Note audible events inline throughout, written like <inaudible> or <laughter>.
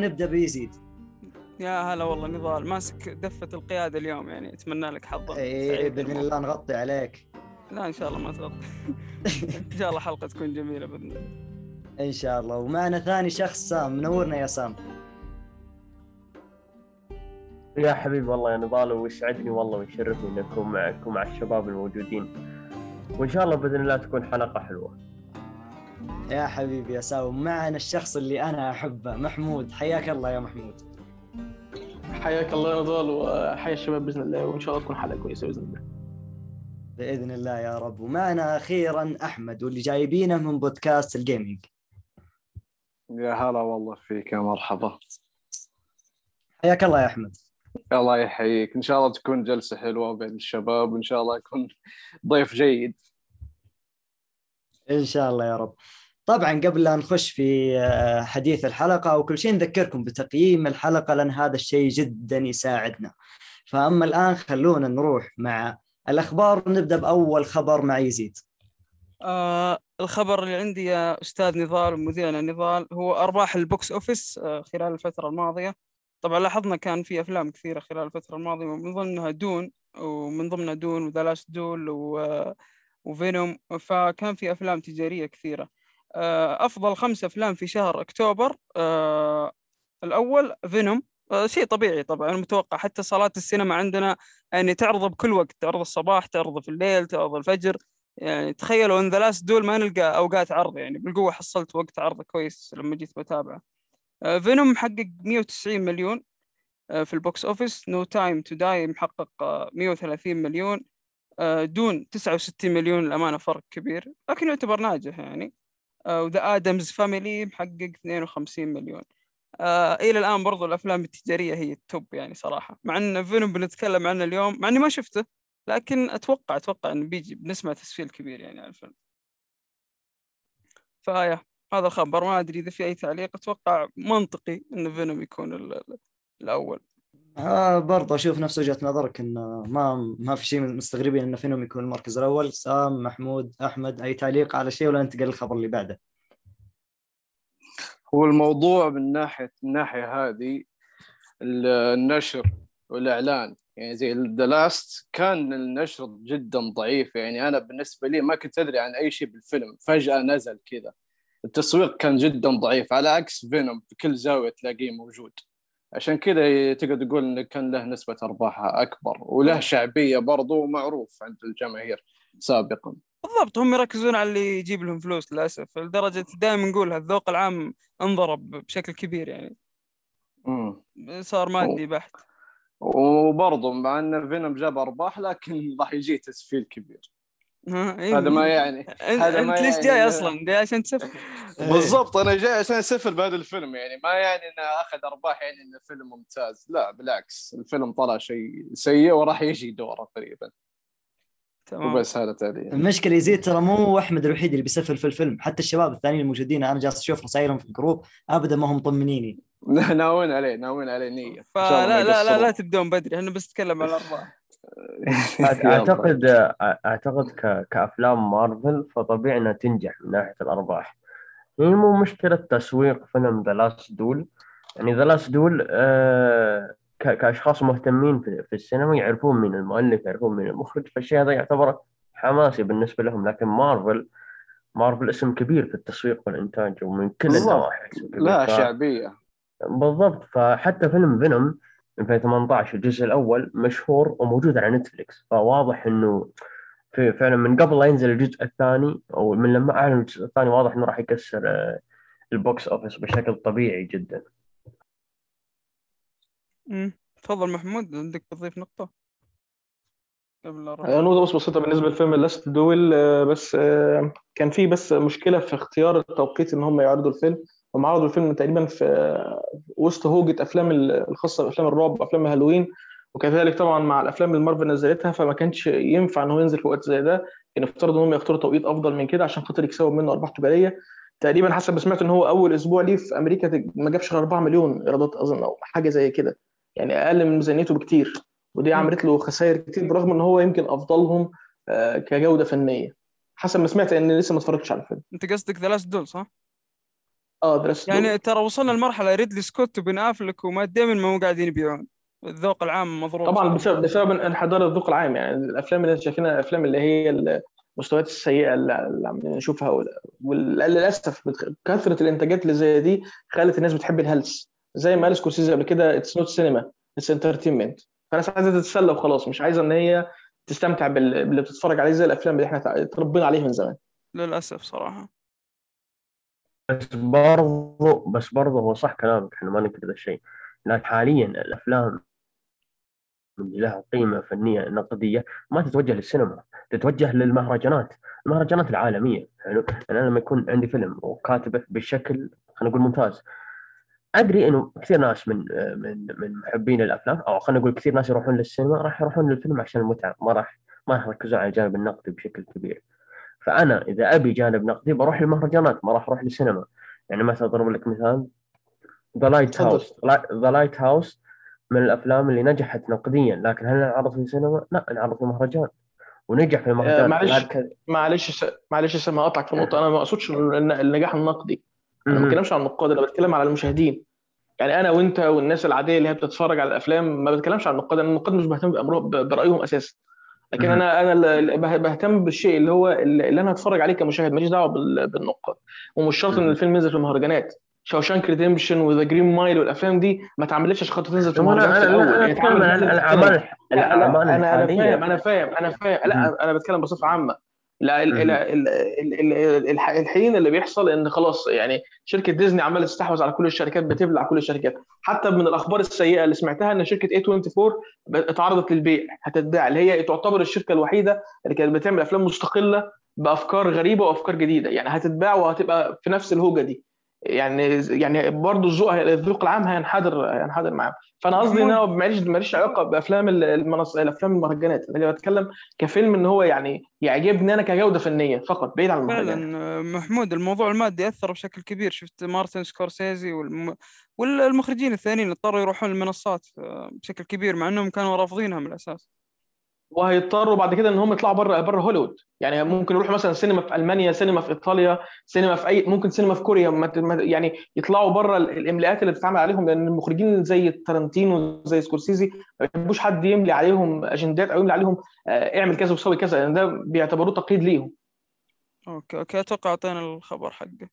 ونبدأ بيزيد يا هلا والله نضال ماسك دفة القيادة اليوم يعني أتمنى لك حظا اي بإذن. الله نغطي عليك. لا إن شاء الله ما تغطي. <laughs> إن شاء الله حلقة تكون جميلة بإذن الله. إن شاء الله. ومعنا ثاني شخص سام. منورنا يا سام. يا حبيبي والله يا نضال ويسعدني والله ويشرفني اني اكون معك ومع الشباب الموجودين. وإن شاء الله بإذن الله تكون حلقة حلوة. يا حبيبي يا سام ومعنا الشخص اللي أنا أحبه محمود. حياك الله يا محمود. حياك الله يا نضال وحيا الشباب بإذن الله وإن شاء الله تكون حلقة كويسة بإذن الله. بإذن الله يا رب. ومعنا أخيرا أحمد واللي جايبينه من بودكاست الجيمنج يا هلا والله فيك يا مرحبا. حياك الله يا أحمد. الله يحييك. إن شاء الله تكون جلسة حلوة بين الشباب وإن شاء الله يكون ضيف جيد. إن شاء الله يا رب. طبعا قبل لا نخش في آه، حديث الحلقة وكل شيء نذكركم بتقييم الحلقة لأن هذا الشيء جدا يساعدنا. فأما الآن خلونا نروح مع الأخبار نبدا بأول خبر مع يزيد. آه الخبر اللي عندي يا أستاذ نضال ومذيعنا نضال هو أرباح ال box office آه خلال الفترة الماضية. طبعا لاحظنا كان في أفلام كثيرة خلال الفترة الماضية ومن ضمنها Dune ومن ضمنها Dune و The Duel و... و Venom فكان في أفلام تجارية كثيرة. آه أفضل خمس أفلام في شهر أكتوبر. آه الأول Venom. آه شيء طبيعي طبعا متوقع حتى صالات السينما عندنا يعني تعرض بكل وقت تعرض الصباح تعرض في الليل تعرض الفجر. يعني تخيلوا إن The Last Duel ما نلقى أوقات عرض يعني بالقوة حصلت وقت عرض كويس لما جيت بتابعه. Venom محقق 190 مليون في ال box office. No Time to Die محقق آه، 130 مليون. Dune 69 مليون الامانه فرق كبير. لكن يعتبر ناجح يعني. و The Addams Family محقق 52 مليون. آه إلى الآن برضو الأفلام التجارية هي ال top يعني صراحة. مع إن Venom بنتكلم عنه اليوم مع إني ما شفته لكن أتوقع أتوقع إنه بيجي بنسمع تسفيل كبير يعني على الفيلم. ف yeah هذا الخبر. ما أدري إذا في أي تعليق. أتوقع منطقي إن Venom يكون ال- ال- الأول. آه برضه أشوف نفس وجهة نظرك انه ما ما في شيء مستغربين انه فينهم يكون المركز الأول. سام محمود أحمد أي تعليق على شيء ولا ننتقل للخبر اللي بعده؟ هو الموضوع من ناحية الناحيه هذه ال- النشر والإعلان. يعني زي ذا لاست كان النشر جدا ضعيف. يعني أنا بالنسبة لي ما كنت أدري عن أي شيء بالفيلم. فجأة نزل كذا. التسويق كان جدا ضعيف. على عكس فينوم في كل زاوية تلاقيه موجود. عشان كذا تقدر تقول انه كان له نسبة ارباحها أكبر وله شعبية برضو معروف عند الجماهير سابقا. بالضبط هم يركزون على اللي يجيب لهم فلوس للأسف لدرجة دائما نقول الذوق العام انضرب بشكل كبير يعني. مم. صار مادي بحت وبرضه مع إن فينوم جاب أرباح لكن <laughs> راح يجي تسفيل كبير. هذا ما يعني أنت, هذا ما انت ليش يعني جاي أصلا؟ جاي عشان تسفل <laughs> بالضبط أنا جاي عشان اسفل بهذا الفيلم يعني ما يعني إنه أخذ أرباح يعني إنه فيلم ممتاز لا بالعكس الفيلم طلع شيء سيء وراح يجي دوره تقريبا تمام وبس هذا تعليق المشكلة يزيد ترى مو أحمد الوحيد اللي بيسفل في الفيلم حتى الشباب الثانيين الموجودين أنا جالس أشوف رسائلهم في الجروب ابدا ما هم مطمنيني <laughs> ناويين عليه ناويين عليه نية فلا ما لا لا لا يقصرون. تبدون بدري إحنا بس نتكلم عن الأرباح. <laughs> أعتقد أعتقد. كأفلام مارفل فطبيعي انها تنجح من ناحية الأرباح هي مو مشكلة تسويق فيلم The Last Duel يعني The Last Duel. كأشخاص مهتمين في... في السينما يعرفون من المؤلف يعرفون من المخرج فالشيء هذا يعتبر حماسي بالنسبة لهم لكن Marvel Marvel اسم كبير في التسويق والإنتاج ومن كل. النواحي. لا ف- شعبية بالضبط فحتى فيلم Venom 2018 الجزء الأول مشهور وموجود على Netflix فواضح إنه في فعلا من قبل لا ينزل الجزء الثاني أو من لما أعلن الجزء الثاني واضح إنه راح يكسر آه، ال box office بشكل طبيعي جدا أمم. تفضل محمود عندك تضيف نقطة قبل لا أروح. آه، نقطة بس بسيطة بالنسبة لفيلم Duel آه، بس آه، كان في بس مشكلة في اختيار التوقيت إن هم يعرضوا الفيلم هم عرضوا الفيلم تقريبا في وسط هوجة أفلام ال- الخاصة بأفلام الرعب وأفلام هالوين. وكذلك طبعا مع الأفلام اللي مارفل نزلتها فما كانش ينفع إن هو ينزل في وقت زي ده. كان يفترض إن هم يختاروا توقيت أفضل من كده عشان خاطر يكسبوا منه أرباح تجارية. تقريبا حسب ما سمعت إن هو أول أسبوع ليه في أمريكا تج- ما جابش غير 4 مليون إيرادات أظن أو حاجة زي كده. يعني أقل من ميزانيته بكتير. ودي عملت له خسائر كتير برغم إن هو يمكن أفضلهم آه، كجودة فنية. حسب ما سمعت إن لسه ما اتفرجتش على الفيلم. أنت قصدك The Last Duel صح؟ آه يعني ترى وصلنا لمرحلة ريدلي سكوت وبن أفلك ومات ديمن ما هم قاعدين يبيعون. الذوق العام مضروب. طبعا بسبب بسبب انحدار الذوق العام يعني الأفلام اللي شايفينها الافلام اللي هي المستويات السيئة اللي عم نشوفها وللأسف كثرة الإنتاجات اللي زي دي خلت الناس بتحب الهلس. زي ما قال سكورسيزي قبل كده it's not cinema it's entertainment فالناس عايزة تتسلى وخلاص مش عايزة إن هي تستمتع بال- باللي بتتفرج عليه زي الأفلام اللي إحنا اتربينا عليها من زمان. للأسف صراحة. بس برضو بس برضو هو صح كلامك إحنا ما ننكر ذا الشيء. لكن حاليا الأفلام اللي لها قيمة فنية نقدية ما تتوجه للسينما تتوجه للمهرجانات المهرجانات العالمية. حلو يعني أنا لما يكون عندي فيلم وكاتبه بشكل خلينا نقول ممتاز أدري إنه كثير ناس من من من محبين الأفلام أو خلينا نقول كثير ناس يروحون للسينما راح يروحون للفيلم عشان المتعة ما راح ما راح يركزون على الجانب النقدي بشكل كبير. فأنا إذا أبي جانب نقدي بروح للمهرجانات ما راح أروح للسينما يعني مثلا أضرب لك مثال The Light. house The Lighthouse من الأفلام اللي نجحت نقديا لكن هل انعرض في السينما؟ لا انعرض في مهرجان ونجح في مهرجان معلش. بعد كذا. معلش معلش س- ما أقطعك في النقطة أنا ما أقصدش الن- النجاح النقدي أنا ما. بتكلمش عن النقاد أنا بتكلم على المشاهدين يعني أنا وأنت والناس العادية اللي هي بتتفرج على الأفلام ما بتكلمش عن النقاد أنا النقاد مش ب- برأيهم أساسا لكن. أنا أنا بهتم بالشيء اللي هو اللي أنا هتفرج عليه كمشاهد ماليش دعوة بال- بالنقاد ومش شرط إن. الفيلم ينزل في المهرجانات. Shawshank Redemption و The Green Mile والأفلام دي ما اتعملتش عشان خاطر تنزل في أنا المهرجانات أنا الأول. أنا عن. الاعمال الاعمال أنا أنا فاهم أنا فاهم. أنا فاهم. لا أنا بتكلم بصفة عامة. لا ال- ال- ال- ال- ال- الح- الحين اللي بيحصل إن خلاص يعني شركة ديزني عمالة تستحوذ على كل الشركات بتبلع كل الشركات. حتى من الأخبار السيئة اللي سمعتها إن شركة A24 ب- اتعرضت للبيع هتتباع اللي هي تعتبر الشركة الوحيدة اللي كانت بتعمل أفلام مستقلة بأفكار غريبة وأفكار جديدة. يعني هتتباع وهتبقى في نفس الهوجة دي. يعني يعني برضه الذوق الذوق العام هينحدر هينحدر معاهم. فأنا قصدي إن أنا ماليش ماليش علاقة بأفلام المنص... الأفلام المهرجانات. أنا بتكلم كفيلم إن هو يعني يعجبني أنا كجودة فنية فقط بعيد عن المهرجانات فعلا آه، محمود الموضوع المادي أثر بشكل كبير. شفت مارتن سكورسيزي والم... والمخرجين الثانيين اضطروا يروحون المنصات آه، بشكل كبير مع إنهم كانوا رافضينها من الأساس. وهيضطروا بعد كده إن هم يطلعوا بره بره هوليوود. يعني ممكن يروحوا مثلا سينما في ألمانيا سينما في إيطاليا سينما في اي ممكن سينما في كوريا. ما ت- ما- يعني يطلعوا بره ال- الإملاءات اللي بتتعمل عليهم لأن المخرجين زي تارانتينو زي سكورسيزي ما بيحبوش حد يملي عليهم أجندات أو يملي عليهم آه، اعمل كذا وسوي كذا. لأن ده بيعتبروه تقييد ليهم. okay okay. أتوقع أعطينا الخبر حقه.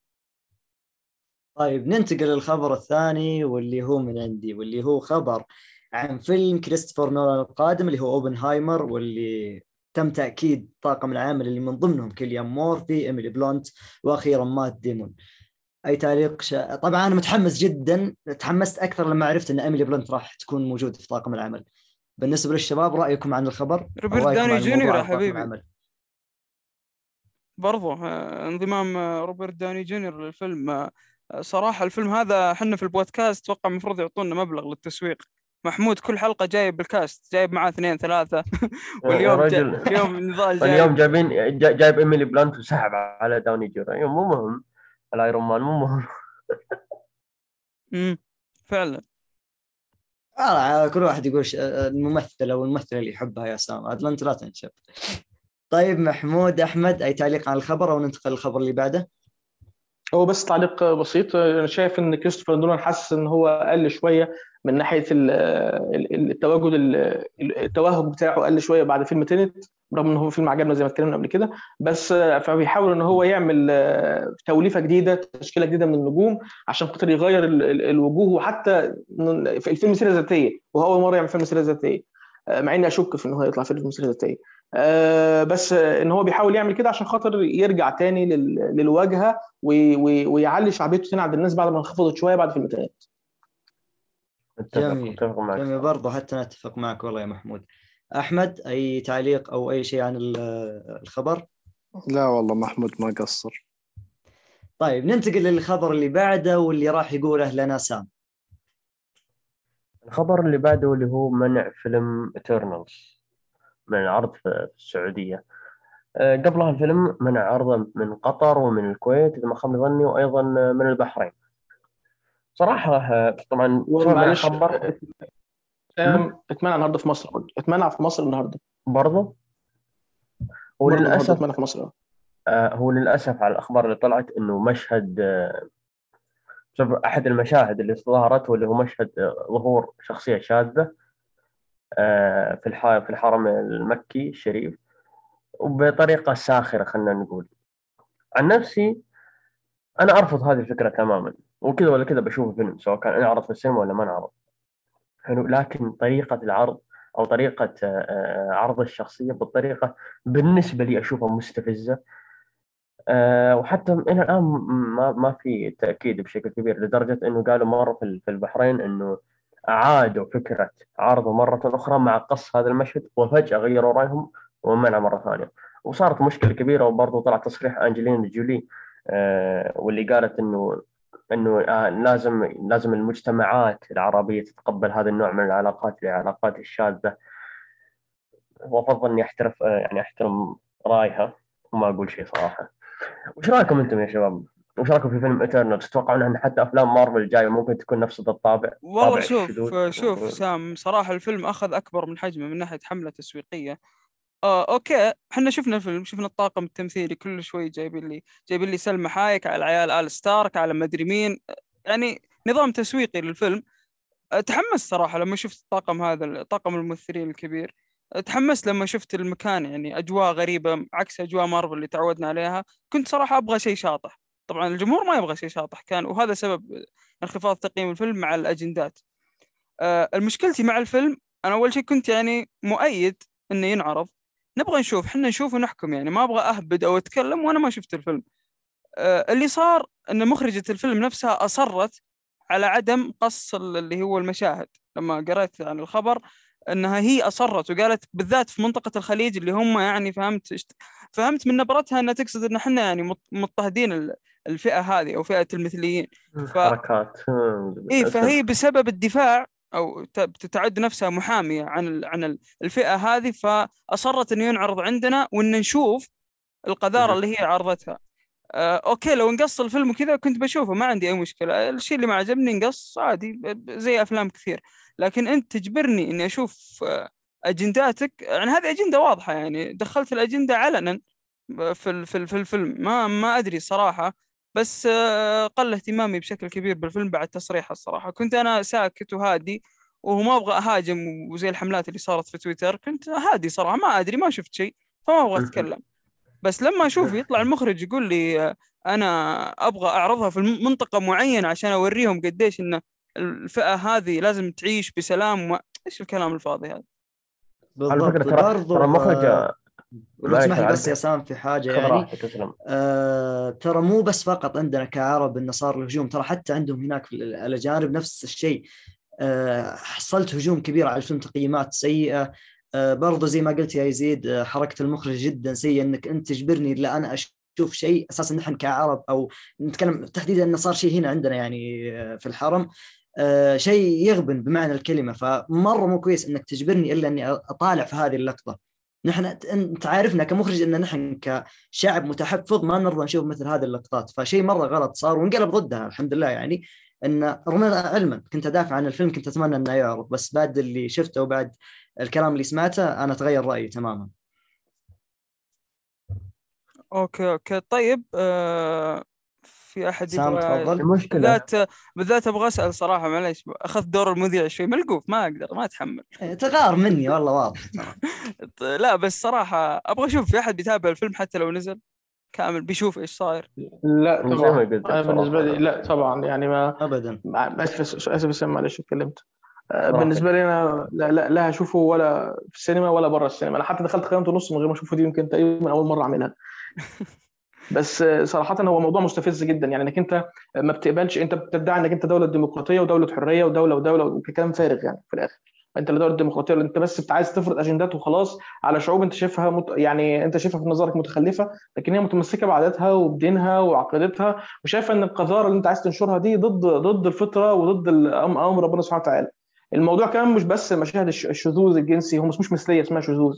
طيب ننتقل للخبر الثاني واللي هو من عندي واللي هو خبر عن فيلم كريستوفر نولان القادم اللي هو أوبنهايمر واللي تم تأكيد طاقم العمل اللي من ضمنهم كيليان مورفي إيميلي بلونت وأخيرا مات ديمن. أي تعليق شا... طبعا أنا متحمس جدا تحمست أكثر لما عرفت أن إيميلي بلونت راح تكون موجودة في طاقم العمل. بالنسبة للشباب رأيكم عن الخبر؟ روبرت داوني جونيور حبيبي. العمل؟ برضو آه، انضمام آه، روبرت داوني جونيور للفيلم. آه، صراحة الفيلم هذا إحنا في البودكاست أتوقع المفروض يعطونا مبلغ للتسويق. محمود كل حلقة جايب بال cast جايب معاه اثنين ثلاثة. <laughs> واليوم. رجل. اليوم نضال اليوم جايب جايبين جا- جايب إيميلي بلانت وسحب على داوني جونيور أيوة، مو مهم. ال Iron Man مو مهم. <laughs> مم. فعلا. آه كل واحد يقول الممثل أو الممثلة اللي يحبها يا سام. عاد انت لا تنشب. طيب محمود أحمد أي تعليق على الخبر أو ننتقل للخبر اللي بعده؟ هو بس تعليق بسيط. أنا شايف إن كريستوفر نولان حاسس إن هو قل شوية من ناحية ال- ال- التواجد ال- التوهج بتاعه قل شوية بعد فيلم تينت رغم إن هو فيلم عجبنا زي ما اتكلمنا قبل كده. بس فبيحاول إن هو يعمل توليفة جديدة تشكيلة جديدة من النجوم عشان خاطر يغير ال- ال- الوجوه وحتى في الفيلم سيرة ذاتية وهو أول مرة يعمل فيلم سيرة ذاتية. مع إني أشك في إن هو يطلع فيلم سيرة ذاتية. بس إن هو بيحاول يعمل كده عشان خاطر يرجع تاني لل- للواجهة وي- وي- ويعلي شعبيته تاني عند الناس بعد ما انخفضت شوية بعد فيلم تاني اتفق جميل. أتفق معك. جميل. برضه حتى نتفق معك والله يا محمود. أحمد أي تعليق أو أي شيء عن ال- الخبر؟ لا والله محمود ما قصر. طيب ننتقل للخبر اللي بعده واللي راح يقوله لنا سام. الخبر اللي بعده اللي هو منع فيلم ايترنالز من العرض في السعودية. آه، قبلها الفيلم منع عرضه من قطر ومن الكويت إذا ما خاب ظني وأيضا من البحرين. صراحة آه، طبعا معلش خبر؟ سام اتمنع النهارده في مصر. اتمنع في مصر النهارده برضه النهارده وللأسف اتمنع في مصر آه، هو للأسف على الأخبار اللي طلعت إنه مشهد آه، أحد المشاهد اللي ظهرت واللي هو مشهد آه، ظهور شخصية شاذة آه، في الح- في الحرم المكي الشريف وبطريقة ساخرة خلينا نقول. عن نفسي أنا أرفض هذه الفكرة تماما وكذا ولا كذا بشوف الفيلم سواء كان انعرض في السينما ولا ما انعرض حلو لكن طريقة العرض أو طريقة آه، آه، عرض الشخصية بالطريقة بالنسبة لي أشوفها مستفزة. آه، وحتى إلى الآن ما ما في تأكيد بشكل كبير لدرجة إنه قالوا مرة في في البحرين إنه أعادوا فكرة عرضه مرة أخرى مع قص هذا المشهد وفجأة غيروا رأيهم ومنع مرة ثانية. وصارت مشكلة كبيرة وبرضه طلع تصريح أنجلينا جولي آه، واللي قالت إنه إنه آه، لازم لازم المجتمعات العربية تتقبل هذا النوع من العلاقات العلاقات الشاذة. وأفضل اني احترم آه، يعني احترم رأيها وما أقول شيء صراحة. وش رأيكم أنتم يا شباب؟ وش رأيكم في فيلم Eternals؟ تتوقعون إن حتى أفلام مارفل الجاية ممكن تكون نفس ذا الطابع؟ والله شوف؟ شوف سام صراحة الفيلم أخذ أكبر من حجمه من ناحية حملة تسويقية آه okay إحنا شفنا الفيلم شفنا الطاقم التمثيلي كل شوي جايبين لي جايبين لي سلمى حايك على عيال آل ستارك على مدري مين يعني نظام تسويقي للفيلم تحمست صراحة لما شفت الطاقم هذا طاقم الممثلين الكبير تحمست لما شفت المكان يعني أجواء غريبة عكس أجواء مارفل اللي تعودنا عليها كنت صراحة أبغى شيء شاطح طبعا الجمهور ما يبغى شيء شاطح كان وهذا سبب انخفاض تقييم الفيلم مع الأجندات. آه، المشكلتي مع الفيلم أنا أول شيء كنت يعني مؤيد إنه ينعرض. نبغى نشوف إحنا نشوف ونحكم يعني ما أبغى أهبد أو أتكلم وأنا ما شفت الفيلم. آه، اللي صار إن مخرجة الفيلم نفسها أصرت على عدم قص ال- اللي هو المشاهد. لما قرأت عن الخبر إنها هي أصرت وقالت بالذات في منطقة الخليج اللي هم يعني فهمت فهمت من نبرتها إنها تقصد إن إحنا يعني مض- مضطهدين ال- الفئة هذه أو فئة المثليين. ف- حركات. إي فهي بسبب الدفاع أو ت- تعد نفسها محامية عن ال- عن ال- الفئة هذه فأصرت إنه ينعرض عندنا وإن نشوف القذارة. اللي هي عرضتها. آه، أوكي لو نقص الفيلم وكذا كنت بشوفه ما عندي أي مشكلة. الشيء اللي ما عجبني نقص عادي زي أفلام كثير. لكن أنت تجبرني إني أشوف آه، أجنداتك يعني هذه أجندة واضحة يعني دخلت الأجندة علنا في ال- في في الفيلم. ما ما أدري صراحة بس آه، قل اهتمامي بشكل كبير بالفيلم بعد تصريحه الصراحة. كنت أنا ساكت وهادي وهو ما أبغى أهاجم وزي الحملات اللي صارت في تويتر كنت هادي صراحة ما أدري ما شفت شيء فما أبغى. أتكلم. بس لما أشوف يطلع المخرج يقول لي آه، أنا أبغى أعرضها في منطقة معينة عشان أوريهم قديش إن الفئة هذه لازم تعيش بسلام و... إيش الكلام الفاضي هذا؟ على فكرة بالضبط ترى ترى المخرج آه، لو معك تسمح لي. بس يا سام في حاجة يعني. آه ترى مو بس فقط عندنا كعرب انه صار الهجوم ترى حتى عندهم هناك في ال- الاجانب نفس الشيء. آه حصلت هجوم كبير على الفيلم تقييمات سيئة. آه برضو زي ما قلت يا يزيد آه حركة المخرج جدا سيئة إنك أنت تجبرني إلا أنا أشوف شيء أساسا نحن كعرب أو نتكلم تحديدا انه صار شيء هنا عندنا يعني آه، في الحرم. آه شيء يغبن بمعنى الكلمة. فمرة مو كويس إنك تجبرني إلا إني أطالع في هذه اللقطة. نحن انت عارفنا كمخرج إن نحن كشعب متحفظ ما نرضى نشوف مثل هذه اللقطات. فشيء مرة غلط صار وانقلب ضدها الحمد لله يعني. إن رغم علما كنت أدافع عن الفيلم كنت أتمنى إنه يعرض بس بعد اللي شفته وبعد الكلام اللي سمعته أنا تغير رأيي تماما. okay okay. طيب آه في أحد سام يبغى تفضل. المشكلة بالذات بالذات أبغى أسأل صراحة معليش اخذت دور المذيع شوي ملقوف؟ ما أقدر ما اتحمل <laughs> إيه، تغار مني والله واضح <laughs> لا بس صراحة أبغى أشوف في أحد بيتابع الفيلم حتى لو نزل؟ كامل بيشوف إيش صاير؟ لا طبعا. أنا بالنسبة لي. لا طبعا يعني ما ابدا. اسف اسف اسف معلش اتكلمت. آه،. بالنسبة لي أنا لا لا, لا هشوفه ولا في السينما ولا بره السينما. أنا حتى دخلت قيمته نص من غير ما أشوفه دي يمكن تقريبا أول مرة أعملها. <laughs> بس صراحة هو موضوع مستفز جدا يعني إنك أنت ما بتقبلش أنت بتدعي إنك أنت دولة ديمقراطية ودولة حرية ودولة ودولة وكلام فارغ يعني في الآخر. أنت لا دولة ديمقراطية أنت بس عايز تفرض أجندات وخلاص على شعوب أنت شايفها مت... يعني أنت شايفها في نظرك متخلفة لكن هي متمسكة بعاداتها وبدينها وعقيدتها وشايفة إن القذارة اللي أنت عايز تنشرها دي ضد ضد الفطرة وضد أمر ربنا سبحانه وتعالى. الموضوع كمان مش بس مشاهد الش- الشذوذ الجنسي هو مش مثلية اسمها شذوذ.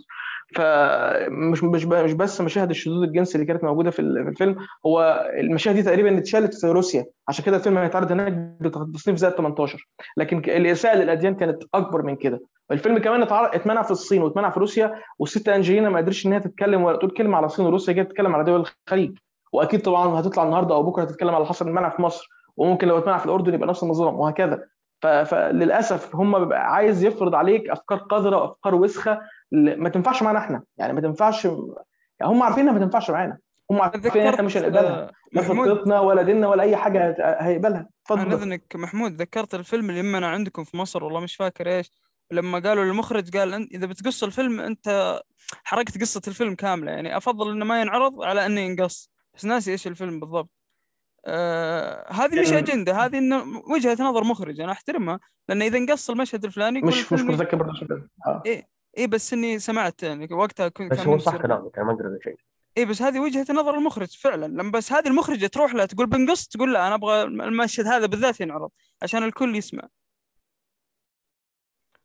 فمش مش مش بس مشاهد الشذوذ الجنسي اللي كانت موجودة في ال- في الفيلم هو المشاهد دي تقريبا اتشالت في روسيا. عشان كده الفيلم هيتعرض هناك بتصنيف زائد 18 لكن الاساءه للاديان كانت أكبر من كده. الفيلم كمان اتمنع في الصين واتمنع في روسيا والست أنجلينا ما قدرتش إن هي تتكلم ولا تقول كلمة على الصين وروسيا جاية تتكلم على دول الخليج. وأكيد طبعا هتطلع النهارده أو بكرة هتتكلم على حصل المنع في مصر. وممكن لو اتمنع في الأردن يبقى نفس النظام وهكذا. فللاسف هم بيبقى عايز يفرض عليك أفكار قذرة وأفكار وسخة ما تنفعش معانا إحنا. يعني ما تنفعش يعني هم عارفين انها ما تنفعش معانا. هم عارفين إن إحنا مش هنقبلها. آه، لا خطتنا ولا ديننا ولا أي حاجة هيقبلها. اتفضل. إذنك محمود ذكرت الفيلم اللي يمنا عندكم في مصر والله مش فاكر إيش. لما قالوا للمخرج قال انت إذا بتقص الفيلم أنت حرقت قصة الفيلم كاملة. يعني أفضل إنه ما ينعرض على أنه ينقص. بس ناسي إيش الفيلم بالضبط. آه هذه مش كان- أجندة. هذه إنه وجهة نظر مخرج أنا أحترمها. لأن إذا انقص المشهد الفلاني مش مش متذكر برضه شو آه. اي بس إني سمعت يعني وقتها كنت بس هو صح كلامك أنا ما أقدر شيء. اي بس هذه وجهة نظر المخرج فعلا. لما بس هذه المخرجة تروح لها تقول بنقص تقول لا أنا أبغى المشهد هذا بالذات ينعرض عشان الكل يسمع.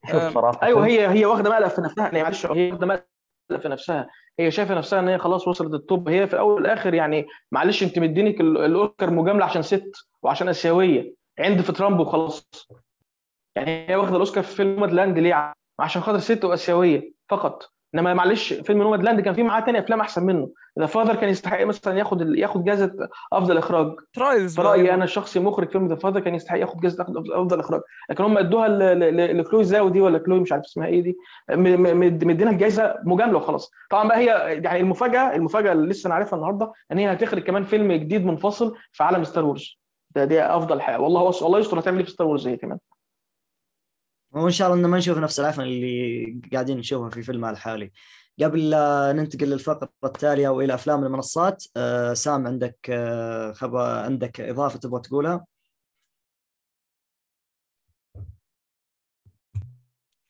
شوف آه، صراحة أيوه هي هي واخدة مقلب في نفسها يعني معلش هي واخدة مقلب في نفسها. هي شايفة نفسها إن هي خلاص وصلت ال top هي في الأول والآخر يعني معلش أنت مدينك ال- الأوسكار مجاملة عشان ست وعشان آسيوية. عند في ترامب وخلاص. يعني هي واخدة الأوسكار في فيلم Land ليه عشان خاطر ست واسيويه فقط. إنما معلش فيلم Nomadland كان فيه معاه تاني أفلام أحسن منه. The Father كان يستحق مثلا ياخد ياخد جائزه أفضل إخراج. ترايلز في رايي أنا الشخصي مخرج فيلم The Father كان يستحق ياخد جائزه افضل إخراج. لكن هم ادوها لكلوي زاو دي ولا كلوي مش عارف اسمها إيه دي. م- م- مد- مدينها الجائزه مجاملة وخلاص. طبعا بقى هي يعني المفاجأة المفاجأة اللي لسه أنا عارفها النهارده إن هي هتخرج كمان فيلم جديد منفصل في عالم Star Wars ده دي أفضل حاجة. والله والله يستر هتعمل إيه في Star Wars هي كمان. وإن شاء الله إنه ما نشوف نفس العفن اللي قاعدين نشوفها في فيلمها الحالي قبل لا ننتقل للفقرة التالية والى أفلام المنصات آه، سام عندك آه، خبر عندك إضافة تبغى تقولها؟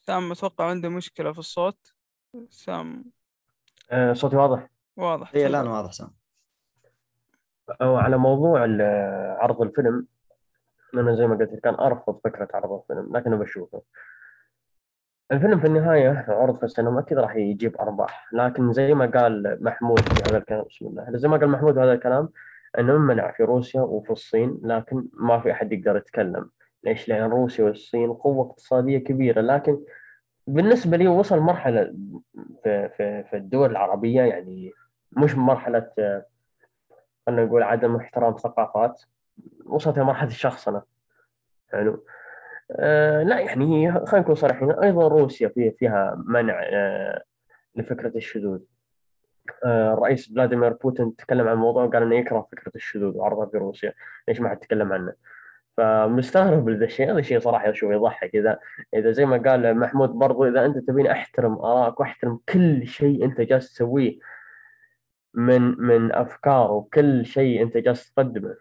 سام أتوقع عنده مشكلة في الصوت. سام. آه، صوتي واضح؟ واضح اي. الآن واضح سام. أو على موضوع عرض الفيلم أنا زي ما قلت كان أرفض فكرة عرض الفيلم لكنه بشوفه. الفيلم في النهاية عرض في السينما أكيد راح يجيب أرباح لكن زي ما قال محمود في هذا الكلام بسم الله زي ما قال محمود هذا الكلام أنه منع في روسيا وفي الصين لكن ما في أحد يقدر يتكلم. ليش؟ لأن روسيا والصين قوة اقتصادية كبيرة لكن بالنسبة لي وصل مرحلة في, في, في الدول العربية يعني مش مرحلة آه، خلينا نقول عدم احترام ثقافات. وصلت إلى مرحلة الشخصنة حلو آه لا يعني خلينا نكون صريحين أيضا روسيا فيها فيها منع آه لفكرة الشذوذ. آه الرئيس فلاديمير بوتين تكلم عن الموضوع وقال إنه يكره فكرة الشذوذ وعرضها في روسيا. ليش ما حد تكلم عنه؟ فمستغرب لذا الشيء هذا الشيء صراحة أشوف يضحك. إذا إذا زي ما قال محمود برضو إذا أنت تبيني أحترم ارائك واحترم كل شيء أنت جالس تسويه من من أفكار وكل شيء أنت جالس تقدمه.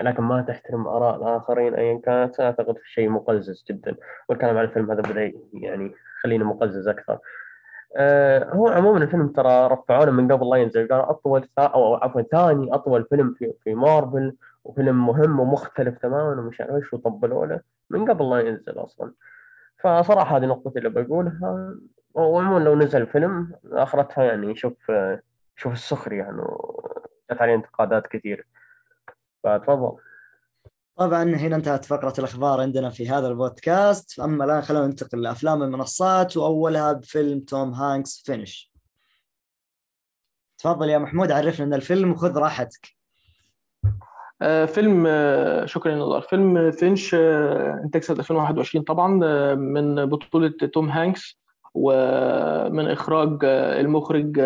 لكن ما تحترم آراء الآخرين ايا كانت اعتقد شيء مقزز جدا. والكلام عن الفيلم هذا بدأ يعني خلينا مقزز أكثر. آه هو عموما الفيلم ترى رفعونا من قبل لا ينزل. قالوا أطول ثا- أو عفوا ثاني أطول فيلم في في مارفل وفيلم مهم ومختلف تماما ومش عارف إيش وطبلوا له من قبل لا ينزل أصلا. فصراحة هذه نقطتي اللي بقولها. وعموما لو نزل فيلم آخرتها يعني شوف آه، شوف السخرية يعني جت عليه انتقادات كثير. فتفضل طبعا هنا انتهت فقرة الأخبار عندنا في هذا البودكاست. أما الآن خلونا ننتقل لأفلام المنصات وأولها بفيلم توم هانكس Finch. تفضل يا محمود عرفنا أن الفيلم وخذ راحتك. آه، فيلم آه، شكرا يا نضال فيلم Finch آه، إنتاج سنة 2021 طبعا من بطولة توم هانكس ومن إخراج المخرج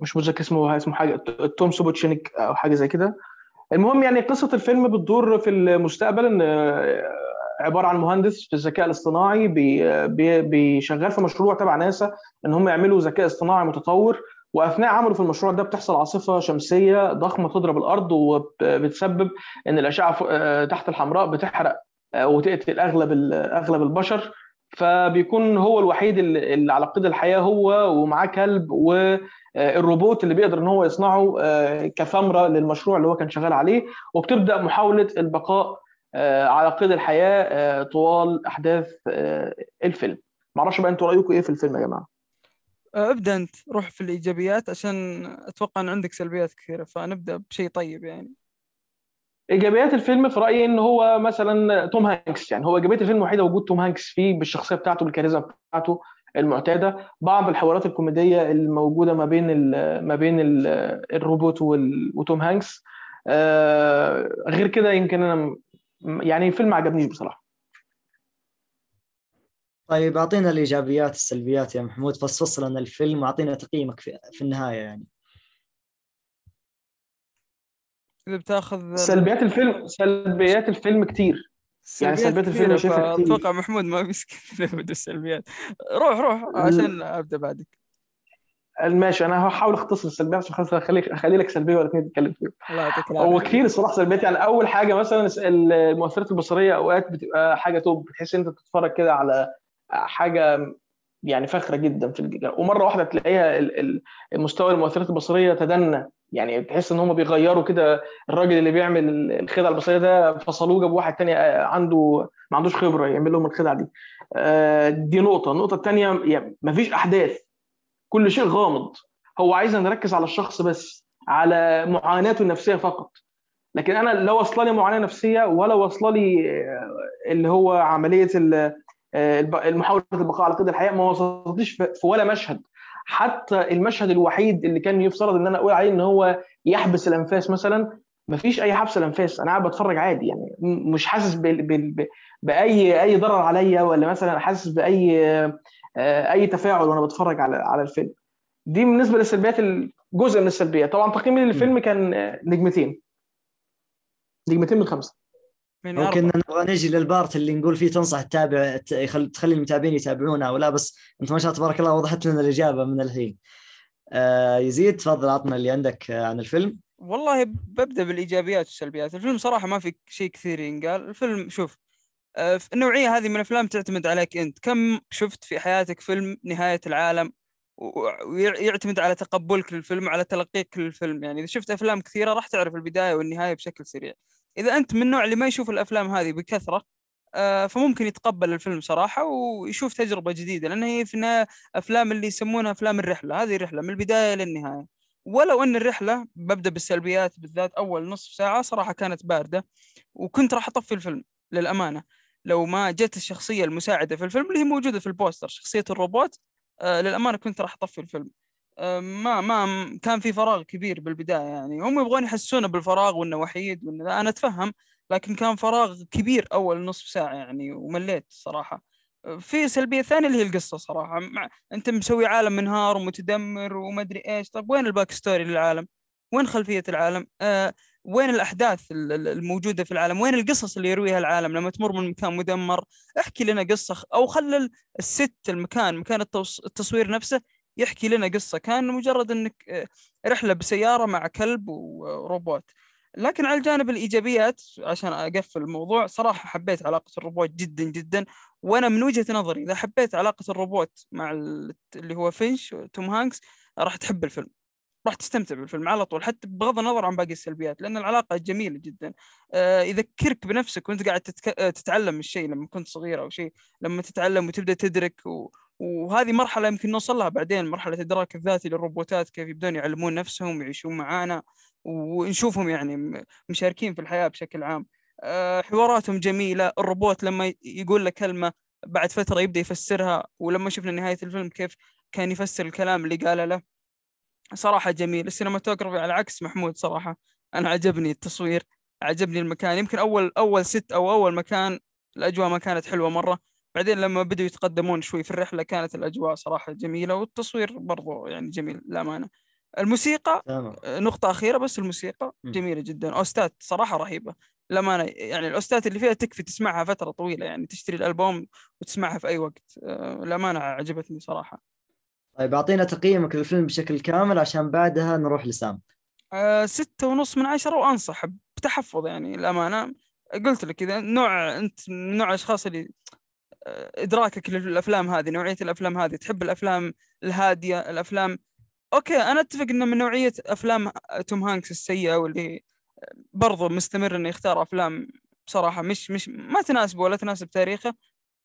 مش متذكر اسمه اسمه حاجة توم سوبوتشينيك أو حاجة زي كده. المهم يعني قصة الفيلم بتدور في المستقبل إن آه، عبارة عن مهندس في الذكاء الاصطناعي بي- بيشغل في مشروع تبع ناسا إن هم يعملوا ذكاء اصطناعي متطور. وأثناء عمله في المشروع ده بتحصل عاصفة شمسية ضخمة تضرب الأرض وبتسبب إن الأشعة آه، تحت الحمراء بتحرق آه، وتقتل أغلب أغلب البشر. فبيكون هو الوحيد اللي على قيد الحياة هو ومعاه كلب والروبوت اللي بيقدر إن هو يصنعه آه، كثمره للمشروع اللي هو كان شغال عليه. وبتبدأ محاولة البقاء آه، على قيد الحياة آه، طوال أحداث آه، الفيلم. معرفش بقى أنتوا رأيكم إيه في الفيلم يا جماعة؟ آه، ابدأ أنت روح في الإيجابيات عشان أتوقع إن عندك سلبيات كثيرة فنبدأ بشيء طيب يعني. إيجابيات الفيلم في رأيي إن هو مثلا توم هانكس يعني هو إيجابية الفيلم الوحيدة وجود توم هانكس فيه بالشخصية بتاعته بالكاريزما بتاعته المعتادة بعض الحوارات الكوميدية الموجودة ما بين ال ما بين ال الروبوت وتوم هانكس. آه، غير كده يمكن أنا يعني الفيلم ما عجبنيش بصراحة. طيب أعطينا الإيجابيات السلبيات يا محمود فصفص لنا الفيلم وأعطينا تقييمك في, في النهاية يعني. اذا بتاخذ سلبيات الفيلم سلبيات الفيلم كتير. يعني سلبيات الفيلم شايفها كتير. فاتوقع محمود ما بيسكت بدو السلبيات. روح روح عشان أبدأ بعدك. ماشي أنا هحاول أختصر السلبيات عشان خلاص اخلي أخلي لك سلبية ولا اتنين تتكلم فيهم. هو كتير الصراحة سلبيات. يعني أول حاجة مثلا المؤثرات البصرية أوقات بتبقى حاجة توب. بتحس إن أنت بتتفرج كده على حاجة يعني فاخرة جدا في الج- ومرة واحدة تلاقيها ال- ال- المستوى المؤثرات البصرية تدنى. يعني تحس إن هم بيغيروا كده الراجل اللي بيعمل الخدعة البصرية ده فصلوه جابوا واحد تاني عنده ما عندوش خبرة يعمل لهم الخدعة دي. آه، دي نقطة. النقطة الثانية يعني مفيش أحداث. كل شيء غامض. هو عايزنا نركز على الشخص بس على معاناته النفسية فقط. لكن أنا لا واصلة لي معاناة نفسية ولا واصلة لي آه، اللي هو عملية آه، محاوله البقاء على قيد الحياة. ما وصلتليش في في ولا مشهد. حتى المشهد الوحيد اللي كان يفترض إن أنا أقول عليه إن هو يحبس الأنفاس مثلا مفيش أي حبس الأنفاس. أنا قاعد بتفرج عادي يعني مش حاسس بال- بال- ب- بأي أي ضرر عليا ولا مثلا حاسس بأي آه، أي تفاعل وأنا بتفرج على على الفيلم. دي بالنسبة للسلبيات جزء من السلبيات. طبعا تقييمي للفيلم كان آه، نجمتين. نجمتين من خمسة. من أو أربعة. كنا نبغى نجي للبارت اللي نقول فيه تنصح تتابع يخل- تخلي المتابعين يتابعونا أو لا بس أنت ما شاء الله تبارك الله وضحت لنا الإجابة من الحين. آه يزيد تفضل عطنا اللي عندك آه، عن الفيلم. والله ببدأ بالإيجابيات والسلبيات. الفيلم صراحة ما في شيء كثير ينقال. الفيلم شوف آه، النوعية هذه من الأفلام تعتمد عليك أنت. كم شفت في حياتك فيلم نهاية العالم ويعتمد على تقبلك للفيلم وعلى تلقيك للفيلم؟ يعني إذا شفت أفلام كثيرة راح تعرف البداية والنهاية بشكل سريع. إذا أنت من النوع اللي ما يشوف الأفلام هذه بكثرة آه، فممكن يتقبل الفيلم صراحة ويشوف تجربة جديدة لأن هي في أفلام اللي يسمونها أفلام الرحلة هذه رحلة من البداية للنهاية. ولو أن الرحلة ببدأ بالسلبيات بالذات أول نصف ساعة صراحة كانت باردة وكنت راح أطفي الفيلم للأمانة. لو ما جت الشخصية المساعدة في الفيلم اللي هي موجودة في البوستر شخصية الروبوت آه للأمانة كنت راح أطفي الفيلم. ما ما كان في فراغ كبير بالبداية يعني. هم يبغون يحسسونا بالفراغ وإنه وحيد وإنه أنا أتفهم لكن كان فراغ كبير أول نصف ساعة يعني ومليت صراحة. آه، في سلبية ثانية اللي هي القصة صراحة. مع... أنت مسوي عالم منهار ومتدمر وما أدري إيش. طيب وين ال back story للعالم؟ وين خلفية العالم؟ آه وين الأحداث ال- ال- الموجودة في العالم؟ وين القصص اللي يرويها العالم لما تمر من مكان مدمر؟ احكي لنا قصة أو ال- ال set المكان مكان التص- التصوير نفسه يحكي لنا قصة كان مجرد إنك آه، رحلة بسيارة مع كلب وروبوت. لكن على الجانب الإيجابيات عشان أقفل الموضوع صراحة حبيت علاقة الروبوت جدا جدا. وأنا من وجهة نظري إذا حبيت علاقة الروبوت مع ال- اللي هو فينش توم هانكس راح تحب الفيلم. راح تستمتع بالفيلم على طول حتى بغض النظر عن باقي السلبيات لأن العلاقة جميلة جدا. آه، يذكرك بنفسك وأنت قاعد تتك... تتعلم الشيء لما كنت صغير أو شيء لما تتعلم وتبدأ تدرك و... وهذه مرحلة يمكن نوصل لها بعدين مرحلة الادراك الذاتي للروبوتات كيف يبدون يعلمون نفسهم ويعيشون معانا ونشوفهم يعني مشاركين في الحياة بشكل عام. آه، حواراتهم جميلة الروبوت لما يقول لك كلمة بعد فترة يبدأ يفسرها ولما شفنا نهاية الفيلم كيف كان يفسر الكلام اللي قاله له. صراحة جميل. السينماتوجرافي على عكس محمود صراحة. أنا عجبني التصوير عجبني المكان. يمكن أول أول ست أو أول مكان الأجواء ما كانت حلوة مرة. بعدين لما بدأوا يتقدمون شوي في الرحلة كانت الأجواء صراحة جميلة والتصوير برضو يعني جميل للأمانة. الموسيقى تمام. نقطة أخيرة بس الموسيقى م. جميلة جدا. أوستات صراحة رهيبة. للأمانة يعني الأوستات اللي فيها تكفي تسمعها فترة طويلة يعني تشتري الألبوم وتسمعها في أي وقت. آه، للأمانة عجبتني صراحة. طيب أعطينا تقييمك للفيلم بشكل كامل عشان بعدها نروح لسام. آه، ستة ونص من عشرة وأنصح بتحفظ يعني الأمانة قلت لك إذا نوع أنت من نوع الأشخاص اللي إدراكك للأفلام هذه نوعية الأفلام هذه تحب الأفلام الهادية الأفلام okay أنا أتفق إنه من نوعية أفلام توم هانكس السيئة واللي برضو مستمر إنه يختار أفلام بصراحة مش مش ما تناسبه ولا تناسب تاريخه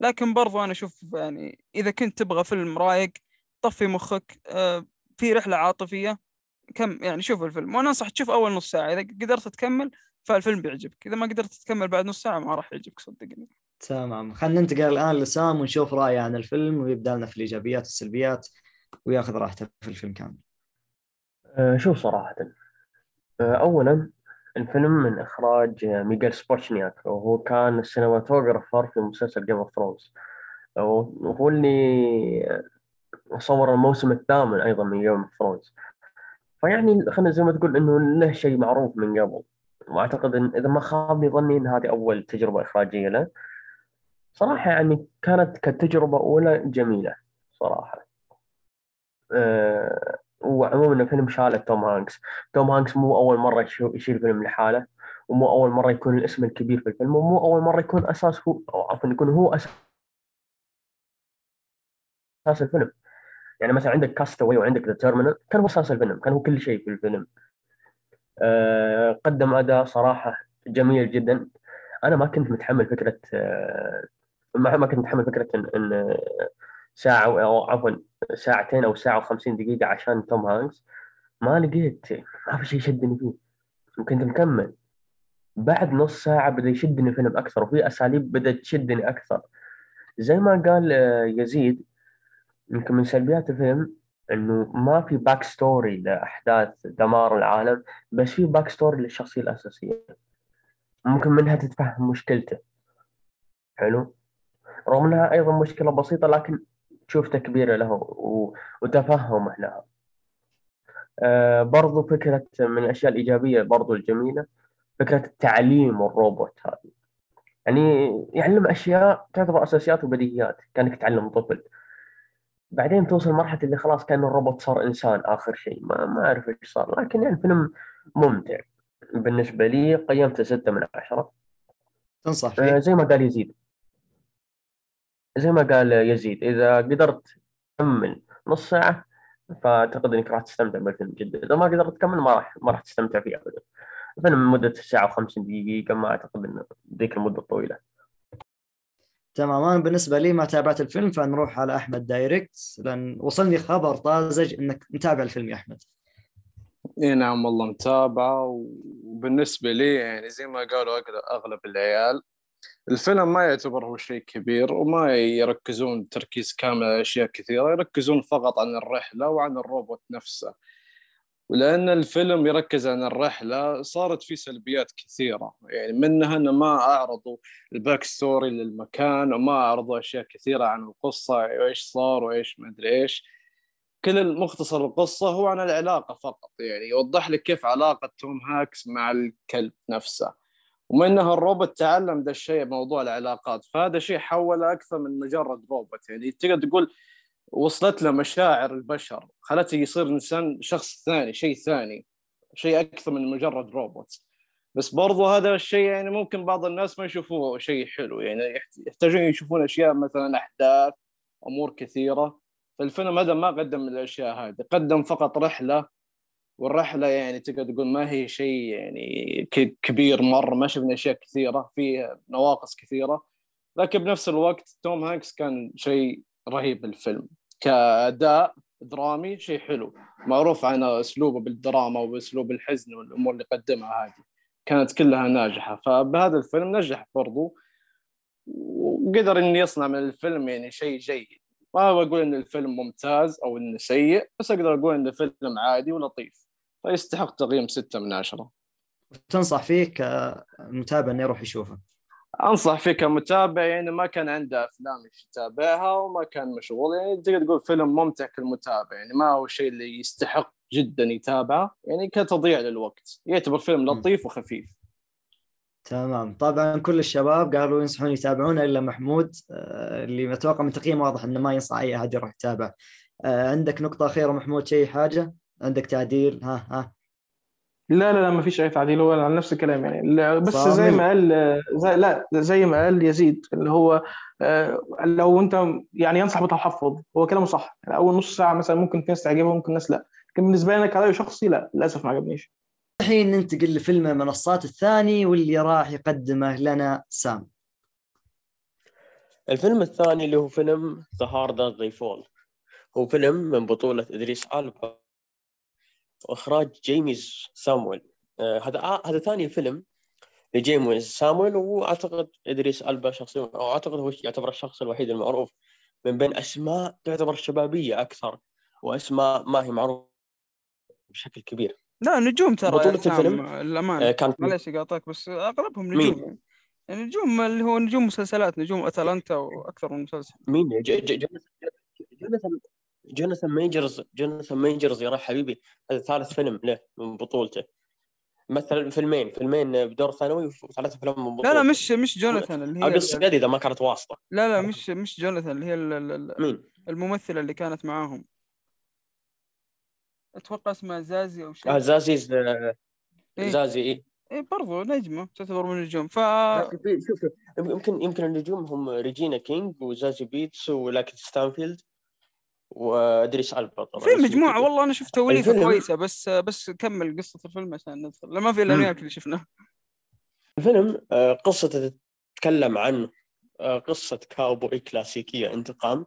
لكن برضو أنا أشوف يعني إذا كنت تبغى فيلم رايق طفي مخك آه، في رحلة عاطفية كم يعني شوف الفيلم. وأنا انصح تشوف أول نص ساعة إذا قدرت تكمل فالفيلم بيعجبك. إذا ما قدرت تكمل بعد نص ساعة ما راح يعجبك صدقني. تمام. خلينا ننتقل الآن لسام ونشوف رأيه عن الفيلم ويبدأ لنا في الإيجابيات والسلبيات ويأخذ راحته في الفيلم كامل. آه، شوف صراحة. آه، أولا الفيلم من إخراج ميغيل سبوتشنياك وهو كان ال cinematographer في مسلسل Game of Thrones وهو اللي صور الموسم الثامن أيضا من Game of Thrones فيعني خلينا زي ما تقول إنه له شيء معروف من قبل. وأعتقد إن إذا ما خابني ظني إن هذه أول تجربة إخراجية له. صراحة يعني كانت كتجربة أولى جميلة صراحة. أه وعموما الفيلم شاله توم هانكس. توم هانكس مو أول مرة يشيل فيلم لحاله ومو أول مرة يكون الاسم الكبير في الفيلم ومو أول مرة يكون أساس هو أو عفوا يكون هو أساس أساس الفيلم. يعني مثلا عندك Cast Away وعندك The Terminal كان هو أساس الفيلم كان هو كل شيء في الفيلم. أه قدم أداء صراحة جميل جدا. أنا ما كنت متحمل فكرة أه ما كنت متحمل فكرة إن, إن ساعة أو عفوا ساعتين أو ساعة و50 دقيقة عشان توم هانكس ما لقيت ما في شيء شدني فيه. وكنت مكمل. بعد نص ساعة بدأ يشدني الفيلم أكثر وفي أساليب بدأت تشدني أكثر. زي ما قال آه، يزيد يمكن من سلبيات الفيلم إنه ما في back story لأحداث دمار العالم بس في back story للشخصية الأساسية. ممكن منها تتفهم مشكلته. حلو؟ رغم إنها أيضا مشكلة بسيطة لكن تشوف تكبيره له. وتفهمه لها آه برضو فكرة من الأشياء الإيجابية برضو الجميلة فكرة التعليم والروبوت هذه. يعني يعلم أشياء تعتبر أساسيات وبديهيات كأنك تعلم طفل. بعدين توصل مرحلة اللي خلاص كأن الروبوت صار إنسان آخر شيء. ما ما أعرف إيش صار لكن يعني فيلم ممتع. بالنسبة لي قيمته ستة من عشرة. تنصح آه، فيه زي ما قال يزيد. زي ما قال يزيد إذا قدرت تكمل نص ساعة فأعتقد إنك راح تستمتع بالفيلم جدا. إذا ما قدرت تكمل ما راح ما راح تستمتع فيه أبدا. الفيلم مدة ساعة و50 دقيقة ما أعتقد إنه ذيك المدة الطويلة تمام. أنا بالنسبة لي ما تابعت الفيلم فنروح على أحمد direct لأن وصلني خبر طازج إنك متابع الفيلم يا أحمد. إي نعم والله متابعة وبالنسبة لي يعني زي ما قالوا أغلب العيال الفيلم ما يعتبر هو شيء كبير وما يركزون تركيز كامل على أشياء كثيرة يركزون فقط عن الرحلة وعن الروبوت نفسه. ولأن الفيلم يركز عن الرحلة صارت فيه سلبيات كثيرة. يعني منها أنه ما أعرضوا ال back story للمكان وما أعرضوا أشياء كثيرة عن القصة وإيش صار وإيش ما أدري إيش. كل المختصر القصة هو عن العلاقة فقط. يعني يوضح لك كيف علاقة توم هانكس مع الكلب نفسه. ومنها الروبوت تعلم ذا الشيء موضوع العلاقات. فهذا شيء حوله أكثر من مجرد روبوت. يعني تقدر تقول وصلت له مشاعر البشر خلته يصير إنسان شخص ثاني شيء ثاني شيء أكثر من مجرد روبوت. بس برضو هذا الشيء يعني ممكن بعض الناس ما يشوفوه شيء حلو. يعني يحت- يحتاجون يشوفون أشياء مثلا أحداث أمور كثيرة. فالفيلم هذا ما قدم الأشياء هذه قدم فقط رحلة والرحلة يعني تقدر تقول ما هي شيء يعني كبير مرة ما شفنا أشياء كثيرة في نواقص كثيرة. لكن بنفس الوقت توم هانكس كان شيء رهيب بالفيلم. كأداء درامي شيء حلو. معروف عن أسلوبه بالدراما وباسلوب الحزن والأمور اللي قدمها هذه. كانت كلها ناجحة. فبهذا الفيلم نجح برضو. وقدر إنه يصنع من الفيلم يعني شيء جيد. ما بقول إن الفيلم ممتاز أو إنه سيء بس أقدر أقول انه فيلم عادي ولطيف. فيستحق تقييم ستة من عشرة. تنصح فيه كمتابع إنه يروح يشوفه؟ أنصح فيه كمتابع يعني ما كان عنده أفلام يتابعها وما كان مشغول يعني تقدر تقول فيلم ممتع كالمتابع يعني ما هو شيء اللي يستحق جدا يتابعه يعني كتضييع للوقت. يعتبر فيلم لطيف وخفيف. تمام. طبعا كل الشباب قالوا ينصحون يتابعونه إلا محمود آه، اللي أتوقع من تقييم واضح إنه ما ينصح أي أحد يروح يتابع آه، عندك نقطة أخيرة محمود شيء حاجة؟ عندك تعديل؟ ها ها. لا لا لا ما فيش أي تعديل هو على نفس الكلام يعني. بس صامل. زي ما قال زي لا زي ما قال يزيد اللي هو آه، لو أنت يعني ينصح بالتحفظ هو كلامه صح. يعني أول نص ساعة مثلا ممكن في ناس تعجبها ممكن ناس لا. لكن بالنسبة لي أنا كرأي شخصي لا للأسف ما عجبنيش. الحين ننتقل لفيلم المنصات الثاني واللي راح يقدمه لنا سام. الفيلم الثاني اللي هو فيلم The Harder They Fall. هو فيلم من بطولة إدريس ألبا. وإخراج جيميز سامويل. آه، هذا آه، هذا ثاني فيلم لجيميز سامويل وأعتقد إدريس ألبا شخصيا أو أعتقد هو يعتبر الشخص الوحيد المعروف من بين أسماء تعتبر شبابية أكثر وأسماء ما هي معروفة بشكل كبير. لا نجوم ترى بطولة الفيلم، الأمانة آه، كان في معليش قاطعك بس أغلبهم مين؟ نجوم. يعني. يعني نجوم اللي هو نجوم مسلسلات نجوم أتلانتا وأكثر من مسلسل. مين؟ ج- ج- جوناثان جوناثان ميجرز جوناثان ميجرز يا حبيبي هذا ثالث فيلم له من بطولته. مثل فيلمين فيلمين بدور ثانوي وثلاث افلام من لا بطولته. لا مش مش جوناثان اللي هي الصقاد إذا ما كانت واسطة. لا لا مش مش جوناثان اللي هي ال- ال- ال- مين؟ الممثلة اللي كانت معاهم. أتوقع اسمها زازي أو شيء. آه زازيز آه، إيه. زازي إيه. إيه برضو نجمة تعتبر من النجوم. ف شوف يمكن يمكن النجوم هم ريجينا كينج وزازي بيتس ولاكيث ستانفيلد. وادريس البا طبعا في كذا. والله أنا شفت توليفة الفيلم- كويسة بس بس كمل قصة الفيلم عشان ندخل لا ما في. وياك اللي شفناه الفيلم آه، قصته تتكلم عن آه، قصة كاوبوي كلاسيكية انتقام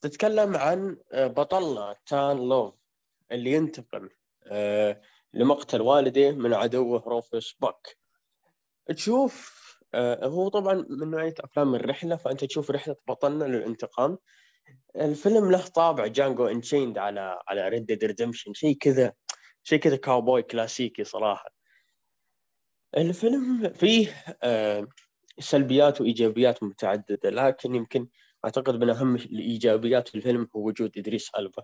تتكلم عن آه، بطلنا نات لوف اللي ينتقم لمقتل والده من عدوه روفوس باك تشوف هو طبعا من نوعية أفلام الرحلة فأنت تشوف رحلة بطلنا للانتقام الفيلم له طابع Django Unchained على على Red Dead Redemption شيء كذا شيء كذا كاوبوي كلاسيكي صراحة. الفيلم فيه آه، سلبيات وإيجابيات متعددة لكن يمكن أعتقد من أهم الإيجابيات في الفيلم هو وجود إدريس ألبا.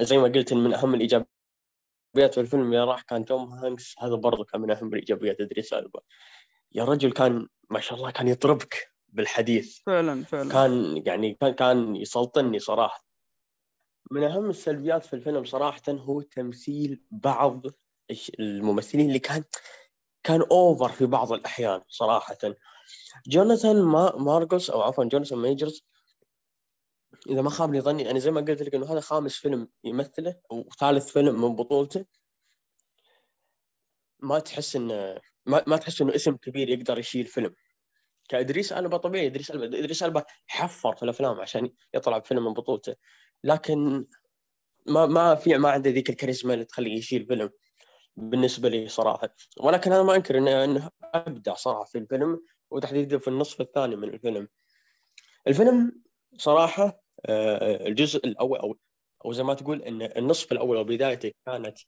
زي ما قلت من أهم الإيجابيات في الفيلم يا راح كان توم هانكس هذا برضه كان من أهم الإيجابيات ادريس ألبا. يا رجل كان ما شاء الله كان يطربك. بالحديث. فعلا فعلا. كان يعني كان كان يسلطني صراحة. من أهم السلبيات في الفيلم صراحة هو تمثيل بعض الممثلين اللي كان كان over في بعض الأحيان صراحة. جوناثان ما ماركوس أو عفوا جوناثان ميجرز إذا ما خابني ظني أنا زي ما قلت لك إنه هذا خامس فيلم يمثله وثالث فيلم من بطولته. ما تحس إنه ما, ما تحس إنه اسم كبير يقدر يشيل فيلم. كإدريس ألبا طبيعي إدريس ألبا إدريس ألبا حفر في الأفلام عشان يطلع بفيلم من بطولته. لكن ما ما في ما عنده ذيك الكاريزما اللي تخليه يشيل فيلم بالنسبة لي صراحة. ولكن أنا ما أنكر إنه إنه أبدع صراحة في الفيلم وتحديدا في النصف الثاني من الفيلم. الفيلم صراحة آه، الجزء الأول أو أو زي ما تقول إن النصف الأول وبدايته كانت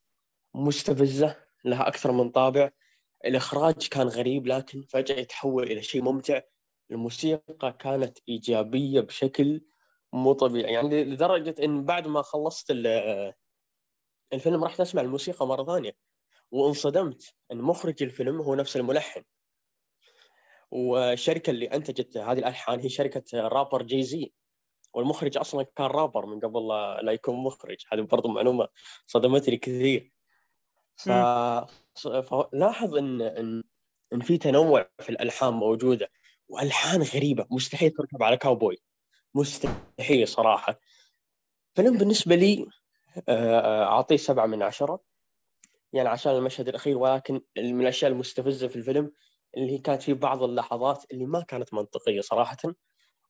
مستفزة لها أكثر من طابع. الإخراج كان غريب لكن فجأة يتحول إلى شيء ممتع. الموسيقى كانت إيجابية بشكل مو طبيعي. يعني لدرجة إن بعد ما خلصت ال- الفيلم رحت اسمع الموسيقى مرة ثانية. وانصدمت إن مخرج الفيلم هو نفس الملحن. والشركة اللي أنتجت هذه الألحان هي شركة رابر جي زي والمخرج أصلا كان رابر من قبل لا يكون مخرج. هذه برضو معلومة صدمتني كثير. ف... فلاحظ إن إن إن في تنوع في الألحان موجودة وألحان غريبة. مستحيل تركب على كاوبوي مستحيل صراحة. فيلم بالنسبة لي آه، أعطيه سبعة من عشرة. يعني عشان المشهد الأخير ولكن من الأشياء المستفزة في الفيلم اللي كانت في بعض اللحظات اللي ما كانت منطقية صراحة.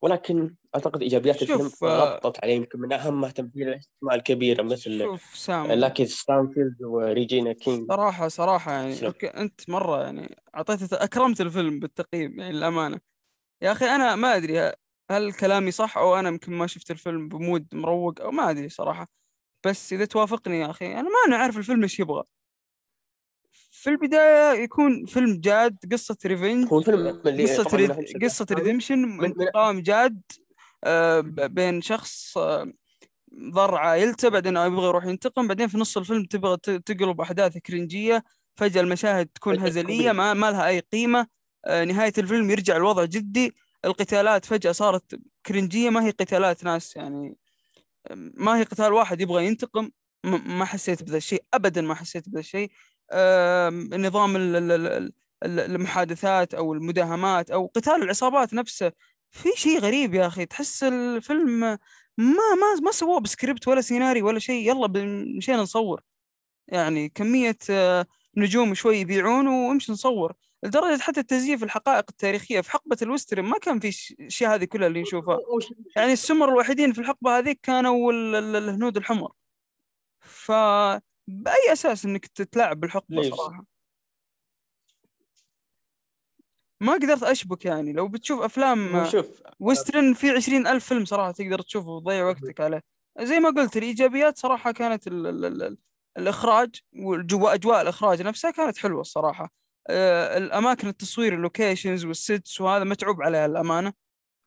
ولكن أعتقد إيجابيات الفيلم آه، غطت عليه يمكن من اهمها تمثيل الاسماء الكبيره مثل شوف سام. لاكيث ستانفيلد وريجينا كينج. صراحة صراحة يعني. okay أنت مرة يعني أعطيت أكرمت الفيلم بالتقييم يعني للأمانة. يا أخي أنا ما أدري هل كلامي صح أو أنا يمكن ما شفت الفيلم ب mood مروق أو ما أدري صراحة. بس إذا توافقني يا أخي أنا ما أنا عارف الفيلم إيش يبغى. في البداية يكون فيلم جاد قصة revenge هو قصة طبعاً red... redemption من- انتقام جاد آه، ب- بين شخص آه، ضر عائلته بعدين يبغى يروح ينتقم بعدين في نص الفيلم تبغى ت- تقلب أحداث كرنجية فجأة المشاهد تكون كوميدي. ما, ما لها أي قيمة آه، نهاية الفيلم يرجع الوضع جدي القتالات فجأة صارت كرنجية ما هي قتالات ناس يعني ما هي قتال واحد يبغى ينتقم م- ما حسيت بذا الشيء ابدا ما حسيت بذا الشيء نظام ال- ال- ال- ال- المحادثات أو المداهمات أو قتال العصابات نفسه. في شيء غريب يا أخي تحس الفيلم ما ما ما سووه بسكريبت ولا سيناريو ولا شيء. يلا مشينا نصور. يعني كمية آه، نجوم شوي يبيعون وامشي نصور. لدرجة حتى التزييف الحقائق التاريخية في حقبة ال western ما كان في الأشياء هذه كلها اللي نشوفها. يعني السمر الوحيدين في الحقبة هذيك كانوا ال- ال- الهنود الحمر. فبأي أساس إنك تتلاعب بالحقبة ليش؟ صراحة؟ ما قدرت أشبك يعني. لو بتشوف أفلام هو شوف western في عشرين ألف فيلم صراحة تقدر تشوفه وتضيع وقتك عليه. زي ما قلت الإيجابيات صراحة كانت ال ال ال الإخراج وجوا أجواء الإخراج نفسها كانت حلوة الصراحة. آه، الأماكن التصوير ال locations وال sets وهذا متعوب عليها الامانه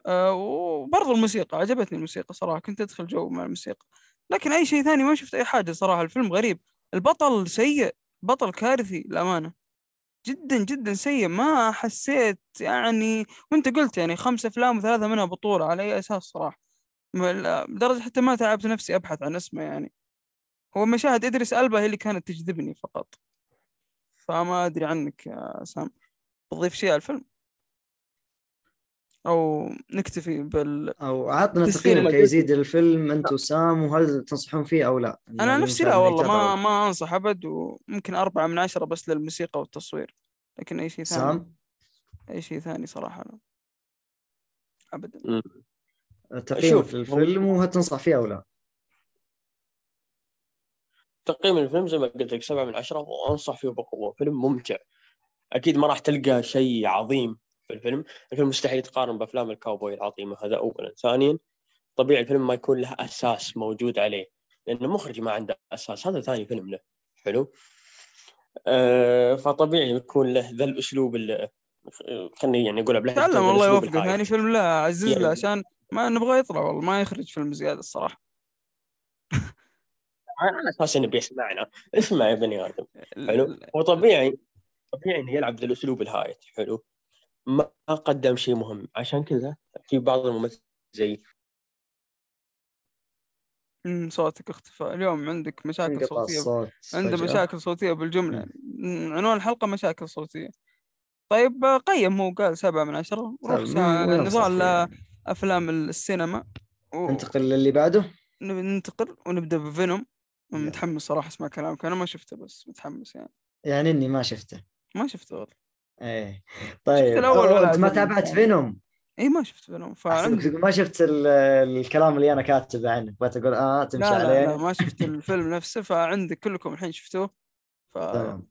آه، وبرضو الموسيقى عجبتني الموسيقى صراحة. كنت أدخل جو مع الموسيقى. لكن أي شيء ثاني ما شفت أي حاجة صراحة. الفيلم غريب. البطل سيء. بطل كارثي للأمانة. جدا جدا سيء. ما حسيت يعني وأنت قلت يعني خمس أفلام وثلاثة منها بطولة على أي أساس صراحة. لدرجه حتى ما تعبت نفسي أبحث عن اسمه يعني. هو مشاهد إدريس ألبا هي اللي كانت تجذبني فقط. فما أدري عنك يا سام. تضيف شيء على الفيلم؟ أو نكتفي بال أو عطنا تسليم تقييم الجزء. يزيد الفيلم أنت وسام وهل تنصحون فيه أو لا؟ أنا يعني نفسي مشاهد لا والله. ما ما أنصح أبد وممكن أربعة من عشرة بس للموسيقى والتصوير لكن أي شيء ثاني سام أي شيء ثاني صراحة لا ابدا. تقييم في الفيلم وهل تنصح فيه أو لا؟ تقييم الفيلم زي ما قلت لك سبعة من عشرة وأنصح فيه بقوة فيلم ممتع أكيد ما راح تلقى شيء عظيم في الفيلم. الفيلم مستحيل يتقارن بأفلام الكاوبوي العظيمة هذا أولا. ثانيا طبيعي الفيلم ما يكون له أساس موجود عليه لأن المخرج ما عنده أساس. هذا ثاني فيلم له. حلو. آه فطبيعي يكون له ذا الأسلوب اللي خلني يعني أقولها بلهجة تعلم الله الأسلوب يوفقك الهايف. يعني فيلم لا عزز له يعني- عشان ما نبغى يطلع والله ما يخرج فيلم زيادة الصراحة. على أساس إنه بيسمعنا. اسمع يا بني آدم. حلو. هو طبيعي طبيعي إنه يلعب ذا الأسلوب الهايت. حلو. ما قدم شيء مهم. عشان كذا في بعض الممثلين زي أمم، صوتك اختفى. اليوم عندك مشاكل صوتية. عنده. مشاكل صوتية بالجملة. عنوان الحلقة مشاكل صوتية. طيب آه، قيم. هو قال سبعة من عشرة. طيب، نضال فيه. افلام السينما. و- ننتقل للي بعده؟ ننتقل ونبدأ بفينوم. متحمس صراحة أسمع كلامك. أنا ما شفته بس متحمس يعني. يعني إني ما شفته. ما شفته والله. إيه. طيب الأول ولا أنت ما تابعت. فينوم اي ما شفت فينوم تقول ما شفت ال- الكلام اللي أنا كاتبه عنه. بغيت أقول آه تمشي لا لا, عليه. لا ما شفت <laughs> الفيلم نفسه فعندك كلكم الحين شفتوه. ف تمام.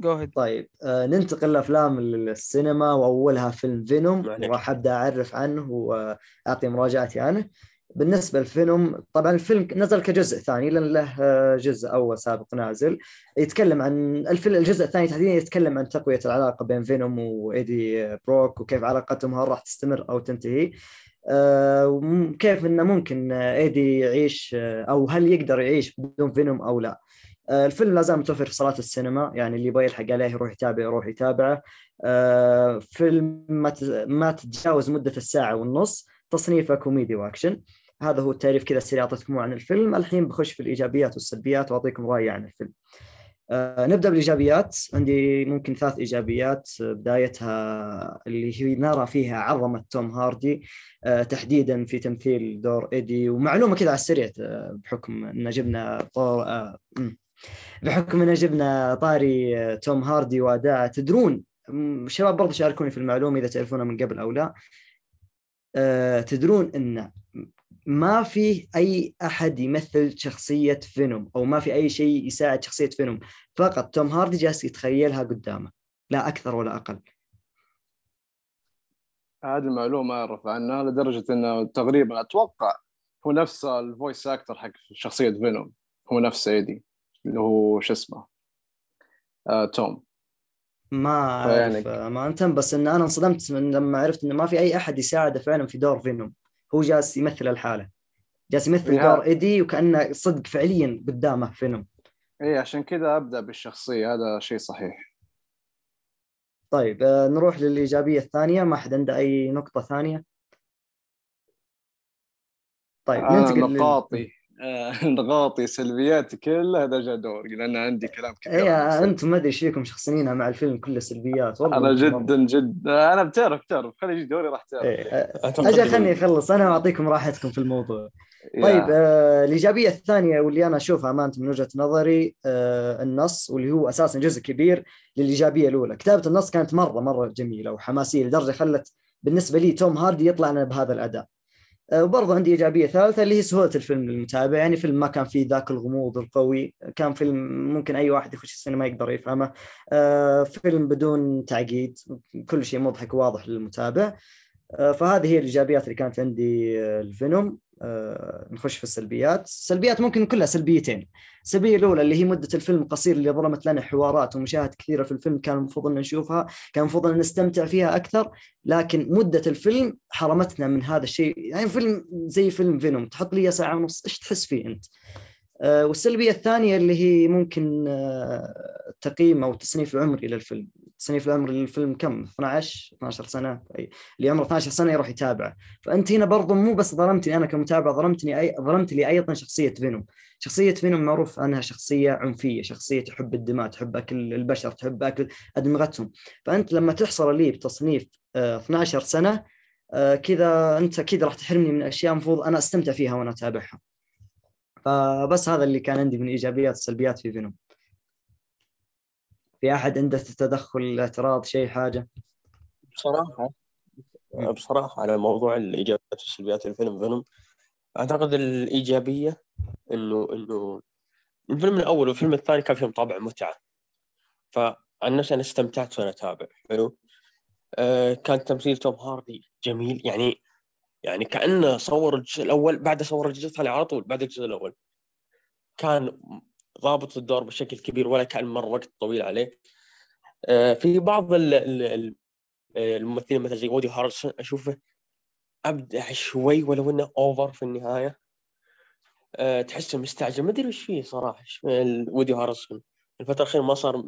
go ahead طيب آه ننتقل لأفلام السينما وأولها فيلم فينوم. وراح أبدأ أعرف عنه وأعطي مراجعتي عنه. بالنسبة للفيلم طبعا الفيلم نزل كجزء ثاني لأن له آه، جزء أول سابق نازل. يتكلم عن الفيلم الجزء الثاني تحديدا يتكلم عن تقوية العلاقة بين فينوم وإيدي بروك وكيف علاقتهم هل راح تستمر أو تنتهي. آه، وكيف إنه ممكن إيدي يعيش آه، أو هل يقدر يعيش بدون فينوم أو لا. الفيلم لا زال متوفر في صالات السينما يعني اللي يبغى يلحق عليه يروح يتابع يروح يتابعه. فيلم ما تتجاوز مدة الساعة والنص تصنيفه كوميدي واكشن. هذا هو التعريف كذا السريع أعطيتكم عن الفيلم. الحين بخش في الإيجابيات والسلبيات وأعطيكم رأيي عن الفيلم. آه، نبدأ بالإيجابيات. عندي ممكن ثلاث إيجابيات. بدايتها اللي هي نرى فيها عظمة توم هاردي آه، تحديدا في تمثيل دور إيدي ومعلومة كذا على السريع آه، بحكم إن جبنا طور. بحكم إن جبنا طاري توم هاردي واداءه تدرون شباب برضه شاركوني في المعلومة إذا تعرفونها من قبل أو لا. تدرون إن ما في أي أحد يمثل شخصية فينوم أو ما في أي شيء يساعد شخصية فينوم. فقط توم هاردي جالس يتخيلها قدامه لا أكثر ولا أقل. هذه المعلومة أعرف عنها لدرجة إنه تقريبا أتوقع هو نفس ال voice actor حق شخصية فينوم. هو نفس إيدي اللي هو شو اسمه؟ آه توم. ما أعرف امانه بس إن أنا انصدمت من لما عرفت إنه ما في أي أحد يساعده فعلا في دور فينوم. هو جالس يمثل الحالة. جالس يمثل يا- دور إيدي وكأنه صدق فعليا قدامه فينوم اي إيه، عشان كذا أبدأ بالشخصية هذا شيء صحيح. طيب آه، نروح للإيجابية الثانية. ما حد عنده أي نقطة ثانية؟ طيب آه ننتقل نقاطي. آه <laughs> نقاطي سلبياتي كلها هذا جا دوري لأن عندي كلام كثير إيه السلبي. أنتم ما أدري إيش فيكم شخصنينها مع الفيلم كله سلبيات والله أنا جدا جدا. أنا بتعرف بتعرف. خلي يجي دوري راح تعرف. إيه، أجل خلني أخلص. أنا واعطيكم راحتكم في الموضوع. طيب آه الإيجابية الثانية واللي أنا أشوفها أمانة من وجهة نظري آه النص واللي هو أساسا جزء كبير للإيجابية الأولى، كتابة النص كانت مرة مرة جميلة وحماسية لدرجة خلت بالنسبة لي توم هاردي يطلع لنا بهذا الأداء. آه وبرضه عندي إيجابية ثالثة اللي هي سهولة الفيلم للمتابع، يعني فيلم ما كان فيه ذاك الغموض القوي، كان فيلم ممكن أي واحد يخش السينما يقدر يفهمه. آه فيلم بدون تعقيد، كل شيء مضحك وواضح للمتابع. آه، فهذه هي الإيجابيات اللي كانت عندي الفينوم نخش في السلبيات. السلبيات ممكن كلها سلبيتين. السلبية الأولى اللي هي مدة الفيلم القصير اللي ظلمت لنا حوارات ومشاهد كثيرة في الفيلم كان المفروض إن نشوفها كان المفروض إن نستمتع فيها أكثر لكن مدة الفيلم حرمتنا من هذا الشيء. يعني فيلم زي فيلم فينوم تحط لي ساعة ونص إيش تحس فيه أنت؟ آه، والسلبية الثانية اللي هي ممكن آه، تقييم أو تصنيف العمري للفيلم التصنيف العمري للفيلم كم؟ 12 12 سنة؟ أي. اللي عمره 12 سنة يروح يتابعه. فأنت هنا برضو مو بس ظلمتني أنا كمتابع ظلمتني أي... ظلمت لي أيضا شخصية فينوم. شخصية فينوم معروف أنها شخصية عنفية شخصية تحب الدماء تحب أكل البشر تحب أكل أدمغتهم. فأنت لما تحصل لي بتصنيف آه، 12 سنة آه، كذا أنت أكيد راح تحرمني من أشياء المفروض أنا أستمتع فيها وأنا أتابعها. فبس هذا اللي كان عندي من إيجابيات وسلبيات في فينوم. في أحد عنده تدخل اعتراض شيء حاجة؟ بصراحة مم. بصراحة على موضوع الإيجابيات والسلبيات الفيلم فيلم أعتقد الإيجابية إنه إنه الفيلم الأول والفيلم الثاني كان فيهم طابع متعة. فعن نفسي أنا استمتعت وأنا أتابع حلو؟ آه كان تمثيل توم هاردي جميل يعني يعني كأنه صور الجزء الأول بعد صور الجزء الثاني على طول بعد الجزء الأول. كان ضابط الدور بشكل كبير ولا كان مر وقت طويل عليه. آه في بعض ال ال ال الممثلين مثل زي وودي هارلسون أشوفه أبدع شوي ولو إنه over في النهاية. أه تحسه مستعجل. ما أدري وش فيه صراحة. وودي هارلسون الفترة الأخيرة ما صار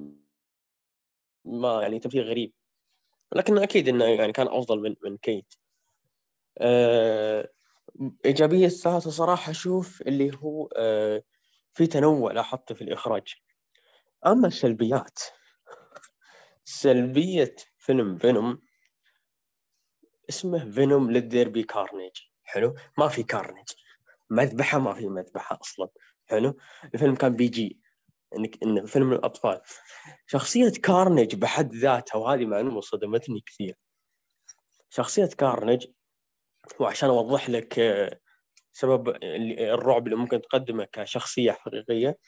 ما يعني تمثيل غريب. لكن أكيد إنه يعني كان أفضل من من كيت. أه إيجابية الثالثه صراحة أشوف اللي هو أه في تنوع لاحظته في الإخراج. أما السلبيات سلبية فيلم فينوم اسمه فينوم Let There Be Carnage. حلو؟ ما في carnage. مذبحة ما في مذبحة أصلا. حلو؟ الفيلم كان PG كأنه فيلم للاطفال شخصية كارنيج بحد ذاتها وهذه معلومة صدمتني كثير. شخصية كارنيج وعشان أوضح لك آه، سبب الرعب اللي ممكن تقدمه كشخصية حقيقية.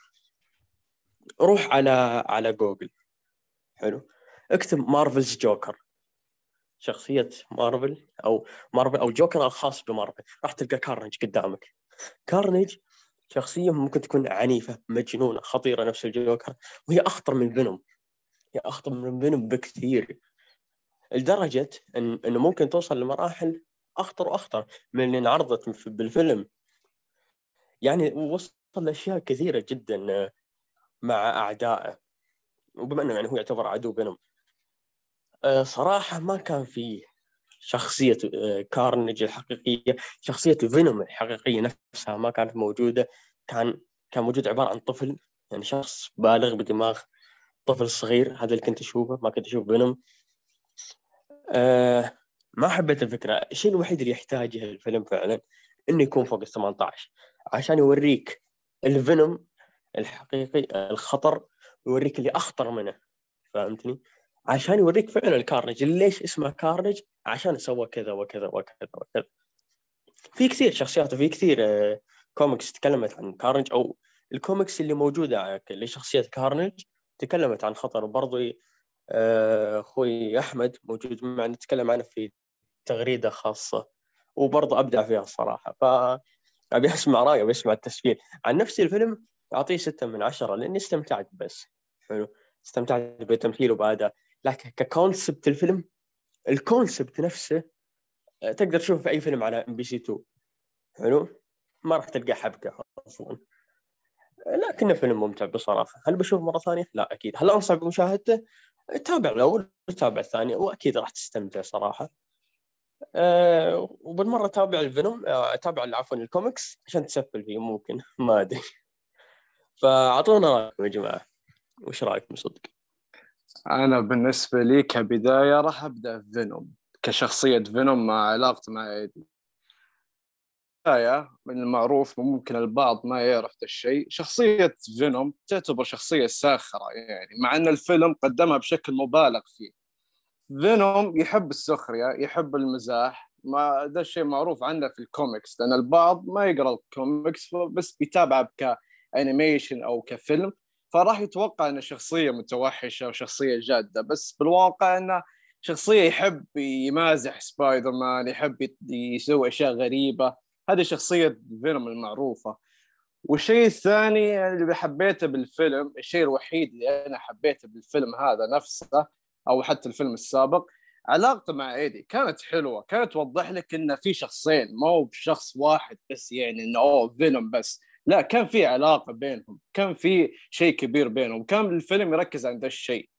روح على على جوجل. حلو. اكتب Marvel's Joker شخصية مارفل أو مارفل أو جوكر الخاص بمارفل راح تلقى كارنج قدامك. كارنج شخصية ممكن تكون عنيفة مجنونة خطيرة نفس الجوكر. وهي أخطر من فينوم هي أخطر من فينوم بكثير. لدرجة إن إنه ممكن توصل لمراحل أخطر وأخطر من اللي انعرضت في- بالفيلم. يعني وصل لأشياء كثيرة جدا آه، مع أعدائه. وبما أنه يعني هو يعتبر عدو فينوم آه، صراحة ما كان في شخصية آه، كارنيج الحقيقية شخصية فينوم الحقيقية نفسها ما كانت موجودة. كان كان موجود عبارة عن طفل يعني شخص بالغ بدماغ طفل صغير. هذا اللي كنت أشوفه ما كنت أشوف فينوم. آه ما حبيت الفكرة. الشيء الوحيد اللي يحتاجه الفيلم فعلا إنه يكون فوق ال 18 عشان يوريك الفينوم الحقيقي الخطر ويوريك اللي أخطر منه. فهمتني؟ عشان يوريك فعلا الكارنج. ليش اسمه كارنج؟ عشان سوى كذا وكذا وكذا وكذا. في كثير شخصيات وفي كثير آه، كوميكس تكلمت عن كارنج أو الكوميكس اللي موجودة لشخصية كارنج تكلمت عن خطر. برضو آه، أخوي أحمد موجود معنا تكلم عنه في تغريدة خاصة. وبرضه أبدع فيها الصراحة. ف أبي أسمع رايه واسمع التسجيل عن نفسي الفيلم أعطيه ستة من عشرة لأني استمتعت بس. حلو. استمتعت بتمثيله وبأداء. لكن ك concept الفيلم ال concept نفسه آه، تقدر تشوفه في أي فيلم على إم بي سي 2 حلو. ما راح تلقى حبكة أصلا. لكنه فيلم ممتع بصراحة. هل بشوف مرة ثانية؟ لا أكيد. هل انصح بمشاهدته؟ تابع الأول وتابع الثاني وأكيد راح تستمتع صراحة. أه وبالمرة تابع الفينوم أه تابع عفوا الكوميكس عشان تسفل فيه ممكن <laughs> ما أدري. فأعطونا رأيكم يا جماعة. وش رأيكم صدق؟ أنا بالنسبة لي كبداية راح أبدأ فينوم كشخصية فينوم مع علاقته مع إيدي. بداية من المعروف وممكن البعض ما يعرف ذا الشيء. شخصية فينوم تعتبر شخصية ساخرة يعني مع أن الفيلم قدمها بشكل مبالغ فيه. فينوم يحب السخرية يحب المزاح. ما ده الشيء معروف عنه في الكوميكس لأن البعض ما يقرأ الكوميكس بس بيتابعه ك animation أو كفيلم. فراح يتوقع إنه شخصية متوحشة وشخصيه جادة بس بالواقع إنه شخصية يحب يمازح سبايدر مان يحب يسوي أشياء غريبة. هذه شخصية فينوم المعروفة. والشيء الثاني اللي حبيته بالفيلم الشيء الوحيد اللي أنا حبيته بالفيلم هذا نفسه أو حتى الفيلم السابق علاقته مع إيدي كانت حلوة كانت توضح لك إنه في شخصين ما هو بشخص واحد بس يعني إنه أوه فينوم بس لا كان في علاقة بينهم كان في شيء كبير بينهم كان الفيلم يركز عند الشيء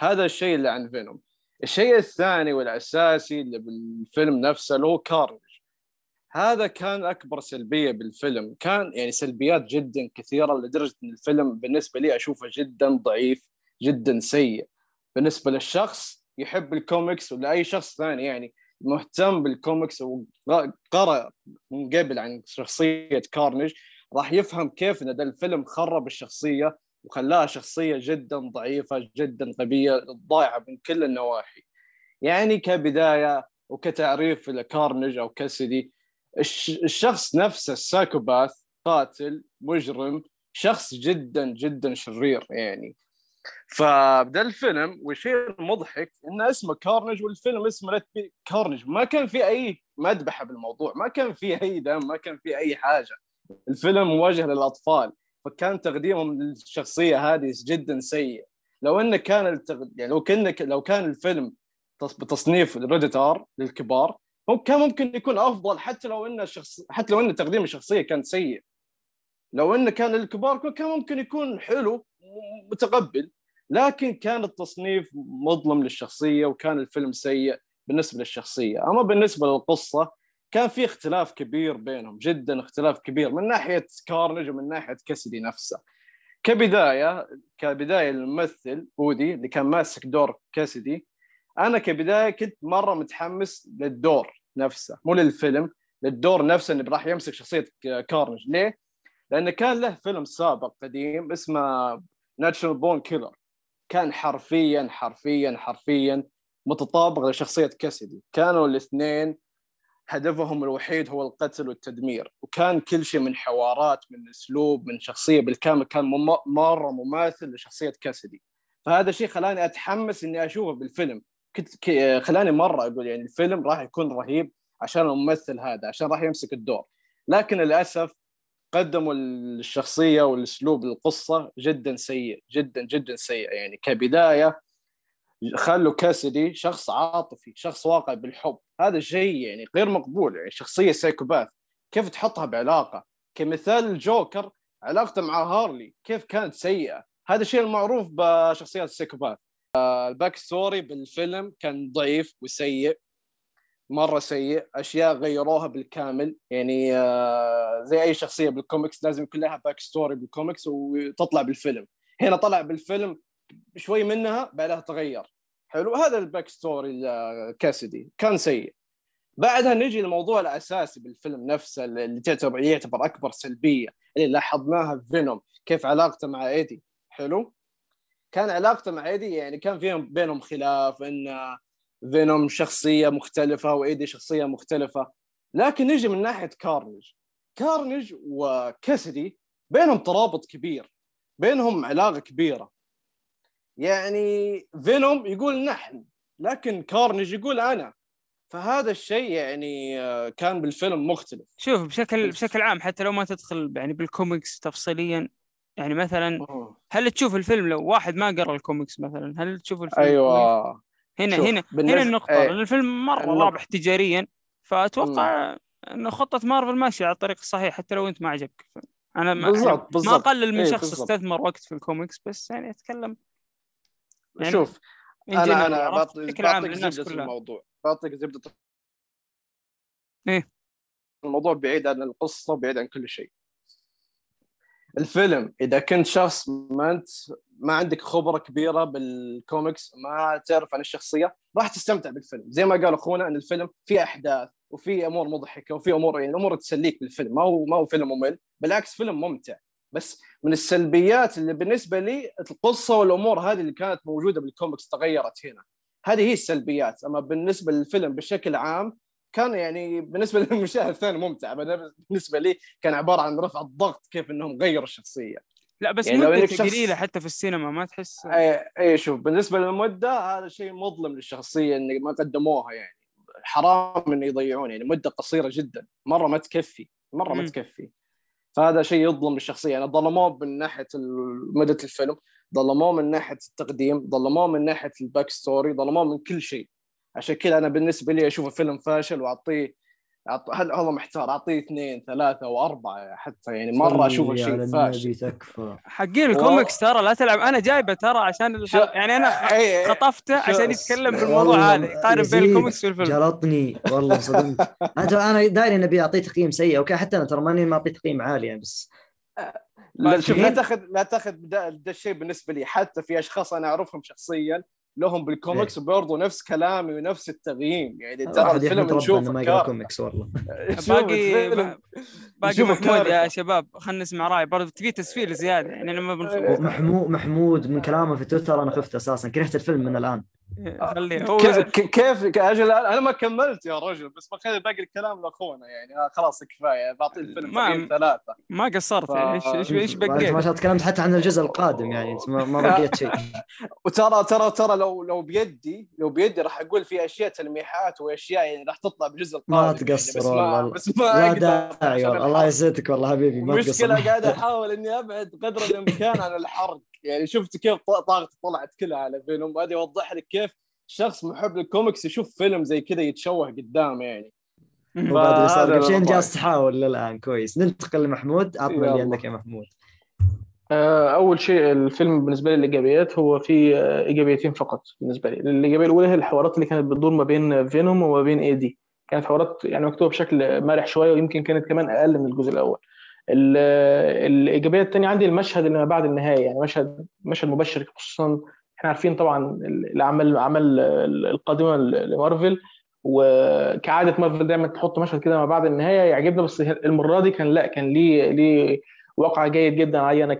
هذا الشيء اللي عن فينوم. الشيء الثاني والأساسي اللي بالفيلم نفسه اللي هو كارنج. هذا كان أكبر سلبية بالفيلم كان يعني سلبيات جدا كثيرة لدرجة إن الفيلم بالنسبة لي أشوفه جدا ضعيف جدا سيء. بالنسبة للشخص يحب الكوميكس ولا اي شخص ثاني يعني مهتم بالكوميكس وقرأ من قبل عن شخصية كارنج راح يفهم كيف إن ده الفيلم خرب الشخصية وخلاها شخصية جدا ضعيفة جدا غبية ضايعة من كل النواحي. يعني كبداية وكتعريف لكارنج أو كاسدي الشخص نفسه ال psychopath قاتل مجرم شخص جدا جدا شرير يعني. فبدا الفيلم والشيء المضحك انه اسمه كارنج والفيلم اسمه كارنج ما كان في أي مذبحة بالموضوع ما كان في أي دم ما كان في أي حاجة. الفيلم موجه للأطفال فكان تقديمهم للشخصية هذه جدا سيء. لو إنه كان التغ... يعني لو كان لو كان الفيلم بتصنيف rated R للكبار كان ممكن يكون أفضل حتى لو إن الشخص حتى لو إن تقديم الشخصية كان سيء. لو انه كان للكبار كان ممكن يكون حلو متقبل لكن كان التصنيف مظلم للشخصية وكان الفيلم سيء بالنسبة للشخصية. أما بالنسبة للقصة كان في اختلاف كبير بينهم جدا اختلاف كبير من ناحية كارنج ومن ناحية كسدي نفسه. كبداية كبداية الممثل بودي اللي كان ماسك دور كاسدي أنا كبداية كنت مرة متحمس للدور نفسه مو للفيلم للدور نفسه إنه راح يمسك شخصية كارنج. ليه؟ لأنه كان له فيلم سابق قديم اسمه Natural Born Killer كان حرفيا حرفيا حرفيا متطابق لشخصية كاسدي كانوا الاثنين هدفهم الوحيد هو القتل والتدمير. وكان كل شيء من حوارات من أسلوب من شخصية بالكامل كان مرة مماثل لشخصية كاسدي فهذا الشيء خلاني أتحمس إني أشوفه بالفيلم. كنت خلاني مرة أقول يعني الفيلم راح يكون رهيب عشان الممثل هذا عشان راح يمسك الدور. لكن للأسف قدموا الشخصية والأسلوب القصة جدا سيء جدا جدا سيء. يعني كبداية خلوا كاسدي شخص عاطفي شخص واقع بالحب. هذا شيء يعني غير مقبول. يعني شخصية psychopath كيف تحطها بعلاقة؟ كمثال الجوكر علاقته مع هارلي كيف كانت سيئة؟ هذا الشيء المعروف بشخصيات ال psychopath. ال backstory بالفيلم كان ضعيف وسيء. مرة سيء أشياء غيروها بالكامل. يعني آه، زي أي شخصية بالكوميكس لازم يكون لها backstory بال comics وتطلع بالفيلم. هنا طلع بالفيلم شوي منها بعدها تغير. حلو؟ هذا ال backstory كاسدي كان سيء. بعدها نجي للموضوع الأساسي بالفيلم نفسه اللي تعتبر يعتبر أكبر سلبية اللي لاحظناها في فينوم كيف علاقته مع ايدي حلو؟ كان علاقته مع ايدي يعني كان فيهم بينهم خلاف إن فينوم شخصية مختلفة وايدي شخصية مختلفة. لكن نجي من ناحية كارنج كارنج وكاسدي بينهم ترابط كبير. بينهم علاقة كبيرة. يعني فينوم يقول نحن لكن كارنج يقول أنا. فهذا الشيء يعني آه، كان بالفيلم مختلف. شوف بشكل بشكل عام حتى لو ما تدخل يعني بالكوميكس تفصيليا يعني مثلا هل تشوف الفيلم لو واحد ما قرأ الكوميكس مثلا؟ هل تشوف الفيلم أيوه. هنا. هنا. هنا النقطة إيه. الفيلم مرة رابح تجاريا فأتوقع أن خطة مارفل ماشية على الطريق الصحيح حتى لو أنت ما عجبك أنا ما, بالزبط. بالزبط. ما أقلل من إيه شخص بالزبط. استثمر وقت في الكوميكس بس يعني أتكلم يعني شوف أنا أنا بعطيك زبدة الموضوع بعطيك زبدة إيه الموضوع بعيد عن القصة بعيد عن كل شيء الفيلم إذا كنت شخص ما أنت ما عندك خبرة كبيرة بالكوميكس ما تعرف عن الشخصية راح تستمتع بالفيلم. زي ما قال أخونا إن الفيلم فيه أحداث وفي أمور مضحكة وفي أمور يعني امور تسليك بالفيلم. ما هو ما هو فيلم ممل بالعكس فيلم ممتع. بس من السلبيات اللي بالنسبة لي القصة والأمور هذه اللي كانت موجودة بالكوميكس تغيرت هنا. هذه هي السلبيات. أما بالنسبة للفيلم بشكل عام كان يعني بالنسبة <laughs> للمشاهد الثاني ممتع بالنسبة لي كان عبارة عن رفع الضغط كيف إنهم غيروا الشخصية. لا بس يعني مدة قليله حتى في السينما ما تحس. اي, أي شوف بالنسبة للمدة هذا شيء مظلم للشخصية ان ما قدموها يعني. حرام إنه يضيعون يعني مدة قصيرة جدا مرة ما تكفي مرة ما. تكفي. فهذا شيء يظلم الشخصيه يعني ظلموه من ناحية مدة الفيلم ظلموه من ناحية التقديم ظلموه من ناحية ال backstory ظلموه من كل شيء. عشان كذا أنا بالنسبة لي اشوفه فيلم فاشل واعطيه أعط- هل والله محتار أعطيه اثنين ثلاثة وأربعة حتى يعني مرة أشوفه شيء فاشل. تكفى. حقين الكوميكس ترى لا تلعب. أنا جايبه ترى عشان الح... شو- يعني أنا <laughs> إيه،. خطفته عشان يتكلم بالموضوع والله هذا يقارن بين الكوميكس والفيلم. جلطني. والله صدمت. <laughs> أنا داري اني أبي أعطيه تقييم سيء. okay حتى أنا ترى ماني معطيه تقييم عالي يعني بس لا شوف لا؟ تاخذ لا تاخذ ده, ده الشيء بالنسبة لي. حتى في أشخاص أنا أعرفهم شخصيا لهم بالكوميكس برضو نفس كلامي ونفس التقييم يعني ترى واحد الفيلم إنه ما يقرأ كوميكس والله. <laughs> باقي باقي محمود يا. شباب خلينا نسمع راي برضه تبي تسفيل زيادة يعني لما بنخلص ومحمود محمود من كلامه في تويتر أنا خفت أساسا. كرهت الفيلم من الآن. خليه هو كيف أجل أنا ما كملت يا رجل بس بخلي باقي الكلام لأخونا يعني. آه خلاص كفاية. بعطي الفيلم ما- ثلاثة. ما قصرت. يعني إيش إيش إيش انت ما بقيت؟ شاء الله تكلمت حتى عن الجزء القادم يعني. انت ما ما <laughs> بقيت شيء. وترى ترى ترى لو لو بيدي لو بيدي راح أقول في أشياء تلميحات وأشياء يعني راح تطلع بالجزء القادم ما يعني. تقصر بس ما والله. بس ما لا داعي والله. الله. يسعدك والله حبيبي ما المشكلة تقصر قاعد أحاول إني أبعد قدر الإمكان عن الحرق. يعني شفت كيف ط- طاقتي طلعت كلها على فينوم. هذا يوضح لك كيف شخص محب للكوميكس يشوف فيلم زي كذا يتشوه قدامه يعني. قبل شيء. جالس تحاول للآن. كويس. ننتقل لمحمود. عطنا اللي. عندك يا محمود. آه، أول شيء الفيلم بالنسبة لي الايجابيات هو في آه، إيجابيتين فقط بالنسبة لي. الايجابيه الاولى هي الحوارات اللي كانت بتدور ما بين فينوم وما بين ايدي كانت حوارات يعني مكتوبة بشكل مرح شوية ويمكن كانت كمان أقل من الجزء الأول. ال- الإيجابية الثانية عندي المشهد اللي ما بعد النهايه يعني مشهد مشهد مبشر خصوصا إحنا عارفين طبعا الأعمال الأعمال القادمة لمارفل وكعادة مارفل دايما تحط مشهد كده ما بعد النهاية يعجبنا بس المرة دي كان لا كان ليه ليه واقع جيد جدا علي أنا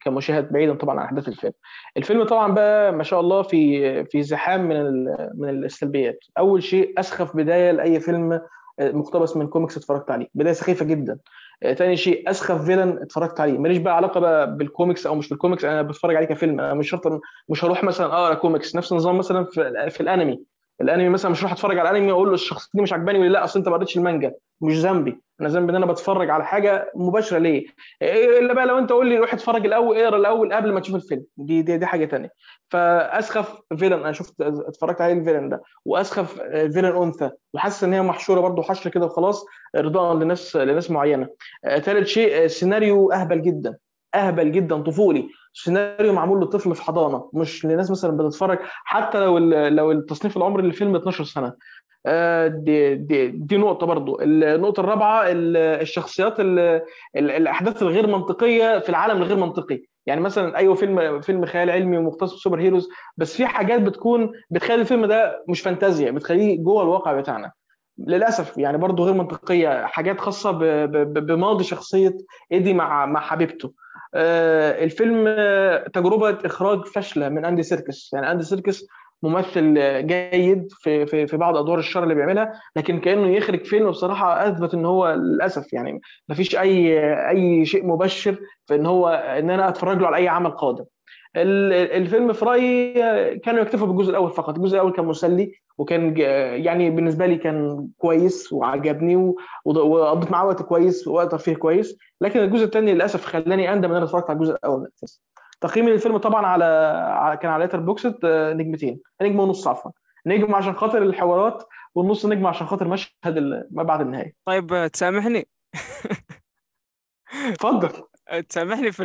كمشاهد بعيدا طبعا عن أحداث الفيلم. الفيلم طبعا بقى ما شاء الله في في زحام من من السلبيات. أول شيء أسخف بداية لأي فيلم مقتبس من كوميكس اتفرجت عليه، بداية سخيفة جدا. آه، تاني شيء أسخف villain اتفرجت عليه، ماليش بقى علاقة بقى بالكوميكس أو مش بالكوميكس أنا بتفرج عليه كفيلم. أنا مش شرط مش هروح مثلا أقرأ كوميكس. نفس النظام مثلا في, في الأنمي. الانمي مثلا مش هروح أتفرج على الانمي وأقول له الشخصية دي مش عجباني ولا لأ أصل أنت ما قريتش المانجا. مش ذنبي. أنا ذنبي إن أنا بتفرج على حاجة مباشرة. ليه؟ إلا بقى لو أنت قول لي روح اتفرج الأول اقرأ الأول قبل ما تشوف الفيلم. دي دي, دي حاجة تانية. فأسخف villain. أنا شفت اتفرجت عليه ال villain ده. وأسخف villain أنثى. وحاسس إن هي محشورة برضو حشر كده وخلاص ارضاء لناس لناس معينة. آه، ثالث شيء آه، سيناريو أهبل جدا. أهبل جدا طفولي. سيناريو معمول لطفل في حضانة مش لناس مثلا بتتفرج حتى لو لو التصنيف العمري للفيلم 12 سنة. آه، دي دي دي نقطة برضو. النقطة الرابعة ال- الشخصيات ال- ال- الأحداث الغير منطقية في العالم الغير منطقي. يعني مثلا أيوه فيلم فيلم خيال علمي ومختص ب super heroes بس في حاجات بتكون بتخلي الفيلم ده مش فانتازيا بتخليه جوه الواقع بتاعنا. للأسف يعني برضو غير منطقية حاجات خاصة بماضي شخصية إيدي مع مع حبيبته. الفيلم آه، تجربة إخراج فاشلة من أندي سيركس. يعني أندي سيركس ممثل آه، جيد في في في بعض أدوار الشر اللي بيعملها لكن كأنه يخرج فيلم بصراحه أثبت إن هو للأسف يعني ما فيش اي أي شيء مبشر في إن هو إن أنا أتفرج له على أي عمل قادم. الفيلم في رايي آه، كانوا يكتفوا بالجزء الأول فقط. الجزء الأول كان مسلي وكان يعني بالنسبة لي كان كويس وعجبني وقضيت معاه وقت كويس ووقت ترفيه كويس. لكن الجزء الثاني للأسف خلاني أندم إن أنا اتفرجت على الجزء الأول. الاساس تقييمي للفيلم طبعا على كان على Letterboxd نجمتين. نجمه ونص عفوا. نجم عشان خاطر الحوارات والنص نجم عشان خاطر مشهد ما بعد النهاية. طيب آه، تسامحني؟ <laughs> اتفضل. تسامحني في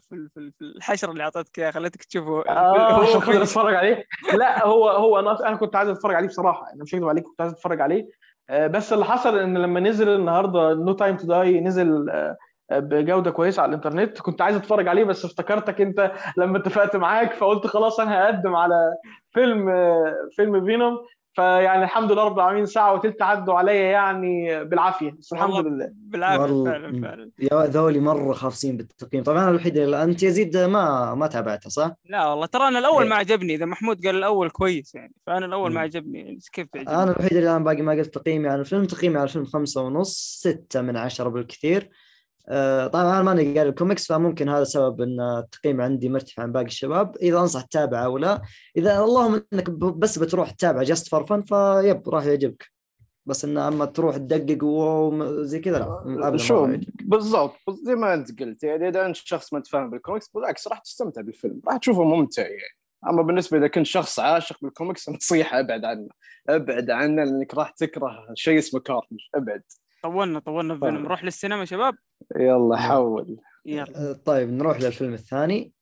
في في ال- في الحشر اللي اعطيتك اياه خليتك تشوفه. آه هو كويس. أتفرج عليه؟ لا هو هو أنا أنا كنت عايز أتفرج عليه بصراحة أنا مش هكذب عليك كنت عايز أتفرج عليه. آه، بس اللي حصل إن لما نزل النهارده No Time to Die نزل آه، بجودة كويسة على الإنترنت كنت عايز أتفرج عليه بس افتكرتك أنت لما اتفقت معاك فقلت خلاص أنا هقدم على فيلم آه، فيلم Venom. فيعني الحمد لله رب العالمين ساعة وتلت عدوا عليا يعني بالعافية. بس الحمد لله. بالعافية. فعلا فعلا. يا ذولي مرة خافصين بالتقييم. طبعا أنا الوحيد اللي أنت يزيد ما ما تابعته صح؟ لا والله ترى أنا الأول إيه. ما عجبني. إذا محمود قال الأول كويس يعني فأنا الأول ما. عجبني. يعني كيف تعجبني؟ أنا الوحيد اللي الآن باقي ما قلت تقييمي على الفيلم. تقييمي على الفيلم خمسة ونص ستة من عشرة بالكثير. طبعا أنا ماني قاري الكوميكس فممكن هذا سبب إن التقييم عندي مرتفع عن باقي الشباب. إذا أنصح تتابعه أو لا إذا اللهم إنك بس بتروح تتابع just for fun vibe راح يعجبك. بس انه أما تروح تدقق وزي كذا لا شوف. بالضبط زي ما أنت قلت يعني إذا أنت شخص ما تفهم بالكوميكس بالعكس راح تستمتع بالفيلم راح تشوفه ممتع يعني. أما بالنسبة إذا كنت شخص عاشق بالكوميكس <laughs> نصيحة أبعد عنه أبعد عنه لأنك راح تكره شيء اسمه Carnage أبعد. طولنا طولنا في فيلم طيب. نروح للسينما شباب؟ يلا حول. يلا. آه، طيب نروح للفيلم الثاني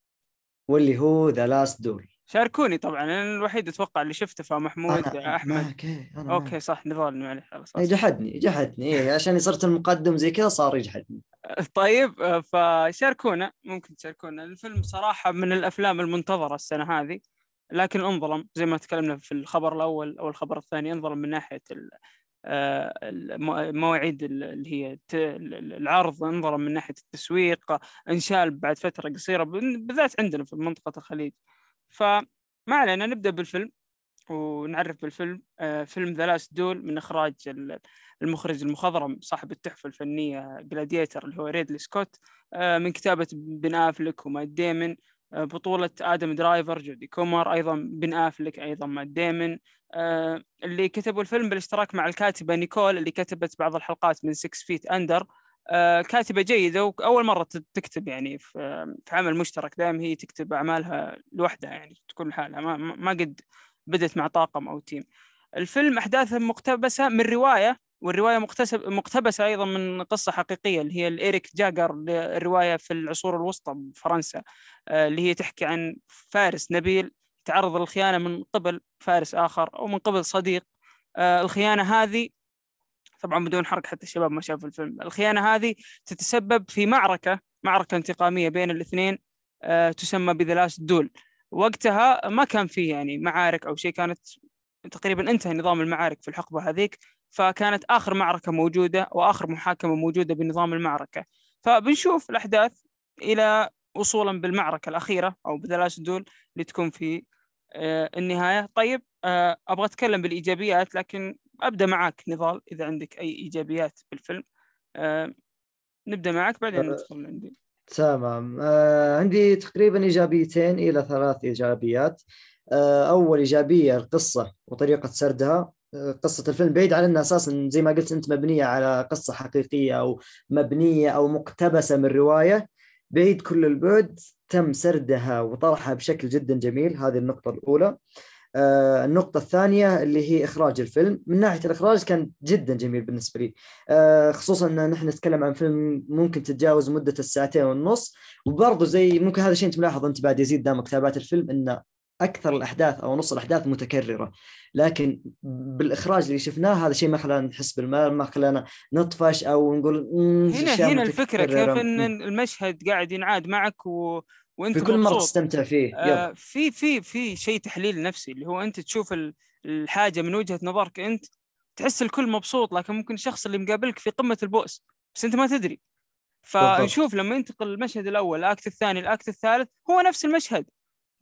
واللي هو The Last Duel شاركوني طبعا أنا الوحيد أتوقع اللي شفته فمحمود أحمد. معك إيه، أنا أوكي صح نضال معلش خلاص إيه، جحدني جحدني إيه عشان صرت المقدم زي كذا صار يجحدني. <laughs> طيب آه، فشاركونا ممكن تشاركونا. الفيلم صراحة من الأفلام المنتظرة السنة هذه لكن انظلم زي ما تكلمنا في الخبر الأول أو الخبر الثاني انظلم من ناحية آه، ال- اللي هي العرض انظلم من ناحية التسويق انشال بعد فترة قصيرة بال- بالذات عندنا في منطقة الخليج. فما علينا نبدأ بالفيلم ونعرف بالفيلم. آه، فيلم The Last Duel من إخراج ال- المخرج المخضرم صاحب التحفة الفنية Gladiator اللي هو ريدلي سكوت آه، من كتابة بن آفلك ومات ديمن. بطولة آدم درايفر جودي كومر أيضا بن آفلك أيضا مات ديمن. آه، اللي كتبوا الفيلم بالاشتراك مع الكاتبة نيكول اللي كتبت بعض الحلقات من Six Feet Under كاتبة جيدة وأول مرة تكتب يعني في في عمل مشترك دائما هي تكتب أعمالها لوحدها يعني تكون لحالها ما ما قد بدت مع طاقم أو تيم. الفيلم أحداثه مقتبسة من رواية والرواية مقتسب مقتبسة أيضا من قصة حقيقية اللي هي الإيريك جاجر الرواية في العصور الوسطى بفرنسا آه، اللي هي تحكي عن فارس نبيل تعرض للخيانة من قبل فارس آخر أو من قبل صديق. آه، الخيانة هذه طبعا بدون حرق حتى الشباب ما شافوا الفيلم الخيانة هذه تتسبب في معركة معركة انتقامية بين الاثنين آه، تسمى ب The Last Duel. وقتها ما كان في يعني معارك أو شيء كانت تقريبا انتهى نظام المعارك في الحقبة هذيك. فكانت آخر معركة موجودة وآخر محاكمة موجودة بنظام المعركة. فبنشوف الأحداث إلى وصولا بالمعركة الأخيرة أو ب The Last Duel اللي تكون في آه، النهاية. طيب آه، أبغى أتكلم بالإيجابيات لكن أبدأ معك نضال إذا عندك أي إيجابيات بالفيلم. آه، نبدأ معك بعدين ندخل عندي. تمام. آه عندي تقريبا إيجابيتين إلى ثلاث إيجابيات. آه أول إيجابية القصة وطريقة سردها. قصة الفيلم بعيد عن انها أساسا زي ما قلت أنت مبنية على قصة حقيقية أو مبنية أو مقتبسة من رواية. بعيد كل البعد تم سردها وطرحها بشكل جدا جميل. هذه النقطة الأولى. آه النقطة الثانية اللي هي إخراج الفيلم. من ناحية الإخراج كان جدا جميل بالنسبة لي. آه خصوصا أن نحن نتكلم عن فيلم ممكن تتجاوز مدة الساعتين والنص وبرضه زي ممكن هذا الشيء أنت ملاحظ أنت بعد يزيد دام كتابات الفيلم أن أكثر الأحداث أو نص الأحداث متكررة لكن بالإخراج اللي شفناه هذا شيء ما خلانا نحس بالملل ما خلانا نطفش أو نقول "مم، هنا هنا الفكرة كيف متكررة". أن مم. المشهد قاعد ينعاد معك و... وأنت في كل مبسوط. تستمتع فيه. آه، في في في شيء تحليل نفسي اللي هو أنت تشوف ال- الحاجة من وجهة نظرك أنت تحس الكل مبسوط لكن ممكن الشخص اللي مقابلك في قمة البؤس بس أنت ما تدري فنشوف لما ينتقل المشهد الأول الأكت الثاني الأكت الثالث هو نفس المشهد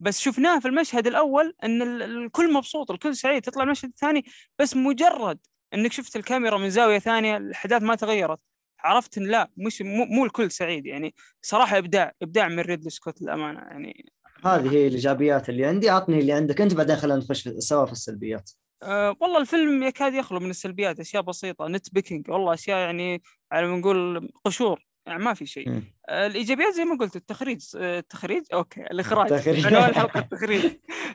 بس شفناه في المشهد الأول إن ال- الكل مبسوط الكل سعيد تطلع المشهد الثاني بس مجرد إنك شفت الكاميرا من زاوية ثانية الأحداث ما تغيرت. عرفت إن لا مش مو, مو الكل سعيد يعني. صراحة إبداع إبداع من ريدلي سكوت للأمانة يعني. هذه هي الإيجابيات اللي عندي. اعطني اللي عندك أنت بعدين خلينا نخش سوا في السلبيات. أه والله الفيلم يكاد يخلو من السلبيات أشياء بسيطة. nitpicking والله أشياء يعني على ما نقول قشور. يعني ما في شيء. أه الإيجابيات زي ما قلت التخريج أه، التخريج أوكي الإخراج. التخريج. عنوان الحلقة <laughs> التخريج.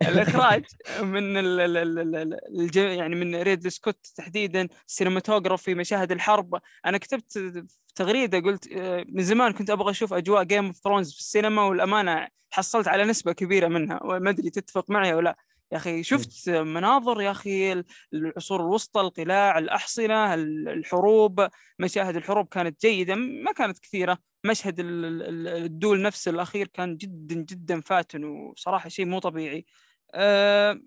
الإخراج من ال ال ال ال ال الج- يعني من ريدلي سكوت تحديدا cinematography مشاهد الحرب. أنا كتبت تغريدة قلت أه، من زمان كنت أبغى أشوف أجواء Game of Thrones في السينما والأمانة حصلت على نسبة كبيرة منها وما أدري تتفق معي أو لا. يا أخي شفت مناظر يا أخي ال- العصور الوسطى القلاع الأحصنة ال- الحروب مشاهد الحروب كانت جيدة ما كانت كثيرة. مشهد ال- ال- ال- ال duel نفس الأخير كان جدا جدا فاتن وصراحة شيء مو طبيعي. أه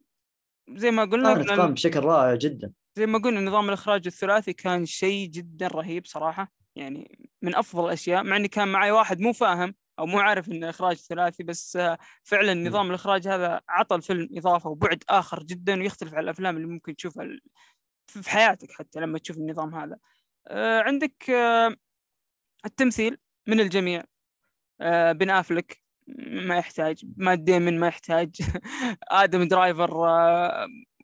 زي ما قلنا كانت قام بشكل رائع جدا. زي ما قلنا نظام الإخراج الثلاثي كان شيء جدا رهيب صراحة يعني من أفضل الأشياء مع إني كان معي واحد مو فاهم. أو مو عارف إنه إخراج ثلاثي بس آه، فعلا نظام الإخراج هذا عطى الفيلم إضافة وبعد آخر جدا ويختلف عن الأفلام اللي ممكن تشوفها في حياتك حتى لما تشوف النظام هذا. آه، عندك آه، التمثيل من الجميع. بن أفلك ما يحتاج مات ديمن ما يحتاج. <laughs> آدم درايفر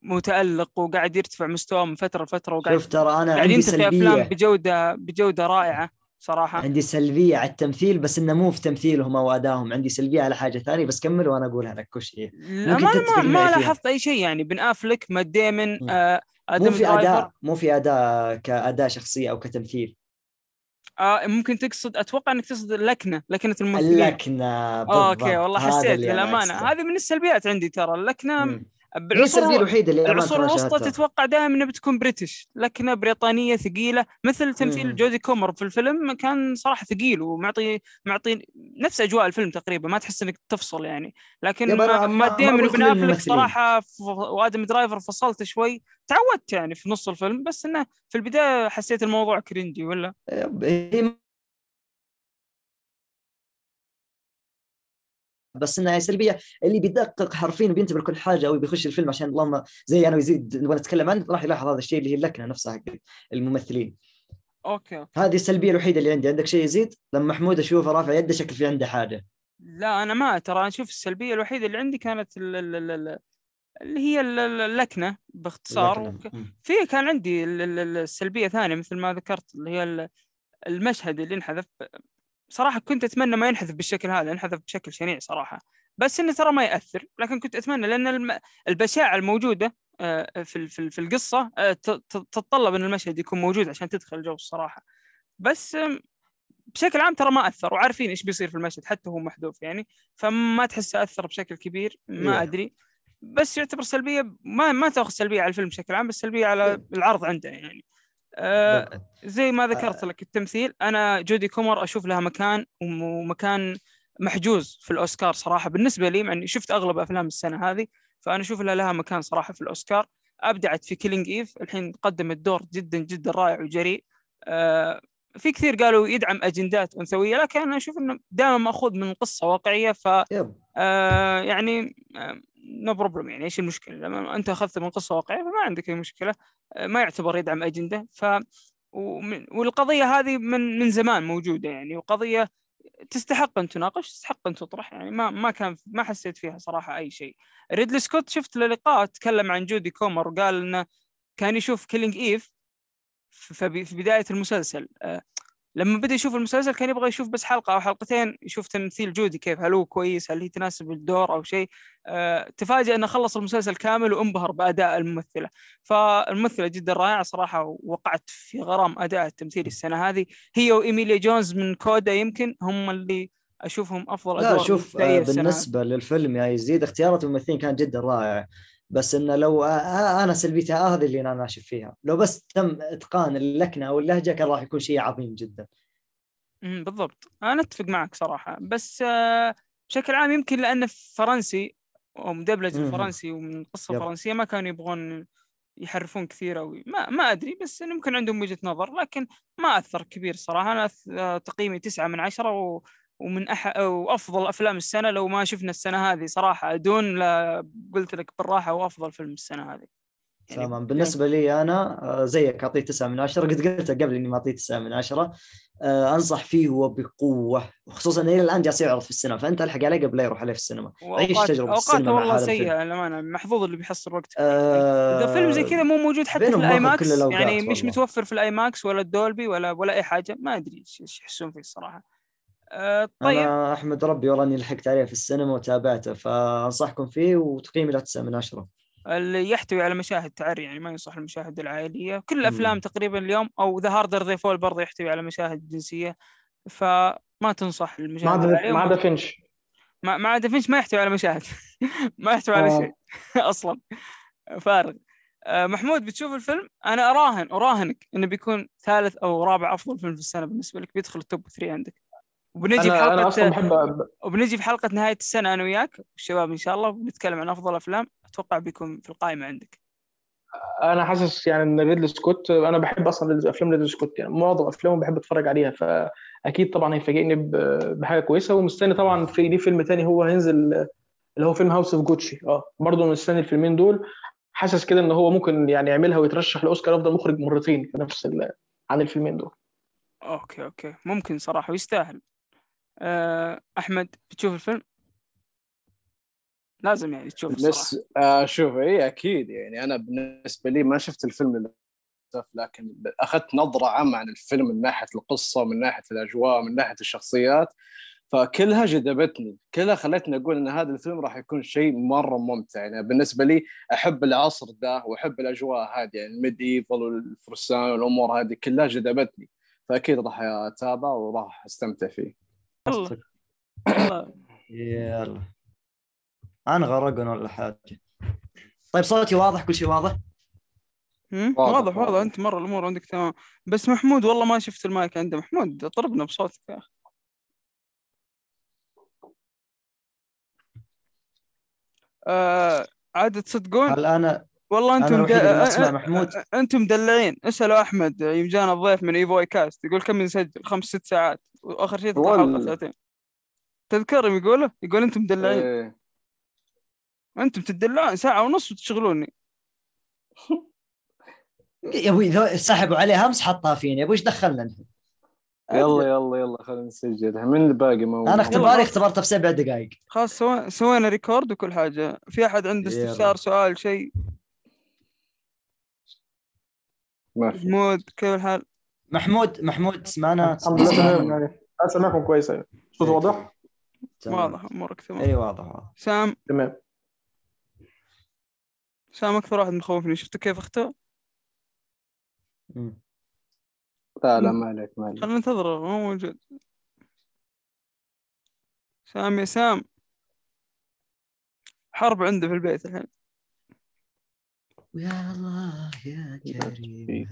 متألق وقاعد يرتفع مستواه من فترة لفترة وقاعد شوف ترى أنا عندي ينتقي أفلام سلبية. بجودة بجودة رائعة. صراحة. عندي سلبية على التمثيل بس إنه مو في تمثيلهم أو أدائهم. عندي سلبية على حاجة ثانية بس كمل وأنا أقولها لك وش هي لا ما ما, ما. لاحظت أي شيء يعني. بن أفلك مات ديمن. آه مو في أداء مو في أداء كأداء شخصية أو كتمثيل. آه ممكن تقصد أتوقع إنك تقصد اللكنه لكنة الممثلين. اللكنة بالضبط أوكي والله حسيت للأمانة. هذه من السلبيات عندي ترى. اللكنة مم. بالعصور الوحيده اللي العصور الوسطى. تتوقع دائما انها بتكون بريتش لكنها بريطانية ثقيلة مثل تمثيل مم. جودي كومر في الفيلم كان صراحة ثقيل ومعطي معطي نفس أجواء الفيلم تقريبا ما تحس إنك تفصل يعني لكن يب أنا ما, ما- ما ما ديمن أقول وبن كل افلك الممثلين. صراحة وآدم درايفر فصلت شوي تعودت يعني في نص الفيلم بس إنه في البداية حسيت الموضوع كرنجي ولا هي بس إنها سلبية. اللي بيدقق حرفيا وبينتبه لكل حاجة أو بيخش الفيلم عشان اللهم زي أنا ويزيد نبغى نتكلم عنه راح يلاحظ هذا الشيء اللي هي اللكنة نفسها حق الممثلين. أوكي. هذه السلبية الوحيدة اللي عندي. عندك شيء يزيد؟ لما محمود أشوفه رافع يده شكل في عنده حاجة. لا أنا ما ترى أشوف السلبية الوحيدة اللي عندي كانت ال- ال- ال- ال- اللي هي ال- ال- اللكنة باختصار. اللكنة. في كان عندي ال- ال- ال- السلبية ثانية مثل ما ذكرت اللي هي ال- المشهد اللي انحذف صراحة كنت أتمنى ما ينحذف بالشكل هذا انحذف بشكل شنيع صراحة. بس إنه ترى ما يأثر لكن كنت أتمنى لأن البشاعة الموجودة آه، في في ال- في القصة آه، تتطلب إن المشهد يكون موجود عشان تدخل الجو الصراحة. بس بشكل عام ترى ما أثر وعارفين إيش بيصير في المشهد حتى هو محذوف يعني فما تحسه أثر بشكل كبير ما. أدري. بس يعتبر سلبية ما ما تأخذ سلبية على الفيلم بشكل عام بس سلبية على العرض عنده يعني. آه. زي ما ذكرت لك التمثيل أنا جودي كومر أشوف لها مكان وم- ومكان محجوز في الأوسكار صراحة. بالنسبة لي مع إني شفت أغلب أفلام السنة هذه فأنا أشوف لها لها مكان صراحة في الأوسكار. أبدعت في Killing Eve الحين قدمت دور جدا جدا رائع وجريء. آه في كثير قالوا يدعم أجندات أنثوية لكن أنا أشوف إنه دائما مأخوذ من قصة واقعية ف آه يعني no problem يعني إيش المشكلة؟ لما أنت أخذت من قصة واقعية فما عندك أي مشكلة آه ما يعتبر يدعم أجندة. ف والقضية هذه من من زمان موجودة يعني وقضية تستحق أن تناقش تستحق أن تطرح يعني ما ما كان ما حسيت فيها صراحة أي شيء. ريدلي سكوت شفت له لقاء تكلم عن جودي كومر وقال إنه كان يشوف Killing Eve في بداية المسلسل آه، لما بدأ يشوف المسلسل كان يبغى يشوف بس حلقة أو حلقتين يشوف تمثيل جودي كيف هل هو كويس هل هي تناسب الدور أو شيء. آه، تفاجأ إنه خلص المسلسل كامل وانبهر بأداء الممثلة. فالممثلة جدا رائعة صراحة ووقعت في غرام أداء التمثيل السنة هذه. هي وإيميليا جونز من كودا يمكن هم اللي أشوفهم أفضل لا ادوار شوف آه،. بالنسبة للفيلم يا يزيد اختيارات الممثلين كانت جدا رائعه بس إنه لو أنا سلبيتها هذه اللي أنا ناشف فيها. لو بس تم إتقان اللكنة أو اللهجة كان راح يكون شيء عظيم جدا. بالضبط. أنا أتفق معك صراحة. بس آه، بشكل عام يمكن لأنه فرنسي ومدبلج مم. الفرنسي ومن قصة. فرنسية ما كانوا يبغون يحرفون كثير أو ما ما أدري بس يمكن عندهم وجهة نظر. لكن ما أثر كبير صراحة. أنا آه، تقييمي تسعة من عشرة و... ومن أح... وأفضل أفلام السنة لو ما شفنا السنة هذه صراحة. دون لا قلت لك بالراحة هو افضل فيلم السنة هذه. يعني تمام بالنسبة لي أنا آه، زيك أعطيه 9 من 10 قد قلت قبل إني ما أعطيه 9 من 10 آه، أنصح فيه وبقوه وخصوصا انه إلى الآن جالس يعرض في السينما فأنت ألحق عليه قبل لا يروح عليه في السينما. عيش واوقات تجربة أوقات السينما والله سيئة للأمانة محظوظ اللي بيحصل وقت. آه، إذا فيلم زي كذا مو موجود حتى في باخذ ماكس يعني مش والله. متوفر في ال IMAX ولا ال Dolby ولا ولا أي حاجة ما إيش إيش يحسون فيه الصراحة. أه طيب. أنا أحمد ربي والله إني لحقت عليه في السينما وتابعته فأنصحكم فيه وتقييمي له 9 من 10 اللي يحتوي على مشاهد تعري يعني ما ينصح المشاهد العائلية. كل الأفلام. تقريبا اليوم أو The Harder They Fall برضه يحتوي على مشاهد جنسية فما تنصح المشاهد العائلية. ما عدا Finch ما ما عدا Finch ما يحتوي على مشاهد. <laughs> ما يحتوي على آه. شيء <laughs> أصلا. فارغ. آه، محمود بتشوف الفيلم؟ أنا أراهن أراهنك إنه بيكون ثالث أو رابع أفضل فيلم في السنة بالنسبة لك بيدخل ال top 3 عندك. وبنجي في حلقه بحب وبنجي في حلقه نهاية السنة أنا وياك. والشباب إن شاء الله وبنتكلم عن أفضل أفلام. أتوقع بيكون في القائمة عندك. أنا حاسس يعني إن ريدلي سكوت أنا بحب أصلا أفلام ريدلي سكوت. يعني معظم أفلامه بحب أتفرج عليها فأكيد طبعا هيفاجئني بحاجة كويسة. ومستني طبعا في ليه فيلم تاني هو هينزل اللي هو فيلم House of Gucci آه برضه مستني الفيلمين دول. حاسس كده إن هو ممكن يعني يعملها ويترشح لأوسكار أفضل مخرج مرتين في نفس عن الفيلمين دول. okay okay. ممكن صراحة ويستاهل. أحمد بتشوف الفيلم؟ لازم يعني تشوف بس آه شوف إي أكيد يعني أنا بالنسبة لي ما شفت الفيلم للأسف لكن أخذت نظرة عامة عن الفيلم من ناحية القصة من ناحية الأجواء من ناحية الشخصيات فكلها جذبتني. كلها خلتني أقول إن هذا الفيلم راح يكون شيء مرة ممتع. يعني بالنسبة لي أحب العصر ده وأحب الأجواء هذه يعني ال medieval والفرسان والأمور هذه كلها جذبتني فأكيد راح أتابع وراح أستمتع فيه. يلا يلا. يلا. أنا غرقنا ولا حاجة. طيب صوتي واضح؟ كل شيء واضح؟ واضح، واضح واضح. واضح. أنت مرة الأمور عندك تمام. بس محمود والله ما شفت المايك عنده محمود. طربنا بصوتك يا أخي. آه عاد تصدقون؟ هل أنا والله أنتم أنا مد- أسمع أ- أ- محمود. أنتم مدلعين. اسألوا أحمد. يوم جانا الضيف من ايفوي cast. يقول كم نسجل؟ خمس ست ساعات. وآخر شيء تطلع. حلقه ساعتين تذكرهم يقوله يقول أنتم مدلعين إيه. أنتم تدلعون ساعة ونص وتشغلوني يا أبوي سحبوا عليه أمس حطها فيني يا أبوي إيش دخلنا نحن؟ يلا يلا يلا خلينا نسجل من الباقي موجود أنا يلا. اختباري اختبرته في سبع دقائق خلاص سوينا سوينا ريكورد وكل حاجة في أحد عنده. استفسار سؤال شيء ما في محمود كيف الحال محمود محمود تسمعنا الحمد لله يعني أسمعكم كويس يعني صوت واضح؟ تمام. واضح أمورك تمام. اي واضح واضح. سام. تمام. سام أكثر واحد مخوفني شفتوا كيف اختار مم. لا لا ما عليك ما عليك. خلينا ننتظره ما هو موجود. سام يا سام. حرب عنده في البيت الحين. ويا الله يا كريم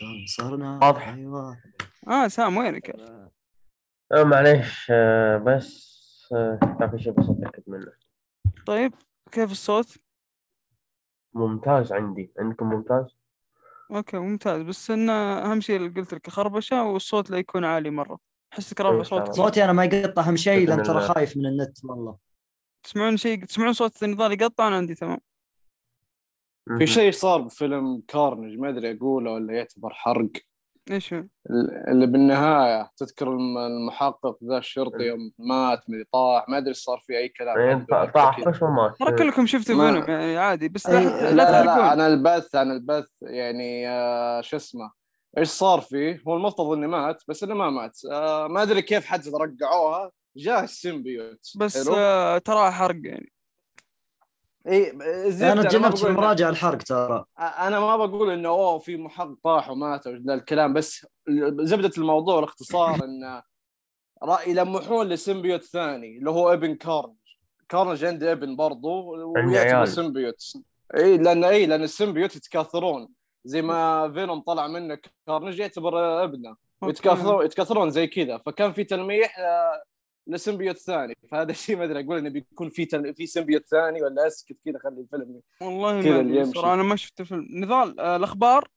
تنصرنا واضح. أيوة. آه سام وينك؟ آه معليش آه بس آه كان في شيء بس أتأكد منه. طيب كيف الصوت؟ ممتاز عندي. عندكم ممتاز؟ أوكي ممتاز. بس انه أهم شيء اللي قلت لك خربشه والصوت لا يكون عالي مرة. أحسك رافع صوتك. صوتي أنا ما يقطع أهم شيء لأن ترى. خايف من النت والله. تسمعون شيء تسمعون صوت النضال يقطع؟ أنا عندي تمام. في شيء صار بفيلم Carnage ما أدري أقوله ولا يعتبر حرق. إيش هو؟ اللي بالنهاية تذكر الم- المحقق ذا الشرطي يوم مات مدري طاح ما أدري صار في أي كلام. إيه، طاح. بس ما مات. ترى كلكم شفتوا ما- يعني عادي بس أي- لا لا لا لا, لا عن البث عن البث يعني آه شو اسمه إيش صار فيه؟ هو المفترض إنه مات بس إنه ما مات. آه ما أدري كيف حد رجعوها. جاء ال symbiote. بس؟ آه ترى حرق يعني. إي أنا تجنبت في المراجعه الحرق ترى. أنا ما بقول إنه أوه في محقق طاح ومات ولا الكلام بس زبدة الموضوع الاختصار انه رأي يلمحون ل symbiote ثاني اللي هو إبن Carnage. Carnage عنده إبن برضو عنده ويعتبر. symbiote إي لأن إي لأن ال symbiote يتكاثرون. زي ما Venom طلع منه Carnage يعتبر إبنه. Okay. ويتكاثرون يتكاثرون زي كذا. فكان في تلميح آه، لسيمبيوت ثاني. فهذا <laughs> الشيء ما أدري أقول إنه بيكون في تل... في سيمبيوت ثاني ولا أسكت كذا خلي الفيلم والله ما. صراحة أنا ما شفت الفيلم. نضال آه الأخبار؟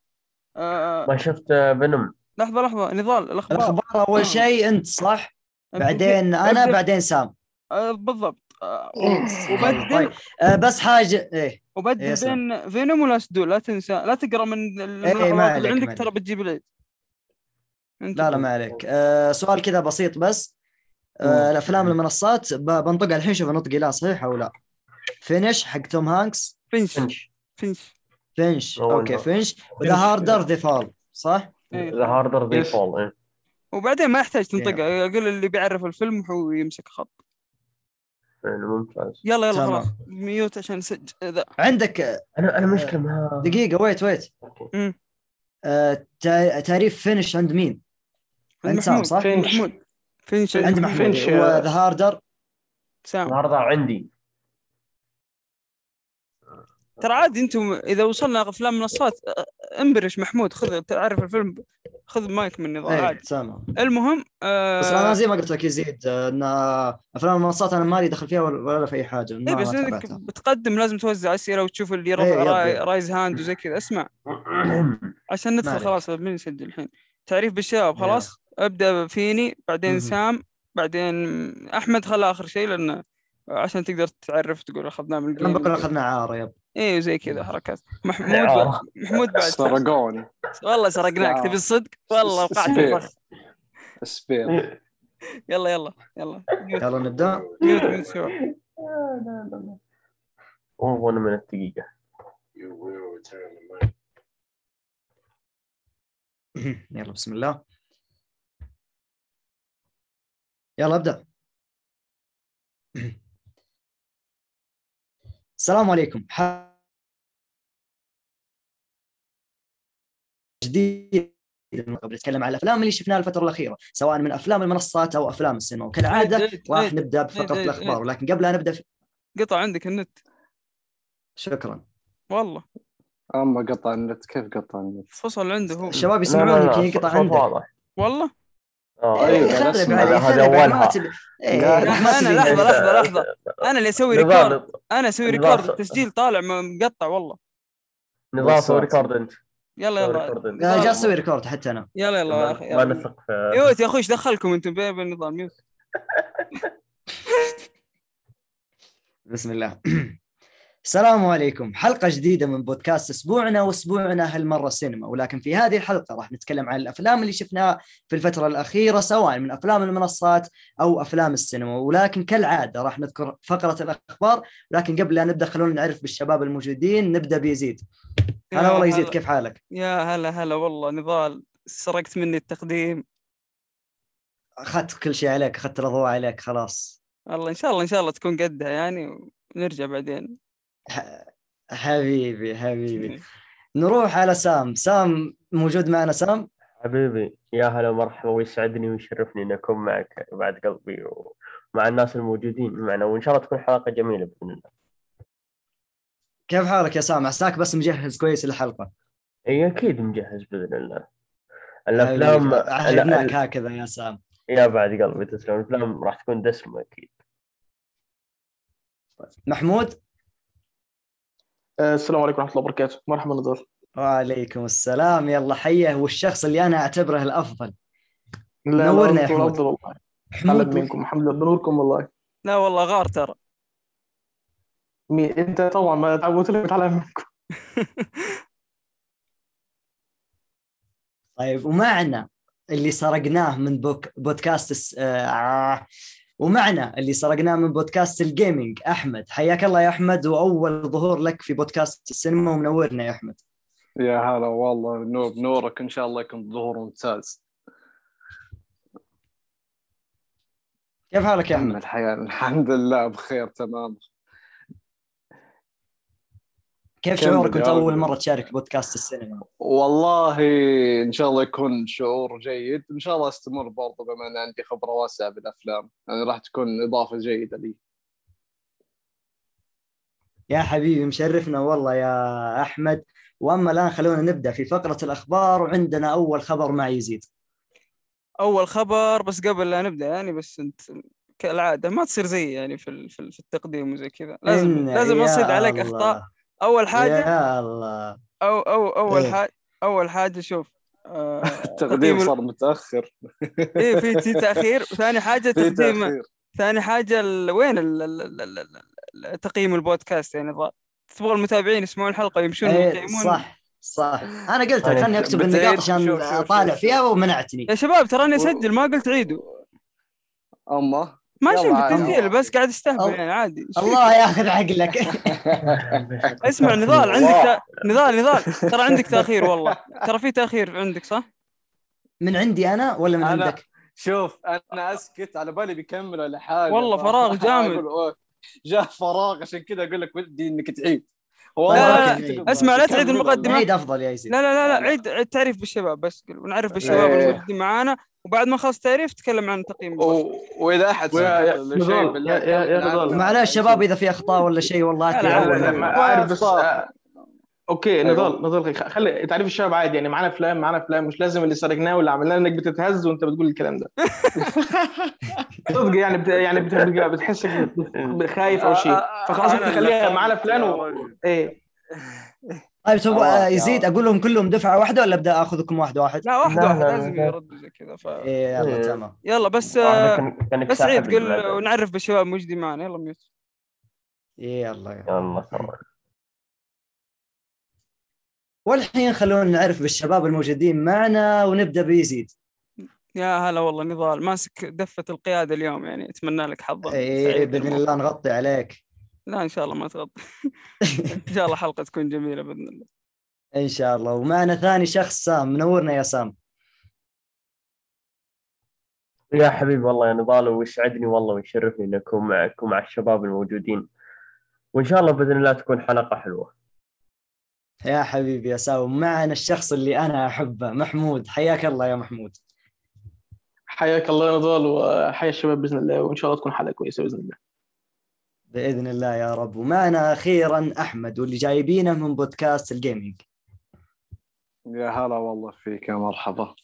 آه ما شفت آه، فينوم لحظة لحظة. نضال الأخبار. الأخبار أول شيء أنت صح؟ بعدين أنا. بعدين سام. آه بالضبط. آه طيب. وبدل آه، بس حاجة إيه. وبدل إيه،. بين فينوم ولا سدول لا تنسى. لا تقرأ من إيه، ما اللي عندك ترى. بتجيب العيد. لا لا ما عليك. آه سؤال كذا بسيط بس. آه الأفلام المنصات بنطقها الحين شوف نطقي لا صحيح أو لا Finch حق توم هانكس Finch Finch Finch okay. Finch و The Harder They Fall صح؟ إيه. The Harder They yes. Fall إيه. وبعدين ما يحتاج تنطقها أقول اللي بيعرف الفيلم هو يمسك خط يعني ممتاز يلا يلا. خلاص mute عشان نسجل ذا عندك آه، أنا أنا مشكله ما دقيقة ويت ويت. آه تعريف فينش عند مين؟ عند سام صح؟ فينش. محمود فينش عند محمود. فينش، هو آه. ذا هاردر. سام. النهارده عندي. ترى عادي أنتم إذا وصلنا أفلام منصات انبرش محمود خذ تعرف الفيلم خذ مايك من نضال إيه عادي. سامع. المهم آه بس أنا زي ما قلت لك يزيد آه، إن أفلام المنصات أنا مالي دخل فيها ولا ولا في أي حاجة اي ما بس ما انك. بتقدم لازم توزع اسئله وتشوف اللي إيه، رفع يب، راي. رايز هاند وزي كذا. اسمع. <coughs> عشان ندخل. خلاص من يسجل الحين؟ تعريف بالشباب خلاص؟ أبدأ فيني بعدين. سام بعدين أحمد خلى آخر شيء لأنه عشان تقدر تعرف تقول أخذناه من أنا بقول الجيم اخذنا عاره يب إيه زي كذا حركات محمود. محمود بعد سرقوني والله سرقناك تبي الصدق والله وقعت. الفخ سبير يلا يلا يلا يلا نبدا ميوت ميوت شو هو من الدقيقة يلا بسم الله يلا ابدأ. السلام عليكم. جديد قبل نتكلم عن الأفلام اللي شفناها الفترة الأخيرة سواء من أفلام المنصات أو أفلام السينما. وكالعادة عيد- عيد- راح عيد. نبدا بفقره الأخبار. ولكن قبل ان نبدأ في... قطع عندك النت. شكرا. والله. أما قطع النت كيف قطع النت؟ فصل عنده هو. الشباب لا لا يسمعون لا يمكن صوت ينقطع عندك. واضح. والله؟ آه إيه،. عليه هذا. تبي إيه، لحظة، نقطع. لحظة، لحظة. أنا اللي أسوي record أنا أسوي. record تسجيل طالع مقطع والله نضال سوي record أنت يلا يلا جالس أسوي record حتى أنا يلا يلا يا أخي ما. نثق في mute يا أخوي إيش دخلكم أنتم بين بين النظام mute <laughs> بسم الله <clears throat> السلام عليكم. حلقة جديدة من بودكاست أسبوعنا وأسبوعنا هالمرة سينما. ولكن في هذه الحلقة راح نتكلم عن الأفلام اللي شفناها في الفترة الأخيرة سواء من أفلام المنصات أو أفلام السينما. ولكن كالعادة راح نذكر فقرة الأخبار. ولكن قبل لا نبدأ خلونا نعرف بالشباب الموجودين. نبدأ بيزيد. هلا والله يزيد. كيف حالك؟ يا هلا هلا والله. نضال سرقت مني التقديم. أخذت كل شيء عليك أخذت الأضواء عليك خلاص. والله إن شاء الله إن شاء الله تكون قدها يعني ونرجع بعدين. حبيبي حبيبي. <laughs> نروح على سام. سام موجود معنا؟ سام؟ حبيبي يا هلا ومرحبا ويسعدني ويشرفني إن أكون معك بعد قلبي ومع الناس الموجودين معنا وإن شاء الله تكون حلقة جميلة بإذن الله. كيف حالك يا سام؟ عساك بس مجهز كويس للحلقة. إي أكيد مجهز بإذن الله. الأفلام لا- هكذا يا سام. يا بعد قلبي تسلم الأفلام راح تكون دسمة أكيد. محمود؟ السلام عليكم ورحمة الله وبركاته. مرحبا نضال وعليكم السلام. يلا حيه والشخص اللي أنا أعتبره الأفضل. لا نورنا يا حمود. والله. حمود منكم. الحمد لله بنوركم والله. لا والله غار ترى. مين أنت طبعا ما تعودت لك اتعلم منكم. <laughs> طيب ومعنا اللي سرقناه من بوك بودكاست. آه... ومعنا اللي سرقناه من بودكاست ال gaming أحمد. حياك الله يا أحمد وأول ظهور لك في بودكاست السينما ومنورنا يا أحمد. يا هلا والله نور بنورك إن شاء الله يكون ظهور ممتاز. كيف حالك يا أحمد؟ الحياة الحمد لله بخير تمام. كيف شعورك انت أول. مرة تشارك بودكاست السينما؟ والله إن شاء الله يكون شعور جيد. إن شاء الله أستمر برضه بما أن عندي خبرة واسعة بالأفلام. يعني راح تكون إضافة جيدة لي. يا حبيبي مشرفنا والله يا أحمد. وأما الآن خلونا نبدأ في فقرة الأخبار وعندنا أول خبر مع يزيد. أول خبر بس قبل لا نبدأ يعني بس أنت كالعادة ما تصير زي يعني في في ال- في التقديم وزي كذا. لازم لازم أصيد عليك الله. أخطاء. أول حاجة؟ يا الله. أو أو أول إيه. حاجة أول حاجة شوف آه، <laughs> التقديم ال- صار متأخر. <laughs> إيه في في تأخير. وثاني حاجة <laughs> تقديم ثاني حاجة ال... وين ال... ال... ال... ال... ال- تقييم البودكاست يعني؟ تبغى المتابعين يسمعون الحلقة ويمشون إيه ويقيمون صح صح. أنا قلت أنا خلني أكتب. النقاط عشان أطالع فيها ومنعتني. يا شباب تراني أسجل ما قلت عيدوا. أما ماشي يلا بالتسجيل عادي. بس قاعد استهبل يعني عادي الله ياخذ عقلك <laughs> اسمع نضال عندك. نضال نضال ترى عندك تأخير والله ترى في تأخير عندك صح؟ من عندي أنا ولا من أنا- عندك؟ شوف أنا أسكت على بالي بيكمل ولا حاجة والله ما- فراغ <laughs> جامد. جاء فراغ عشان كذا أقول لك ودي إنك تعيد اسمع، لا تعيد. ولا- عيد أفضل يا يزيد لا لا لا لا عيد عيد تعريف بالشباب بس ونعرف بالشباب إيه. الموجودين معانا وبعد ما خلص تعريف تكلم عن تقييم. وإذا أحد شيء. معلش شباب إذا في أخطاء ولا شيء والله لا،. ما بس أوكي أيوة. نضال نضال خ- خلي تعريف الشباب عادي يعني معانا أفلام معانا أفلام مش لازم اللي سرقناه واللي عملناه إنك بتتهز وأنت بتقول الكلام ده <laughs> صدق يعني بت... يعني بت... بت- بتحسك بت- <laughs> خايف أو شيء فخلاص أنا أنت خليها معانا فلان و... إيه طيب يا يزيد. أقول لهم كلهم دفعة واحدة ولا أبدأ أخذكم واحد واحد؟ لا واحد واحد لا، لازم لا. يردوا زي كذا ف إيه يلا إيه. تمام يلا بس آه، بس عيد قل. ونعرف بالشباب الموجودين معنا يلا ميوت إيه يلا يلا. والحين خلونا نعرف بالشباب الموجودين معنا ونبدأ بيزيد. يا هلا والله نضال ماسك دفة القيادة اليوم يعني أتمنى لك حظا اي بإذن. الله نغطي عليك. لا إن شاء الله ما تغطي. إن شاء الله حلقة تكون جميلة بإذن الله. إن شاء الله. ومعنا ثاني شخص سام. منورنا يا سام. يا حبيبي والله يا نضال ويسعدني والله ويشرفني اني اكون معك ومع الشباب الموجودين. وإن شاء الله بإذن الله تكون حلقة حلوة. يا حبيبي يا سام ومعنا الشخص اللي أنا أحبه محمود. حياك الله يا محمود. حياك الله يا نضال وحيا الشباب بإذن الله وإن شاء الله تكون حلقة كويسة بإذن الله. بإذن الله يا رب. ومعنا أخيرا أحمد واللي جايبينه من بودكاست الجيمنج يا هلا والله فيك يا مرحبا.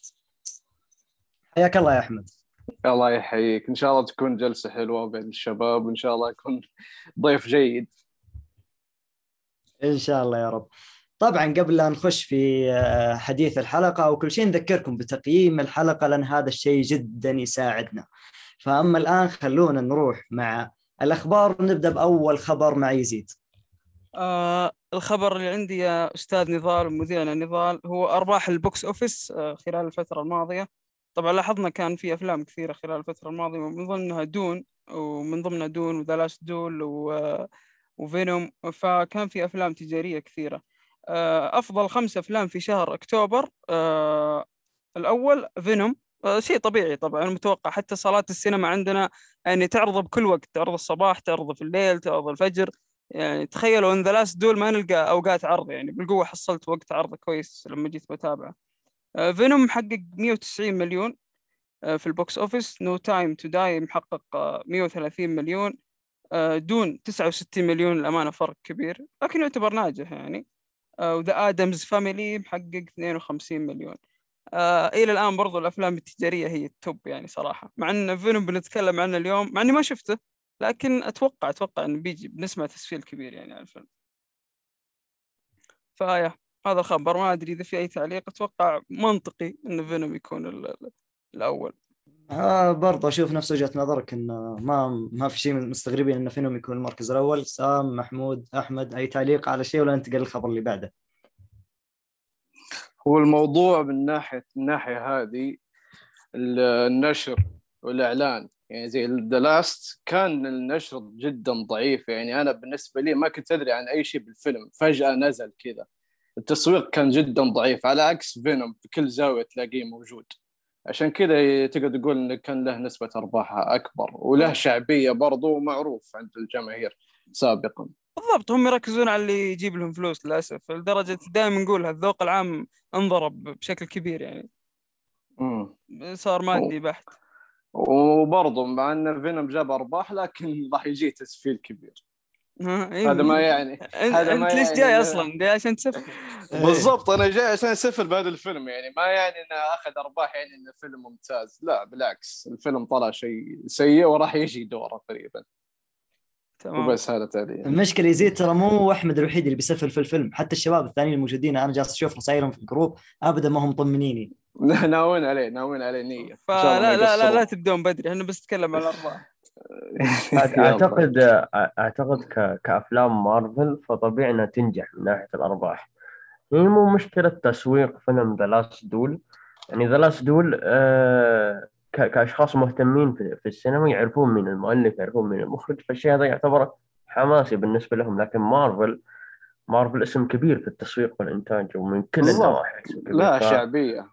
حياك الله يا أحمد. الله يحييك. إن شاء الله تكون جلسة حلوة بين الشباب وإن شاء الله يكون ضيف جيد. إن شاء الله يا رب. طبعا قبل لا نخش في آه، حديث الحلقة أو كل شيء نذكركم بتقييم الحلقة لأن هذا الشيء جدا يساعدنا. فأما الآن خلونا نروح مع الأخبار ونبدأ بأول خبر مع يزيد. آه الخبر اللي عندي يا أستاذ نضال ومذيعنا نضال هو أرباح ال box office آه خلال الفترة الماضية. طبعا لاحظنا كان في أفلام كثيرة خلال الفترة الماضية ومن ضمنها Dune ومن ضمنها Dune و The Duel و... و Venom. فكان في أفلام تجارية كثيرة. آه أفضل خمس أفلام في شهر أكتوبر آه الأول Venom آه شيء طبيعي طبعا متوقع حتى صالات السينما عندنا يعني تعرض بكل وقت تعرض الصباح تعرض في الليل تعرض الفجر. يعني تخيلوا إن The Last Duel ما نلقى أوقات عرض يعني بالقوة حصلت وقت عرض كويس لما جيت بتابعه. Venom محقق 190 مليون في ال box office. No Time to Die محقق آه، 130 مليون. Dune 69 مليون الامانه فرق كبير لكن يعتبر ناجح يعني. و The Addams Family محقق 52 مليون. آه إلى الآن برضو الأفلام التجارية هي ال top يعني صراحة. مع إن Venom بنتكلم عنه اليوم مع إني ما شفته لكن أتوقع أتوقع إنه بيجي بنسمع تسفيل كبير يعني على الفيلم. ف yeah هذا الخبر. ما أدري إذا في أي تعليق. أتوقع منطقي إن Venom يكون ال- ال- الأول. آه برضه أشوف نفس وجهة نظرك انه ما ما في شيء مستغربين انه Venom يكون المركز الأول. سام محمود أحمد أي تعليق على شيء ولا ننتقل للخبر اللي بعده؟ هو الموضوع من ناحية الناحيه هذه ال- النشر والإعلان. يعني زي The Last كان النشر جدا ضعيف. يعني أنا بالنسبة لي ما كنت أدري عن أي شيء بالفيلم. فجأة نزل كذا. التسويق كان جدا ضعيف. على عكس Venom في كل زاوية تلاقيه موجود. عشان كذا تقدر تقول إنه كان له نسبة ارباح أكبر وله شعبية برضو معروف عند الجماهير سابقا. بالضبط هم يركزون على اللي يجيب لهم فلوس للأسف لدرجة دائما نقولها الذوق العام انضرب بشكل كبير يعني. مم. صار مادي بحت وبرضه مع إن فينوم جاب أرباح لكن <laughs> راح يجي تسفيل كبير. هذا ما يعني انت, هذا ما انت ليش يعني جاي أصلا؟ جاي عشان تسفل. بالضبط أنا جاي عشان أسفل بهذا الفيلم يعني ما يعني إنه أخذ أرباح يعني إنه فيلم ممتاز. لا بالعكس الفيلم طلع شيء سيء وراح يجي دوره قريبا. تمام. وبس هذا تعليق المشكلة يزيد ترى مو أحمد الوحيد اللي بيسفل في الفيلم حتى الشباب الثانيين الموجودين أنا جالس أشوف رسائلهم في ال group ابدا ما هم مطمنيني. <laughs> ناويين عليه ناويين عليه نية. فلا ما لا لا لا يقصرون. تبدون بدري إحنا بس نتكلم عن الأرباح. <laughs> أعتقد أعتقد. كأفلام مارفل فطبيعي انها تنجح من ناحية الأرباح هي مو مشكلة تسويق فيلم The Last Duel يعني The Last Duel. كأشخاص مهتمين في... في السينما يعرفون من المؤلف يعرفون من المخرج فالشيء هذا يعتبر حماسي بالنسبة لهم لكن مارفل مارفل اسم كبير في التسويق والإنتاج ومن كل. النواحي. لا ف- شعبية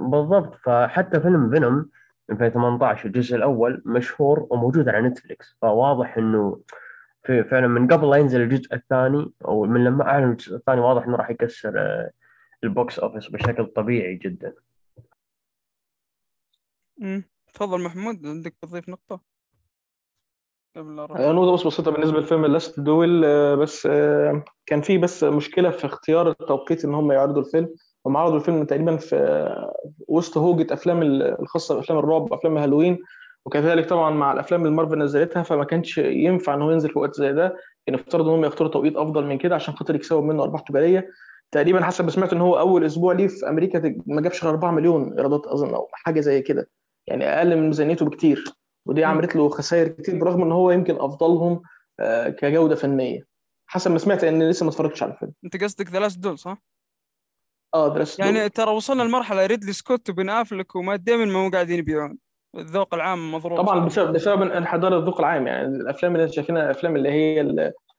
بالضبط فحتى فيلم فينوم 2018 الجزء الأول مشهور وموجود على نتفليكس. فواضح إنه في فعلا من قبل لا ينزل الجزء الثاني أو من لما أعلن الجزء الثاني واضح إنه راح يكسر آه، ال box office بشكل طبيعي جدا. مم. تفضل محمود عندك تضيف نقطة؟ قبل نقطة بس بسيطة بالنسبة لفيلم Duel آه، بس آه، كان في بس مشكلة في اختيار التوقيت إن هم يعرضوا الفيلم. هم عرضوا الفيلم تقريبا في وسط هوجة أفلام ال- الخاصة بأفلام الرعب وأفلام هالوين وكذلك طبعا مع الأفلام اللي مارفل نزلتها فما كانش ينفع إن هو ينزل في وقت زي ده. كان يفترض إن هم يختاروا توقيت أفضل من كده عشان خاطر يكسبوا منه أرباح تجارية. تقريبا حسب ما سمعت إن هو أول أسبوع ليه في أمريكا ما جابش غير 4 مليون إيرادات أظن أو حاجة زي كده. يعني أقل من ميزانيته بكتير. ودي عملت له خسائر كتير برغم إن هو يمكن أفضلهم آه، كجودة فنية. حسب ما سمعت إن لسه ما اتفرجتش على الفيلم. أنت قصدك The Last Duel صح؟ آه يعني ترى وصلنا لمرحلة ريدلي سكوت وبن أفلك ومات ديمون ما هو قاعدين يبيعون. الذوق العام مضروب. طبعا بسبب بسبب انحدار الذوق العام يعني الأفلام اللي شايفينها الافلام اللي هي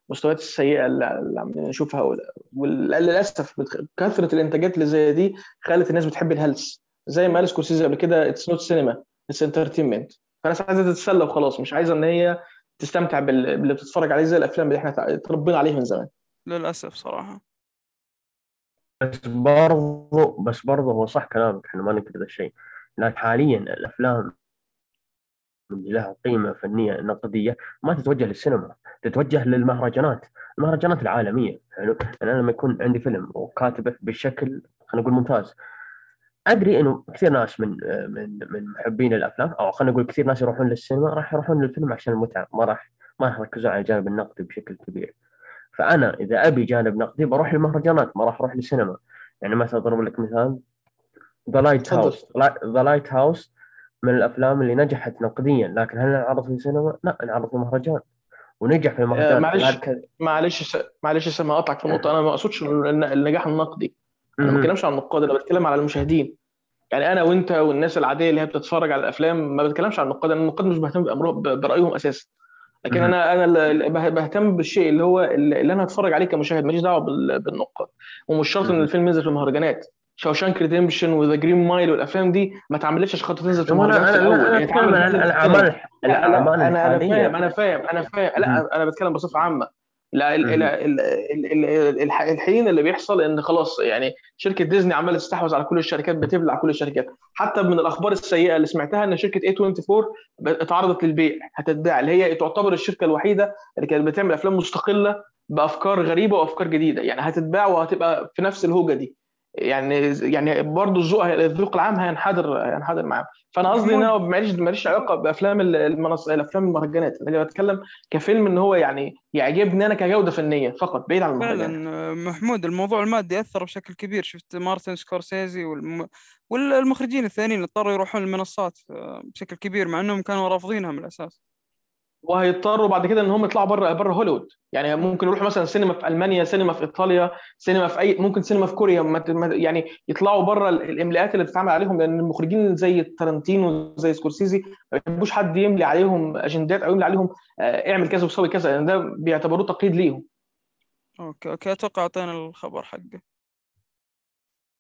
المستويات السيئة اللي عم نشوفها وللاسف كثرة الإنتاجات اللي زي دي خلت الناس بتحب الهلس. زي ما قال سكورسيزي قبل كده it's not cinema it's entertainment فالناس عايزة تتسلى وخلاص مش عايزة إن هي تستمتع بال- باللي بتتفرج عليه زي الأفلام اللي إحنا اتربينا عليها من زمان. للأسف صراحة. بس برضو بس برضو هو صح كلامك إحنا ما ننكر ذا الشيء. لكن حاليا الأفلام اللي لها قيمة فنية نقدية ما تتوجه للسينما تتوجه للمهرجانات المهرجانات العالمية. حلو يعني أنا لما يكون عندي فيلم وكاتبه بشكل خلينا نقول ممتاز أدري إنه كثير ناس من من من محبين الأفلام أو خلينا نقول كثير ناس يروحون للسينما راح يروحون للفيلم عشان المتعة ما راح ما راح يركزون على الجانب النقدي بشكل كبير. فأنا إذا أبي جانب نقدي بروح للمهرجانات ما راح أروح للسينما يعني مثلا أضرب لك مثال The Light. house The Lighthouse من الأفلام اللي نجحت نقديا لكن هل انعرض في السينما؟ لا انعرض في مهرجان ونجح في مهرجان معلش. بعد كذا- معلش معلش س- ما أقطعك في النقطة أنا ما أقصدش الن- النجاح النقدي أنا ما. بتكلمش عن النقاد أنا بتكلم على المشاهدين يعني أنا وأنت والناس العادية اللي هي بتتفرج على الأفلام ما بتكلمش عن النقاد أنا النقاد مش ب- برأيهم أساسا لكن. أنا أنا بهتم بالشيء اللي هو اللي أنا هتفرج عليه كمشاهد ماليش دعوة بال- بالنقاد ومش شرط إن. الفيلم ينزل في المهرجانات Shawshank Redemption و The Green Mile والأفلام دي ما اتعملتش عشان خاطر تنزل في أنا المهرجانات أنا الأول أنا في السينما. الأعمال لا لا الاعمال أنا أنا فاهم أنا فاهم أنا فاهم. لا أنا بتكلم بصفة عامة لا الحين اللي بيحصل إن خلاص يعني شركة ديزني عمالة تستحوذ على كل الشركات بتبلع كل الشركات. حتى من الأخبار السيئة اللي سمعتها إن شركة A24 ب- اتعرضت للبيع هتتباع اللي هي تعتبر الشركة الوحيدة اللي كانت بتعمل أفلام مستقلة بأفكار غريبة وأفكار جديدة. يعني هتتباع وهتبقى في نفس الهوجة دي. يعني يعني برضه الذوق الذوق العام هينحدر هينحدر معاهم. فأنا قصدي إن أنا ماليش ماليش علاقه بافلام المنص... الأفلام المهرجانات. أنا بتكلم كفيلم إن هو يعني يعجبني أنا كجودة فنية فقط بعيد عن المهرجانات. فعلا محمود الموضوع المادي أثر بشكل كبير. شفت مارتن سكورسيزي والم... والمخرجين الثانيين اضطروا يروحون المنصات آه، بشكل كبير مع إنهم كانوا رافضينها من الأساس. وهيضطروا بعد كده إن هم يطلعوا بره بره هوليوود. يعني ممكن يروحوا مثلا سينما في ألمانيا سينما في إيطاليا سينما في اي ممكن سينما في كوريا. ما ت- ما- يعني يطلعوا بره ال- الإملاءات اللي بتتعمل عليهم لأن المخرجين زي تارانتينو زي سكورسيزي ما بيحبوش حد يملي عليهم أجندات أو يملي عليهم آه، اعمل كذا وسوي كذا. لأن ده بيعتبروه تقييد ليهم. okay okay أتوقع أعطينا الخبر حقه.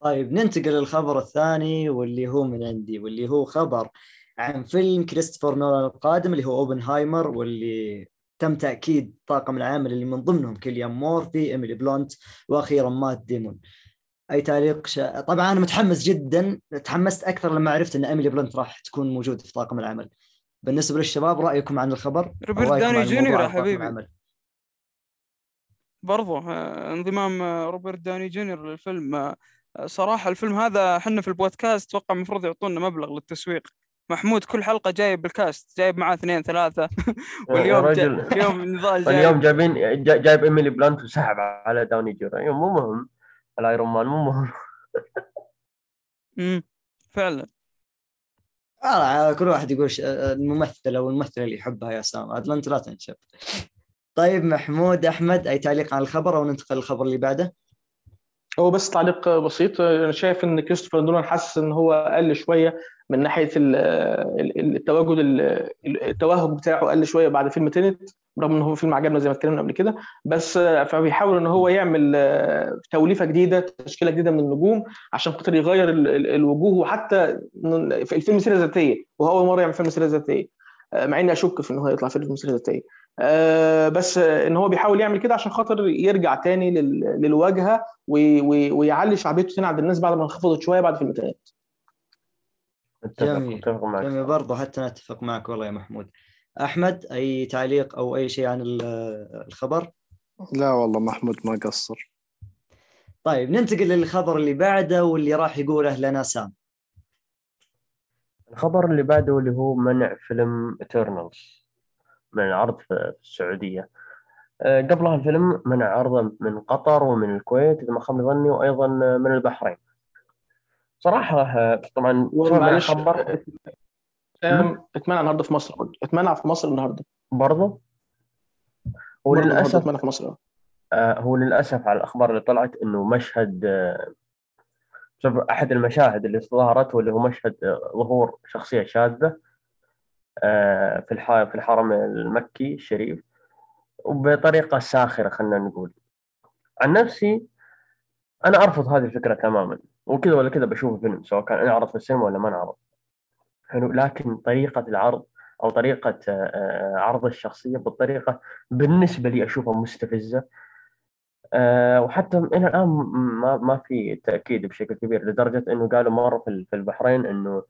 طيب ننتقل للخبر الثاني واللي هو من عندي واللي هو خبر عن فيلم كريستوفر نولان القادم اللي هو أوبنهايمر واللي تم تأكيد طاقم العمل اللي من ضمنهم كيليان مورفي إيميلي بلونت وأخيرا مات ديمون. أي تعليق شا... طبعا أنا متحمس جدا تحمست أكثر لما عرفت إن إيميلي بلونت راح تكون موجودة في طاقم العمل. بالنسبة للشباب رأيكم عن الخبر؟ روبرت داوني جونيور يا حبيبي. برضو آه، انضمام آه، روبرت داوني جونيور للفيلم. آه، صراحة الفيلم هذا إحنا في البودكاست أتوقع المفروض يعطونا مبلغ للتسويق. محمود كل حلقة جايب بال cast جايب معاه اثنين ثلاثة. <laughs> واليوم. اليوم نضال <laughs> اليوم جايب جايبين جا- جايب إيميلي بلونت وسحب على داوني جونيور. أيوة، مو مهم. ال Iron Man مو مهم. <laughs> مم. فعلا. آه كل واحد يقول الممثل أو الممثله اللي يحبها يا سام عاد انت لا تنشب. طيب محمود أحمد أي تعليق على الخبر أو ننتقل للخبر اللي بعده؟ هو بس تعليق بسيط. أنا شايف إن كريستوفر نولان حاسس إن هو قل شوية. من ناحية ال- ال- التواجد ال- التوهج بتاعه قل شوية بعد فيلم Tenet رغم إن هو فيلم عجبنا زي ما اتكلمنا قبل كده بس فبيحاول إن هو يعمل توليفة جديدة تشكيلة جديدة من النجوم عشان خاطر يغير ال- ال- الوجوه وحتى في الفيلم سيرة ذاتية وهو أول مرة يعمل فيلم سيرة ذاتية مع إني أشك في إن هو يطلع فيلم سيرة ذاتية آه، بس إن هو بيحاول يعمل كده عشان خاطر يرجع تاني لل- للواجهة وي- وي- ويعلي شعبيته تاني عند الناس بعد ما انخفضت شوية بعد فيلم Tenet أتفق جميل. أتفق معك. جميل. برضه حتى نتفق معك والله يا محمود. أحمد أي تعليق أو أي شيء عن ال- الخبر؟ لا والله محمود ما قصر. طيب ننتقل للخبر اللي بعده واللي راح يقوله لنا سام. الخبر اللي بعده اللي هو منع فيلم ايترنالز من العرض في السعودية. آه، قبلها الفيلم منع عرضه من قطر ومن الكويت إذا ما خاب ظني وأيضا من البحرين. صراحة آه، طبعا معلش خبر سام اتمنع النهارده في مصر. اتمنع في مصر النهارده. برضه؟ هو للأسف اتمنع في مصر آه، هو للأسف على الأخبار اللي طلعت إنه مشهد آه، شوف أحد المشاهد اللي ظهرت واللي هو مشهد آه، ظهور شخصية شاذة آه، في في الحرم المكي الشريف وبطريقة ساخرة خلينا نقول. عن نفسي أنا أرفض هذه الفكرة تماما. وكذا ولا كذا بشوف الفيلم سواء كان انعرض في السينما ولا ما انعرض حلو. لكن طريقة العرض أو طريقة آه، آه، عرض الشخصية بالطريقة بالنسبة لي أشوفها مستفزة. آه، وحتى إلى الآن ما ما في تأكيد بشكل كبير لدرجة إنه قالوا مرة في ال- في البحرين إنه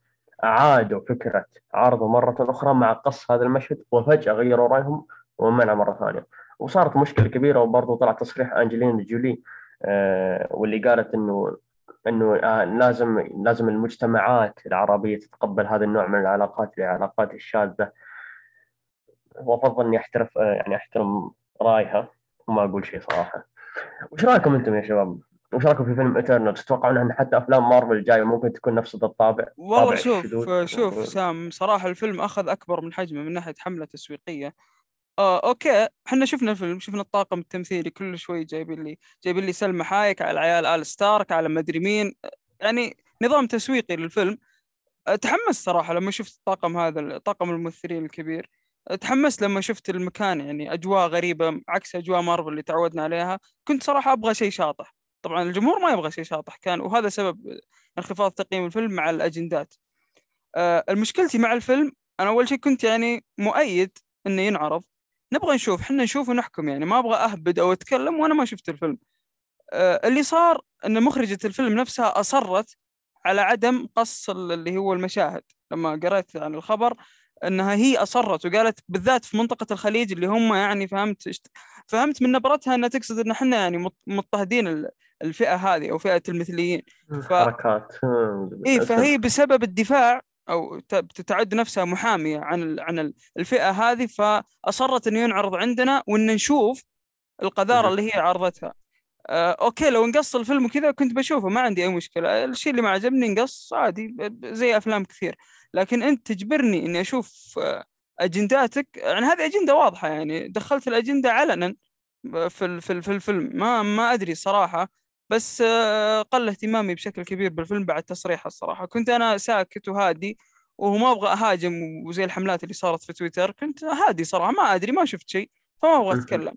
أعادوا فكرة عرضه مرة أخرى مع قص هذا المشهد وفجأة غيروا رأيهم ومنع مرة ثانية. وصارت مشكلة كبيرة وبرضه طلع تصريح أنجلينا جولي واللي قالت إنه إنه آه، لازم لازم المجتمعات العربية تتقبل هذا النوع من العلاقات العلاقات الشاذة وأفضل إني أحترم آه، يعني أحترم رأيها وما أقول شيء صراحة وش رأيكم أنتم يا شباب؟ وش رأيكم في فيلم Eternals؟ تتوقعون إن حتى أفلام مارفل الجاية ممكن تكون نفس ذا الطابع؟ والله شوف؟ شوف سام صراحة الفيلم أخذ أكبر من حجمه من ناحية حملة تسويقية آه okay. إحنا شفنا الفيلم شفنا الطاقم التمثيلي كل شوي جايبين لي جايبين لي سلمى حايك على العيال آل Stark على مدري مين. يعني نظام تسويقي للفيلم. تحمست صراحة لما شفت الطاقم هذا طاقم الممثلين الكبير. تحمست لما شفت المكان يعني أجواء غريبة عكس أجواء مارفل اللي تعودنا عليها. كنت صراحة أبغى شيء شاطح. طبعا الجمهور ما يبغى شيء شاطح كان وهذا سبب انخفاض تقييم الفيلم مع الأجندات. آه، المشكلتي مع الفيلم أنا أول شيء كنت يعني مؤيد إنه ينعرض. نبغى نشوف إحنا نشوف ونحكم يعني. ما أبغى أهبد أو أتكلم وأنا ما شفت الفيلم. آه، اللي صار إن مخرجة الفيلم نفسها أصرت على عدم قص ال- اللي هو المشاهد. لما قرأت عن الخبر إنها هي أصرت وقالت بالذات في منطقة الخليج اللي هم يعني فهمت فهمت من نبرتها إنها تقصد إن إحنا يعني مض- مضطهدين ال- الفئة هذه أو فئة المثليين. ف- حركات. اي فهي بسبب الدفاع أو ت- تعد نفسها محامية عن عن ال- الفئة هذه فأصرت إنه ينعرض عندنا وإن نشوف القذارة. اللي هي عرضتها. آه، أوكي لو نقص الفيلم وكذا كنت بشوفه ما عندي أي مشكلة. الشيء اللي ما عجبني نقص عادي زي أفلام كثير. لكن أنت تجبرني إني أشوف آه، أجنداتك يعني هذه أجندة واضحة يعني دخلت الأجندة علنا في ال- في في الفيلم. ما ما أدري صراحة بس آه، قل اهتمامي بشكل كبير بالفيلم بعد تصريحه الصراحة. كنت أنا ساكت وهادي وهو ما أبغى أهاجم وزي الحملات اللي صارت في تويتر كنت هادي صراحة ما أدري ما شفت شيء فما أبغى. أتكلم.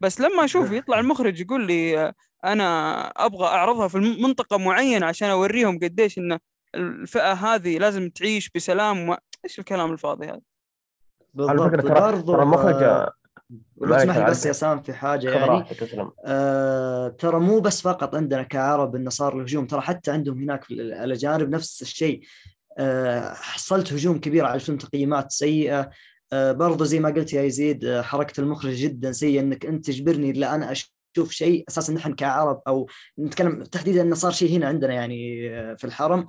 بس لما أشوف يطلع المخرج يقول لي آه، أنا أبغى أعرضها في منطقة معينة عشان أوريهم قديش إن الفئة هذه لازم تعيش بسلام و... إيش الكلام الفاضي هذا؟ على فكرة بالضبط. ترى المخرج لو ما تسمح لي بس يا. سام في حاجة يعني آه ترى مو بس فقط عندنا كعرب انه صار الهجوم ترى حتى عندهم هناك في ال- الاجانب نفس الشيء آه حصلت هجوم كبير على الفيلم تقييمات سيئة آه برضو زي ما قلت يا يزيد آه حركة المخرج جدا سيئة إنك أنت تجبرني لا أنا أشوف شيء أساسا نحن كعرب أو نتكلم تحديدا انه صار شيء هنا عندنا يعني آه، في الحرم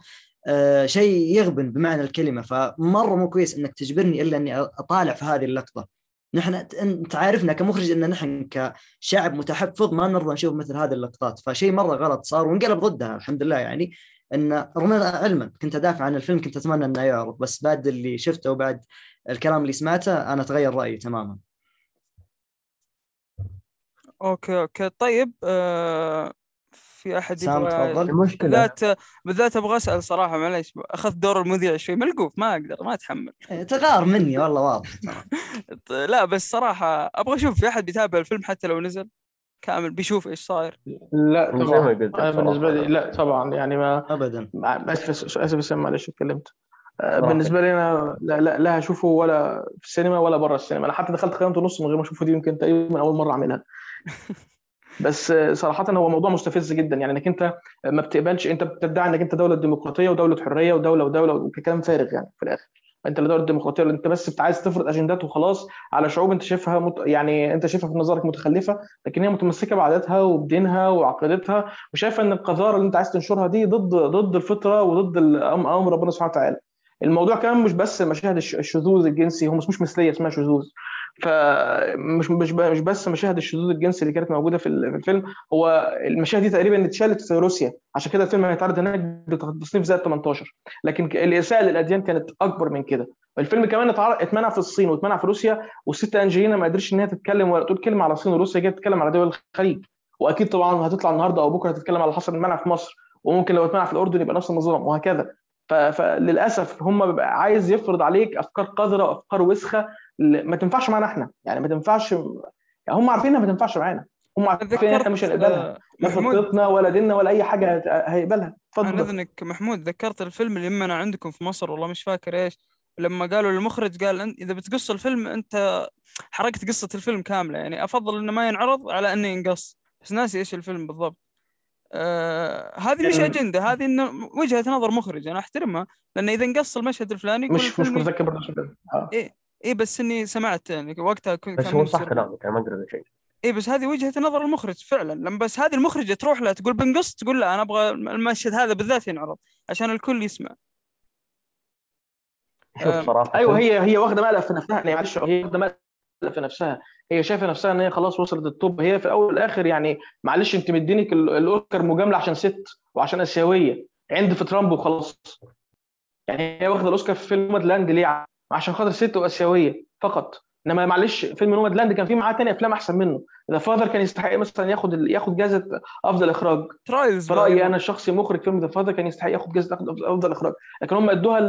آه شيء يغبن بمعنى الكلمة. فمرة مو كويس إنك تجبرني إلا إني أطالع في هذه اللقطة. نحن انت عارفنا كمخرج أن نحن كشعب متحفظ ما نرضى نشوف مثل هذه اللقطات. فشيء مرة غلط صار وانقلب ضدها الحمد لله يعني. أن رغم علما كنت أدافع عن الفيلم كنت أتمنى أنه يعرض. بس بعد اللي شفته وبعد الكلام اللي سمعته أنا تغير رأيي تماما. okay okay. طيب آه في أحد سام يبغى تفضل. المشكلة بالذات بالذات أبغى أسأل صراحة معليش اخذت دور المذيع شوي ملقوف ما أقدر ما اتحمل إيه، تغار مني والله واضح <laughs> لا بس صراحة أبغى أشوف في أحد بيتابع الفيلم حتى لو نزل؟ كامل بيشوف إيش صاير. لا طبعا. أنا بالنسبة لي. لا طبعا يعني ما ابدا. اسف اسف معلش اتكلمت؟ آه،. بالنسبة لي أنا لا لا, لا هشوفه ولا في السينما ولا بره السينما. أنا حتى دخلت قيمته نص من غير ما أشوفه دي يمكن تقريبا أول مرة أعملها. <laughs> بس صراحة هو موضوع مستفز جدا يعني إنك أنت ما بتقبلش أنت بتدعي إنك أنت دولة ديمقراطية ودولة حرية ودولة ودولة وكلام فارغ يعني في الآخر. أنت لا دولة ديمقراطية أنت بس عايز تفرض أجندات وخلاص على شعوب أنت شايفها مت... يعني أنت شايفها في نظرك متخلفة لكن هي متمسكة بعاداتها وبدينها وعقيدتها وشايفة إن القذارة اللي أنت عايز تنشرها دي ضد ضد الفطرة وضد أمر ربنا سبحانه وتعالى. الموضوع كمان مش بس مشاهد الش- الشذوذ الجنسي هو مش مثلية اسمها شذوذ. فمش مش مش بس مشاهد الشذوذ الجنسي اللي كانت موجودة في ال- في الفيلم هو المشاهد دي تقريبا اتشالت في روسيا. عشان كده الفيلم هيتعرض هناك بتصنيف زائد 18 لكن الاساءه للاديان كانت أكبر من كده. الفيلم كمان اتمنع في الصين واتمنع في روسيا والست أنجلينا ما قدرتش إن هي تتكلم ولا تقول كلمة على الصين وروسيا جاية تتكلم على دول الخليج. وأكيد طبعا هتطلع النهارده أو بكرة هتتكلم على حصل المنع في مصر. وممكن لو اتمنع في الأردن يبقى نفس النظام وهكذا. فللأسف هم بيبقى عايز يفرض عليك أفكار قذرة وأفكار وسخة ما تنفعش معانا إحنا. يعني ما تنفعش يعني هم عارفين إنها ما تنفعش معانا. هم عارفين إن إحنا مش هنقبلها. آه، لا خطتنا ولا ديننا ولا أي حاجة هيقبلها. عن اتفضل. اذنك محمود ذكرت الفيلم اللي يمنا عندكم في مصر والله مش فاكر إيش. لما قالوا للمخرج قال إذا بتقص الفيلم أنت حرقت قصة الفيلم كاملة. يعني أفضل إنه ما ينعرض على أنه ينقص. بس ناسي إيش الفيلم بالضبط. آه هذه مش كان- أجندة. هذه إنه وجهة نظر مخرج أنا أحترمها. لأن إذا انقص المشهد الفلاني مش مش متذكر برضه كده. آه. اي بس إني سمعت يعني وقتها كنت بس هو صح. كلامك أنا ما أقدر أقول شيء. اي بس هذه وجهة نظر المخرج فعلا. لما بس هذه المخرجة تروح لها تقول بنقص تقول لا أنا أبغى المشهد هذا بالذات ينعرض عشان الكل يسمع. شوف صراحة أيوه هي هي واخدة مقلب في نفسها يعني معلش هي واخدة مقلب في نفسها. هي شايفة نفسها إن هي خلاص وصلت التوب هي في الأول والآخر يعني معلش أنت مدينك ال- الأوسكار مجاملة عشان ست وعشان آسيوية عند في ترامب وخلاص. يعني هي واخدة الأوسكار في فيلم لاند ليه عشان خاطر ست وآسيوية فقط. إنما معلش فيلم نوماد لاند كان فيه معاه تاني أفلام أحسن منه. ذا فاذر كان يستحق مثلا ياخد ياخد جائزه أفضل إخراج. ترايلز في رأيي أنا الشخصي مخرج فيلم ذا فاذر كان يستحق ياخد جائزه افضل إخراج. لكن هم أدوها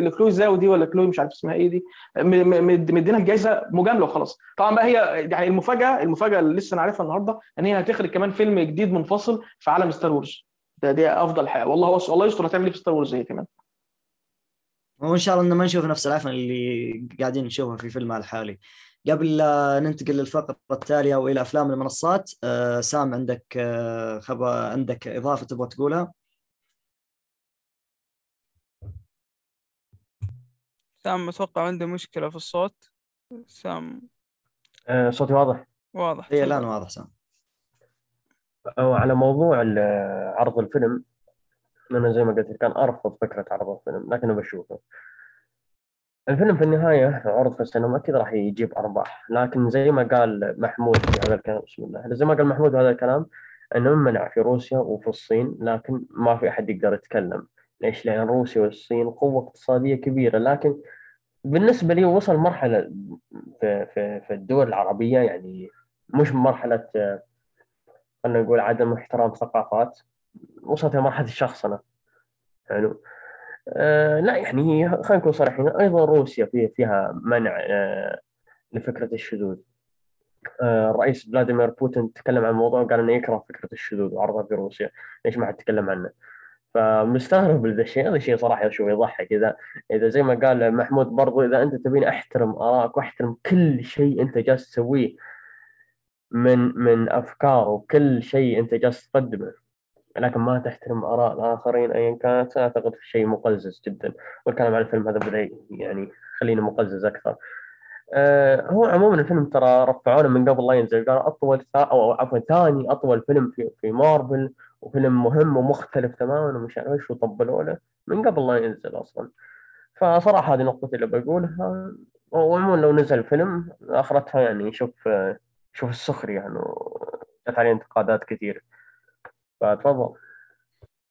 لكلوي زاو دي ولا كلوي مش عارف اسمها إيه دي. م- م- مد- مدينها الجائزه مجاملة وخلاص. طبعا بقى هي يعني المفاجأة المفاجأة اللي لسه أنا عارفها النهارده إن هي هتخرج كمان فيلم جديد منفصل في عالم ستار وورز ده دي أفضل حاجة. والله وص... الله يستر هتعمل إيه في Star Wars هي كمان. وإن شاء الله انه ما نشوف نفس العفن اللي قاعدين نشوفها في فيلمها الحالي قبل لا ننتقل للفقرة التالية والى أفلام المنصات آه، سام عندك آه، خبر عندك إضافة تبغى تقولها؟ سام أتوقع عنده مشكلة في الصوت. سام. آه، صوتي واضح؟ واضح اي الآن واضح سام. أو على موضوع عرض الفيلم. أنا زي ما قلت كان أرفض فكرة عرض الفيلم لكنه بشوفه. الفيلم في النهاية عرض في السينما أكيد راح يجيب أرباح لكن زي ما قال محمود في هذا الكلام بسم الله زي ما قال محمود في هذا الكلام أنه منع في روسيا وفي الصين لكن ما في أحد يقدر يتكلم. ليش؟ لأن روسيا والصين قوة اقتصادية كبيرة لكن بالنسبة لي وصل مرحلة في, في, في الدول العربية يعني مش مرحلة آه، خلينا نقول عدم احترام ثقافات. وصلت إلى مرحلة الشخصنة حلو. آه لا يعني خلينا نكون صريحين. أيضا روسيا فيها فيها منع آه لفكرة الشذوذ. آه الرئيس فلاديمير بوتين تكلم عن الموضوع وقال إنه يكره فكرة الشذوذ وعرضها في روسيا. ليش ما حد تكلم عنه؟ فمستغرب لذا الشيء. هذا الشيء صراحة أشوف يضحك. اذا إذا زي ما قال محمود برضو إذا أنت تبيني أحترم ارائك واحترم كل شيء أنت جالس تسويه من من أفكار وكل شيء أنت جالس تقدمه. لكن ما تحترم آراء الآخرين ايا كانت اعتقد شيء مقزز جدا والكلام عن الفيلم هذا بدأ يعني خلينا مقزز أكثر. أه هو عموما الفيلم ترى رفعونا من قبل لا ينزل قالوا أطول ثا- أو عفوا ثاني أطول فيلم في في مارفل وفيلم مهم ومختلف تماما ومش عارف إيش وطبلوا له من قبل لا ينزل أصلا. فصراحة هذه نقطتي اللي بقولها وعموما لو نزل فيلم آخرتها يعني شوف شوف السخرية يعني جت عليه انتقادات كثير. فتفضل.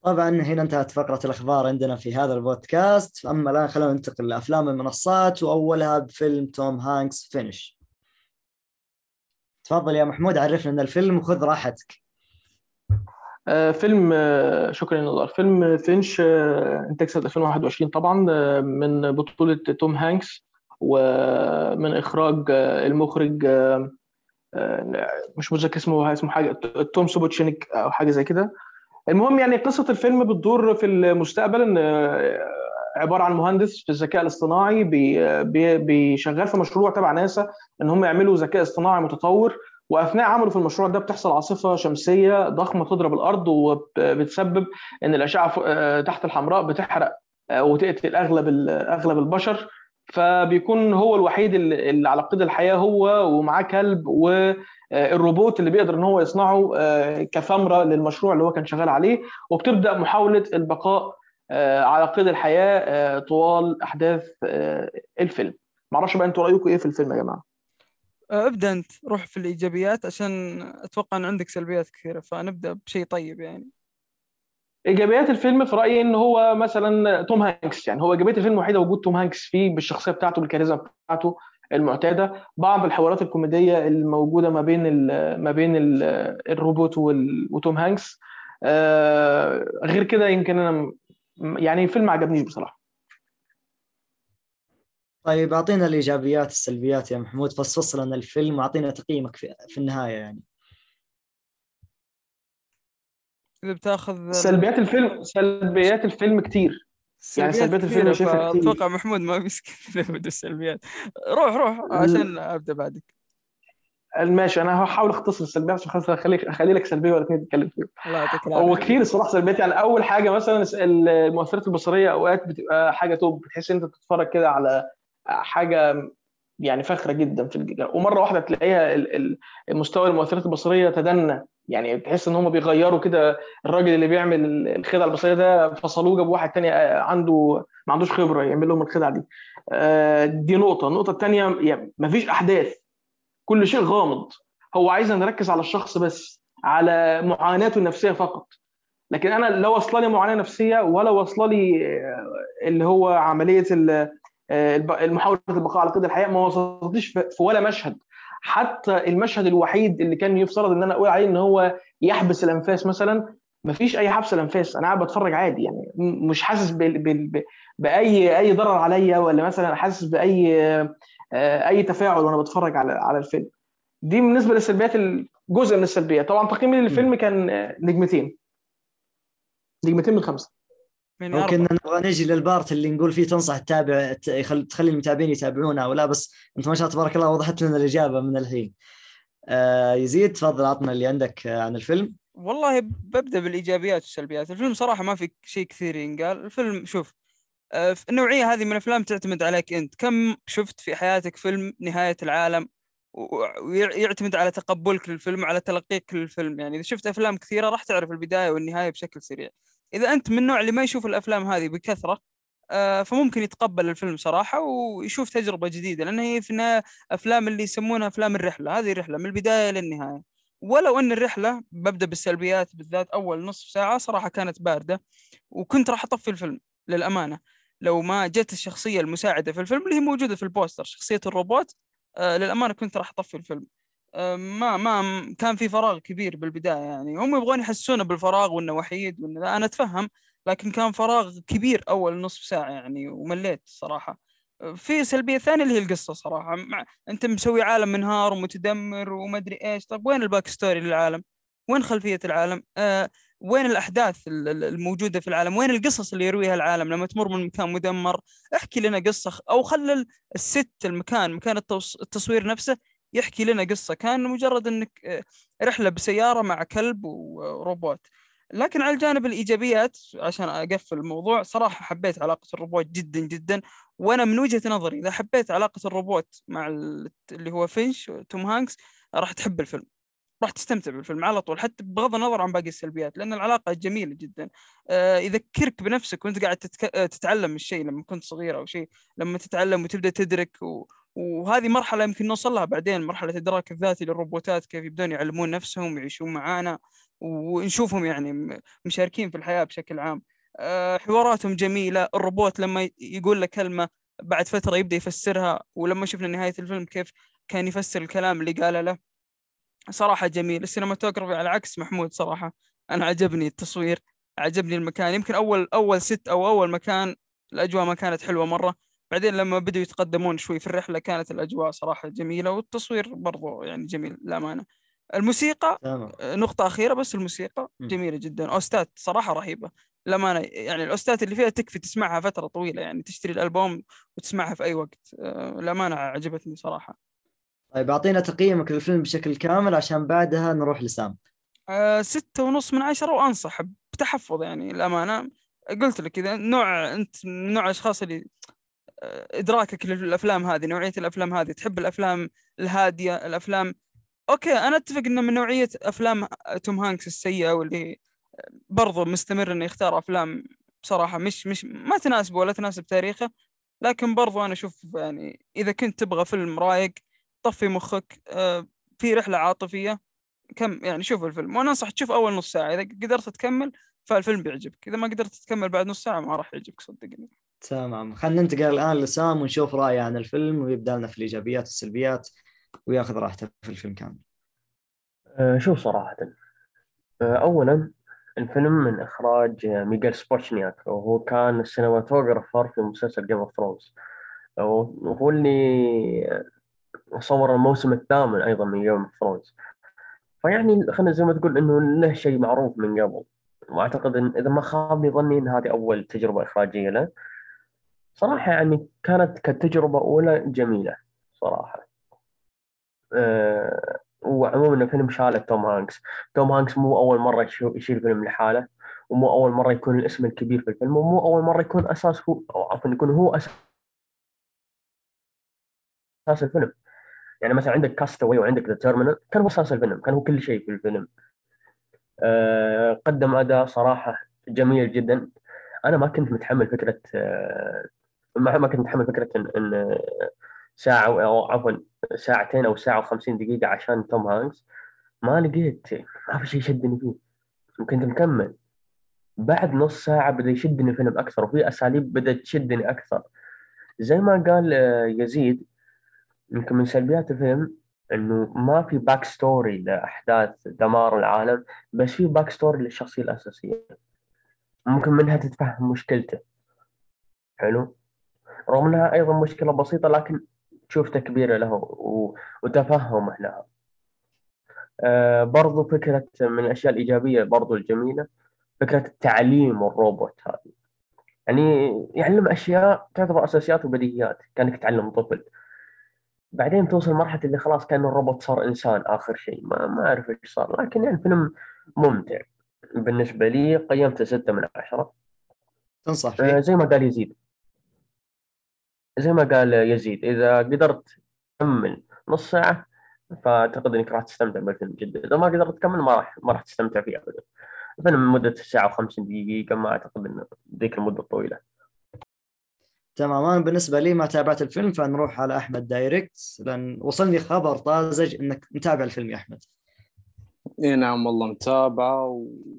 طبعا هنا انتهت فقرة الأخبار عندنا في هذا البودكاست. أما الآن خلونا ننتقل لأفلام المنصات وأولها بفيلم توم هانكس فينش. تفضل يا محمود عرفنا أن الفيلم وخذ راحتك. آه، فيلم آه، شكرا يا نضال فيلم فينش انتاج سنه 2021 طبعا آه، من بطولة توم هانكس ومن إخراج المخرج مش متذكر اسمه اسمه حاجة توم سوبوتشينيك أو حاجة زي كده. المهم يعني قصة الفيلم بتدور في المستقبل إن آه، عبارة عن مهندس في الذكاء الاصطناعي بي- بي- بيشغال في مشروع تبع ناسا إن هم يعملوا ذكاء اصطناعي متطور وأثناء عمله في المشروع ده بتحصل عاصفة شمسية ضخمة تضرب الأرض وبتسبب إن الأشعة آه، تحت الحمراء بتحرق آه، وتقتل أغلب أغلب البشر. فبيكون هو الوحيد اللي على قيد الحياة هو ومعاه كلب والروبوت اللي بيقدر إن هو يصنعه آه، كثمره للمشروع اللي هو كان شغال عليه. وبتبدأ محاولة البقاء آه، على قيد الحياة آه، طوال أحداث الفيلم. معرفش بقى أنتوا رأيكم إيه في الفيلم يا جماعة؟ ابدأ أنت روح في الإيجابيات عشان أتوقع إن عندك سلبيات كثيرة فنبدأ بشيء طيب يعني. إيجابيات الفيلم في رأيي إن هو مثلا توم هانكس يعني هو إيجابية الفيلم الوحيده وجود توم هانكس فيه بالشخصية بتاعته بالكاريزما بتاعته المعتادة. بعض الحوارات الكوميدية الموجودة ما بين ال ما بين ال الروبوت وتوم هانكس. آه، غير كده يمكن أنا يعني الفيلم ما عجبنيش بصراحة. طيب أعطينا الإيجابيات السلبيات يا محمود. فصص لنا الفيلم وأعطينا تقييمك في, في النهاية يعني. اذا بتاخذ سلبيات الفيلم سلبيات الفيلم كتير. يعني سلبيات الفيلم شايفها كتير. فاتوقع محمود ما بيسكت <laughs> بدو السلبيات. روح روح عشان أبدأ بعدك. ماشي أنا هحاول أختصر السلبيات عشان خلاص اخلي أخلي لك سلبية ولا اتنين تتكلم فيهم. الله يعطيك هو كتير الصراحة سلبيات يعني أول حاجة مثلا المؤثرات البصرية أوقات بتبقى حاجة توب بتحس أنت بتتفرج كده على حاجة يعني فاخرة جدا في الج- ومرة واحدة تلاقيها ال- ال- المستوى المؤثرات البصرية تدنى. يعني تحس إن هم بيغيروا كده الراجل اللي بيعمل الخدعة البصرية ده فصلوه جابوا واحد تاني عنده ما عندوش خبرة يعمل لهم الخدعة دي. آه، دي نقطة. النقطة الثانية يعني مفيش أحداث. كل شيء غامض. هو عايزنا نركز على الشخص بس على معاناته النفسية فقط. لكن أنا لا واصلة لي معاناة نفسية ولا واصلة لي آه، اللي هو عملية آه، محاوله البقاء على قيد الحياة ما وصلتليش في ولا مشهد. حتى المشهد الوحيد اللي كان يفترض إن أنا أقول عليه إن هو يحبس الأنفاس مثلا ما فيش أي حبس الأنفاس. أنا قاعد بتفرج عادي يعني. مش حاسس بال- بال- ب- بأي أي ضرر عليا ولا مثلا حاسس بأي آه، أي تفاعل وأنا بتفرج على على الفيلم. دي بالنسبة للسلبيات جزء من السلبيات. طبعا تقييمي للفيلم كان آه، نجمتين. نجمتين من خمسة. ممكن. نبغى نجي للبارت اللي نقول فيه تنصح تتابع تخلي المتابعين يتابعونا أو لا بس أنت ما شاء الله تبارك الله وضحت لنا الإجابة من الحين. آه يزيد تفضل عطنا اللي عندك آه، عن الفيلم. والله ببدأ بالإيجابيات والسلبيات الفيلم صراحة ما في شيء كثير ينقال الفيلم شوف آه، النوعية هذه من الأفلام تعتمد عليك أنت كم شفت في حياتك فيلم نهاية العالم ويعتمد على تقبلك للفيلم وعلى تلقيك للفيلم يعني إذا شفت أفلام كثيرة راح تعرف البداية والنهاية بشكل سريع إذا أنت من النوع اللي ما يشوف الأفلام هذه بكثرة آه، فممكن يتقبل الفيلم صراحة ويشوف تجربة جديدة لأن هي في النهايه أفلام اللي يسمونها أفلام الرحلة هذه رحلة من البداية للنهاية. ولو أن الرحلة ببدأ بالسلبيات بالذات أول نصف ساعة صراحة كانت باردة وكنت راح أطفي الفيلم للأمانة. لو ما جت الشخصية المساعدة في الفيلم اللي هي موجودة في البوستر شخصية الروبوت آه للأمانة كنت راح أطفي الفيلم. ما ما كان في فراغ كبير بالبداية يعني. هم يبغون يحسسونا بالفراغ وإنه وحيد وإنه أنا أتفهم لكن كان فراغ كبير أول نصف ساعة يعني ومليت صراحة. آه، في سلبية ثانية اللي هي القصة صراحة. مع... أنت مسوي عالم منهار ومتدمر وما أدري إيش. طيب وين ال back story للعالم؟ وين خلفية العالم؟ آه وين الأحداث ال- ال- الموجودة في العالم؟ وين القصص اللي يرويها العالم لما تمر من مكان مدمر؟ احكي لنا قصة أو ال- ال set المكان مكان التص- التصوير نفسه يحكي لنا قصة كان مجرد إنك آه، رحلة بسيارة مع كلب وروبوت. لكن على الجانب الإيجابيات عشان أقفل الموضوع صراحة حبيت علاقة الروبوت جدا جدا. وأنا من وجهة نظري إذا حبيت علاقة الروبوت مع ال- اللي هو فينش توم هانكس راح تحب الفيلم. راح تستمتع بالفيلم على طول حتى بغض النظر عن باقي السلبيات لأن العلاقة جميلة جدا. آه، يذكرك بنفسك وأنت قاعد تتك... تتعلم الشيء لما كنت صغير أو شيء لما تتعلم وتبدأ تدرك و... وهذه مرحلة يمكن نوصل لها بعدين مرحلة الادراك الذاتي للروبوتات كيف يبدون يعلمون نفسهم ويعيشون معانا ونشوفهم يعني مشاركين في الحياة بشكل عام. آه، حواراتهم جميلة الروبوت لما يقول لك كلمة بعد فترة يبدأ يفسرها ولما شفنا نهاية الفيلم كيف كان يفسر الكلام اللي قاله له. صراحة جميل. السينماتوجرافي على عكس محمود صراحة. أنا عجبني التصوير عجبني المكان. يمكن أول أول ست أو أول مكان الأجواء ما كانت حلوة مرة. بعدين لما بدأوا يتقدمون شوي في الرحلة كانت الأجواء صراحة جميلة والتصوير برضو يعني جميل للأمانة. الموسيقى تمام. نقطة أخيرة بس الموسيقى. جميلة جدا. أوستات صراحة رهيبة للأمانة. يعني الأوستات اللي فيها تكفي تسمعها فترة طويلة يعني تشتري الألبوم وتسمعها في أي وقت. آه، للأمانة عجبتني صراحة. طيب أعطينا تقييمك للفيلم بشكل كامل عشان بعدها نروح لسام. آه، ستة ونص من عشرة وأنصح بتحفظ يعني الأمانة قلت لك إذا نوع أنت من نوع الأشخاص اللي إدراكك للأفلام هذه نوعية الأفلام هذه تحب الأفلام الهادية الأفلام أوكي أنا أتفق إنه من نوعية أفلام توم هانكس السيئة واللي برضو مستمر إنه يختار أفلام بصراحة مش مش ما تناسبه ولا تناسب تاريخه لكن برضو أنا أشوف يعني إذا كنت تبغى فيلم رايق طفي مخك آه، في رحلة عاطفية كم يعني شوف الفيلم وأنا انصح تشوف أول نص ساعة إذا قدرت تكمل فالفيلم بيعجبك إذا ما قدرت تكمل بعد نص ساعة ما راح يعجبك صدقني. تمام. خلينا ننتقل الآن لسام ونشوف رأيه عن الفيلم ويبدأ لنا في الإيجابيات والسلبيات ويأخذ راحته في الفيلم كامل. آه، شوف صراحة. آه، أولا الفيلم من إخراج ميغيل سبوتشنياك وهو كان ال cinematographer في مسلسل جيم اوف ثرونز وهو اللي صور الموسم الثامن أيضا من جيم اوف ثرونز فيعني خلينا زي ما تقول إنه له شيء معروف من قبل. وأعتقد إن إذا ما خاب ظني إن هذه أول تجربة إخراجية له. صراحة يعني كانت كتجربة أولى جميلة صراحة. أه وعموما الفيلم شال توم هانكس. توم هانكس مو أول مرة يشيل فيلم لحاله ومو أول مرة يكون الاسم الكبير في الفيلم ومو أول مرة يكون أساس هو أو عفوا يكون هو أساس أساس الفيلم. يعني مثلا عندك كاستاوي وعندك ذا تيرمينال كان هو أساس الفيلم كان هو كل شيء في الفيلم. أه قدم أداء صراحة جميل جدا. أنا ما كنت متحمل فكرة أه ما كنت متحمل فكرة إن, إن ساعة أو عفوا ساعتين أو ساعة وخمسين دقيقة عشان توم هانكس. ما لقيت ما في شيء شدني فيه. وكنت مكمل. بعد نص ساعة بدأ يشدني الفيلم أكثر وفي أساليب بدأت تشدني أكثر. زي ما قال آه، يزيد يمكن من سلبيات الفيلم إنه ما في back story لأحداث دمار العالم بس في back story للشخصية الأساسية. ممكن منها تتفهم مشكلته. حلو؟ رغم إنها أيضا مشكلة بسيطة لكن تشوف تكبيره له. وتفهمه لها آه برضو فكرة من الأشياء الإيجابية برضو الجميلة فكرة التعليم الروبوت هذه. يعني يعلم أشياء تعتبر أساسيات وبديهيات كأنك تعلم طفل. بعدين توصل مرحلة اللي خلاص كأن الروبوت صار إنسان آخر شيء. ما ما أعرف إيش صار لكن يعني فيلم ممتع. بالنسبة لي قيمته ستة من عشرة. تنصح آه فيه زي ما قال يزيد. زي ما قال يزيد إذا قدرت تكمل نص ساعة فأعتقد إنك راح تستمتع بالفيلم جدا. إذا ما قدرت تكمل ما راح ما راح تستمتع فيه أبدا. الفيلم مدة ساعة و50 دقيقة ما أعتقد إنه ذيك المدة الطويلة تمام. أنا بالنسبة لي ما تابعت الفيلم فنروح على أحمد دايركت لأن وصلني خبر طازج إنك متابع الفيلم يا أحمد. إي نعم والله متابعة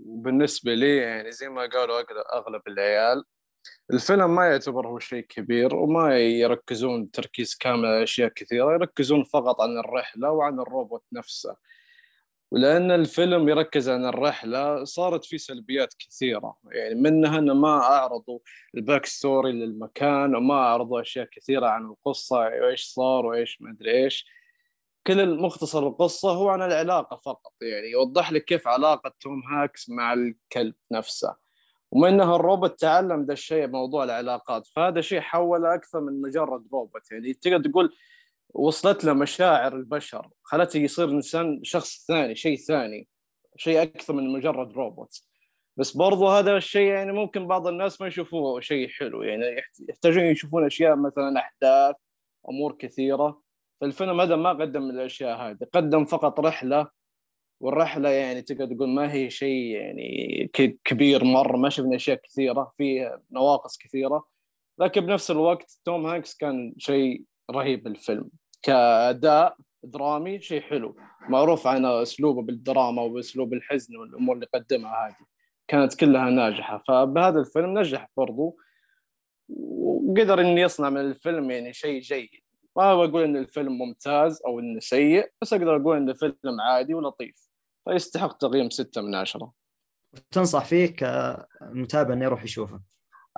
وبالنسبة لي يعني زي ما قالوا أغلب العيال الفيلم ما يعتبر هو شيء كبير وما يركزون تركيز كامل على أشياء كثيرة يركزون فقط عن الرحلة وعن الروبوت نفسه. ولأن الفيلم يركز عن الرحلة صارت فيه سلبيات كثيرة. يعني منها أنه ما أعرضوا ال back story للمكان وما أعرضوا أشياء كثيرة عن القصة وإيش صار وإيش ما أدري إيش. كل المختصر القصة هو عن العلاقة فقط. يعني يوضح لك كيف علاقة توم هانكس مع الكلب نفسه. ومنها الروبوت تعلم ذا الشيء موضوع العلاقات. فهذا شيء حوله أكثر من مجرد روبوت. يعني تقدر تقول وصلت له مشاعر البشر خلته يصير إنسان شخص ثاني شيء ثاني شيء أكثر من مجرد روبوت. بس برضو هذا الشيء يعني ممكن بعض الناس ما يشوفوه شيء حلو. يعني يحت- يحتاجون يشوفون أشياء مثلا أحداث أمور كثيرة. فالفيلم هذا ما قدم الأشياء هذه قدم فقط رحلة والرحلة يعني تقدر تقول ما هي شيء يعني كبير مرة ما شفنا أشياء كثيرة في نواقص كثيرة. لكن بنفس الوقت توم هانكس كان شيء رهيب بالفيلم. كأداء درامي شيء حلو. معروف عن أسلوبه بالدراما وباسلوب الحزن والأمور اللي قدمها هذه. كانت كلها ناجحة. فبهذا الفيلم نجح برضو. وقدر إنه يصنع من الفيلم يعني شيء جيد. ما بقول إن الفيلم ممتاز أو إنه سيء بس أقدر أقول انه فيلم عادي ولطيف. فيستحق تقييم ستة من عشرة. تنصح فيه كمتابع إنه يروح يشوفه.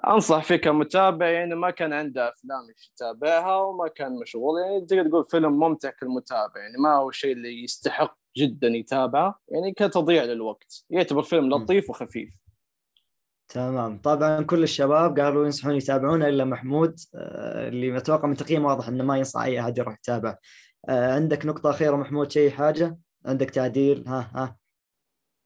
أنصح فيه كمتابع يعني ما كان عنده أفلام يتابعها وما كان مشغول يعني تقدر تقول فيلم ممتع كالمتابع يعني ما هو الشيء اللي يستحق جدا يتابعه يعني كتضييع للوقت. يعتبر فيلم لطيف وخفيف. تمام. طبعا كل الشباب قالوا ينصحون يتابعونه إلا محمود آه، اللي أتوقع من تقييم واضح إنه ما ينصح أي أحد يروح يتابع آه، عندك نقطة أخيرة محمود شيء حاجة؟ عندك تعديل؟ ها ها.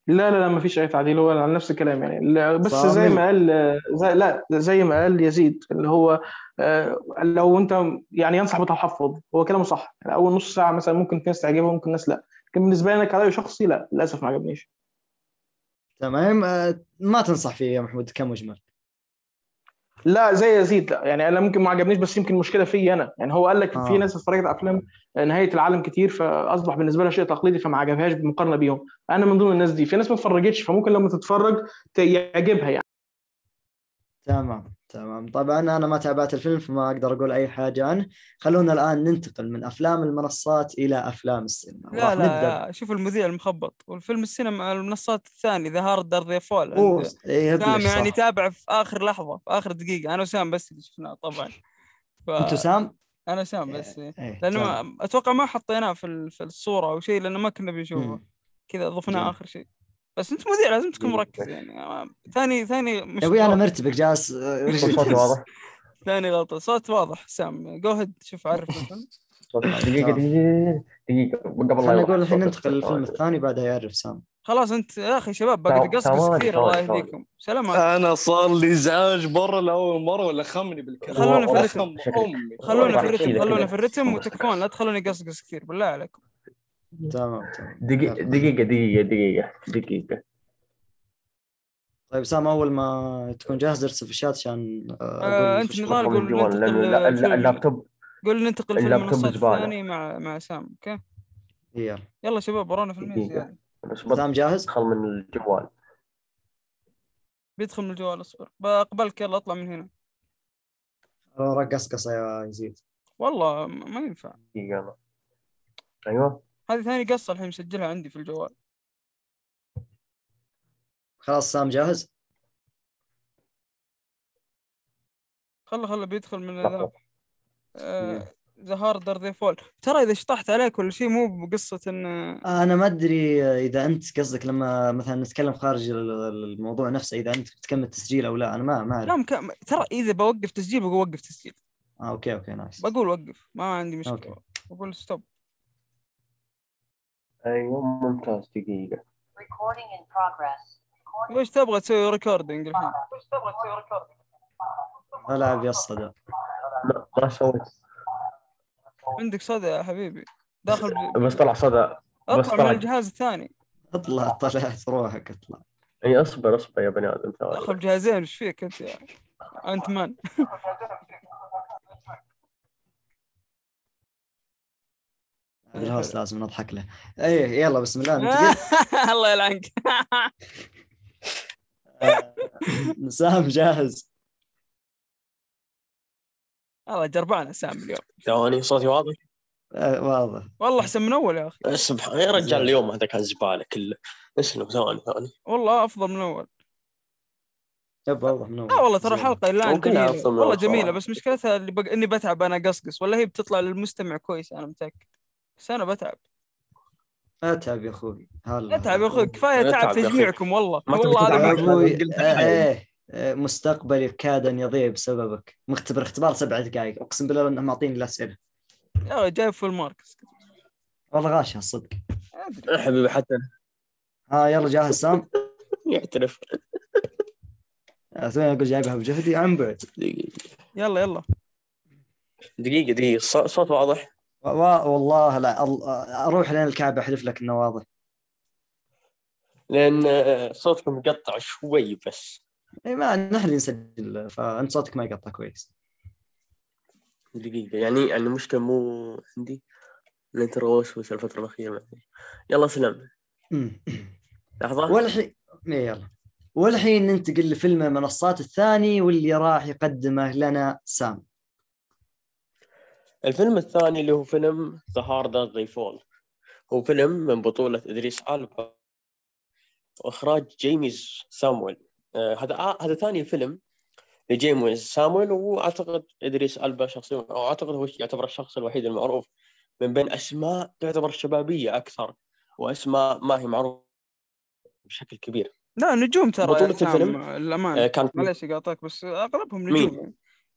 لا لا لا ما فيش أي تعديل هو على نفس الكلام يعني. بس صامل. زي ما قال زي لا زي ما قال يزيد اللي هو آه، لو أنت يعني ينصح بتحفظ هو كلامه صح. يعني أول نص ساعة مثلا ممكن في ناس تعجبها ممكن ناس لا. لكن بالنسبة لي أنا شخصي لا للأسف ما عجبنيش. تمام. آه، ما تنصح فيه يا محمود كمجمل. لا زي يزيد لا يعني أنا ممكن ما عجبنيش بس يمكن المشكلة فيا أنا. يعني هو قال لك آه. في ناس اتفرجت على افلام نهاية العالم كتير فأصبح بالنسبة لها شيء تقليدي فما عجبهاش بالمقارنه بيهم. أنا من ضمن الناس دي. في ناس ما اتفرجتش فممكن لما تتفرج يعجبها يعني. تمام. تمام طبعا أنا ما تابعت الفيلم فما أقدر أقول أي حاجة عنه خلونا الآن ننتقل من أفلام المنصات إلى أفلام السينما لا نبدا لا شوف المذيع المخبط والفيلم السينما المنصات الثاني The Harder They Fall إيه، سام يعني. تابع في آخر لحظة في آخر دقيقة أنا وسام بس اللي شفناه طبعا ف... أنتوا سام؟ أنا سام بس إيه. إيه، لأنه تمام. ما... أتوقع ما حطيناه في ال- في الصورة أو شيء لأنه ما كنا بنشوفه. كذا ضفناه. آخر شيء بس انت مذيع لازم تكون مم. مركز يعني. آه، ثاني ثاني مش يا أبوي أنا غلط. مرتبك جالس آه، <laughs> صوتي واضح. ثاني غلطة. صوت واضح سام. go ahead شوف عرف الفيلم <laughs> دقيقة دقيقة دقيقة. قبل لا نقول الحين. ننتقل للفيلم الثاني بعدها يعرف سام. خلاص انت يا أخي شباب باقي تقصقص ثواني- كثير الله. يهديكم. سلام أنا صار لي ازعاج برا لأول مرة ولا خمني بالكلام؟ خلونا في الرتم. خلونا في الرتم خلونا. في الرتم. وتكفون. لا تخلوني قصقص كثير بالله عليكم. تمام تمام دقيقة يلا. دقيقة دقيقة دقيقة دقيقة طيب سام أول ما تكون جاهز ارسل في الشات عشان آه، أنت نضال قول ننتقل. اللابتوب قول ننتقل فيلم اللابتوب المنصات. الثاني مع مع سام okay يلا يلا شباب ورانا. زياده بس بدخل سام جاهز؟ من الجوال بيدخل من الجوال اصبر بقبلك يلا اطلع من هنا رقص قصة يا يزيد والله ما ينفع دقيقة أنا. هذه ثاني قصة الحين مسجلها عندي في الجوال. خلاص سام جاهز؟ خله خله بيدخل من لحظة. The The Harder They Fall. ترى إذا شطحت عليك ولا شيء مو بقصة ان أنا ما أدري إذا أنت قصدك لما مثلا نتكلم خارج ال- الموضوع نفسه إذا أنت بتكمل تسجيل أو لا أنا ما ما لا اعرف مك... ترى إذا بوقف تسجيل بقول وقف تسجيل. آه okay okay nice. بقول وقف ما عندي مشكلة. okay. بقول stop أيوه ممتاز دقيقة. Recording in progress. Recording وش تبغى تسوي؟ recording الحين؟ العب يا الصدى لا ما سويت. عندك صدى يا حبيبي. داخل ب... بس طلع صدى. بس أطلع من طلع. الجهاز الثاني. اطلع طلعت روحك اطلع. إي اصبر اصبر يا بني آدم ثواني. داخل بجهازين إيش فيك أنت يا أنت man <laughs> ال host لازم نضحك له. إيه يلا بسم الله. <laughs> الله يلعنك. آه، سام جاهز. الله جربان سام اليوم. ثواني صوتي واضح؟ آه، واضح. والله أحسن من أول يا أخي. سبحان يا رجال اليوم هذا كان زبالة كله. اسلم ثواني ثواني. والله أفضل من أول. شوف واضح من أول. لا والله ترى. الحلقة الان جميله والله جميلة. بس مشكلتها اللي بق... إني بتعب أنا قصقص ولا هي بتطلع للمستمع كويس أنا متأكد. بس أنا بتعب. أتعب يا أخوي. هلا. أتعب يا أخوي كفاية تعب يا. تجميعكم والله. والله. هذا يا. أبوي آه،. إيه آه، مستقبلي كاد ان يضيع بسببك. مختبر اختبار سبع دقائق أقسم بالله إنهم معطيني الاسئله يا جايب full marks والله غاشها الصدق أدري. حبيبي حتى ها يلا جاهز سام. <laughs> يعترف. آه، أقول جايبها بجهدي. عن بعد يلا يلا. دقيقة دقيقة. ص- صوت واضح. والله لا أروح لين الكعبة أحلف لك انه واضح آه، صوتكم مقطع شوي بس. إي ما نحن اللي نسجل فأنت صوتك ما يقطع كويس. دقيقة يعني يعني المشكلة مو عندي. الانترو وش الفترة الأخيرة؟ ما أدري. يلا سلام. لحظة. والحين يلا. والحين ننتقل لفيلم المنصات الثاني واللي راح يقدمه لنا سام. الفيلم الثاني اللي هو فيلم The Harder They Fall هو فيلم من بطولة إدريس ألبا وإخراج جيميز سامويل آه هذا آه هذا ثاني فيلم لجيميز سامويل وأعتقد إدريس ألبا شخصيا أو أعتقد هو يعتبر الشخص الوحيد المعروف من بين أسماء تعتبر شبابية أكثر وأسماء ما هي معروفة بشكل كبير لا نجوم ترى بطولة الفيلم؟ الأمان آه كان معليش قاطعك بس أغلبهم مين؟ نجوم يعني.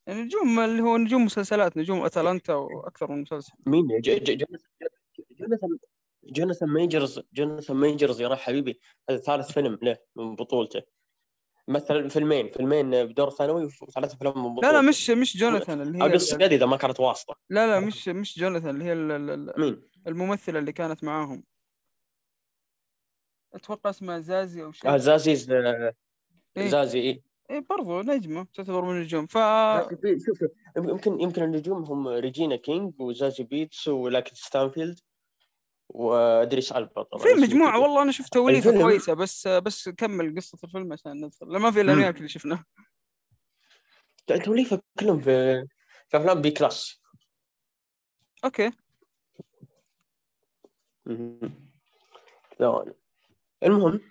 نجوم اللي هو نجوم مسلسلات نجوم أتلانتا وأكثر من مسلسل. مين جوناثان جوناثان ميجرز جوناثان ميجرز يا حبيبي. هذا ثالث فيلم له من بطولته. مثل فيلمين فيلمين بدور ثانوي وثلاث افلام من لا بطولته. لا مش مش جوناثان اللي هي اقص يد إذا ما كانت واسطه لا لا مش مش جوناثان اللي هي ال- ال- ال- مين؟ الممثلة اللي كانت معاهم. أتوقع اسمها زازي أو شيء. آه زازي آه، إيه. زازي اي إيه برضو نجمة تعتبر من النجوم ف شوف يمكن يمكن النجوم هم ريجينا كينج وزازي بيتس ولاكيث ستانفيلد وادريس ألبا طبعا في كذا. والله أنا شفت توليفة الفيلم- كويسة بس بس كمل قصة الفيلم عشان ندخل لا ما في إلا اللي شفناه توليفه كلهم في في أفلام B class okay. ثواني المهم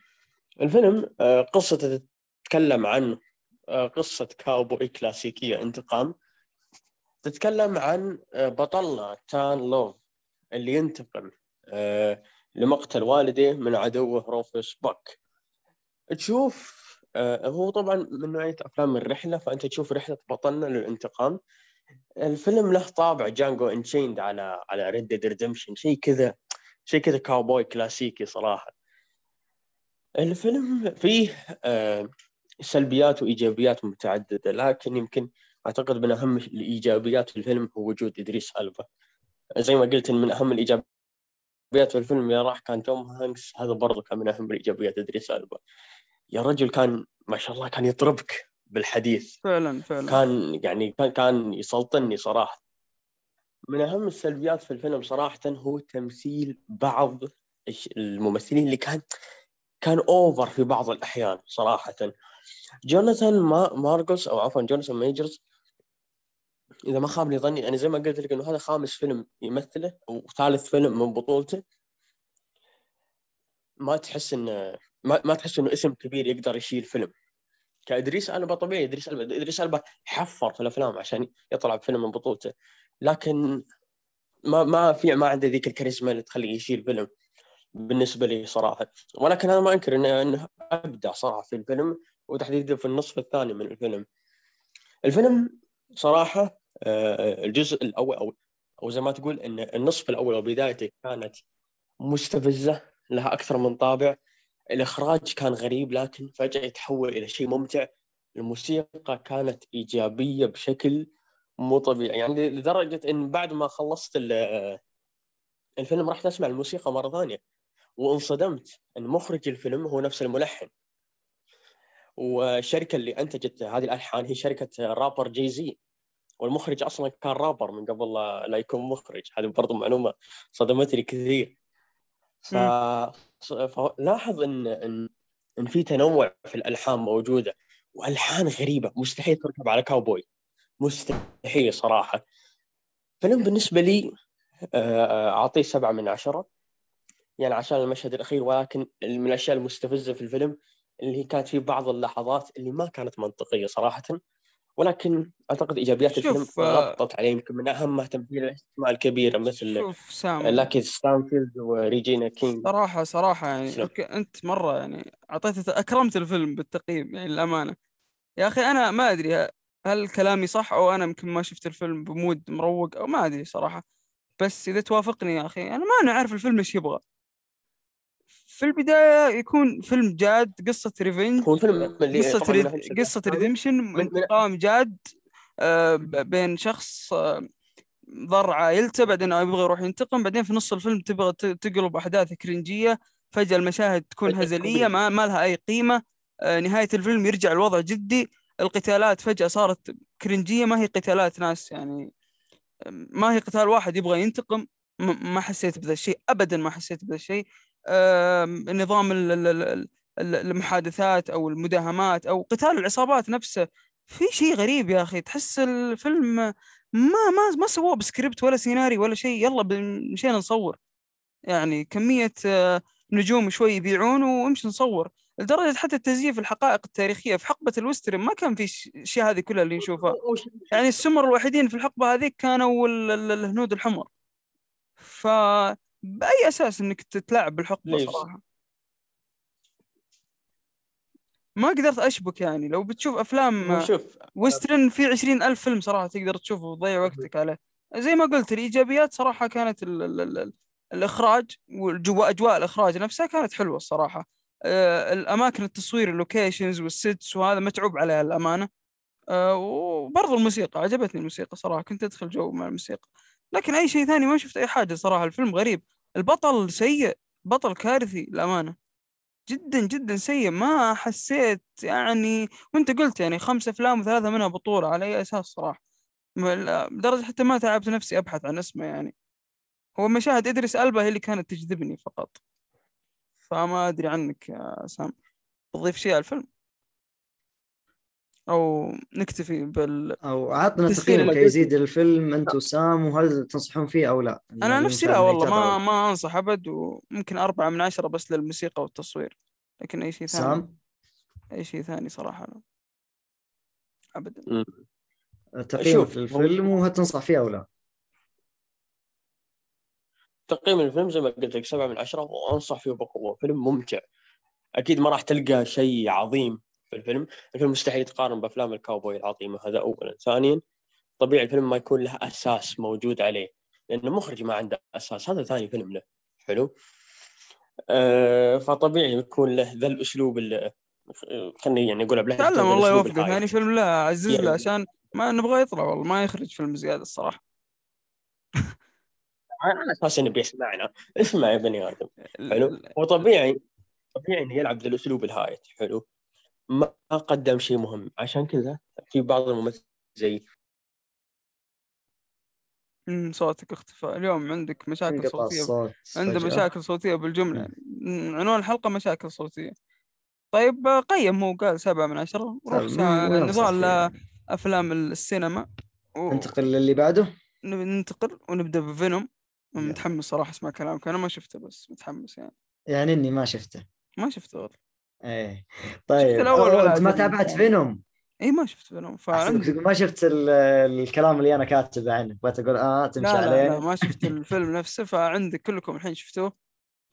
الفيلم آه، قصته تتكلم عن قصة كاوبوي كلاسيكية انتقام. تتكلم عن آه، بطلنا نات لوف اللي ينتقم آه، لمقتل والده من عدوه روفوس باك تشوف آه، هو طبعا من نوعية أفلام الرحلة فأنت تشوف رحلة بطلنا للانتقام. الفيلم له طابع Django Unchained على على Red Dead Redemption شيء كذا شيء كذا كاوبوي كلاسيكي صراحة. الفيلم فيه آه، سلبيات وإيجابيات متعددة لكن يمكن أعتقد من أهم الإيجابيات في الفيلم هو وجود إدريس ألبا. زي ما قلت من أهم الإيجابيات في الفيلم يا راح كان توم هانكس هذا برضه كان من أهم الإيجابيات إدريس ألبا. يا رجل كان ما شاء الله كان يطربك بالحديث. فعلا فعلا. كان يعني كان كان يسلطني صراحة. من أهم السلبيات في الفيلم صراحة هو تمثيل بعض الممثلين اللي كان كان over في بعض الأحيان صراحة. جوناثان ما ماركوس أو عفوا جوناثان ميجرز إذا ما خاب لي ظني يعني زي ما قلت لك إنه هذا خامس فيلم يمثله أو ثالث فيلم من بطولته. ما تحس إنه ما, ما تحس إنه اسم كبير يقدر يشيل فيلم. كإدريس ألبا طبيعي إدريس ألبا إدريس ألبا حفر في الأفلام عشان يطلع بفيلم من بطولته. لكن ما ما في ما عنده ذيك الكاريزما اللي تخليه يشيل فيلم بالنسبة لي صراحة. ولكن أنا ما أنكر إنه إنه أبدع صراحة في الفيلم. وتحديدا في النصف الثاني من الفيلم. الفيلم صراحة آه، الجزء الأول أو أو زي ما تقول إن النصف الأول وبدايته كانت مستفزة لها أكثر من طابع. الإخراج كان غريب لكن فجأة يتحول إلى شيء ممتع. الموسيقى كانت إيجابية بشكل مو طبيعي. يعني لدرجة إن بعد ما خلصت ال- الفيلم رحت اسمع الموسيقى مرة ثانية. وانصدمت إن مخرج الفيلم هو نفس الملحن. والشركة اللي أنتجت هذه الألحان هي شركة رابر جي زي والمخرج أصلا كان رابر من قبل لا يكون مخرج. هذه برضو معلومة صدمتني كثير. ف... فلاحظ ان ان إن في تنوع في الألحان موجودة. وألحان غريبة. مستحيل تركب على كاوبوي. مستحيل صراحة. فيلم بالنسبة لي آه، أعطيه سبعة من عشرة. يعني عشان المشهد الأخير ولكن من الأشياء المستفزة في الفيلم اللي هي كانت في بعض اللحظات اللي ما كانت منطقية صراحة ولكن أعتقد إيجابيات الفيلم آه، غطت عليه يمكن من اهمها تمثيل الاسماء الكبيره مثل لاكيث ستانفيلد وريجينا كينج. صراحة صراحة يعني. okay أنت مرة يعني أعطيت أكرمت الفيلم بالتقييم يعني للأمانة. يا أخي أنا ما أدري هل كلامي صح أو أنا يمكن ما شفت الفيلم ب mood مروق أو ما أدري صراحة. بس إذا توافقني يا أخي أنا ما أنا عارف الفيلم إيش يبغى. في البداية يكون فيلم جاد قصة revenge هو اللي قصة طبعاً red... redemption من- انتقام جاد آه، بين شخص آه، ضر عائلته بعدين يبغى يروح ينتقم بعدين في نص الفيلم تبغى تقلب أحداث كرنجية فجأة المشاهد تكون كوميدي. ما, ما لها أي قيمة. آه، نهاية الفيلم يرجع الوضع جدي. القتالات فجأة صارت كرنجية ما هي قتالات ناس يعني ما هي قتال واحد يبغى ينتقم. ما حسيت بذا الشيء ابدا ما حسيت بذا الشيء. نظام ال- ال- ال- ال- المحادثات أو المداهمات أو قتال العصابات نفسه. في شيء غريب يا أخي تحس الفيلم ما ما ما سووه بسكريبت ولا سيناريو ولا شيء. يلا مشينا نصور. يعني كمية آه، نجوم شوي يبيعون وامشي نصور. لدرجة حتى التزييف الحقائق التاريخية في حقبة ال western ما كان في الأشياء هذه كلها اللي نشوفها يعني السمر الوحيدين في الحقبة هذيك كانوا ال- ال- الهنود الحمر. فبأي أساس إنك تتلاعب بالحقبة ليش؟ صراحة؟ ما قدرت أشبك يعني. لو بتشوف أفلام هو شوف western في عشرين ألف فيلم صراحة تقدر تشوفه وتضيع وقتك عليه. زي ما قلت الإيجابيات صراحة كانت ال ال ال ال الإخراج وأجواء الإخراج نفسها كانت حلوة الصراحة. آه، الأماكن التصوير ال locations وال sets وهذا متعوب عليها الأمانة. آه، وبرضو الموسيقى عجبتني الموسيقى صراحة. كنت أدخل جو مع الموسيقى. لكن أي شيء ثاني ما شفت أي حاجة صراحة. الفيلم غريب. البطل سيء. بطل كارثي للأمانة. جدا جدا سيء. ما حسيت يعني وأنت قلت يعني خمس أفلام وثلاثة منها بطولة على أي أساس صراحة. لدرجة حتى ما تعبت نفسي أبحث عن اسمه يعني. هو مشاهد إدريس ألبا هي اللي كانت تجذبني فقط. فما أدري عنك يا سام. تضيف شيء على الفيلم؟ أو نكتفي بال أو عطنا تسخين تقييم الجزء. كيزيد الفيلم انت وسام وهل تنصحون فيه أو لا؟ أنا يعني نفسي لا والله ما. ما أنصح أبد وممكن أربعة من عشرة بس للموسيقى والتصوير لكن أي شيء ثاني سام أي شيء ثاني صراحة لا ابدا مم. تقييمك شوف، للفيلم وهل تنصح فيه أو لا؟ تقييم الفيلم زي ما قلت لك سبعة من عشرة وأنصح فيه بقوة فيلم ممتع أكيد ما راح تلقى شيء عظيم في الفيلم. الفيلم مستحيل يتقارن بأفلام الكاوبوي العظيمة هذا أولا. ثانيا طبيعي الفيلم ما يكون له أساس موجود عليه لأن المخرج ما عنده أساس. هذا ثاني فيلم له. حلو. أه فطبيعي يكون له ذا الأسلوب اللي خليني يعني أقولها بلهجة تعلم الله الأسلوب يوفقك. الهايف. يعني فيلم لا عزز له يعني- عشان ما نبغى يطلع والله ما يخرج فيلم زيادة الصراحة. <laughs> على أساس إنه بيسمعنا. اسمع يا بني آدم. حلو. وطبيعي طبيعي إنه يلعب ذا الأسلوب الهايت حلو. ما قدم شيء مهم. عشان كذا في بعض الممثلين زي أمم، صوتك اختفى. اليوم عندك مشاكل صوتية. الصوت عنده. مشاكل صوتية بالجملة. أمم، عنوان الحلقة مشاكل صوتية. طيب قيم هو قال سبعة من عشرة. طيب، سا- مم، وينصح نضال فيه؟ أفلام السينما. و- ننتقل للي بعده؟ ننتقل ونبدأ بفينوم. متحمس صراحة أسمع كلامك. أنا ما شفته بس متحمس يعني. يعني إني ما شفته. ما شفته والله. إيه. طيب الأول أوه، ولا أنت ما. تابعت فينوم اي ما شفت فينوم فعندي ما شفت ال- الكلام اللي أنا كاتبه عنه. بغيت أقول آه تمشي لا لا, عليه. لا ما شفت الفيلم <laughs> نفسه فعندك كلكم الحين شفتوه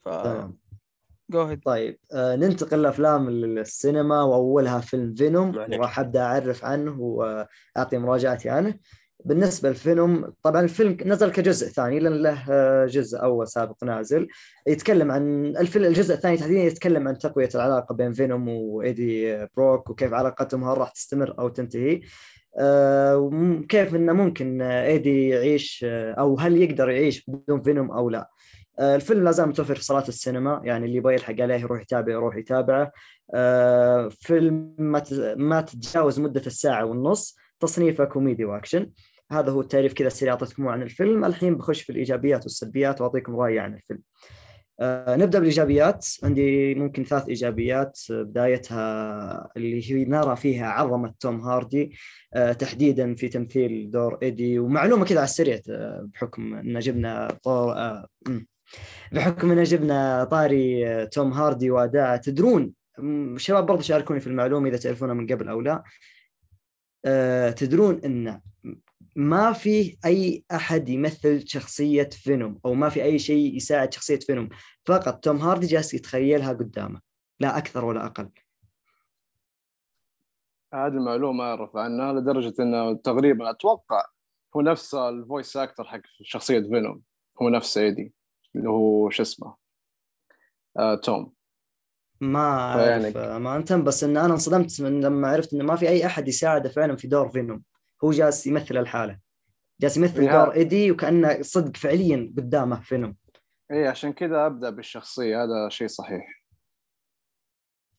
ف تمام. go ahead طيب آه ننتقل لأفلام السينما وأولها فيلم فينوم. وراح أبدأ أعرف عنه وأعطي مراجعتي عنه. بالنسبة للفيلم طبعا الفيلم نزل كجزء ثاني لأن له آه، جزء أول سابق نازل. يتكلم عن الفيلم الجزء الثاني تحديدا يتكلم عن تقوية العلاقة بين فينوم وإيدي بروك وكيف علاقتهم هل راح تستمر أو تنتهي. آه، وكيف إنه ممكن إيدي يعيش آه، أو هل يقدر يعيش بدون فينوم أو لا. الفيلم لا زال متوفر في صالات السينما يعني اللي يبغى يلحق عليه يروح يتابع يروح يتابعه. فيلم ما تتجاوز مدة الساعة والنص تصنيفه كوميدي واكشن. هذا هو التعريف كذا السريع أعطيتكم عن الفيلم. الحين بخش في الإيجابيات والسلبيات وأعطيكم رأيي عن الفيلم. آه، نبدأ بالإيجابيات. عندي ممكن ثلاث إيجابيات. بدايتها اللي هي نرى فيها عظمة توم هاردي آه، تحديدا في تمثيل دور إيدي. ومعلومة كذا على السريع آه، بحكم إن جبنا طور. بحكم إن جبنا طاري توم هاردي وأداءه. تدرون مم، الشباب برضو شاركوني في المعلومة إذا تعرفونها من قبل أو لا. تدرون إن ما في أي أحد يمثل شخصية فينوم أو ما في أي شيء يساعد شخصية فينوم. فقط توم هاردي جالس يتخيلها قدامه. لا أكثر ولا أقل. هذه المعلومة أعرف عنها لدرجة انه تقريبا أتوقع هو نفس ال voice actor حق شخصية فينوم. هو نفس إيدي. اللي هو شو اسمه؟ آه توم. ما أعرف. امانه بس إن أنا انصدمت من لما عرفت انه ما في أي أحد يساعده فعلا في دور فينوم. هو جالس يمثل الحالة. جالس يمثل يا- دور إيدي وكأنه صدق فعليا قدامه فينوم اي عشان كذا أبدأ بالشخصية هذا شيء صحيح.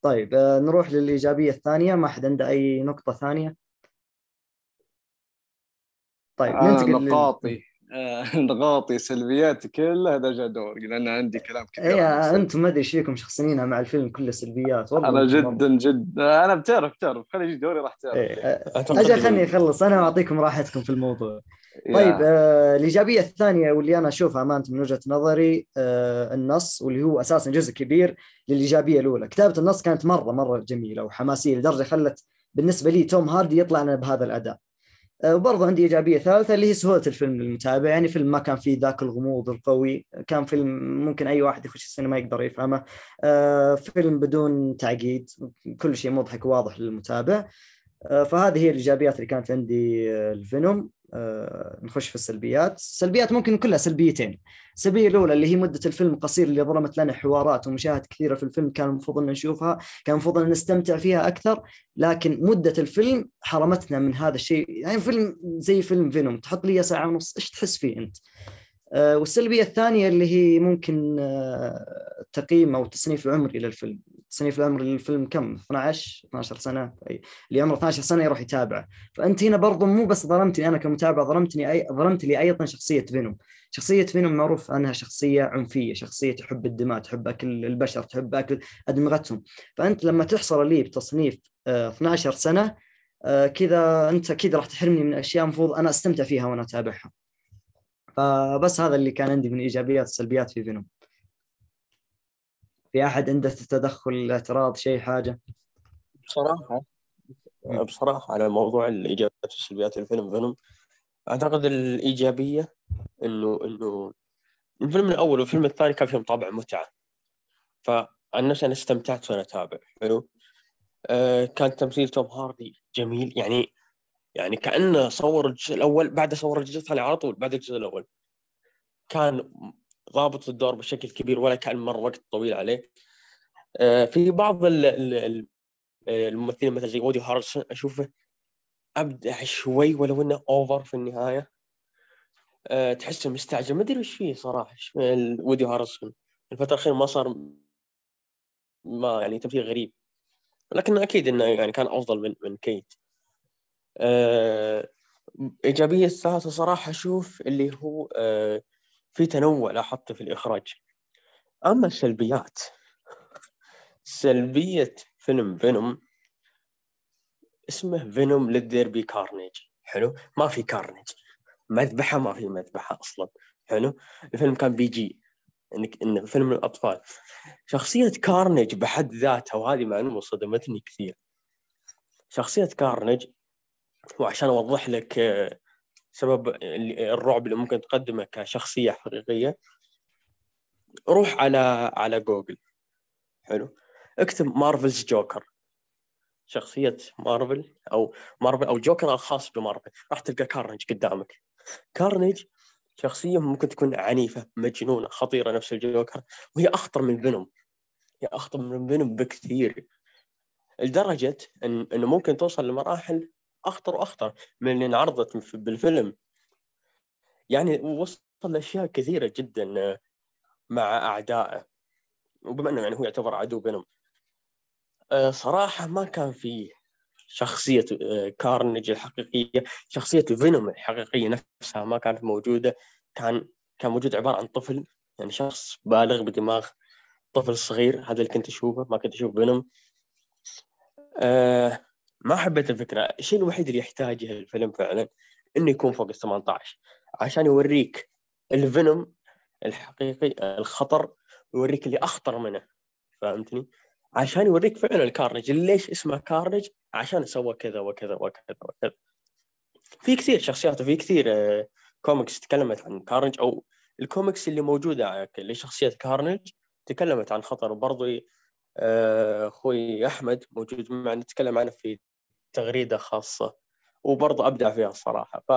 طيب آه، نروح للإيجابية الثانية. ما حد عنده أي نقطة ثانية؟ طيب آه ننتقل نقاطي. آه <laughs> نقاطي سلبياتي كلها هذا جاء دوري لأن عندي كلام كثير اي. أنتم ما أدري إيش فيكم شخصنينها مع الفيلم كله سلبيات والله أنا جدا جدا. أنا بتعرف بتعرف. خلي يجي دوري راح تعرف. إيه، آه، أجل خلني أخلص. أنا واعطيكم راحتكم في الموضوع. طيب آه الإيجابية الثانية واللي أنا اشوفها أمانة من وجهة نظري آه النص واللي هو أساسا جزء كبير للإيجابية الأولى، كتابة النص كانت مرة مرة جميلة وحماسية لدرجة خلت بالنسبة لي توم هاردي يطلع لنا بهذا الأداء. آه وبرضه عندي إيجابية ثالثة اللي هي سهولة الفيلم للمتابع، يعني فيلم ما كان فيه ذاك الغموض القوي، كان فيلم ممكن أي واحد يخش السينما يقدر يفهمه. آه فيلم بدون تعقيد، كل شيء مضحك واضح للمتابع. آه، فهذه هي الإيجابيات اللي كانت عندي الفينوم نخش في السلبيات. السلبيات ممكن كلها سلبيتين. السلبية الأولى اللي هي مدة الفيلم القصير اللي ظلمت لنا حوارات ومشاهد كثيرة في الفيلم كان المفروض إن نشوفها كان المفروض إن نستمتع فيها أكثر لكن مدة الفيلم حرمتنا من هذا الشيء. يعني فيلم زي فيلم فينوم تحط لي ساعه ونص إيش تحس فيه أنت؟ آه، والسلبية الثانية اللي هي ممكن آه، تقييم أو تصنيف العمري للفيلم. تصنيف العمر للفيلم كم؟ 12 12 سنة؟ أي- اللي عمره 12 سنة يروح يتابعه. فأنت هنا برضو مو بس ظلمتني أنا كمتابع ظلمتني أي ظلمت لي أيضا شخصية فينوم. شخصية فينوم معروف عنها شخصية عنفية شخصية تحب الدماء تحب أكل البشر تحب أكل أدمغتهم. فأنت لما تحصل لي بتصنيف آه، 12 سنة آه، كذا أنت أكيد راح تحرمني من أشياء المفروض أنا أستمتع فيها وأنا أتابعها. فبس هذا اللي كان عندي من إيجابيات وسلبيات في فينوم. في أحد عنده تدخل اعتراض شيء حاجة؟ بصراحة مم. بصراحة على موضوع الإيجابيات والسلبيات الفيلم فينوم أعتقد الإيجابية إنه إنه الفيلم الأول والفيلم الثاني كان فيهم طابع متعة. فعن نفسي أنا استمتعت وأنا أتابع حلو؟ آه كان تمثيل توم هاردي جميل يعني يعني كأنه صور الجزء الأول بعد صور الجزء الثاني على طول بعد الجزء الأول. كان ضابط الدور بشكل كبير ولا كأن مر وقت طويل عليه. آه في بعض ال- ال- ال- الممثلين مثل زي وودي هارسون أشوفه أبدع شوي ولو إنه over في النهاية. أه تحسه مستعجل. ما أدري وش فيه صراحة وودي هارسون الفترة الأخيرة ما صار ما يعني تمثيل غريب. لكن أكيد إنه يعني كان أفضل من من كيت. أه إيجابية الثالثة صراحة أشوف اللي هو في تنوع لاحظته في الإخراج. أما السلبيات سلبية فيلم فينوم اسمه فينوم Let There Be Carnage. حلو؟ ما في كارنيج. مذبحة ما في مذبحة أصلا. حلو؟ الفيلم كان PG انك انه فيلم للاطفال شخصية كارنيج بحد ذاتها وهذه معلومة صدمتني كثير. شخصية كارنيج وعشان أوضح لك آه، سبب الرعب اللي ممكن تقدمه كشخصية حقيقية. روح على على جوجل. حلو. اكتب Marvel's Joker شخصية مارفل أو مارفل أو جوكر الخاص بمارفل راح تلقى كارنج قدامك. كارنج شخصية ممكن تكون عنيفة مجنونة خطيرة نفس الجوكر. وهي أخطر من فينوم هي أخطر من فينوم بكثير. لدرجة إن إنه ممكن توصل لمراحل أخطر وأخطر من اللي انعرضت في- بالفيلم. يعني وصل لأشياء كثيرة جدا مع أعدائه. وبما إنه يعني هو يعتبر عدو فينوم آه، صراحة ما كان في شخصية آه، كارنيج الحقيقية شخصية فينوم الحقيقية نفسها ما كانت موجودة. كان كان موجود عبارة عن طفل يعني شخص بالغ بدماغ طفل صغير. هذا اللي كنت أشوفه ما كنت أشوف فينوم. آه ما حبيت الفكرة. الشيء الوحيد اللي يحتاجه الفيلم فعلا إنه يكون فوق ال 18 عشان يوريك الفينوم الحقيقي الخطر ويوريك اللي أخطر منه. فهمتني؟ عشان يوريك فعلا ال carnage. ليش اسمه كارنج؟ عشان سوى كذا وكذا وكذا وكذا. في كثير شخصيات وفي كثير آه، كوميكس تكلمت عن كارنج أو الكوميكس اللي موجودة لشخصية كارنج تكلمت عن خطر. برضو آه، أخوي أحمد موجود معنا نتكلم عنه في تغريدة خاصة وبرضه أبدع فيها الصراحه ف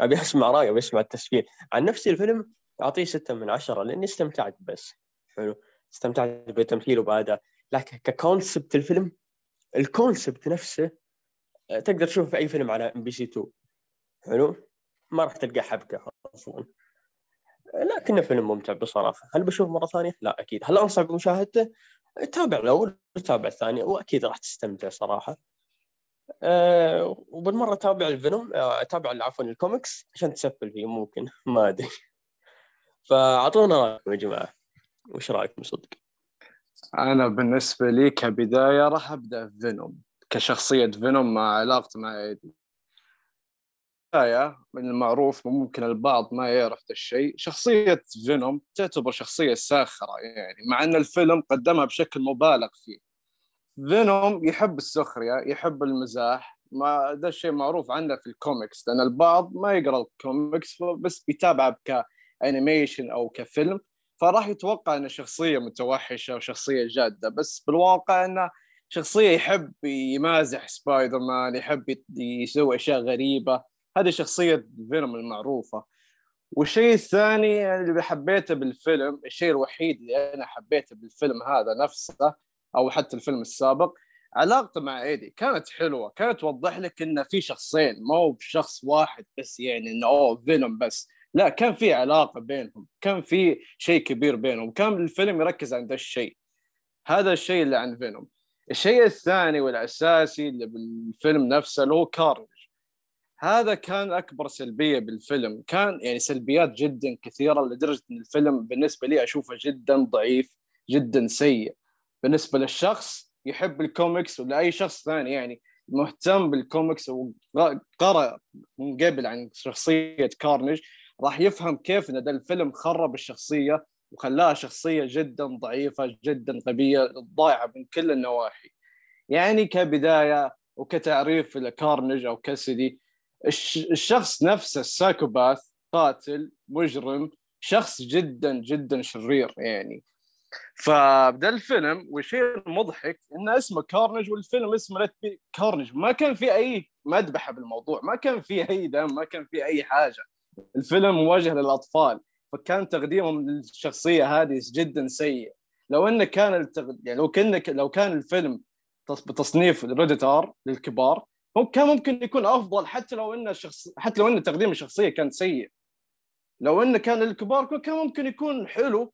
أبي أسمع رايه واسمع التسفيل عن نفسي الفيلم أعطيه ستة من عشرة لأني استمتعت بس. حلو. استمتعت بالتمثيل وبأداء. لكن ك concept الفيلم ال concept نفسه آه، تقدر تشوفه في أي فيلم على إم بي سي 2 حلو. ما راح تلقى حبكة أصلا لكنه فيلم ممتع بصراحة. هل بشوفه مرة ثانية؟ لا أكيد. هل انصح بمشاهدته؟ تابع الأول وتابع الثاني وأكيد راح تستمتع صراحة. أه وبالمرة تابع الفينوم آه، تابع عفوا الكوميكس عشان تسفل فيه ممكن <laughs> ما أدري. فأعطونا رأيكم يا جماعة. وش رايكم صدق؟ أنا بالنسبة لي كبداية راح أبدأ فينوم. كشخصية فينوم مع علاقته مع ايدي بداية من المعروف وممكن البعض ما يعرف ذا الشيء. شخصية فينوم تعتبر شخصية ساخرة يعني مع أن الفيلم قدمها بشكل مبالغ فيه. فينوم يحب السخرية يحب المزاح. ما ده الشيء معروف عنه في الكوميكس لأن البعض ما يقرأ الكوميكس بس بيتابعه ك animation أو كفيلم. فراح يتوقع إنه شخصية متوحشة وشخصيه جادة بس بالواقع إنه شخصية يحب يمازح سبايدر مان يحب يسوي أشياء غريبة. هذه شخصية فينوم المعروفة. والشيء الثاني اللي حبيته بالفيلم الشيء الوحيد اللي أنا حبيته بالفيلم هذا نفسه أو حتى الفيلم السابق علاقته مع إيدي كانت حلوة كانت توضح لك انه في شخصين ما هو بشخص واحد بس يعني إنه أوه فينوم بس. لا كان في علاقة بينهم كان في شيء كبير بينهم كان الفيلم يركز عن ذا الشيء هذا الشيء اللي عن فينوم. الشيء الثاني والأساسي اللي بالفيلم نفسه اللي هو كارنج. هذا كان أكبر سلبية بالفيلم. كان يعني سلبيات جدا كثيرة لدرجة إن الفيلم بالنسبة لي أشوفه جدا ضعيف جدا سيء. بالنسبة للشخص يحب الكوميكس ولا اي شخص ثاني يعني مهتم بالكوميكس وقرأ من قبل عن شخصية كارنج راح يفهم كيف إن ده الفيلم خرب الشخصية وخلاها شخصية جدا ضعيفة جدا غبية ضايعة من كل النواحي. يعني كبداية وكتعريف لكارنج أو كاسدي الش- الشخص نفسه ال psychopath قاتل مجرم شخص جدا جدا شرير يعني. فبدا الفيلم والشيء المضحك إن اسمه كارنج والفيلم اسمه Let Be Carnage ما كان في أي مذبحة بالموضوع ما كان في أي دم ما كان في أي حاجة. الفيلم موجه للأطفال فكان تقديمهم للشخصية هذه جدا سيء. لو انه كان التغ... يعني لو كان لو كان الفيلم تص- بتصنيف ريدت ار للكبار هو كان ممكن يكون أفضل حتى لو إن الشخص حتى لو إن تقديم الشخصية كان سيء. لو انه كان للكبار كان ممكن يكون حلو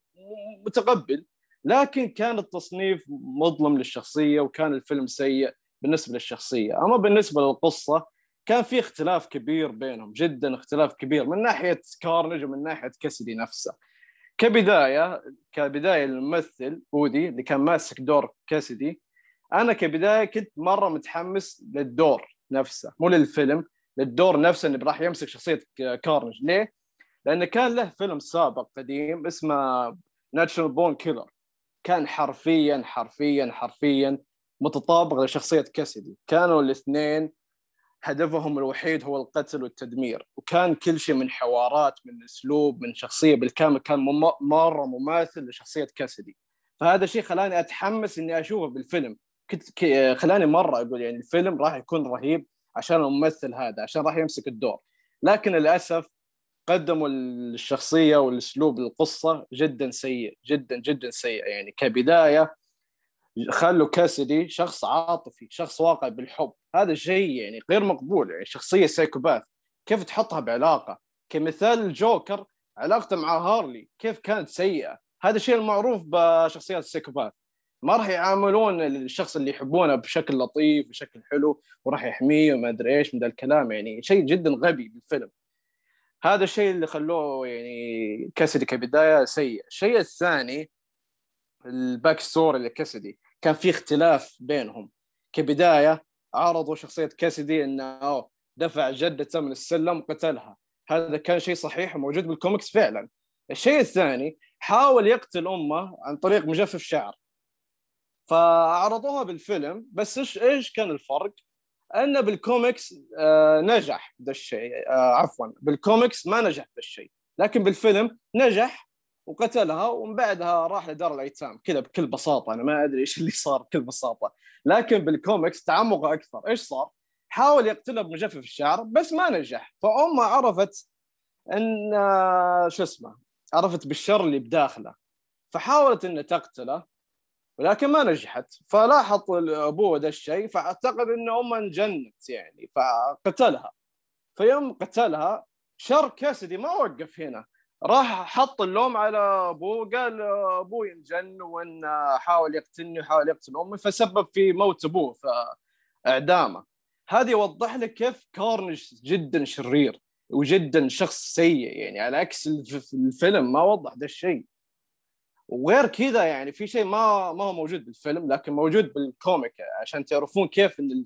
متقبل. لكن كان التصنيف مظلم للشخصية وكان الفيلم سيء بالنسبة للشخصية. أما بالنسبة للقصة كان في اختلاف كبير بينهم جدا اختلاف كبير من ناحية كارنج ومن ناحية كاسدي نفسه. كبداية كبداية الممثل وودي اللي كان ماسك دور كاسدي أنا كبداية كنت مرة متحمس للدور نفسه مو للفيلم للدور نفسه اللي راح يمسك شخصية كارنج. ليه؟ لأنه كان له فيلم سابق قديم اسمه Natural Born Killers كان حرفيا حرفيا حرفيا متطابق لشخصية كاسدي كانوا الاثنين هدفهم الوحيد هو القتل والتدمير. وكان كل شيء من حوارات من أسلوب من شخصية بالكامل كان مرة مماثل لشخصية كاسدي فهذا الشيء خلاني أتحمس إني أشوفه بالفيلم. كنت خلاني مرة أقول يعني الفيلم راح يكون رهيب عشان الممثل هذا عشان راح يمسك الدور. لكن للأسف قدموا الشخصية والأسلوب القصة جدا سيء جدا جدا سيء. يعني كبداية خلوا كاسدي شخص عاطفي شخص واقع بالحب. هذا شيء يعني غير مقبول يعني شخصية psychopath. كيف تحطها بعلاقة؟ كمثال الجوكر علاقته مع هارلي كيف كانت سيئة؟ هذا الشيء المعروف بشخصيات ال psychopath. ما راح يعاملون الشخص اللي يحبونه بشكل لطيف بشكل حلو وراح يحميه وما أدري إيش من ذا الكلام. يعني شيء جدا غبي بالفيلم. هذا الشيء اللي خلوه يعني كاسدي كبداية سيء. الشيء الثاني ال backstory لكاسدي كان في اختلاف بينهم. كبداية عرضوا شخصية كاسدي إنه دفع جدته من السلم وقتلها. هذا كان شيء صحيح وموجود بالكوميكس فعلا. الشيء الثاني حاول يقتل أمه عن طريق مجفف شعر. فعرضوها بالفيلم بس إيش إيش كان الفرق؟ انه بالكوميكس آه نجح ذا الشيء آه عفوا بالكوميكس ما نجح ذا الشيء. لكن بالفيلم نجح وقتلها ومن بعدها راح لدار الأيتام. كذا بكل بساطة أنا ما أدري إيش اللي صار بكل بساطة. لكن بالكوميكس تعمق أكثر. إيش صار؟ حاول يقتلها بمجفف الشعر بس ما نجح. فأمه عرفت أن آه، شو اسمه عرفت بالشر اللي بداخله. فحاولت إنها تقتله. ولكن ما نجحت. فلاحظ ابوه ذا الشيء فأعتقد إن أمه انجنت يعني فقتلها. فيوم قتلها شر كاسدي ما وقف هنا. راح حط اللوم على أبوه قال أبوي انجن وإن حاول يقتلني وحاول يقتل أمي فسبب في موت أبوه فإعدامه. هذا يوضح لك كيف كارنج جدا شرير وجدا شخص سيء يعني. على عكس الف- الفيلم ما وضح ذا الشيء. وغير كذا يعني في شيء ما ما هو موجود بالفيلم لكن موجود بال comic عشان تعرفون كيف إن ال-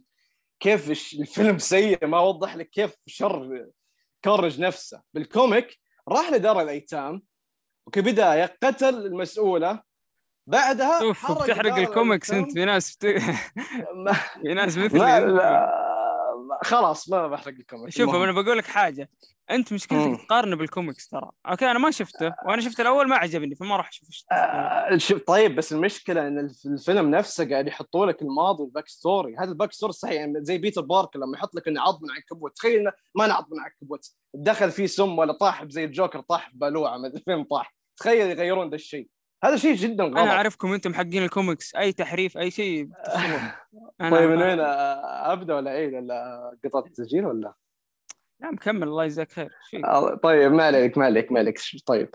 كيف الفيلم سيء ما وضح لك كيف شر كارنج نفسه. بالكوميك راح لدار الأيتام وكبدايه قتل المسؤولة بعدها حرق بتحرق الكوميكس أنت. في ناس بت... <laughs> في ناس لا, مثلي. لا. خلاص ما بحرق الكوميك شوف. أنا بقول لك حاجة. أنت. مشكلتك تقارنه بالكوميكس ترى. okay أنا ما شفته وأنا شفت الأول ما عجبني فما راح أشوف آه، شوف طيب بس المشكلة إن الف- الفيلم نفسه قاعد يحطوا لك الماضي وال backstory. هذا ال backstory صحيح يعني زي بيتر باركر لما يحط لك إنه عض من عنكبوت تخيل إنه ما نعض من عنكبوت دخل فيه سم ولا طاح زي الجوكر طاح ببلوعه ما أدري فين طاح. تخيل يغيرون ذا الشيء. هذا شيء جدا غلط. أنا أعرفكم أنتم حقين الكوميكس. أي تحريف أي شيء <laughs> طيب من وين؟ أبدأ ولا اعيد ولا قطعه التسجيل ولا؟ لا مكمل. الله يجزاك خير. شيء آه، طيب ما عليك ما عليك ما عليك. طيب.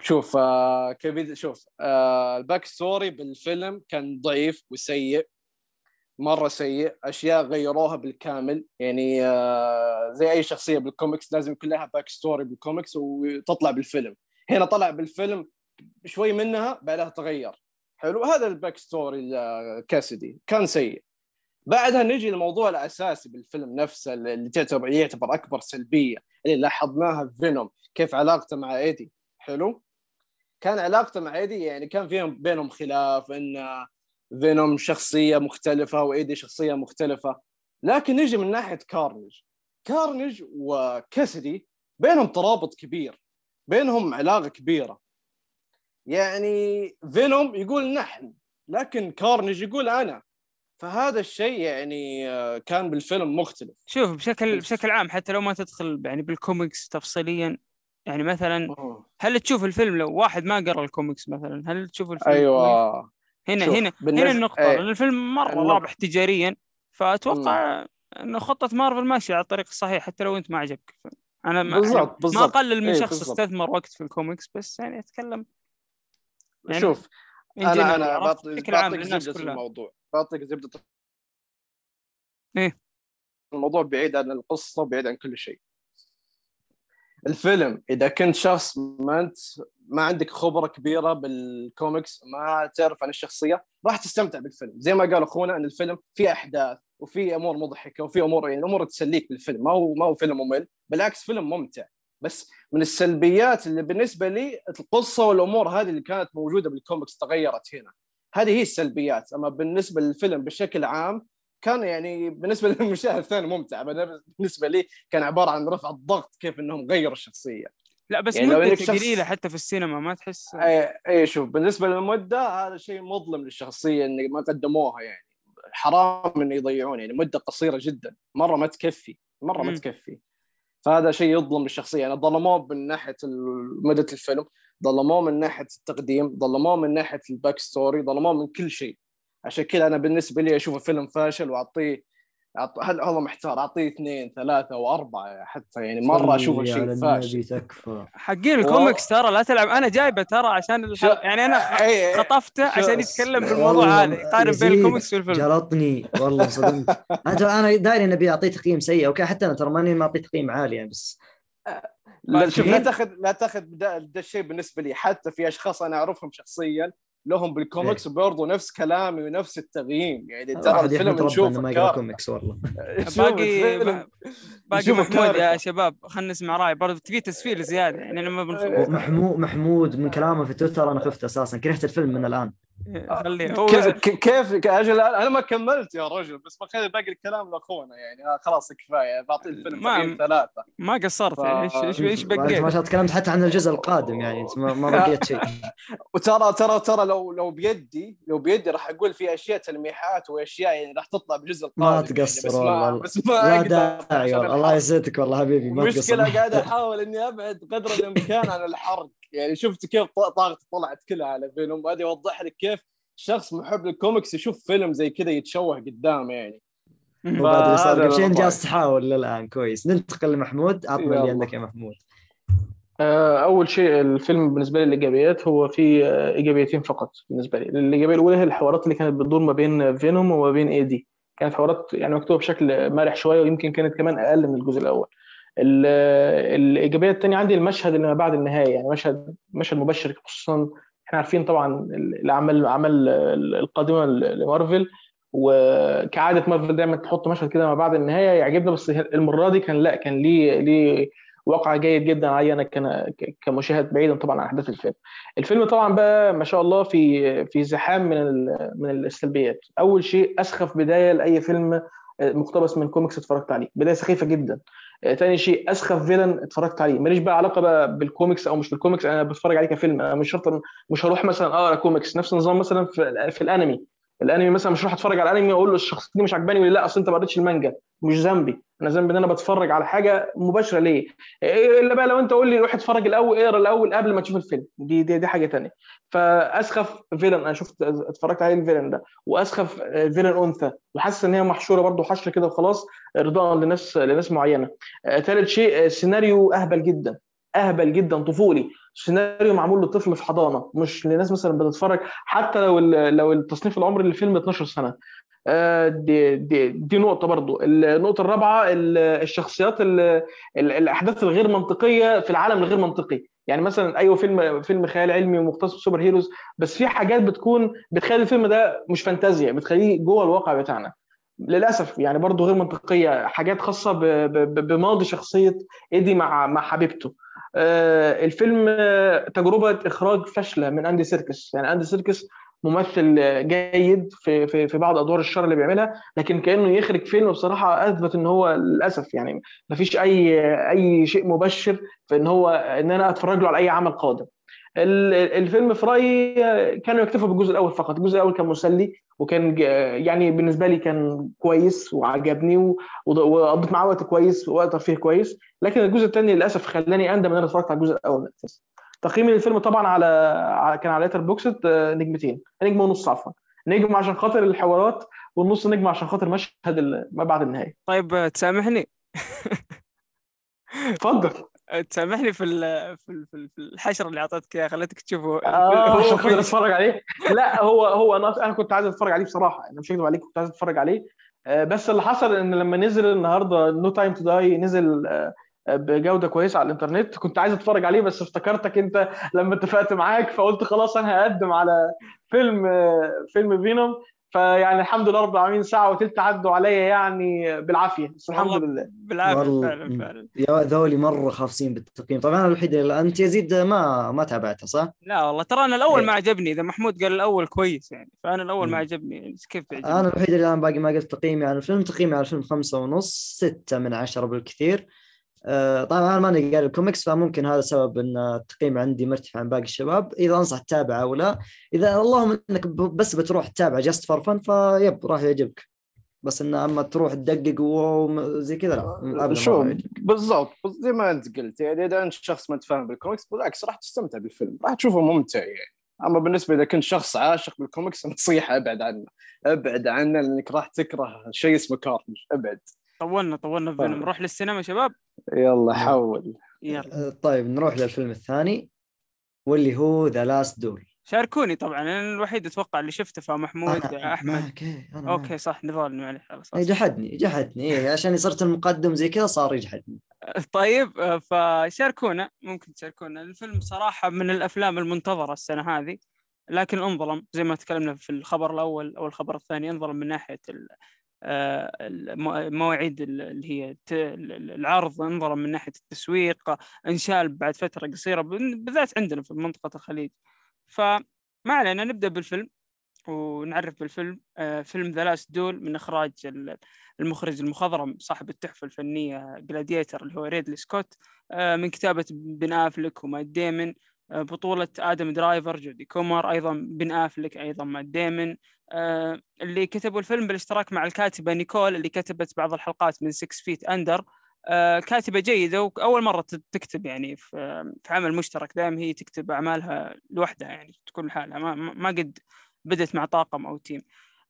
شوف آه شوف آه ال backstory بالفيلم كان ضعيف وسيء مرة سيء. أشياء غيروها بالكامل. يعني آه زي أي شخصية بالكوميكس لازم يكون لها backstory بالكوميكس وتطلع بالفيلم. هنا طلع بالفيلم شوي منها بعدها تغير. حلو. هذا ال backstory كاسدي كان سيء. بعدها نجي للموضوع الأساسي بالفيلم نفسه اللي تعتبر يعتبر أكبر سلبية. اللي لاحظناها في فينوم. كيف علاقته مع إيدي. حلو. كان علاقته مع إيدي يعني كان فيهم بينهم خلاف. إن فينوم شخصية مختلفة وإيدي شخصية مختلفة. لكن نجي من ناحية كارنج كارنج وكاسدي بينهم ترابط كبير. بينهم علاقة كبيرة. يعني فينوم يقول نحن لكن كارنج يقول أنا فهذا الشيء يعني آه، كان بالفيلم مختلف شوف بشكل بشكل عام حتى لو ما تدخل يعني بالكوميكس تفصيليا يعني مثلا. هل تشوف الفيلم لو واحد ما قرأ الكوميكس مثلا هل تشوف الفيلم؟ أيوه هنا هنا بالنسبة- هنا النقطة إيه. لأن الفيلم مرة النقطة. رابح تجاريا فأتوقع أنه خطة مارفل ماشية على الطريق الصحيح حتى لو أنت ما عجبك أنا ما بالضبط، يعني ما. أقلل من إيه، شخص بالضبط. استثمر وقت في الكوميكس بس يعني أتكلم يعني شوف أنا أنا بعطيك زبدة الموضوع. بعطيك زبدة إيه. الموضوع بعيد عن القصة وبعيد عن كل شيء. الفيلم إذا كنت شخص ما انت ما عندك خبرة كبيرة بالكوميكس ما تعرف عن الشخصية راح تستمتع بالفيلم. زي ما قال أخونا إن الفيلم فيه أحداث وفي أمور مضحكة وفي أمور يعني الأمور تسليك بالفيلم. ما هو ما هو فيلم ممل بالعكس فيلم ممتع. بس من السلبيات اللي بالنسبة لي القصة والأمور هذه اللي كانت موجودة بالكوميكس تغيرت هنا. هذه هي السلبيات. أما بالنسبة للفيلم بشكل عام كان يعني بالنسبة <laughs> للمشاهد الثاني ممتع. بالنسبة لي كان عبارة عن رفع الضغط كيف إنهم غيروا الشخصية. لا بس يعني مدته شخص- قليلة حتى في السينما ما تحس. اي اي شوف بالنسبة للمدة هذا شيء مظلم للشخصية ان ما قدموها يعني. حرام انه يضيعون يعني مدة قصيرة جدا. مرة ما تكفي مرة ما مم. تكفي. فهذا شيء يظلم الشخصية. يعني ظلموه من ناحية مدة الفيلم ظلموه من ناحية التقديم ظلموه من ناحية ال backstory ظلموه من كل شيء. عشان كذا أنا بالنسبة لي اشوفه فيلم فاشل وأعطيه هذا محتار؟ أعطيه اثنين ثلاثة وأربعة حتى يعني مرة أشوفه شيء فاشل. تكفى. حقين الكوميكس ترى لا تلعب. أنا جايبه ترى عشان الح... يعني أنا خ- إي- إي. خطفته عشان يتكلم بالموضوع والله هذا يقارن بين الكوميكس والفيلم. جلطني. والله صدمت. <laughs> أنا داير إني أبي أعطيه تقييم سيء أوكي؟ حتى أنا ترى ماني معطيه تقييم عالي يعني بس. لا شوف لا؟ تاخذ لا تاخذ ده, ده الشيء بالنسبة لي. حتى في أشخاص أنا أعرفهم شخصيا لهم بالكوميكس وبرضه نفس كلامي ونفس التقييم يعني ترى واحد الفيلم نشوفه ما يقرأ. كوميكس والله. <laughs> باقي باقي محمود يا. شباب خلينا نسمع رأي. برضه تبي تسفيل زيادة يعني أنا ما بنخلص محمود محمود من كلامه في تويتر أنا خفت أساسا. كرهت الفيلم من الآن. خليه هو <laughs> كيف أجل أنا ما كملت يا رجل بس بخلي باقي الكلام لأخونا يعني آه خلاص كفاية بعطي الفيلم ما- ثلاثة. ما قصرت يعني إيش إيش إيش انت ما بقيت؟ شاء الله تكلمت حتى عن الجزء القادم يعني انت ما ما بقيت شيء. <laughs> وترى ترى ترى لو لو بيدي لو بيدي راح أقول في أشياء تلميحات وأشياء يعني راح تطلع بالجزء القادم ما يعني تقصر بس ما والله. بس ما لا داعي والله. الله. يسعدك والله حبيبي ما تقصر. المشكلة قاعد أحاول إني أبعد قدر الإمكان عن الحرق يعني شفت كيف ط- طاقتي طلعت كلها على فيلم هذا يوضح لك كيف شخص محب للكوميكس يشوف فيلم زي كذا يتشوه قدامه يعني. <laughs> وبعد اللي صار فهذا قبل شيء الوضع. جالس تحاول للآن كويس. ننتقل لمحمود. عطنا اللي. عندك يا محمود. آه، أول شيء الفيلم بالنسبة لي الإيجابيات هو في آه، إيجابيتين فقط بالنسبة لي. الإيجابية الأولى هي الحوارات اللي كانت بتدور ما بين فينوم وما بين إي دي كانت حوارات يعني مكتوبة بشكل مرح شوية ويمكن كانت كمان أقل من الجزء الأول. ال- الإيجابية الثانية عندي المشهد اللي ما بعد النهاية يعني مشهد مشهد مبشر خصوصا إحنا عارفين طبعا الأعمال الأعمال القادمة لمارفل وكعادة مارفل دايما تحط مشهد كده ما بعد النهاية يعجبنا بس المرة دي كان لأ كان ليه ليه واقع جيد جدا علي أنا كمشاهد بعيدا طبعا عن أحداث الفيلم. الفيلم طبعا بقى ما شاء الله في في زحام من من السلبيات. أول شيء أسخف بداية لأي فيلم مقتبس من كوميكس اتفرجت عليه، بداية سخيفة جدا. آه، تاني شيء أسخف villain اتفرجت عليه، ماليش بقى علاقة بقى بالكوميكس أو مش بالكوميكس أنا بتفرج عليه كفيلم. أنا مش شرط مش هروح مثلا أقرأ كوميكس. نفس النظام مثلا في, في الأنمي. الانمي مثلا مش هروح أتفرج على الانمي وأقول له الشخصيه دي مش عجباني ولا لا أصل أنت ما قريتش المانجا مش ذنبي. أنا ذنبي إن أنا بتفرج على حاجة مباشرة ليه؟ إيه إلا بقى لو أنت قول لي روح اتفرج الأول اقرأ الأول قبل ما تشوف الفيلم. دي دي, دي حاجة تانية. فأسخف villain أنا شفت اتفرجت عليه ال villain ده. وأسخف villain أنثى. وحاسس إن هي محشورة برضو حشر كده وخلاص ارضاء لناس لناس معينة. آه، ثالث شيء آه، سيناريو أهبل جدا. أهبل جدا طفولي. سيناريو معمول لطفل في حضانة مش لناس مثلا بتتفرج حتى لو لو التصنيف العمري للفيلم 12 سنة. آه، دي دي دي نقطة برضو. النقطة الرابعة ال- الشخصيات ال- ال- الأحداث الغير منطقية في العالم الغير منطقي. يعني مثلا أيوه فيلم فيلم خيال علمي ومختص ب superheroes بس في حاجات بتكون بتخلي الفيلم ده مش فانتازيا بتخليه جوه الواقع بتاعنا. للأسف يعني برضه غير منطقية حاجات خاصة بماضي شخصية إيدي مع مع حبيبته. الفيلم آه، تجربة إخراج فاشلة من أندي سيركس. يعني أندي سيركس ممثل آه، جيد في في في بعض أدوار الشر اللي بيعملها لكن كأنه يخرج فيلم بصراحة أثبت إن هو للأسف يعني مفيش أي أي شيء مبشر في إن هو إن أنا أتفرج له على أي عمل قادم. الفيلم في رايي آه، كانوا يكتفوا بالجزء الأول فقط. الجزء الأول كان مسلي وكان يعني بالنسبة لي كان كويس وعجبني وقضيت معاه وقت كويس ووقت ترفيه كويس. لكن الجزء الثاني للأسف خلاني أندم إن أنا اتفرجت على الجزء الأول. من الاساس تقييمي للفيلم طبعا على كان على ليتر بوكست نجمتين. نجم ونص عفوا. نجم عشان خاطر الحوارات والنص نجم عشان خاطر مشهد ما بعد النهاية. طيب آه، تسامحني؟ <laughs> اتفضل. تسامحني في في ال- في ال- في الحشر اللي اعطيتك اياه خليتك تشوفه آه هو كويس. أتفرج عليه. لا هو هو أنا أنا كنت عايز أتفرج عليه بصراحة. أنا مش هكذب عليك كنت عايز أتفرج عليه. آه، بس اللي حصل إن لما نزل النهارده نو تايم تو داي نزل آه، بجودة كويسة على الإنترنت كنت عايز أتفرج عليه بس افتكرتك أنت لما اتفقت معاك فقلت خلاص أنا هقدم على فيلم آه، فيلم فينوم فيعني الحمد لله رب العالمين ساعة وتلت عدوا عليا يعني بالعافية بس الحمد لله بالعافية. فعلا فعلا يا ذولي مرة خافصين بالتقييم طبعا أنا الوحيد اللي أنت يزيد ما ما تابعته صح؟ لا والله ترى أنا الأول إيه. ما عجبني إذا محمود قال الأول كويس يعني فأنا الأول ما. عجبني يعني كيف بيعجبني أنا الوحيد اللي الآن باقي ما قلت تقييمي على الفيلم تقييمي على الفيلم خمسة ونص ستة من عشرة بالكثير طبعا أنا ماني قاري الكوميكس فممكن هذا سبب إن التقييم عندي مرتفع عن باقي الشباب. إذا أنصح تتابعه أو لا إذا اللهم إنك بس بتروح تتابع just for fun vibe راح يعجبك. بس إن أما تروح تدقق وزي كذا لا ما شوف بالضبط. زي ما أنت قلت يعني إذا أنت شخص ما تفهم بالكوميكس بالعكس راح تستمتع بالفيلم راح تشوفه ممتع يعني. أما بالنسبة إذا كنت شخص عاشق بالكوميكس <laughs> نصيحة أبعد عنه أبعد عنه لأنك راح تكره شيء اسمه Karnig أبعد. طولنا طولنا في فيلم. نروح للسينما شباب؟ يلا حول. يلا. آه، طيب نروح للفيلم الثاني واللي هو The Last Duel شاركوني طبعا أنا الوحيد أتوقع اللي شفته فمحمود أحمد. معك إيه، أنا أوكي معك. صح نضال معلش خلاص إيه، جحدني جحدني. إيه عشان صرت المقدم زي كذا صار يجحدني. <laughs> طيب آه، فشاركونا ممكن تشاركونا. الفيلم صراحة من الأفلام المنتظرة السنة هذه لكن انظلم زي ما تكلمنا في الخبر الأول أو الخبر الثاني انظلم من ناحية ال- المو- المواعيد ال- اللي هي العرض انظلم من ناحية التسويق انشال بعد فترة قصيرة بال- بالذات عندنا في منطقة الخليج. فما علينا نبدأ بالفيلم ونعرف بالفيلم. آه، فيلم The Last Duel من إخراج ال- المخرج المخضرم صاحب التحفة الفنية Gladiator اللي هو ريدلي سكوت آه، من كتابة بن آفلك ومات ديمن. آه، بطولة آدم درايفر جودي كومر أيضا بن آفلك أيضا مات ديمن. آه، اللي كتبوا الفيلم بالاشتراك مع الكاتبة نيكول اللي كتبت بعض الحلقات من 6 Feet Under كاتبة جيدة وأول مرة تكتب يعني في عمل مشترك دائما هي تكتب أعمالها لوحدها يعني تكون لحالها ما ما قد بدت مع طاقم أو team.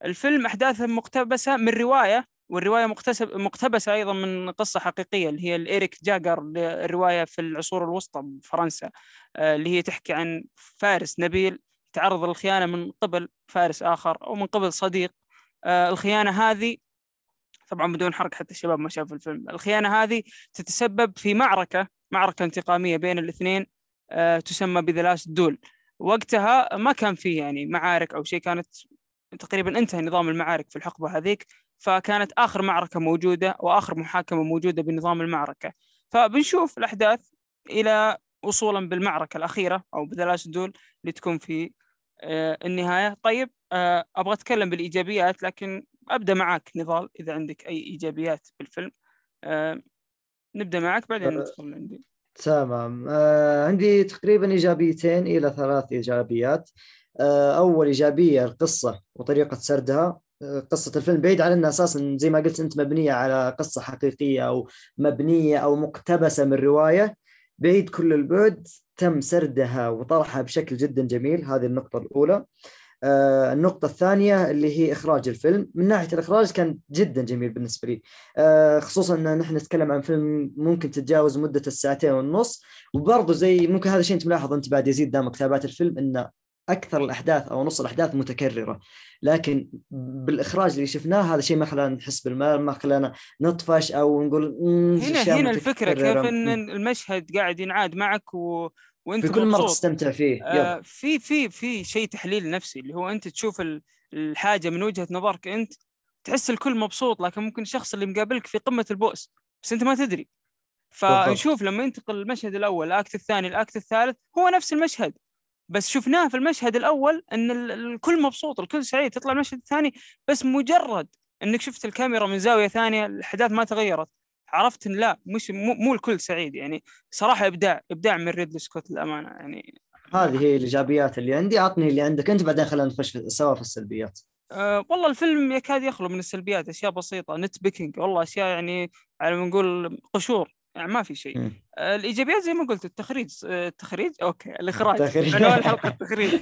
الفيلم أحداثه مقتبسة من رواية والرواية مقتسب مقتبسة أيضا من قصة حقيقية اللي هي لإيريك جاجر الرواية في العصور الوسطى بفرنسا آه، اللي هي تحكي عن فارس نبيل تعرض للخيانة من قبل فارس آخر أو من قبل صديق. آه، الخيانة هذه طبعا بدون حرق حتى الشباب ما شافوا الفيلم الخيانة هذه تتسبب في معركة معركة انتقامية بين الاثنين آه، تسمى بذا دول وقتها ما كان فيه يعني معارك أو شيء كانت تقريبا انتهى نظام المعارك في الحقبة هذيك. فكانت آخر معركة موجودة وآخر محاكمة موجودة بنظام المعركة. فبنشوف الأحداث إلى وصولا بالمعركة الأخيرة أو بذا لاست دول اللي تكون في آه، النهاية. طيب آه، أبغى أتكلم بالإيجابيات لكن أبدأ معك نضال إذا عندك أي إيجابيات بالفيلم. آه، نبدأ معك بعدين ندخل عندي. تمام. آه عندي تقريبا إيجابيتين إلى ثلاث إيجابيات. آه أول إيجابية القصة وطريقة سردها. قصة الفيلم بعيد عن انها أساسا زي ما قلت أنت مبنية على قصة حقيقية أو مبنية أو مقتبسة من رواية. بعيد كل البعد تم سردها وطرحها بشكل جدا جميل. هذه النقطة الأولى. آه، النقطة الثانية اللي هي إخراج الفيلم. من ناحية الإخراج كان جدا جميل بالنسبة لي. آه، خصوصا أن نحن نتكلم عن فيلم ممكن تتجاوز مدة الساعتين والنص وبرضه زي ممكن هذا الشيء أنت ملاحظ أنت بعد يزيد دامك تابعت الفيلم أن أكثر الأحداث أو نص الأحداث متكررة لكن بالإخراج اللي شفناه هذا شيء ما خلانا نحس بالملل ما خلانا نطفش أو نقول "مم، هنا هنا الفكرة كيف متكررة". إن مم. المشهد قاعد ينعاد معك و... وأنت في كل مبسوط. تستمتع فيه. آه، في في في شيء تحليل نفسي اللي هو أنت تشوف ال- الحاجة من وجهة نظرك أنت تحس الكل مبسوط لكن ممكن الشخص اللي مقابلك في قمة البؤس بس أنت ما تدري فنشوف لما ينتقل المشهد الأول الأكت الثاني الأكت الثالث هو نفس المشهد بس شفناه في المشهد الأول إن ال- الكل مبسوط الكل سعيد تطلع المشهد الثاني بس مجرد إنك شفت الكاميرا من زاوية ثانية الأحداث ما تغيرت. عرفت إن لا مش مو, مو الكل سعيد يعني صراحة إبداع إبداع من ريدلي سكوت للأمانة يعني. هذه هي الإيجابيات اللي عندي اعطني اللي عندك. أنت بعدين خلينا نخش سوا في السلبيات. أه والله الفيلم يكاد يخلو من السلبيات أشياء بسيطة nitpicking والله أشياء يعني على ما نقول قشور. يعني ما في شيء. آه، الإيجابيات زي ما قلت التخريج آه، التخريج أوكي الإخراج. عنوان الحلقة <laughs> التخريج.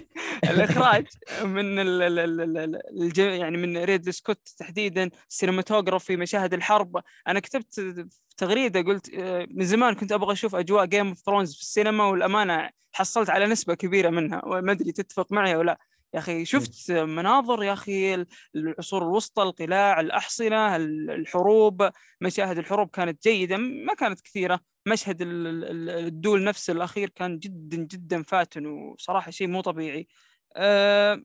الإخراج من ال ال ال ال ال الج- يعني من ريدلي سكوت تحديدا ال cinematography مشاهد الحرب. أنا كتبت تغريدة قلت آه، من زمان كنت أبغى أشوف أجواء Game of Thrones في السينما والأمانة حصلت على نسبة كبيرة منها وما أدري تتفق معي أو لا. يا أخي شفت مناظر يا أخي ال- العصور الوسطى القلاع الأحصنة ال- الحروب مشاهد الحروب كانت جيدة ما كانت كثيرة. مشهد ال- ال- ال- الدول نفس الأخير كان جدا جدا فاتن وصراحة شيء مو طبيعي. أه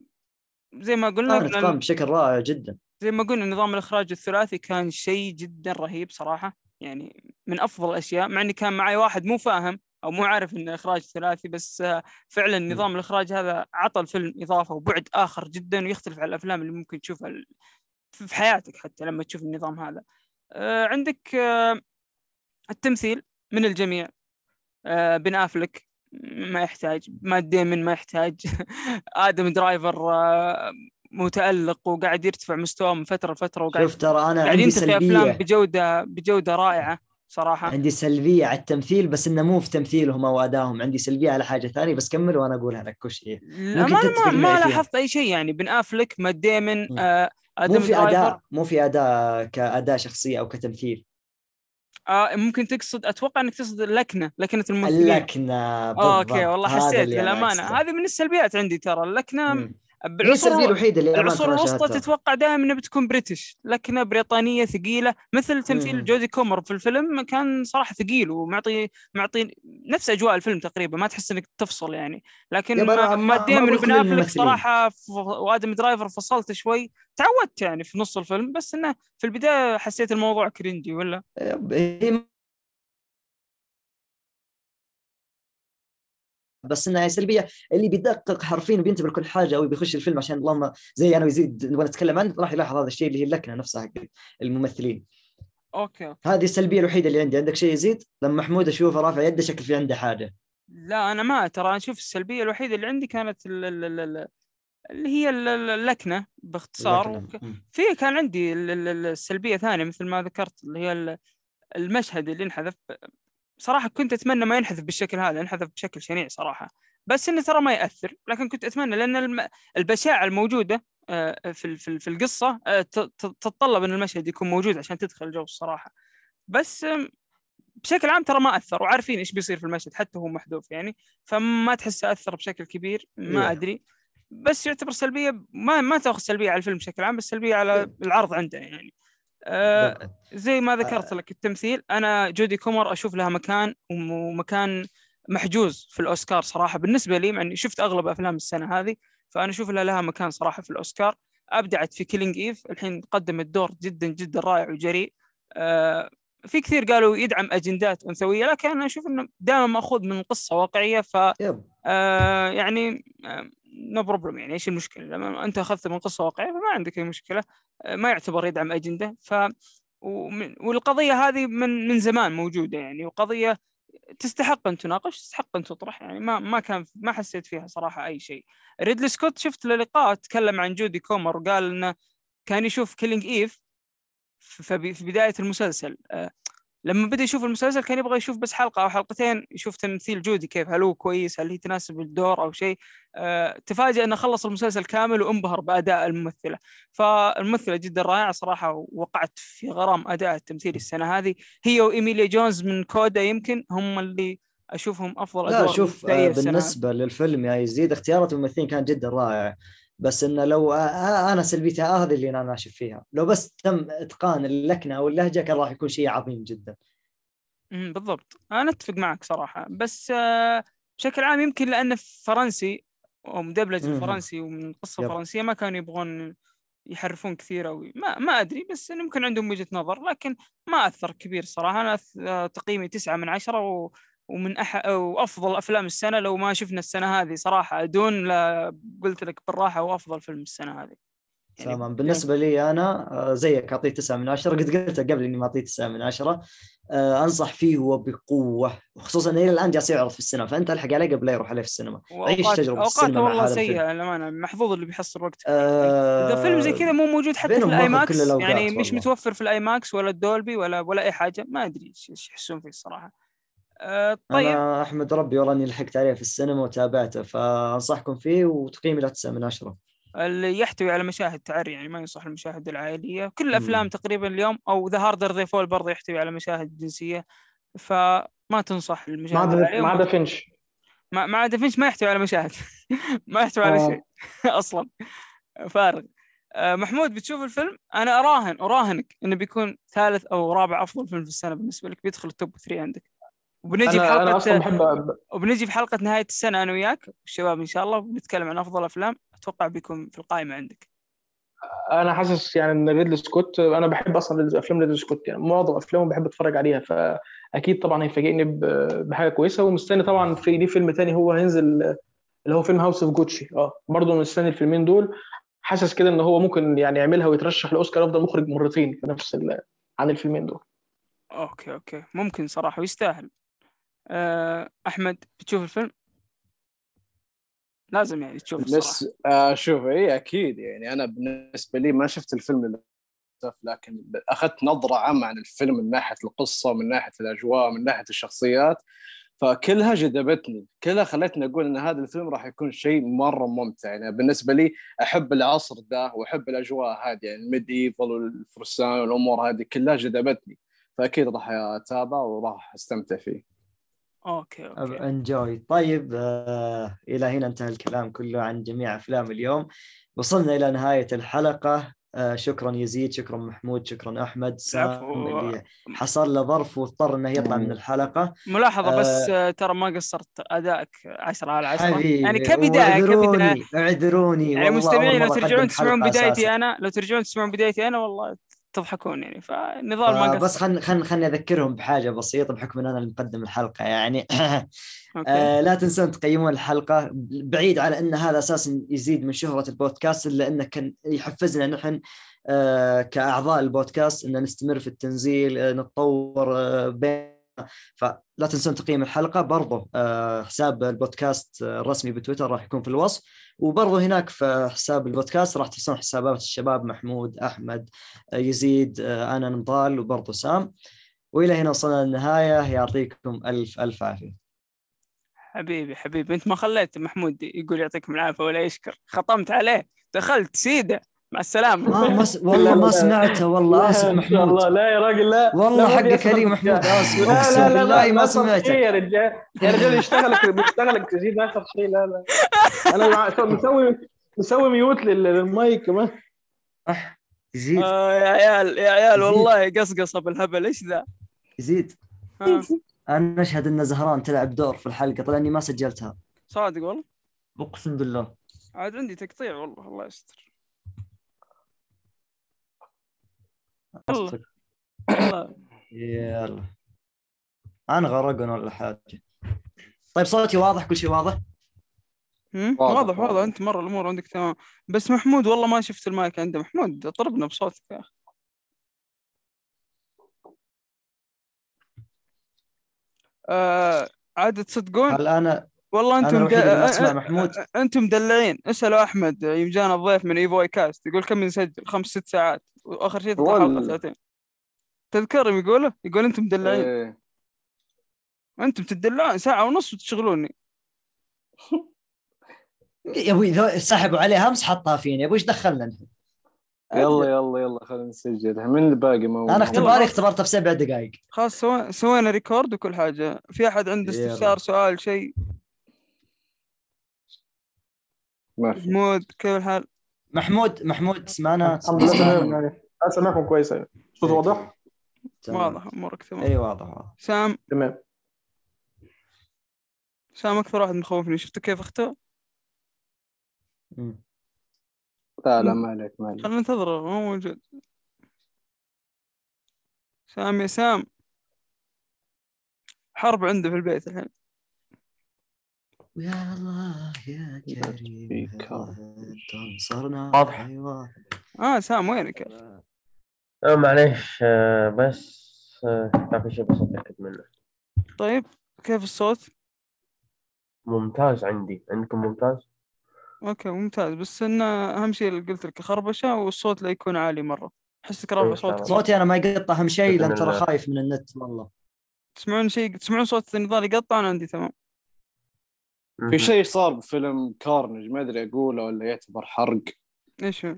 زي ما قلنا قام بشكل رائع جدا. زي ما قلنا نظام الإخراج الثلاثي كان شيء جدا رهيب صراحة يعني من أفضل الأشياء مع إني كان معي واحد مو فاهم. أو مو عارف إنه إخراج ثلاثي بس آه، فعلا نظام الإخراج هذا عطى الفيلم إضافة وبعد آخر جدا ويختلف عن الأفلام اللي ممكن تشوفها في حياتك حتى لما تشوف النظام هذا. آه، عندك آه، التمثيل من الجميع. بن أفلك ما يحتاج مات ديمن ما يحتاج. <laughs> آدم درايفر متألق وقاعد يرتفع مستواه من فترة لفترة وقاعد شوف ترى أنا عندي ينتج أفلام سلبية. بجودة بجودة رائعة. صراحة عندي سلبية على التمثيل بس إنه مو في تمثيلهم أو أدائهم عندي سلبية على حاجة ثانية بس كمل وأنا اقولها لك الامانه تتفق ما, ما فيها. لاحظت أي شيء يعني بن أفلك مات ديمن. آه مو في أداء مو في أداء كأداء شخصية أو كتمثيل آه ممكن تقصد أتوقع إنك تقصد اللكنه لكنة الممثلين اللكنة آه، أوكي بالضبط. والله هذا حسيت للأمانة. هذه من السلبيات عندي ترى اللكنة. بالعصور الوحيده اللي العصور الوسطى. تتوقع دائما انها بتكون British لكنها بريطانية ثقيلة مثل تمثيل مم. جودي كومر في الفيلم كان صراحة ثقيل ومعطي معطي نفس أجواء الفيلم تقريبا ما تحس إنك تفصل يعني لكن يا برا- ما- ما- ما مات ديمن أقول وبن كل افلك. صراحة وآدم درايفر فصلت شوي تعودت يعني في نص الفيلم بس إنه في البداية حسيت الموضوع cringy ولا هي بس إنها سلبية. اللي بيدقق حرفيا وبينتبه لكل حاجة أو بيخش الفيلم عشان اللهم زي أنا ويزيد نبغى نتكلم عنه راح يلاحظ هذا الشيء اللي هي اللكنة نفسها حق الممثلين. أوكي. هذه السلبية الوحيدة اللي عندي. عندك شيء يزيد؟ لما محمود اشوفه رافع يده شكل في عنده حاجة. لا أنا ما ترى أنا أشوف السلبية الوحيدة اللي عندي كانت ال- ال- ال- ال- اللي هي ال- ال- اللكنة باختصار. اللكنة. في كان عندي ال- ال- ال- السلبية ثانية مثل ما ذكرت اللي هي ال- المشهد اللي انحذف صراحة كنت أتمنى ما ينحذف بالشكل هذا ينحذف بشكل شنيع صراحة. بس إنه ترى ما يأثر لكن كنت أتمنى لأن البشاعة الموجودة آه، في في ال- في القصة آه، تتطلب إن المشهد يكون موجود عشان تدخل الجو الصراحة. بس بشكل عام ترى ما أثر وعارفين إيش بيصير في المشهد حتى هو محذوف يعني فما تحس أثر بشكل كبير ما. أدري. بس يعتبر سلبية ما ما تأخذ سلبية على الفيلم بشكل عام بس سلبية على العرض عندنا يعني. آه. زي ما ذكرت لك التمثيل أنا جودي كومر أشوف لها مكان وم- ومكان محجوز في الأوسكار صراحة. بالنسبة لي مع إني شفت أغلب أفلام السنة هذه فأنا أشوف لها لها مكان صراحة في الأوسكار. أبدعت في Killing Eve الحين قدمت دور جدا جدا رائع وجريء. آه في كثير قالوا يدعم أجندات أنثوية لكن أنا أشوف إنه دائما مأخوذ من قصة واقعية ف آه يعني no problem يعني إيش المشكلة؟ لما أنت أخذت من قصة واقعية فما عندك أي مشكلة آه ما يعتبر يدعم أجندة. ف والقضية هذه من من زمان موجودة يعني وقضية تستحق أن تناقش تستحق أن تطرح يعني ما ما كان ما حسيت فيها صراحة أي شيء. ريدلي سكوت شفت له لقاء تكلم عن جودي كومر وقال إنه كان يشوف Killing Eve في بداية المسلسل. آه، لما بدأ يشوف المسلسل كان يبغى يشوف بس حلقة أو حلقتين يشوف تمثيل جودي كيف هل هو كويس هل هي تناسب الدور أو شيء. آه، تفاجأ إنه خلص المسلسل كامل وانبهر بأداء الممثلة. فالممثلة جدا رائعة صراحة ووقعت في غرام أداء التمثيلي السنة هذه. هي وإيميليا جونز من كودا يمكن هم اللي أشوفهم أفضل لا أدوار شوف مبدئية آه،. بالنسبة للفيلم يا يزيد اختيارات الممثلين كانت جدا رائعه بس إنه لو أنا سلبيتها هذه اللي أنا ناشف فيها لو بس تم إتقان اللكنة أو اللهجة كان راح يكون شيء عظيم جدا بالضبط أنا أتفق معك صراحة بس آه، بشكل عام يمكن لأنه فرنسي ومدبلج مهم. الفرنسي ومن قصة يب. فرنسية ما كانوا يبغون يحرفون كثير أو ما ما أدري بس يمكن عندهم وجهة نظر لكن ما أثر كبير صراحة أنا آه، تقييمي تسعة من عشرة. ومن أح... وأفضل أفلام السنة لو ما شفنا السنة هذه صراحة. Dune لا قلت لك بالراحة هو افضل فيلم السنة هذه. يعني تمام. بالنسبة لي أنا آه، زيك أعطيه 9 من 10 قد قلت قبل إني ما أعطيه 9 من 10 آه، أنصح فيه وبقوه وخصوصا انه إلى الآن جالس يعرض في السينما. فأنت ألحق عليه قبل لا يروح عليه في السينما. عيش تجربة السينما والله سيئة للأمانة. محظوظ اللي بيحصل وقت آه، إذا فيلم زي كذا مو موجود حتى في ال IMAX يعني مش والله. متوفر في ال IMAX ولا الدولبي ولا ولا أي حاجة ما أدري إيش يحسون فيه الصراحة. آه طيب. أنا أحمد ربي والله إني لحقت عليه في السينما وتابعته فأنصحكم فيه وتقييمي له 9 من 10 اللي يحتوي على مشاهد تعري يعني ما ينصح المشاهد العائليه كل مم. الأفلام تقريبا اليوم أو The Harder They Fall برضه يحتوي على مشاهد جنسية فما تنصح المشاهد العائليه ما عدا فينش. ما ما عدا فينش ما يحتوي على مشاهد. <laughs> ما يحتوي على آه. شيء <laughs> أصلا. فارغ. آه، محمود بتشوف الفيلم؟ أنا أراهن أراهنك إنه بيكون ثالث أو رابع أفضل فيلم في السنة بالنسبة لك بيدخل ال top 3 عندك. وبنجي أنا أصلا حلقة بحب وبنجي في حلقة نهاية السنة أنا وياك والشباب إن شاء الله وبنتكلم عن أفضل أفلام أتوقع بيكون في القائمة عندك. أنا حاسس يعني إن ريدلي سكوت أنا بحب أصلا أفلام ريدلي سكوت يعني معظم أفلامه بحب أتفرج عليها فأكيد طبعا هيفاجئني بحاجة كويسة. ومستني طبعا في ليه فيلم تاني هو هينزل اللي هو فيلم House of Gucci آه برضه مستني الفيلمين دول. حاسس كده إن هو ممكن يعني يعملها ويترشح لأوسكار أفضل مخرج مرتين في نفس. عن الفيلمين دول. okay okay. ممكن صراحة ويستاهل. أحمد بتشوف الفيلم؟ لازم يعني تشوف الصراحة. بس آه شوف اي أكيد يعني أنا بالنسبة لي ما شفت الفيلم للأسف لكن أخذت نظرة عامة عن الفيلم من ناحية القصة من ناحية الأجواء من ناحية الشخصيات فكلها جذبتني كلها خلتني أقول إن هذا الفيلم راح يكون شيء مرة ممتع. يعني بالنسبة لي أحب العصر ده وأحب الأجواء هذه يعني ال medieval والفرسان والأمور هذه كلها جذبتني فأكيد راح أتابع وراح أستمتع فيه. أوكي أوكي. انجوي طيب آه إلى هنا انتهى الكلام كله عن جميع أفلام اليوم. وصلنا إلى نهاية الحلقة. آه شكرا يزيد شكرا محمود شكرا أحمد. اللي حصل له ظرف واضطر إنه يطلع من الحلقة. ملاحظة آه. بس آه، ترى ما قصرت. ادائك 10 على 10 حبيبي يعني كبداية كبداية. اعذروني اعذروني يعني مستمعين لو ترجعون تسمعون بدايتي أساساً. أنا؟ لو ترجعون تسمعون بدايتي أنا والله تضحكون يعني فالنضال ما بس قصر. خل خل خلني أذكرهم بحاجة بسيطة بحكم إن أنا اللي مقدم الحلقة يعني. <clears throat> آه لا تنسون تقيمون الحلقة بعيد على إن هذا أساسا يزيد من شهرة البودكاست إلا إنه كان يحفزنا نحن آه كأعضاء البودكاست إن نستمر في التنزيل آه نتطور آه بين فلا تنسون تقييم الحلقة. برضو آه حساب البودكاست الرسمي بتويتر راح يكون في الوصف. وبرضو هناك في حساب البودكاست راح تحصلون حسابات الشباب محمود أحمد آه يزيد آه أنا نضال وبرضو سام. وإلى هنا وصلنا للنهاية. يعطيكم ألف ألف عافية. حبيبي حبيبي أنت ما خليت محمود يقول يعطيكم العافية ولا يشكر. خطمت عليه دخلت سيده. مع السلامة. ما ما س... والله ما سمعته والله آسف محمود. لا يا راجل لا. والله لا، حقك الرجال. محمود آسف. لا أقسم لا لا بالله لا ما شيء سمعتك يا رجال؟ يا رجال يشتغلك بيشتغلك تزيد يصير شيء. لا لا. أنا <laughs> مسوي مسوي mute لل- للمايك كمان يزيد آه يا عيال يا عيال. والله قصقصة بالهبل إيش ذا؟ يزيد آه. أنا أشهد أن زهران تلعب دور في الحلقة طلع إني ما سجلتها. صادق والله؟ أقسم بالله. عاد عندي تقطيع والله الله يستر. يلا. أصدق. والله يلا. أنا غرقنا ولا حاجة؟ طيب صوتي واضح؟ كل شيء واضح؟ هم؟ واضح، واضح واضح. أنت مرة الأمور عندك تمام. بس محمود والله ما شفت المايك عنده محمود طربنا بصوتك يا أخي. آه عاد تصدقون؟ هل أنا والله أنتم أنا أ- محمود. أنتم مدلعين اسألوا أحمد يوم جانا الضيف من ايفوي كاست يقول كم نسجل؟ خمس ست ساعات. وآخر شيء تطلع. حلقة ساعتين. تذكرهم يقوله يقول أنتم مدلعين. إيه. أنتم تدلعون ساعة ونص وتشغلوني. يا أبوي سحبوا عليه أمس حطها فيني. يا أبوي إيش دخلنا نحن؟ يلا يلا يلا خلينا نسجل. من اللي باقي موجود. أنا. اختباري اختبرته في سبع دقائق. خلاص سوينا سوينا ريكورد وكل حاجة. في أحد عنده. استفسار سؤال شيء؟ ما في. محمود كيف الحال؟ محمود محمود تسمعنا الحمد لله تمام يعني اسمعكم كويس صوت واضح؟ تمام. واضح أمورك تمام. اي واضح واضح. سام. تمام. سام أكثر واحد مخوفني شفت كيف اختار مم. لا لا ما عليك ما عليك. خلينا ننتظره ما هو موجود. سام يا سام. حرب عنده في البيت الحين. يا الله يا كريم تنصرنا واضح. أيوة. آه سام وينك؟ آه معليش آه بس آه في شيء بس أتأكد منه طيب كيف الصوت؟ ممتاز عندي عندكم ممتاز أوكي ممتاز بس انه أهم شيء اللي قلت لك خربشه والصوت لا يكون عالي مرة حسك رافع صوتك. صوتي أنا ما يقطع أهم شيء لأن ترى. خايف من النت والله تسمعون شيء تسمعون صوت النضال يقطع أنا عندي تمام. في شيء صار بفيلم كارنج ما أدري أقوله ولا يعتبر حرق. إيش هو؟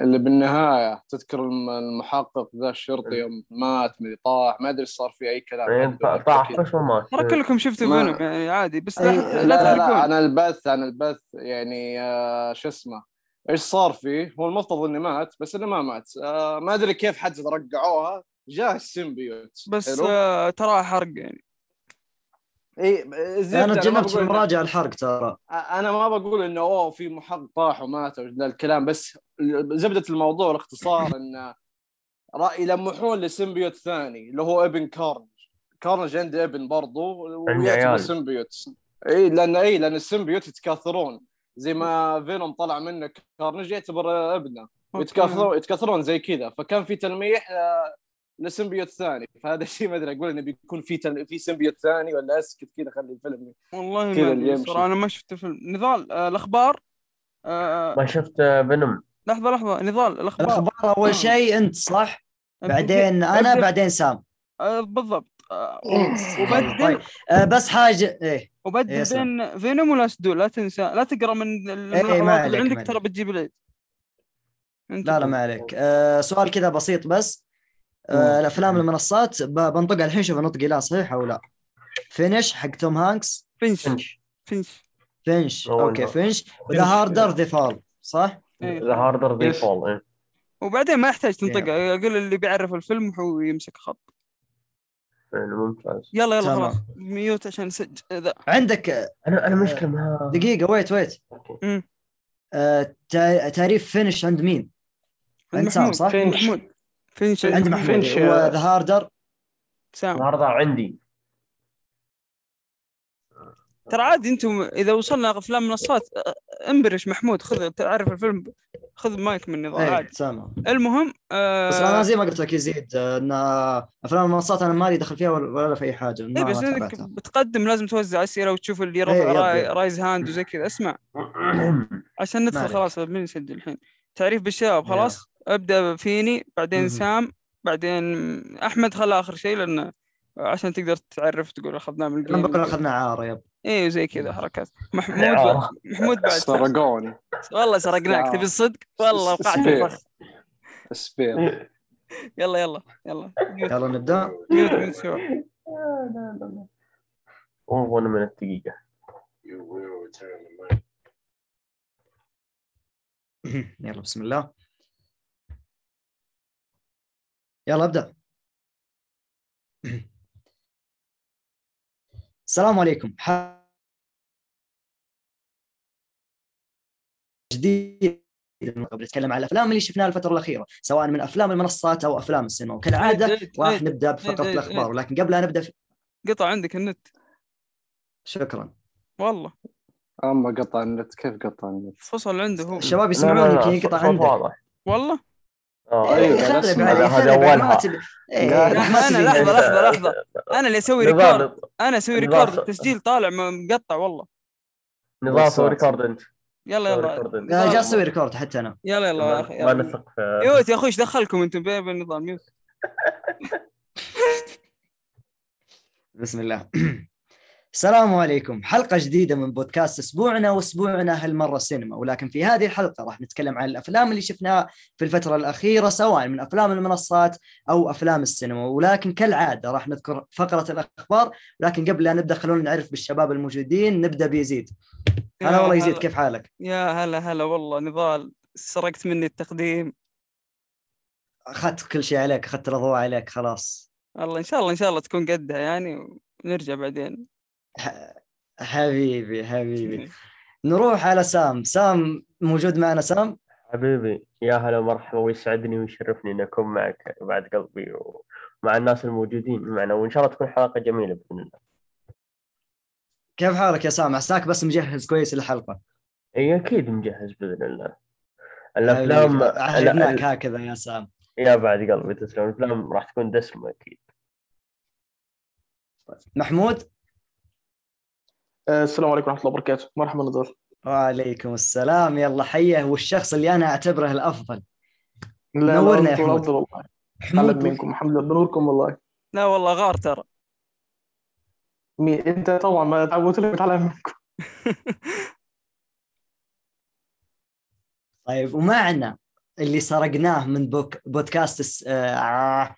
اللي بالنهاية تذكر الم- المحقق ذا الشرطي يوم مات مدري طاح ما أدري صار في أي كلام. إيه، طاح. بس ما مات. ترى كلكم شفتوا ما- فينوم يعني عادي بس أي- لا لا لا لا, لا عن البث عن البث يعني آه شو اسمه إيش صار فيه؟ هو المفترض إنه مات بس إنه ما مات. آه ما أدري كيف حتى رجعوها. جاه ال symbiote. بس؟ آه ترى حرق يعني. اي أنا تجنبت في المراجعه الحرق ترى. أنا ما بقول إنه أوه في محقق طاح ومات ولا الكلام بس زبدة الموضوع والاختصار انه رأي يلمحون ل symbiote ثاني اللي هو إبن كارنج. كارنج عنده إبن برضو ويعتبر. symbiote اي لأن اي لأن ال symbiote يتكاثرون. زي ما فينوم طلع منه كارنج يعتبر إبنه. يتكاثرون يتكاثرون زي كذا. فكان في تلميح آه، ل symbiote ثاني. فهذا الشيء ما أدري أقول إنه بيكون في تل... في symbiote ثاني ولا أسكت كذا خلي الفيلم والله كذا ما. صراحة أنا ما شفت الفيلم. نضال آه الأخبار؟ آه ما شفت آه، فينوم لحظة لحظة. نضال الأخبار؟ الأخبار أول شيء أنت صح؟ بعدين أنا بعدين سام. آه بالضبط. آه وبدل طيب. آه بس حاجة إيه. وبدل إيه،. بين فينوم ولا سدول لا تنسى لا تقرأ من إيه، اللي عندك ترى. بتجيب العيد. لا لا ما عليك. آه سؤال كذا بسيط بس. آه الأفلام المنصات بنطقها الحين شوف نطقي لا صحيح أو لا فينش حق توم هانكس فينش فينش فينش فينش okay. فينش و The Harder They Fall صح؟ إيه. The Harder They yes. Fall إيه. وبعدين ما يحتاج تنطقها أقول اللي بيعرف الفيلم هو يمسك خط يعني ممتاز يلا يلا. خلاص mute عشان نسجل ذا عندك آه، أنا أنا مشكله ما دقيقة ويت ويت. آه تعريف فينش عند مين؟ عند سام صح؟ فينش. محمود فينش عند محمود فينش، هو آه. ذا هاردر. سام. النهارده عندي. ترى عادي أنتم اذا وصلنا افلام منصات انبرش محمود خذ تعرف الفيلم خذ مايك من النظام إيه عادي. سامع. المهم آه بس أنا زي ما قلت لك يزيد آه، إن أفلام المنصات أنا مالي دخل فيها ولا ولا في أي حاجة. اي ما بس إنك. بتقدم لازم توزع أسئلة وتشوف اللي إيه، رفع يب، راي-. رايز هاند وزي كذا. اسمع. <coughs> عشان ندخل. خلاص من نسجل الحين؟ تعريف بالشباب إيه. خلاص؟ أبدأ فيني بعدين مهم. سام بعدين أحمد خلى آخر شيء لأنه عشان تقدر تعرف تقول أخذناه من أنا بقول الجيم اخذنا عاره يب. إيه زي كذا حركات. محمود. محمود بعد. سرقوني. والله سرقناك تبي الصدق؟ والله وقعت في. الفخ. سبير. <laughs> يلا يلا يلا. يلا نبدأ. والله من الدقيقة. <laughs> يلا بسم الله. يلا ابدأ. السلام عليكم. جديد. قبل نتكلم عن الأفلام اللي شفناها الفترة الأخيرة سواء من أفلام المنصات أو أفلام السينما. وكالعادة عيد- عيد- راح عيد. نبدا بفقرة الأخبار. ولكن قبل ان نبدأ في... قطع عندك النت. شكرا. والله. أما قطع النت كيف قطع النت؟ فصل عنده هو. الشباب لا لا يسمعون لا يمكن ينقطع عندك. والله. آه إيه،. عليه، هذا أولها. تبي- إيه، لحظة لحظة لحظة. أنا اللي أسوي record. أسوي نضال record. التسجيل طالع مقطع والله. نضال سوي record أنت. يلا يلا. جالس أسوي record حتى أنا. يلا يلا يا أخي ما. نثق في mute يا أخوي إيش دخلكم أنتم بين بين النظام mute؟ <laughs> بسم الله. <clears throat> السلام عليكم. حلقة جديدة من بودكاست أسبوعنا وأسبوعنا هالمرة سينما. ولكن في هذه الحلقة راح نتكلم عن الأفلام اللي شفناها في الفترة الأخيرة سواء من أفلام المنصات أو أفلام السينما. ولكن كالعادة راح نذكر فقرة الأخبار. ولكن قبل لا نبدأ خلونا نعرف بالشباب الموجودين. نبدأ بيزيد. هلا والله يزيد. كيف حالك؟ يا هلا هلا والله. نضال سرقت مني التقديم. أخذت كل شيء عليك أخذت الأضواء عليك خلاص. الله إن شاء الله إن شاء الله تكون قدها يعني ونرجع بعدين. حبيبي حبيبي. نروح على سام. سام موجود معنا؟ سام؟ حبيبي يا هلا مرحبا ويسعدني ويشرفني اني أكون معك بعد قلبي ومع الناس الموجودين معنا وإن شاء الله تكون حلقة جميلة بإذن الله. كيف حالك يا سامع عساك بس مجهز كويس للحلقة. إي أكيد مجهز بإذن الله. الافلام عهدناك لا- هكذا يا سام. يا بعد قلبي تسلم الأفلام راح تكون دسمة أكيد. محمود؟ آه، السلام عليكم ورحمة الله وبركاته. مرحبا نضال وعليكم السلام. يلا حيه والشخص اللي أنا أعتبره الأفضل؟ لا نورنا يا حمود. الأفضل والله. حمود تعلم منكم. الحمد لله. بنوركم والله. لا والله غار ترى. مين أنت طبعا ما تعودت لك اتعلم منكم. <laughs> طيب ومعنا اللي سرقناه من بوك بودكاست. آه...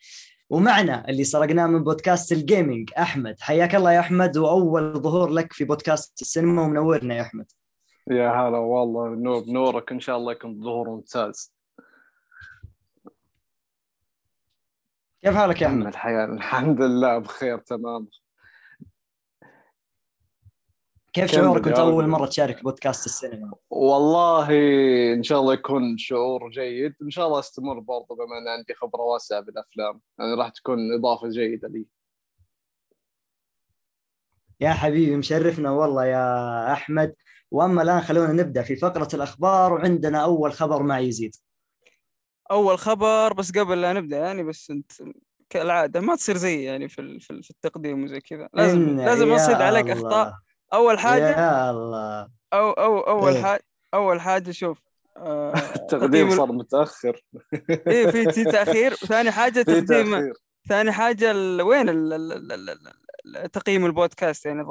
ومعنا اللي سرقناه من بودكاست ال gaming أحمد. حياك الله يا أحمد وأول ظهور لك في بودكاست السينما ومنورنا يا أحمد. يا هلا والله نور نورك. إن شاء الله يكون ظهور ممتاز. كيف حالك يا أحمد؟ الحياة الحمد لله بخير تمام. كيف شعورك وانت أول. مرة تشارك بودكاست السينما؟ والله إن شاء الله يكون شعور جيد. إن شاء الله أستمر برضو بما إن عندي خبرة واسعة بالأفلام. يعني راح تكون إضافة جيدة لي. يا حبيبي مشرفنا والله يا أحمد. وأما الآن خلونا نبدأ في فقرة الأخبار وعندنا أول خبر مع يزيد. أول خبر بس قبل لا نبدأ يعني بس أنت كالعادة ما تصير زي يعني في ال- في ال- في التقديم وزي كذا. لازم لازم يا يصيد عليك الله. أخطاء. أول حاجة؟ يا الله. أو أو أول إيه. حاجة أول حاجة شوف آه، <laughs> التقديم ال- صار متأخر. إيه في تأخير. وثاني حاجة <laughs> تقديم ثاني حاجة ال... وين ال... تقييم البودكاست؟ يعني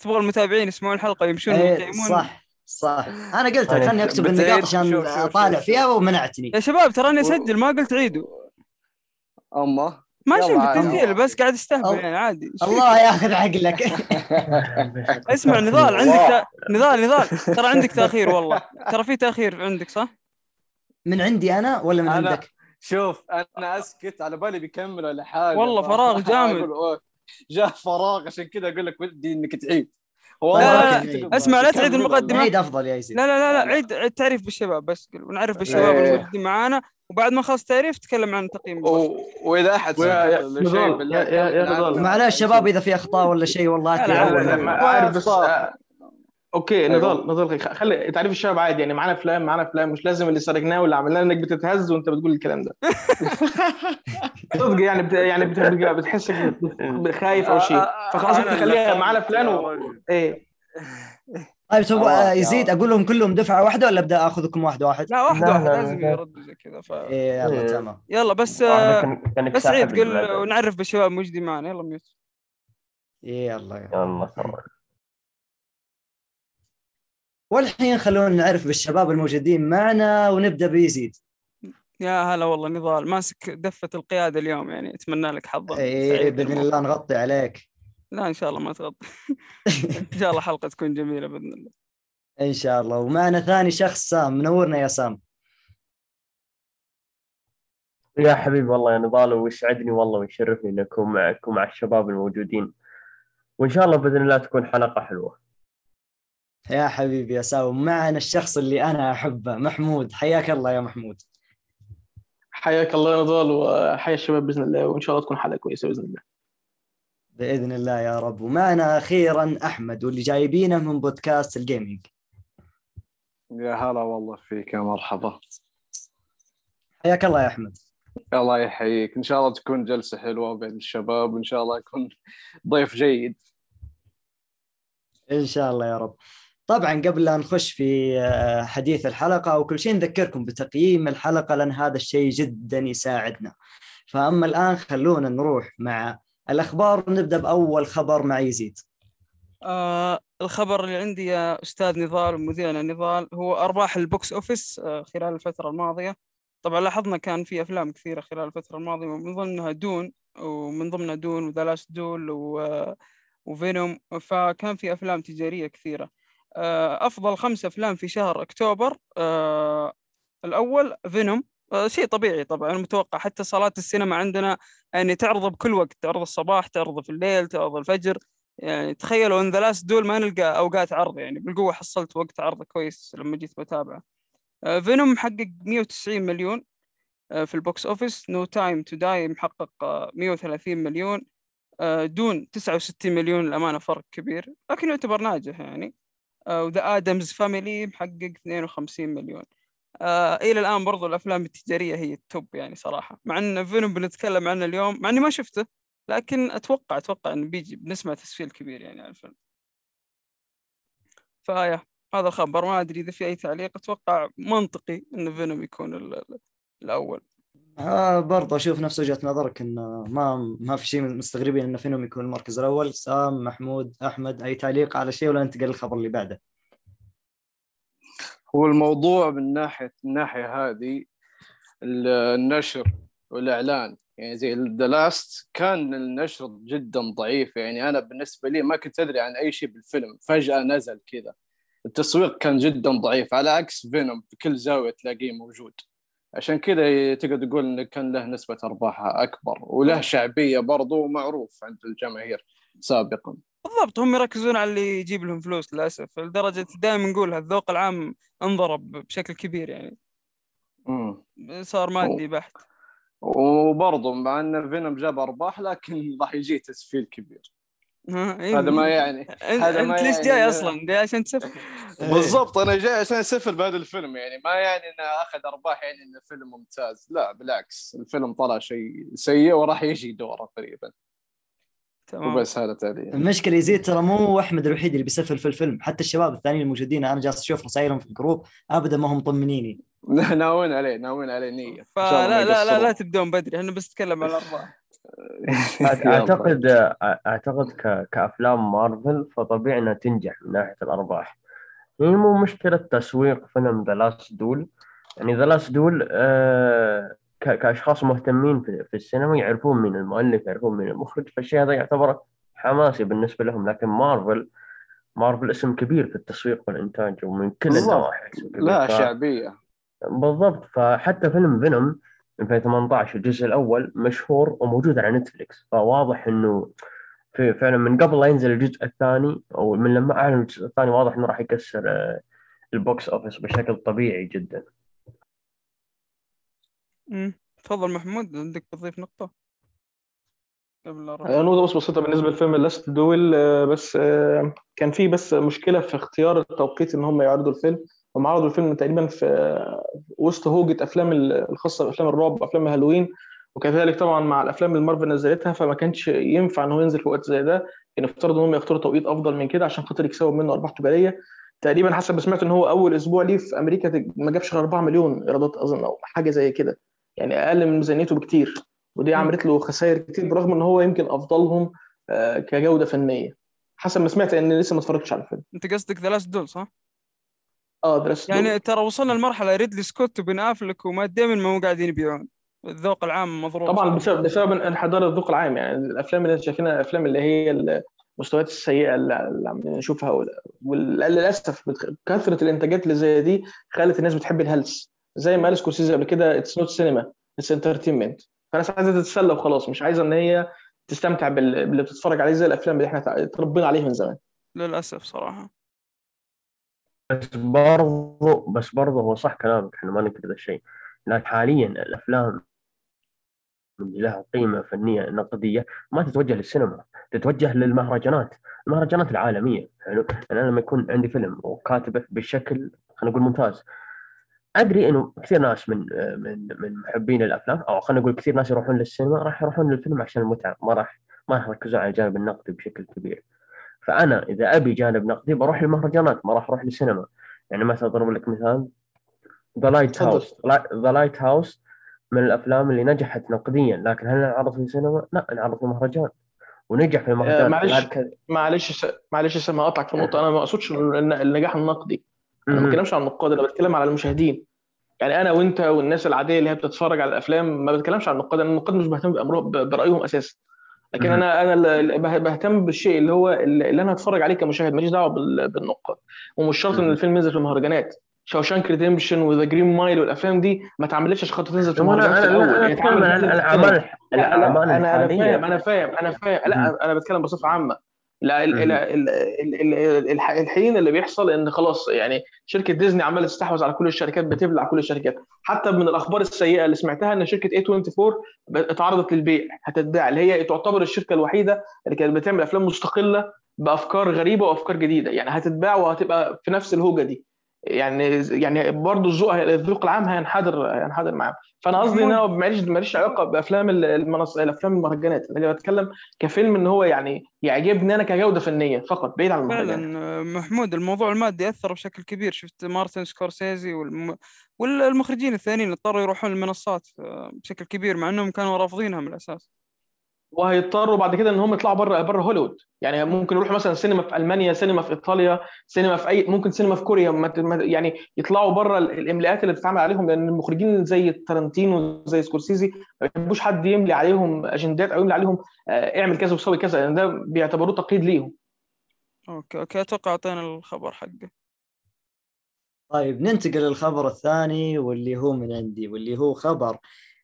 تبغى المتابعين يسمعون الحلقة ويمشون يقيمون صح صح. أنا قلت لك أنا خلني أكتب. النقاط عشان أطالع فيها ومنعتني. يا شباب ترى اني و- أسجل ما قلت عيدوا. أما ماشي يلا عادي. بالتسجيل بس قاعد استهبل يعني عادي؟ الله ياخذ عقلك <laughs> اسمع نضال <laughs> عندك. نضال نضال ترى عندك تأخير والله ترى في تأخير عندك صح؟ من عندي أنا ولا من أنا- عندك؟ شوف أنا أسكت على بالي بيكمل ولا حاجة والله فراغ جامد. جاء فراغ عشان كذا أقول لك ودي إنك تعيد هو لا، والله لا، كنت لا، تقول أسمع، لا تعيد كمل المقدمة. عيد افضل يا يزيد لا لا لا لا. عيد عيد تعريف بالشباب بس ونعرف بالشباب إيه. الموجودين معانا وبعد ما خلص تعريف تكلم عن تقييم. وإذا أحد شيء. معلش شباب إذا في أخطاء ولا شيء والله بس. آه، أوكي أيوة. نضال نضال خ- خلي تعريف الشباب عادي يعني معانا افلام معانا افلام مش لازم اللي سرقناه واللي عملناه إنك بتتهز وأنت بتقول الكلام ده <laughs> صدق يعني بت... يعني بت... بتحسك بت- خايف أو شيء فخلاص أنا ممكن نخليها اللي معانا خايف فلان و... إيه طيب آه، يا يزيد. أقول لهم كلهم دفعة واحدة ولا أبدأ أخذكم واحد واحد؟ لا واحد واحد لا، لازم لا. يردوا زي كذا ف إيه يلا إيه. تمام يلا بس آه، بس عيد قل. ونعرف بالشباب الموجودين معنا يلا ميوت إيه يلا يلا والحين خلونا نعرف بالشباب الموجودين معنا ونبدأ بيزيد. يا هلا والله نضال ماسك دفة القيادة اليوم يعني أتمنى لك حظا سعيد باذن. الله نغطي عليك. لا إن شاء الله ما تغطي. إن شاء الله حلقة تكون جميلة بإذن الله. إن شاء الله. ومعنا ثاني شخص سام. منورنا يا سام؟ يا حبيبي والله يا نضال ويسعدني والله ويشرفني اني اكون معك ومع الشباب الموجودين. وإن شاء الله بإذن الله تكون حلقة حلوة. يا حبيبي يا سام معنا الشخص اللي أنا أحبه محمود. حياك الله يا محمود. حياك الله يا نضال وحيا الشباب بإذن الله وإن شاء الله تكون حلقه كويسة بإذن الله. بإذن الله يا رب. ومعنا أخيرا أحمد واللي جايبينه من بودكاست الجيمنج يا هلا والله فيك يا مرحبا. حياك الله يا أحمد. الله يحييك. إن شاء الله تكون جلسة حلوة بين الشباب وإن شاء الله يكون ضيف جيد. إن شاء الله يا رب. طبعا قبل لا نخش في آه، حديث الحلقة أو كل شيء نذكركم بتقييم الحلقة لأن هذا الشيء جدا يساعدنا. فأما الآن خلونا نروح مع الأخبار ونبدأ بأول خبر مع يزيد. آه الخبر اللي عندي يا أستاذ نضال ومذيعنا نضال هو أرباح ال box office آه خلال الفترة الماضية. طبعا لاحظنا كان في أفلام كثيرة خلال الفترة الماضية ومن ضمنها Dune ومن ضمنها Dune و The Last Duel و... و Venom. فكان في أفلام تجارية كثيرة. آه أفضل خمس أفلام في شهر أكتوبر آه الأول Venom آه شيء طبيعي طبعا متوقع حتى صالات السينما عندنا يعني تعرض بكل وقت تعرض الصباح تعرض في الليل تعرض الفجر. يعني تخيلوا ان The Last Duel ما نلقى أوقات عرض يعني بالقوة حصلت وقت عرض كويس لما جيت بتابعه. آه، Venom محقق 190 مليون آه، في ال box office. No Time to Die محقق آه، 130 مليون آه، Dune 69 مليون الأمانة فرق كبير. لكن يعتبر ناجح يعني. و The Addams Family محقق 52 مليون. آه إلى الآن برضو الأفلام التجارية هي ال top يعني صراحة. مع إن Venom بنتكلم عنه اليوم مع إني ما شفته لكن أتوقع أتوقع إنه بيجي بنسمع تسفيل كبير يعني على الفيلم. فيا هذا الخبر. ما أدري إذا في أي تعليق. أتوقع منطقي إن Venom يكون ال- ال- الأول. آه برضه أشوف نفس وجهة نظرك إنه ما ما في شيء مستغربين إنه Venom يكون المركز الأول. سام محمود أحمد أي تعليق على شيء ولا ننتقل للخبر اللي بعده؟ هو الموضوع من ناحية الناحيه هذه ال- النشر والإعلان. يعني زي The Last كان النشر جدا ضعيف. يعني أنا بالنسبة لي ما كنت أدري عن أي شيء بالفيلم. فجأة نزل كذا. التسويق كان جدا ضعيف. على عكس Venom في كل زاوية تلاقيه موجود. عشان كذا تقدر تقول انه كان له نسبة أرباحها أكبر وله شعبية برضو معروف عند الجماهير سابقا. بالضبط هم يركزون على اللي يجيب لهم فلوس للأسف لدرجة دائما نقولها الذوق العام انضرب بشكل كبير يعني. مم. صار مادي بحت وبرضه مع إن فينوم جاب أرباح لكن <laughs> راح يجي تسفيل كبير. <laughs> هذا ما يعني انت, هذا ما انت ليش يعني جاي أصلا؟ جاي عشان تسفل. بالضبط أنا جاي عشان أسفل بهذا الفيلم يعني ما يعني إنه أخذ أرباح يعني إنه فيلم ممتاز. لا بالعكس الفيلم طلع شيء سيء وراح يجي دوره قريبا. تمام. وبس هذا تعليق المشكلة يزيد ترى مو أحمد الوحيد اللي بيسفل في الفيلم حتى الشباب الثانيين الموجودين أنا جالس أشوف رسائلهم في ال group ابدا ما هم مطمنيني. <laughs> ناويين عليه ناويين عليه نية فلا لا لا لا يقصرون. تبدون بدري إحنا بس نتكلم عن الأرباح. <laughs> أعتقد أعتقد. كأفلام مارفل فطبيعي إنها تنجح من ناحية الأرباح هي مو مشكلة تسويق فيلم The Last Duel يعني The Last Duel. كأشخاص مهتمين في... في السينما يعرفون من المؤلف يعرفون من المخرج فالشيء هذا يعتبر حماسي بالنسبة لهم لكن مارفل مارفل اسم كبير في التسويق والإنتاج ومن كل. النواحي. لا شعبية بالضبط فحتى فيلم فينوم 2018 الجزء الأول مشهور وموجود على نتفليكس فواضح إنه في فعلا من قبل لا ينزل الجزء الثاني أو من لما أعلن الجزء الثاني واضح إنه راح يكسر آه، ال box office بشكل طبيعي جدا مم. تفضل محمود عندك بتضيف نقطة قبل. آه، نقطة بس بسيطة بالنسبة لفيلم Duel آه، بس آه، كان في بس مشكلة في اختيار التوقيت إن هم يعرضوا الفيلم هم عرضوا الفيلم تقريبا في وسط هوجة أفلام ال- الخاصة بأفلام الرعب وأفلام هالوين وكذلك طبعا مع الأفلام اللي مارفل نزلتها فما كانش ينفع إن هو ينزل في وقت زي ده. كان يفترض إن هم يختاروا توقيت أفضل من كده عشان خاطر يكسبوا منه أرباح تجارية. تقريبا حسب ما سمعت إن هو أول أسبوع ليه في أمريكا ما جابش غير 4 مليون إيرادات أظن أو حاجة زي كده. يعني أقل من ميزانيته بكتير. ودي عملت له خسائر كتير برغم إن هو يمكن أفضلهم آه، كجودة فنية. حسب ما سمعت إن لسه ما اتفرجتش على الفيلم. أنت قصدك The Last Duel صح؟ آه درست. يعني ترى وصلنا لمرحلة ريدلي سكوت وبن أفلك ومات ديمن ما هو قاعدين يبيعون. الذوق العام مضروب. طبعا بسبب بسبب انحدار الذوق العام يعني الأفلام اللي شايفينها الافلام اللي هي المستويات السيئة اللي عم نشوفها وللأسف كثرة الإنتاجات اللي زي دي خلت الناس بتحب الهلس. زي ما قال سكورسيزي قبل كده it's not cinema it's entertainment فالناس عايزة تتسلى وخلاص مش عايزة إن هي تستمتع بال- باللي بتتفرج عليه زي الأفلام اللي إحنا اتربينا عليها من زمان. للأسف صراحة. بس برضو بس برضو هو صح كلامك إحنا ما نكذب الشيء لكن حاليا الأفلام اللي لها قيمة فنية نقدية ما تتوجه للسينما تتوجه للمهرجانات المهرجانات العالمية. يعني أنا لما يكون عندي فيلم وكاتبه بشكل خلينا نقول ممتاز أدري إنه كثير ناس من من من محبين الأفلام أو خلينا نقول كثير ناس يروحون للسينما راح يروحون للفيلم عشان المتعة ما راح ما راح يركزون على الجانب النقدي بشكل كبير. فأنا إذا أبي جانب نقدي بروح للمهرجانات ما راح أروح للسينما. يعني مثلا أضرب لك مثال The Light. house The Lighthouse من الأفلام اللي نجحت نقديا. لكن هل انعرض في السينما؟ لا انعرض في مهرجان ونجح في آه، المهرجان معلش هذا- معلش س- معلش سامع أقطعك في نقطه أنا ما أقصدش الن- النجاح النقدي. أنا ما. بتكلمش عن النقاد أنا بتكلم على المشاهدين. يعني أنا وأنت والناس العادية اللي هي بتتفرج على الأفلام ما بتكلمش عن النقاد. أنا النقاد مش ب- برأيهم أساسا. لكن. أنا أنا بهتم بالشيء اللي هو اللي أنا هتفرج عليه كمشاهد ماليش دعوة بال- بالنقاد. ومش شرط إن. الفيلم ينزل في المهرجانات. Shawshank Redemption و The Green Mile والأفلام دي ما اتعملتش عشان خاطر تنزل في أنا المهرجانات في أنا الأول. أنا. الأعمال الأعمال أنا فاهم أنا فاهم أنا فاهم. لا أنا بتكلم بصفة عامة. لا ال-. ال- ال- ال- ال- الح- الحين اللي بيحصل إن خلاص يعني شركة ديزني عمالة تستحوذ على كل الشركات بتبلع كل الشركات. حتى من الأخبار السيئة اللي سمعتها إن شركة A24 بقت- اتعرضت للبيع هتتباع اللي هي تعتبر الشركة الوحيدة اللي كانت بتعمل أفلام مستقلة بأفكار غريبة وأفكار جديدة. يعني هتتباع وهتبقى في نفس الهوجة دي. يعني يعني برضه الذوق الذوق العام هينحدر هينحدر معاهم. فأنا قصدي إن أنا ماليش ماليش علاقة بأفلام المنص... الأفلام المهرجانات. أنا بتكلم كفيلم إن هو يعني يعجبني أنا كجودة فنية فقط بعيد عن المهرجانات فعلا آه، محمود الموضوع المادي أثر بشكل كبير. شفت مارتن سكورسيزي والم... والمخرجين الثانيين اضطروا يروحون المنصات آه، بشكل كبير مع أنهم كانوا رافضينها من الأساس. وهيضطروا بعد كده إن هم يطلعوا بره بره هوليوود. يعني ممكن يروحوا مثلا سينما في ألمانيا سينما في إيطاليا سينما في اي ممكن سينما في كوريا. ما ت- ما- يعني يطلعوا بره ال- الإملاءات اللي بتتعمل عليهم لأن المخرجين زي تارانتينو زي سكورسيزي ما بيحبوش حد يملي عليهم أجندات أو يملي عليهم آه، اعمل كذا وسوي كذا. لأن ده بيعتبروه تقييد ليهم. okay okay. أتوقع أعطينا الخبر حقه. طيب ننتقل للخبر الثاني واللي هو من عندي واللي هو خبر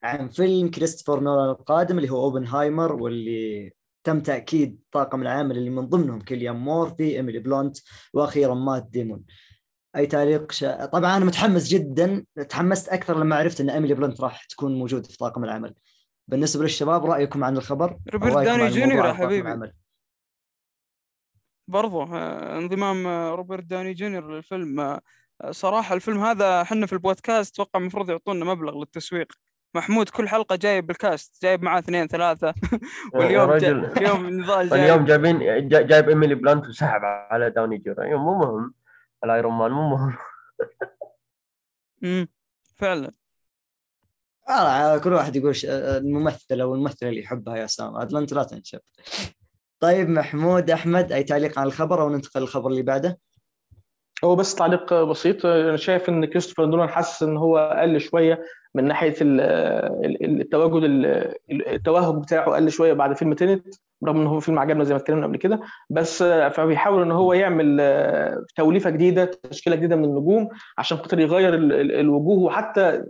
عن فيلم كريستوفر نولان القادم اللي هو أوبنهايمر واللي تم تأكيد طاقم العمل اللي من ضمنهم كيليان مورفي إيميلي بلانت وأخيرا مات ديمون. أي تعليق؟ شا... طبعا أنا متحمس جدا تحمست أكثر لما عرفت إن إيميلي بلانت راح تكون موجوده في طاقم العمل. بالنسبة للشباب رأيكم عن الخبر؟ روبرت داوني جونيور يا حبيبي. العمل؟ برضو آه، انضمام آه، روبرت داوني جونيور للفيلم. آه، صراحة الفيلم هذا إحنا في البودكاست أتوقع المفروض يعطونا مبلغ للتسويق. محمود كل حلقة جايب بال cast جايب معاه اثنين ثلاثة. <laughs> <laughs> واليوم جا... رجل <laughs> اليوم نضال جايب. اليوم جايبين جا- جايب إيميلي بلانت وسحب على داوني جونيور أيوة، مو مهم. ال Iron Man مو مهم. مم. فعلا. آه كل واحد يقول ش... الممثل أو الممثله اللي يحبها يا سام عاد انت لا تنشب. طيب محمود أحمد أي تعليق على الخبر أو ننتقل للخبر اللي بعده؟ هو بس تعليق بسيط. أنا شايف إن كريستوفر نولان حاسس إن هو قل شوية. من ناحية ال- ال- التواجد ال- التوهج بتاعه قل شوية بعد فيلم Tenet رغم إن هو فيلم عجبنا زي ما اتكلمنا قبل كده بس فبيحاول إن هو يعمل توليفة جديدة تشكيلة جديدة من النجوم عشان خاطر يغير ال- ال- الوجوه وحتى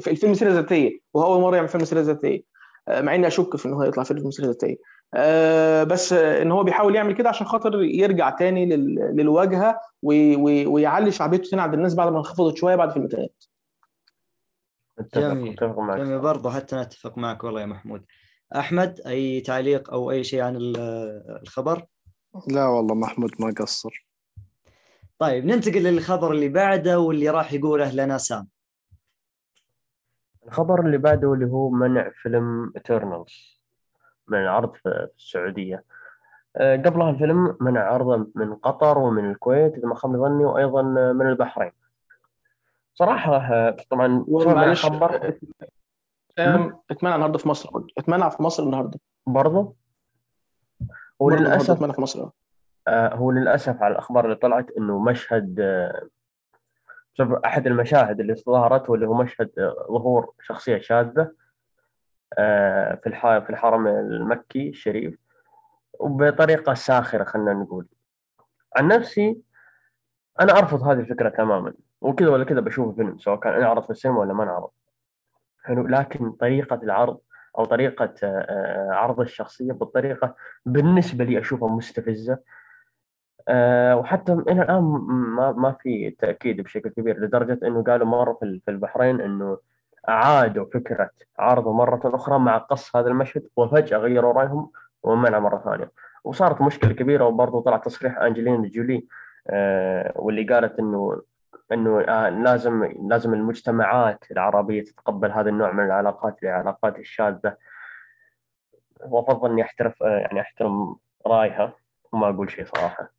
في الفيلم سيرة ذاتية وهو اول مرة يعمل فيلم سيرة ذاتية مع إني أشك في إن هو يطلع فيلم سيرة ذاتية آه، بس إن هو بيحاول يعمل كده عشان خاطر يرجع تاني لل- للواجهة وي- وي- ويعلي شعبيته تاني عند الناس بعد ما انخفضت شوية بعد فيلم Tenet أتفق جميل. اتفق معك جميل. برضه حتى نتفق معك والله يا محمود. أحمد أي تعليق أو أي شيء عن ال- الخبر؟ لا والله محمود ما قصر. طيب ننتقل للخبر اللي بعده واللي راح يقوله لنا سام. الخبر اللي بعده اللي هو منع فيلم ايترنالز من العرض في السعودية. آه، قبلها الفيلم منع عرضه من قطر ومن الكويت إذا ما خاب ظني وأيضا من البحرين. صراحة آه، طبعا معلش خبر؟ آم، اتمنع النهارده في مصر اتمنع في مصر النهارده. برضه؟ هو للأسف اتمنع في مصر آه، هو للأسف على الأخبار اللي طلعت إنه مشهد آه، شوف أحد المشاهد اللي ظهرت واللي هو مشهد آه، ظهور شخصية شاذة آه، في في الحرم المكي الشريف وبطريقة ساخرة خلينا نقول. عن نفسي أنا أرفض هذه الفكرة تماما. وكذا ولا كذا بشوف الفيلم سواء كان نعرض في السينما ولا ما نعرض حلو لكن طريقة العرض أو طريقة آه، آه، عرض الشخصية بالطريقة بالنسبة لي أشوفها مستفزة. آه، وحتى إلى الآن ما ما في تأكيد بشكل كبير لدرجة إنه قالوا مرة في البحرين إنه أعادوا فكرة عرضه مرة أخرى مع قص هذا المشهد وفجأة غيروا رأيهم ومنع مرة ثانية. وصارت مشكلة كبيرة وبرضه طلع تصريح أنجلينا جولي واللي قالت إنه إنه آه، لازم لازم المجتمعات العربية تتقبل هذا النوع من العلاقات العلاقات الشاذة وأفضل إني أحترف آه، يعني أحترم رأيها وما أقول شيء صراحة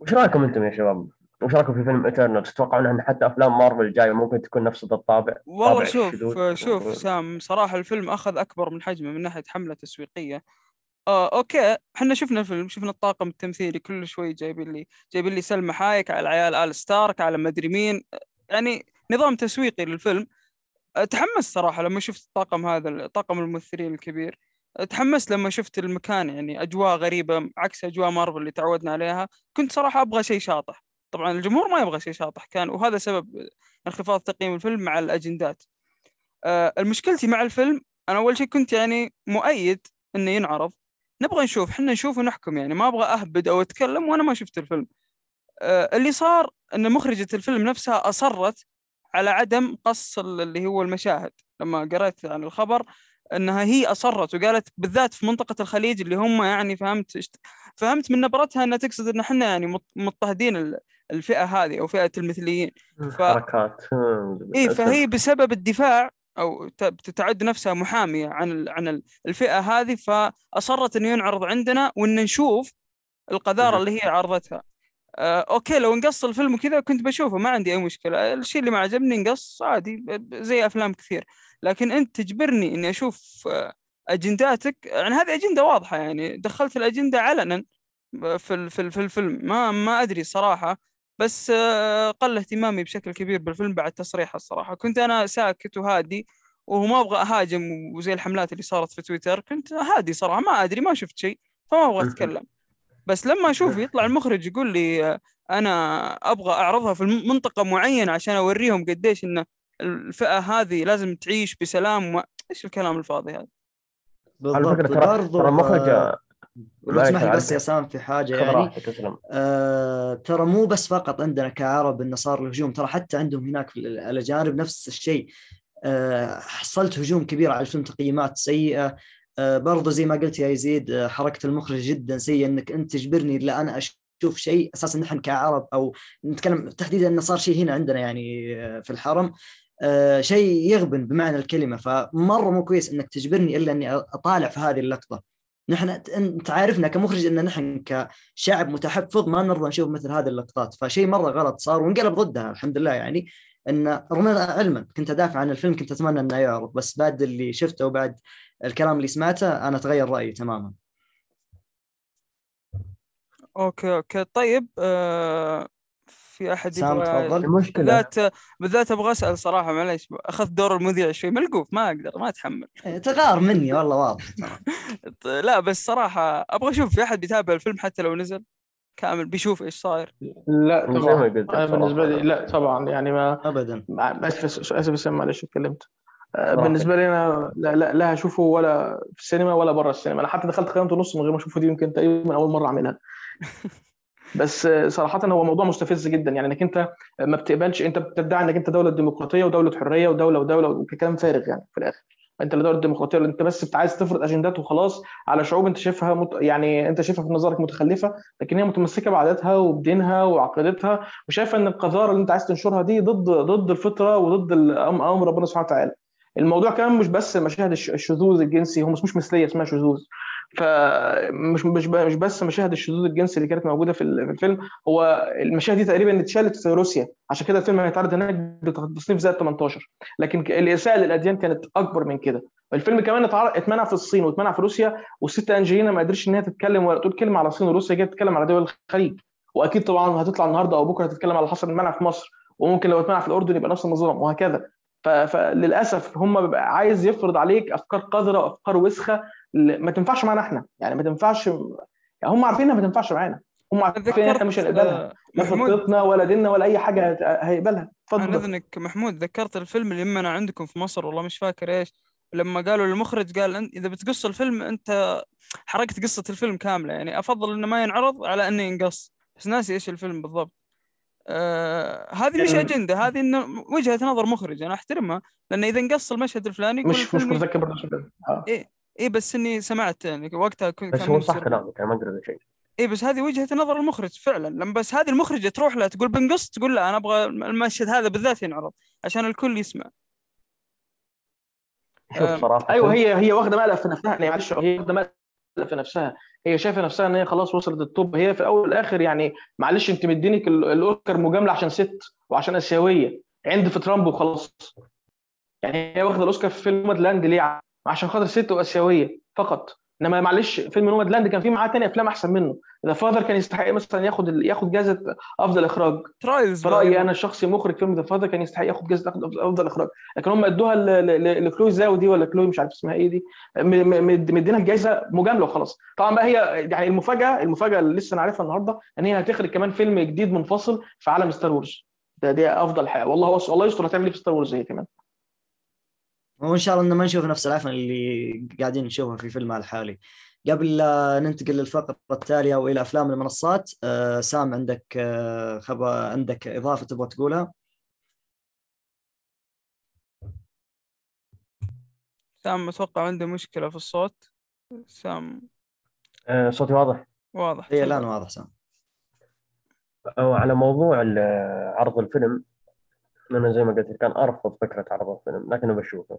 وش رأيكم أنتم يا شباب؟ وش رأيكم في فيلم ايترنال؟ تتوقعون إن حتى أفلام مارفل الجاية ممكن تكون نفس الطابع؟ والله شوف؟ شوف سام صراحة الفيلم أخذ أكبر من حجمه من ناحية حملة تسويقية آه okay. إحنا شفنا الفيلم شفنا الطاقم التمثيلي كل شوي جايبين لي جايبين لي سلمى حايك على عيال آل ستارك على مدري مين. يعني نظام تسويقي للفيلم. تحمست صراحة لما شفت الطاقم هذا طاقم الممثلين الكبير. تحمست لما شفت المكان يعني أجواء غريبة عكس أجواء مارفل اللي تعودنا عليها. كنت صراحة أبغى شيء شاطح. طبعا الجمهور ما يبغى شيء شاطح كان وهذا سبب انخفاض تقييم الفيلم مع الأجندات. آه، المشكلتي مع الفيلم أنا أول شيء كنت يعني مؤيد إنه ينعرض. نبغى نشوف إحنا نشوف ونحكم يعني. ما أبغى أهبد أو أتكلم وأنا ما شفت الفيلم. آه، اللي صار إن مخرجة الفيلم نفسها أصرت على عدم قص ال- اللي هو المشاهد. لما قرأت عن الخبر إنها هي أصرت وقالت بالذات في منطقة الخليج اللي هم يعني فهمت فهمت من نبرتها إنها تقصد إن إحنا يعني مض- مضطهدين ال- الفئة هذه أو فئة المثليين. ف- حركات. اي فهي بسبب الدفاع أو ت- بتعد نفسها محامية عن عن ال- الفئة هذه فأصرت إنه ينعرض عندنا وإن نشوف القذارة. اللي هي عرضتها. آه، أوكي لو انقص الفيلم وكذا كنت بشوفه ما عندي أي مشكلة. الشيء اللي ما عجبني انقص عادي زي أفلام كثير. لكن أنت تجبرني إني أشوف آه، أجنداتك يعني هذه أجندة واضحة يعني دخلت الأجندة علنا في ال- في في الفيلم. ما ما أدري صراحة بس آه، قل اهتمامي بشكل كبير بالفيلم بعد تصريحه الصراحة. كنت أنا ساكت وهادي وهو ما أبغى أهاجم وزي الحملات اللي صارت في تويتر كنت هادي صراحة ما أدري ما شفت شيء فما أبغى. أتكلم. بس لما أشوف يطلع المخرج يقول لي آه، أنا أبغى أعرضها في منطقة معينة عشان أوريهم قديش إن الفئة هذه لازم تعيش بسلام و... إيش الكلام الفاضي هذا؟ على بالضبط. فكره ترى المخرج آه، لو تسمح لي بس يا. سام في حاجة يعني. آه ترى مو بس فقط عندنا كعرب انه صار الهجوم ترى حتى عندهم هناك في الاجانب نفس الشيء. آه حصلت هجوم كبير على الفيلم تقييمات سيئة. آه برضو زي ما قلت يا يزيد آه حركة المخرج جدا سيئة إنك أنت تجبرني لا أنا أشوف شيء أساسا نحن كعرب أو نتكلم تحديدا انه صار شيء هنا عندنا يعني آه، في الحرم. آه شيء يغبن بمعنى الكلمة. فمرة مو كويس إنك تجبرني إلا إني أطالع في هذه اللقطة. نحن انت عارفنا كمخرج أن نحن كشعب متحفظ ما نرضى نشوف مثل هذه اللقطات. فشيء مرة غلط صار وانقلب ضدها الحمد لله. يعني أن رغم علما. كنت أدافع عن الفيلم كنت أتمنى انه يعرض بس بعد اللي شفته وبعد الكلام اللي سمعته أنا تغير رأيي تماما. okay okay. طيب آه في أحد سام تفضل. المشكلة. بالذات بالذات أبغى أسأل صراحة معليش اخذت دور المذيع شوي ملقوف ما أقدر ما أتحمل. إيه، تغار مني والله واضح <laughs> لا بس صراحة أبغى أشوف في أحد بيتابع الفيلم حتى لو نزل كامل بيشوف إيش صاير. لا طبعا. أنا بالنسبة لي. لا طبعا يعني ما ابدا. أسف أسف معلش اتكلمت. آه،. بالنسبة لي أنا لا لا, لا هشوفه ولا في السينما ولا بره السينما. أنا حتى دخلت قيمته نص من غير ما اشوفه دي يمكن تقريبا أول مرة أعملها. <laughs> بس صراحة هو موضوع مستفز جدا يعني إنك أنت ما بتقبلش أنت بتدعي إنك أنت دولة ديمقراطية ودولة حرية ودولة ودولة وكلام فارغ يعني في الآخر. أنت لا دولة ديمقراطية أنت بس عايز تفرض أجندات وخلاص على شعوب أنت شايفها مت... يعني أنت شايفها في نظرك متخلفة لكن هي متمسكة بعاداتها وبدينها وعقيدتها وشايفة إن القذارة اللي أنت عايز تنشرها دي ضد ضد الفطرة وضد أمر ربنا سبحانه وتعالى. الموضوع كمان مش بس مشاهد الش- الشذوذ الجنسي هو مش مش مثلية اسمها شذوذ. فمش مش مش بس مشاهد الشذوذ الجنسي اللي كانت موجودة في ال- في الفيلم هو المشاهد دي تقريبا اتشالت في روسيا عشان كده الفيلم هيتعرض هناك بتصنيف زائد 18 لكن الاساءه للأديان كانت أكبر من كده. الفيلم كمان اتمنع في الصين واتمنع في روسيا والست أنجلينا ما قدرتش ان هي تتكلم ولا تقول كلمة على الصين وروسيا جاية تتكلم على دول الخليج. وأكيد طبعا هتطلع النهارده أو بكرة تتكلم على حصل المنع في مصر وممكن لو اتمنع في الأردن يبقى نفس النظام وهكذا. فللأسف هم عايز يفرض عليك أفكار قذرة وأفكار وسخة ما تنفعش معانا إحنا. يعني ما تنفعش يعني هم عارفين إنها ما تنفعش معانا. هم عارفين إن إحنا مش هنقبلها. آه، لا فطرتنا ولا ديننا ولا أي حاجة هيقبلها. اتفضل. اذنك محمود ذكرت الفيلم اللي يمنا عندكم في مصر والله مش فاكر إيش. لما قالوا للمخرج قال انت إذا بتقص الفيلم أنت حرقت قصة الفيلم كاملة. يعني أفضل إنه ما ينعرض على أنه ينقص. بس ناسي إيش الفيلم بالضبط. آه هذه مش يعني- أجندة. هذه إنه وجهة نظر مخرج أنا أحترمها. لأن إذا انقص المشهد الفلاني مش مش متذكر برضه آه اي بس إني سمعت يعني وقتها كنت بس هو صح كلامك أنا ما أقدر أقول شيء. اي بس هذه وجهة نظر المخرج فعلا. لما بس هذه المخرجة تروح لها تقول بنقص تقول لا أنا أبغى المشهد هذا بالذات ينعرض عشان الكل يسمع. شوف آه، صراحة أيوه هي هي واخدة مقلب في نفسها يعني معلش هي واخدة مقلب في نفسها. هي شايفة نفسها إن هي خلاص وصلت التوب هي في الأول والآخر يعني معلش أنت مدينك ال- الأوسكار مجاملة عشان ست وعشان آسيوية عند في ترامب وخلاص. يعني هي واخدة الأوسكار في فيلم لاند ليه عشان خاطر ست وآسيوية فقط. إنما معلش فيلم نوماد لاند كان فيه معاه تاني أفلام أحسن منه. ذا فاذر كان يستحق مثلا ياخد ياخد جائزه أفضل إخراج. ترايلز في رأيي أنا الشخصي مخرج فيلم ذا فاذر كان يستحق ياخد جائزه افضل إخراج. لكن هم ادوها لكلوي زاو دي ولا كلوي مش عارف اسمها إيه دي. م- م- مد- مدينها الجائزه مجاملة وخلاص. طبعا بقى هي يعني المفاجأة المفاجأة اللي لسه نعرفها النهارده إن هي هتخرج كمان فيلم جديد منفصل في عالم ستار وورز ده دي أفضل حاجة. والله. والله يستر هتعمل إيه في Star Wars هي كمان. وإن شاء الله انه ما نشوف نفس العفن اللي قاعدين نشوفها في فيلمها الحالي. قبل لا ننتقل للفقرة التالية والى أفلام المنصات آه، سام عندك آه، خبر عندك إضافة تبغى تقولها؟ سام أتوقع عنده مشكلة في الصوت. سام. آه، صوتي واضح؟ واضح اي الآن واضح سام. أو على موضوع عرض الفيلم. أنا زي ما قلت كان أرفض فكرة عرض الفيلم لكنه بشوفه.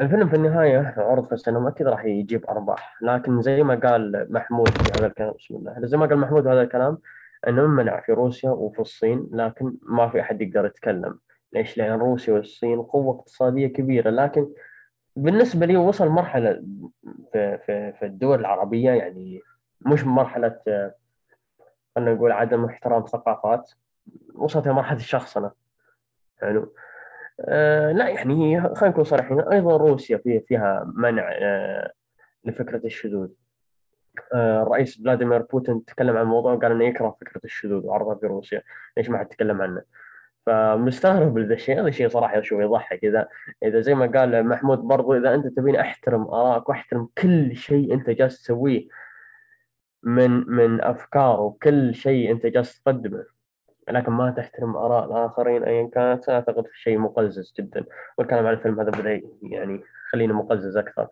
الفيلم في النهاية عرض في السينما أكيد راح يجيب أرباح لكن زي ما قال محمود في هذا الكلام بسم الله زي ما قال محمود في هذا الكلام أنه منع في روسيا وفي الصين لكن ما في أحد يقدر يتكلم. ليش؟ لأن روسيا والصين قوة اقتصادية كبيرة لكن بالنسبة لي وصل مرحلة في, في, في الدول العربية يعني مش مرحلة آه، خلينا نقول عدم احترام ثقافات. وصلت لمرحلة الشخصنة حلو. آه لا يعني خلينا نكون صريحين أيضا روسيا فيها فيها منع آه لفكرة الشذوذ. آه الرئيس فلاديمير بوتين تكلم عن الموضوع وقال إنه يكره فكرة الشذوذ وعرضها في روسيا. ليش ما حد تكلم عنه؟ فمستغرب لذا الشيء هذا الشيء صراحة شوي يضحك. إذا إذا زي ما قال محمود برضو إذا أنت تبيني أحترم ارائك واحترم كل شيء أنت جالس تسويه من من أفكار وكل شيء أنت جالس تقدمه. لكن ما تحترم آراء الآخرين ايا كانت أعتقد شيء مقزز جدا. والكلام عن الفيلم هذا بدأ يعني خلينا مقزز أكثر.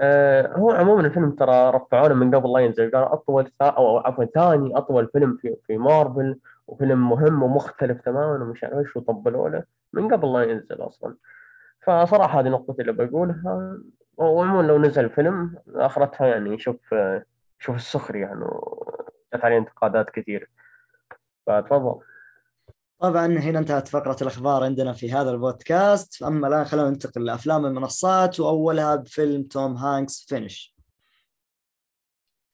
آه هو عموما الفيلم ترى رفعونا من قبل لا ينزل. قالوا أطول ثا- أو عفوا ثاني أطول فيلم في في مارفل وفيلم مهم ومختلف تماما ومش عارف إيش وطبلوا له من قبل لا ينزل أصلا. فصراحة هذه نقطتي اللي بقولها. وعموما لو نزل فيلم آخرتها يعني شوف آه، شوف السخرية يعني جت عليه انتقادات كثير. فتفضل طبعا هنا انتهت فقرة الأخبار عندنا في هذا البودكاست. أما الآن خلونا ننتقل لأفلام المنصات وأولها بفيلم توم هانكس Finch.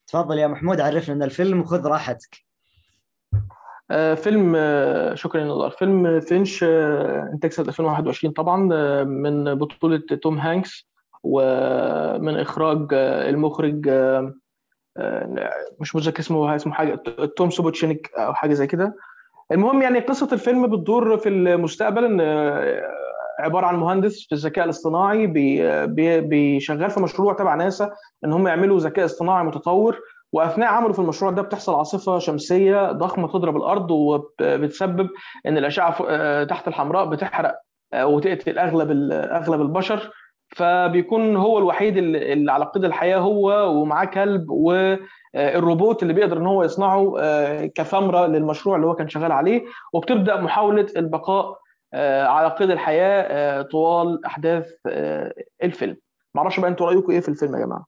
تفضل يا محمود عرفنا أن الفيلم وخذ راحتك. آه، فيلم آه، شكرا يا نضال فيلم Finch آه، انتاج سنه 2021 طبعا آه، من بطولة توم هانكس ومن إخراج آه، المخرج آه، مش متذكر اسمه اسمه حاجة توم سوبوتشينيك أو حاجة زي كده. المهم يعني قصة الفيلم بتدور في المستقبل إن آه، عبارة عن مهندس في الذكاء الاصطناعي بي- بي- بيشغال في مشروع تبع ناسا إن هم يعملوا ذكاء اصطناعي متطور وأثناء عمله في المشروع ده بتحصل عاصفة شمسية ضخمة تضرب الأرض وبتسبب إن الأشعة آه، تحت الحمراء بتحرق آه، وتقتل أغلب أغلب البشر. فبيكون هو الوحيد اللي على قيد الحياة هو ومعاه كلب والروبوت اللي بيقدر إن هو يصنعه آه، كثمرة للمشروع اللي هو كان شغال عليه. وبتبدأ محاولة البقاء آه، على قيد الحياة آه، طوال أحداث الفيلم. معرفش بقى أنتوا رأيكم إيه في الفيلم يا جماعة؟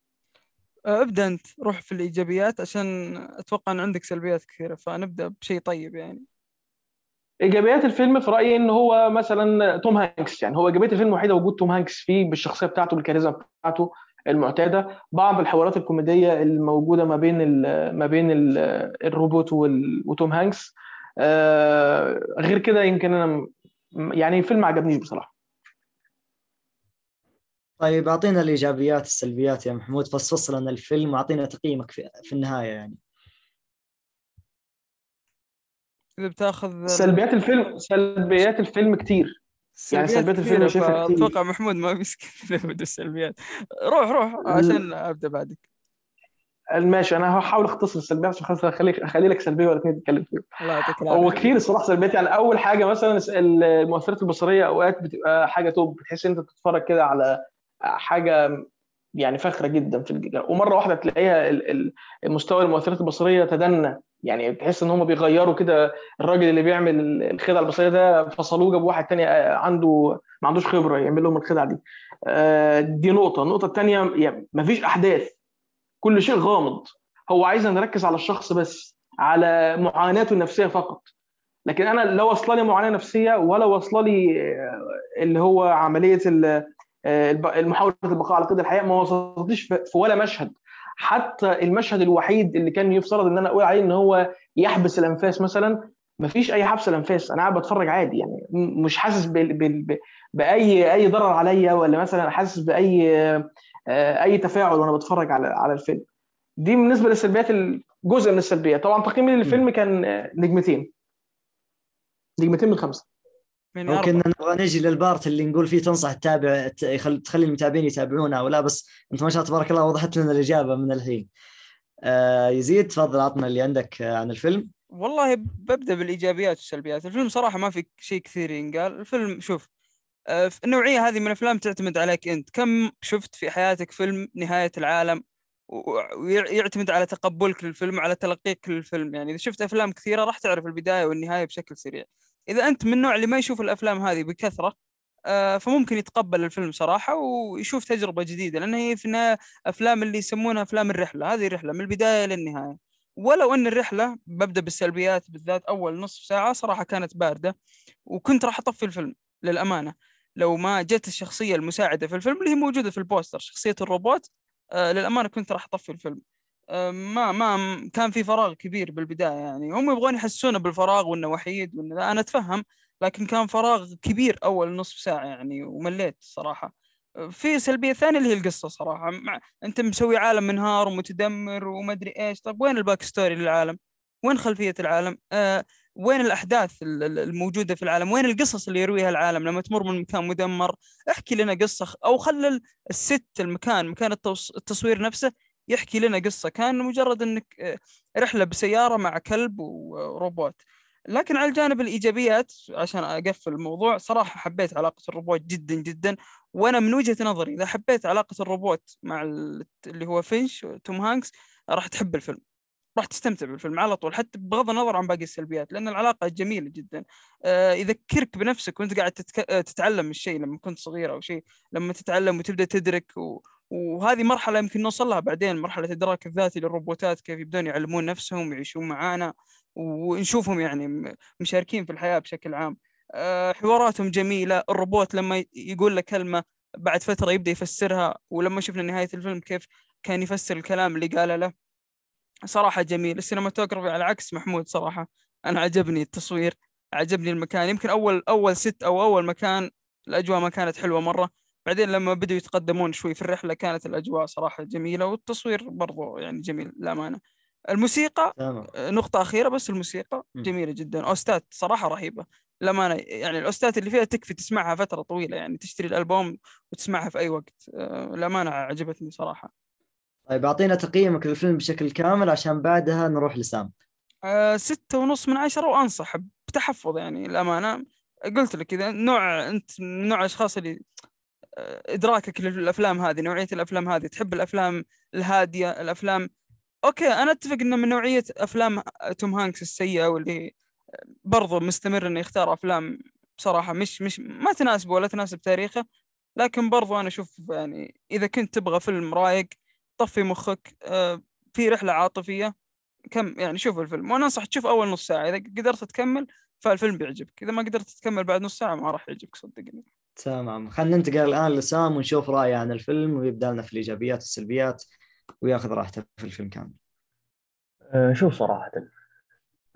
ابدأ أنت روح في الإيجابيات عشان أتوقع إن عندك سلبيات كثيرة فنبدأ بشيء طيب يعني. إيجابيات الفيلم في رأيي إن هو مثلا توم هانكس يعني هو إيجابية الفيلم الوحيدة وجود توم هانكس فيه بالشخصية بتاعته بالكاريزما بتاعته المعتادة. بعض الحوارات الكوميدية الموجودة ما بين ما بين ال الروبوت وتوم هانكس. آه غير كده يمكن أنا يعني الفيلم ما عجبنيش بصراحة. طيب أعطينا الإيجابيات السلبيات يا محمود. فصفص لنا الفيلم وأعطينا تقييمك في, في النهاية يعني. اذا بتاخذ سلبيات الفيلم سلبيات الفيلم كتير. يعني سلبيات الفيلم شايفها كتير. فأتوقع محمود ما بيسكت ابدا السلبيات روح روح عشان أبدأ بعدك. ماشي أنا هحاول أختصر السلبيات عشان خلاص أخليك أخلي لك سلبية ولا اتنين تتكلم فيهم. الله يعطيك هو كتير الصراحة سلبيات يعني أول حاجة مثلا المؤثرات البصرية أوقات بتبقى حاجة توب بتحس أنت بتتفرج كده على حاجة يعني فاخرة جدا في الج- ومرة واحدة تلاقيها المستوى المؤثرات البصرية تدنى. يعني تحس إن هم بيغيروا كده الراجل اللي بيعمل ال- الخدعة البصرية ده فصلوه جابوا واحد تاني آه، عنده ما عندوش خبرة يعمل لهم الخدعة دي. آه، دي نقطة. النقطة الثانية يعني مفيش أحداث. كل شيء غامض. هو عايزنا نركز على الشخص بس على معاناته النفسية فقط. لكن أنا لا واصلة لي معاناة نفسية ولا واصلة لي آه، اللي هو عملية المحاولة البقاء على قيد الحياة. ما وصلتليش في ولا مشهد. حتى المشهد الوحيد اللي كان يفترض إن أنا أقول عليه إن هو يحبس الأنفاس مثلا مفيش أي حبس الأنفاس. أنا قاعد بتفرج عادي يعني مش حاسس بال... بال... ب- بأي أي ضرر عليا ولا مثلا حاسس بأي آه، أي تفاعل وأنا بتفرج على على الفيلم. دي بالنسبة للسلبيات جزء من السلبيات طبعا تقييمي للفيلم كان آه، نجمتين. نجمتين من خمسة. ممكن. نبغى نجي للبارت اللي نقول فيه تنصح تتابع يخل- تخلي المتابعين يتابعونه أو لا بس أنت ما شاء الله تبارك الله وضحت لنا الإجابة من الحين. آه يزيد تفضل عطنا اللي عندك آه، عن الفيلم. والله ببدأ بالإيجابيات والسلبيات الفيلم صراحة ما في شيء كثير ينقال الفيلم شوف آه، النوعية هذه من الأفلام تعتمد عليك أنت كم شفت في حياتك فيلم نهاية العالم ويعتمد على تقبلك للفيلم على تلقيك للفيلم يعني إذا شفت أفلام كثيرة راح تعرف البداية والنهاية بشكل سريع إذا أنت من النوع اللي ما يشوف الأفلام هذه بكثرة آه، فممكن يتقبل الفيلم صراحة ويشوف تجربة جديدة لأن هي في أفلام اللي يسمونها أفلام الرحلة هذه رحله من البداية للنهاية. ولو أن الرحلة ببدأ بالسلبيات بالذات أول نصف ساعة صراحة كانت باردة وكنت راح أطفي الفيلم للأمانة. لو ما جت الشخصية المساعدة في الفيلم اللي هي موجودة في البوستر شخصية الروبوت آه للأمانة كنت راح أطفي الفيلم. ما ما كان في فراغ كبير بالبداية يعني. هم يبغون يحسسونا بالفراغ وإنه وحيد وإنه لا، أنا أتفهم لكن كان فراغ كبير أول نصف ساعة يعني ومليت صراحة. في سلبية ثانية اللي هي القصة صراحة. مع أنت مسوي عالم منهار ومتدمر وما ادري إيش. طيب وين ال back story للعالم؟ وين خلفية العالم؟ آه وين الأحداث ال- ال- الموجودة في العالم؟ وين القصص اللي يرويها العالم لما تمر من مكان مدمر؟ احكي لنا قصة أو خلى ال- ال set المكان مكان التص- التصوير نفسه يحكي لنا قصة. كان مجرد إنك آه، رحلة بسيارة مع كلب وروبوت. لكن على الجانب الإيجابيات عشان أقفل الموضوع صراحة حبيت علاقة الروبوت جدا جدا. وأنا من وجهة نظري إذا حبيت علاقة الروبوت مع ال- اللي هو فينش توم هانكس راح تحب الفيلم. راح تستمتع بالفيلم على طول حتى بغض النظر عن باقي السلبيات لأن العلاقة جميلة جدا. آه، يذكرك بنفسك وأنت قاعد. آه، تتعلم الشيء لما كنت صغير أو شيء لما تتعلم وتبدأ تدرك و... وهذه مرحلة يمكن نوصل لها بعدين مرحلة الادراك الذاتي للروبوتات كيف يبدون يعلمون نفسهم ويعيشون معانا ونشوفهم يعني مشاركين في الحياة بشكل عام. آه، حواراتهم جميلة الروبوت لما يقول لك كلمة بعد فترة يبدأ يفسرها ولما شفنا نهاية الفيلم كيف كان يفسر الكلام اللي قاله له. صراحة جميل. السينماتوجرافي على عكس محمود صراحة أنا عجبني التصوير عجبني المكان. يمكن أول أول ست أو أول مكان الأجواء ما كانت حلوة مرة. بعدين لما بدأوا يتقدمون شوي في الرحلة كانت الأجواء صراحة جميلة والتصوير برضو يعني جميل للأمانة الموسيقى تمام. نقطة أخيرة بس الموسيقى م. جميلة جدا أوستات صراحة رهيبة للأمانة يعني الأوستات اللي فيها تكفي تسمعها فترة طويلة يعني تشتري الألبوم وتسمعها في أي وقت آه، للأمانة عجبتني صراحة طيب أعطينا تقييمك للفيلم بشكل كامل عشان بعدها نروح لسام. آه، ستة ونص من عشرة وأنصح بتحفظ يعني الأمانة قلت لك إذا نوع أنت من نوع الأشخاص اللي إدراكك للأفلام هذه نوعية الأفلام هذه تحب الأفلام الهادية الأفلام أوكي أنا أتفق إنه من نوعية أفلام توم هانكس السيئة واللي برضو مستمر إنه يختار أفلام بصراحة مش مش ما تناسبه ولا تناسب تاريخه لكن برضو أنا أشوف يعني إذا كنت تبغى فيلم رايق طفي مخك آه، في رحلة عاطفية كم يعني شوف الفيلم وأنا أنصح تشوف أول نص ساعة إذا قدرت تكمل فالفيلم بيعجبك إذا ما قدرت تكمل بعد نص ساعة ما راح يعجبك صدقني. تمام. خلينا ننتقل الآن لسام ونشوف رأيه عن الفيلم ويبدأ لنا في الإيجابيات والسلبيات وياخذ راحته في الفيلم كامل. آه، شوف صراحة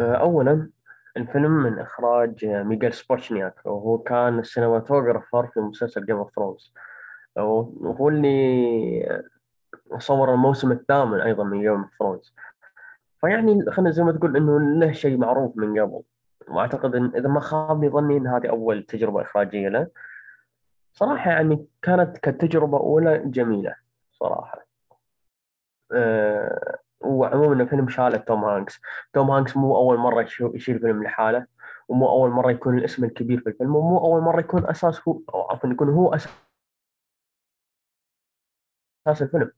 آه، أولا الفيلم من إخراج آه، ميغيل سبوتشنياك وهو كان ال cinematographer في مسلسل Game of Thrones وهو اللي صور الموسم الثامن أيضا من Game of Thrones فيعني خلينا زي ما تقول إنه له شيء معروف من قبل. وأعتقد إن إذا ما خابني ظني إن هذه أول تجربة إخراجية له. صراحة يعني كانت كتجربة أولى جميلة صراحة. أه وعموما الفيلم شاله توم هانكس. توم هانكس مو مرة يشو- يشيل فيلم لحاله ومو أول مرة يكون الاسم الكبير في الفيلم ومو أول مرة يكون أساس هو أو عفوا يكون هو أساس أساس الفيلم.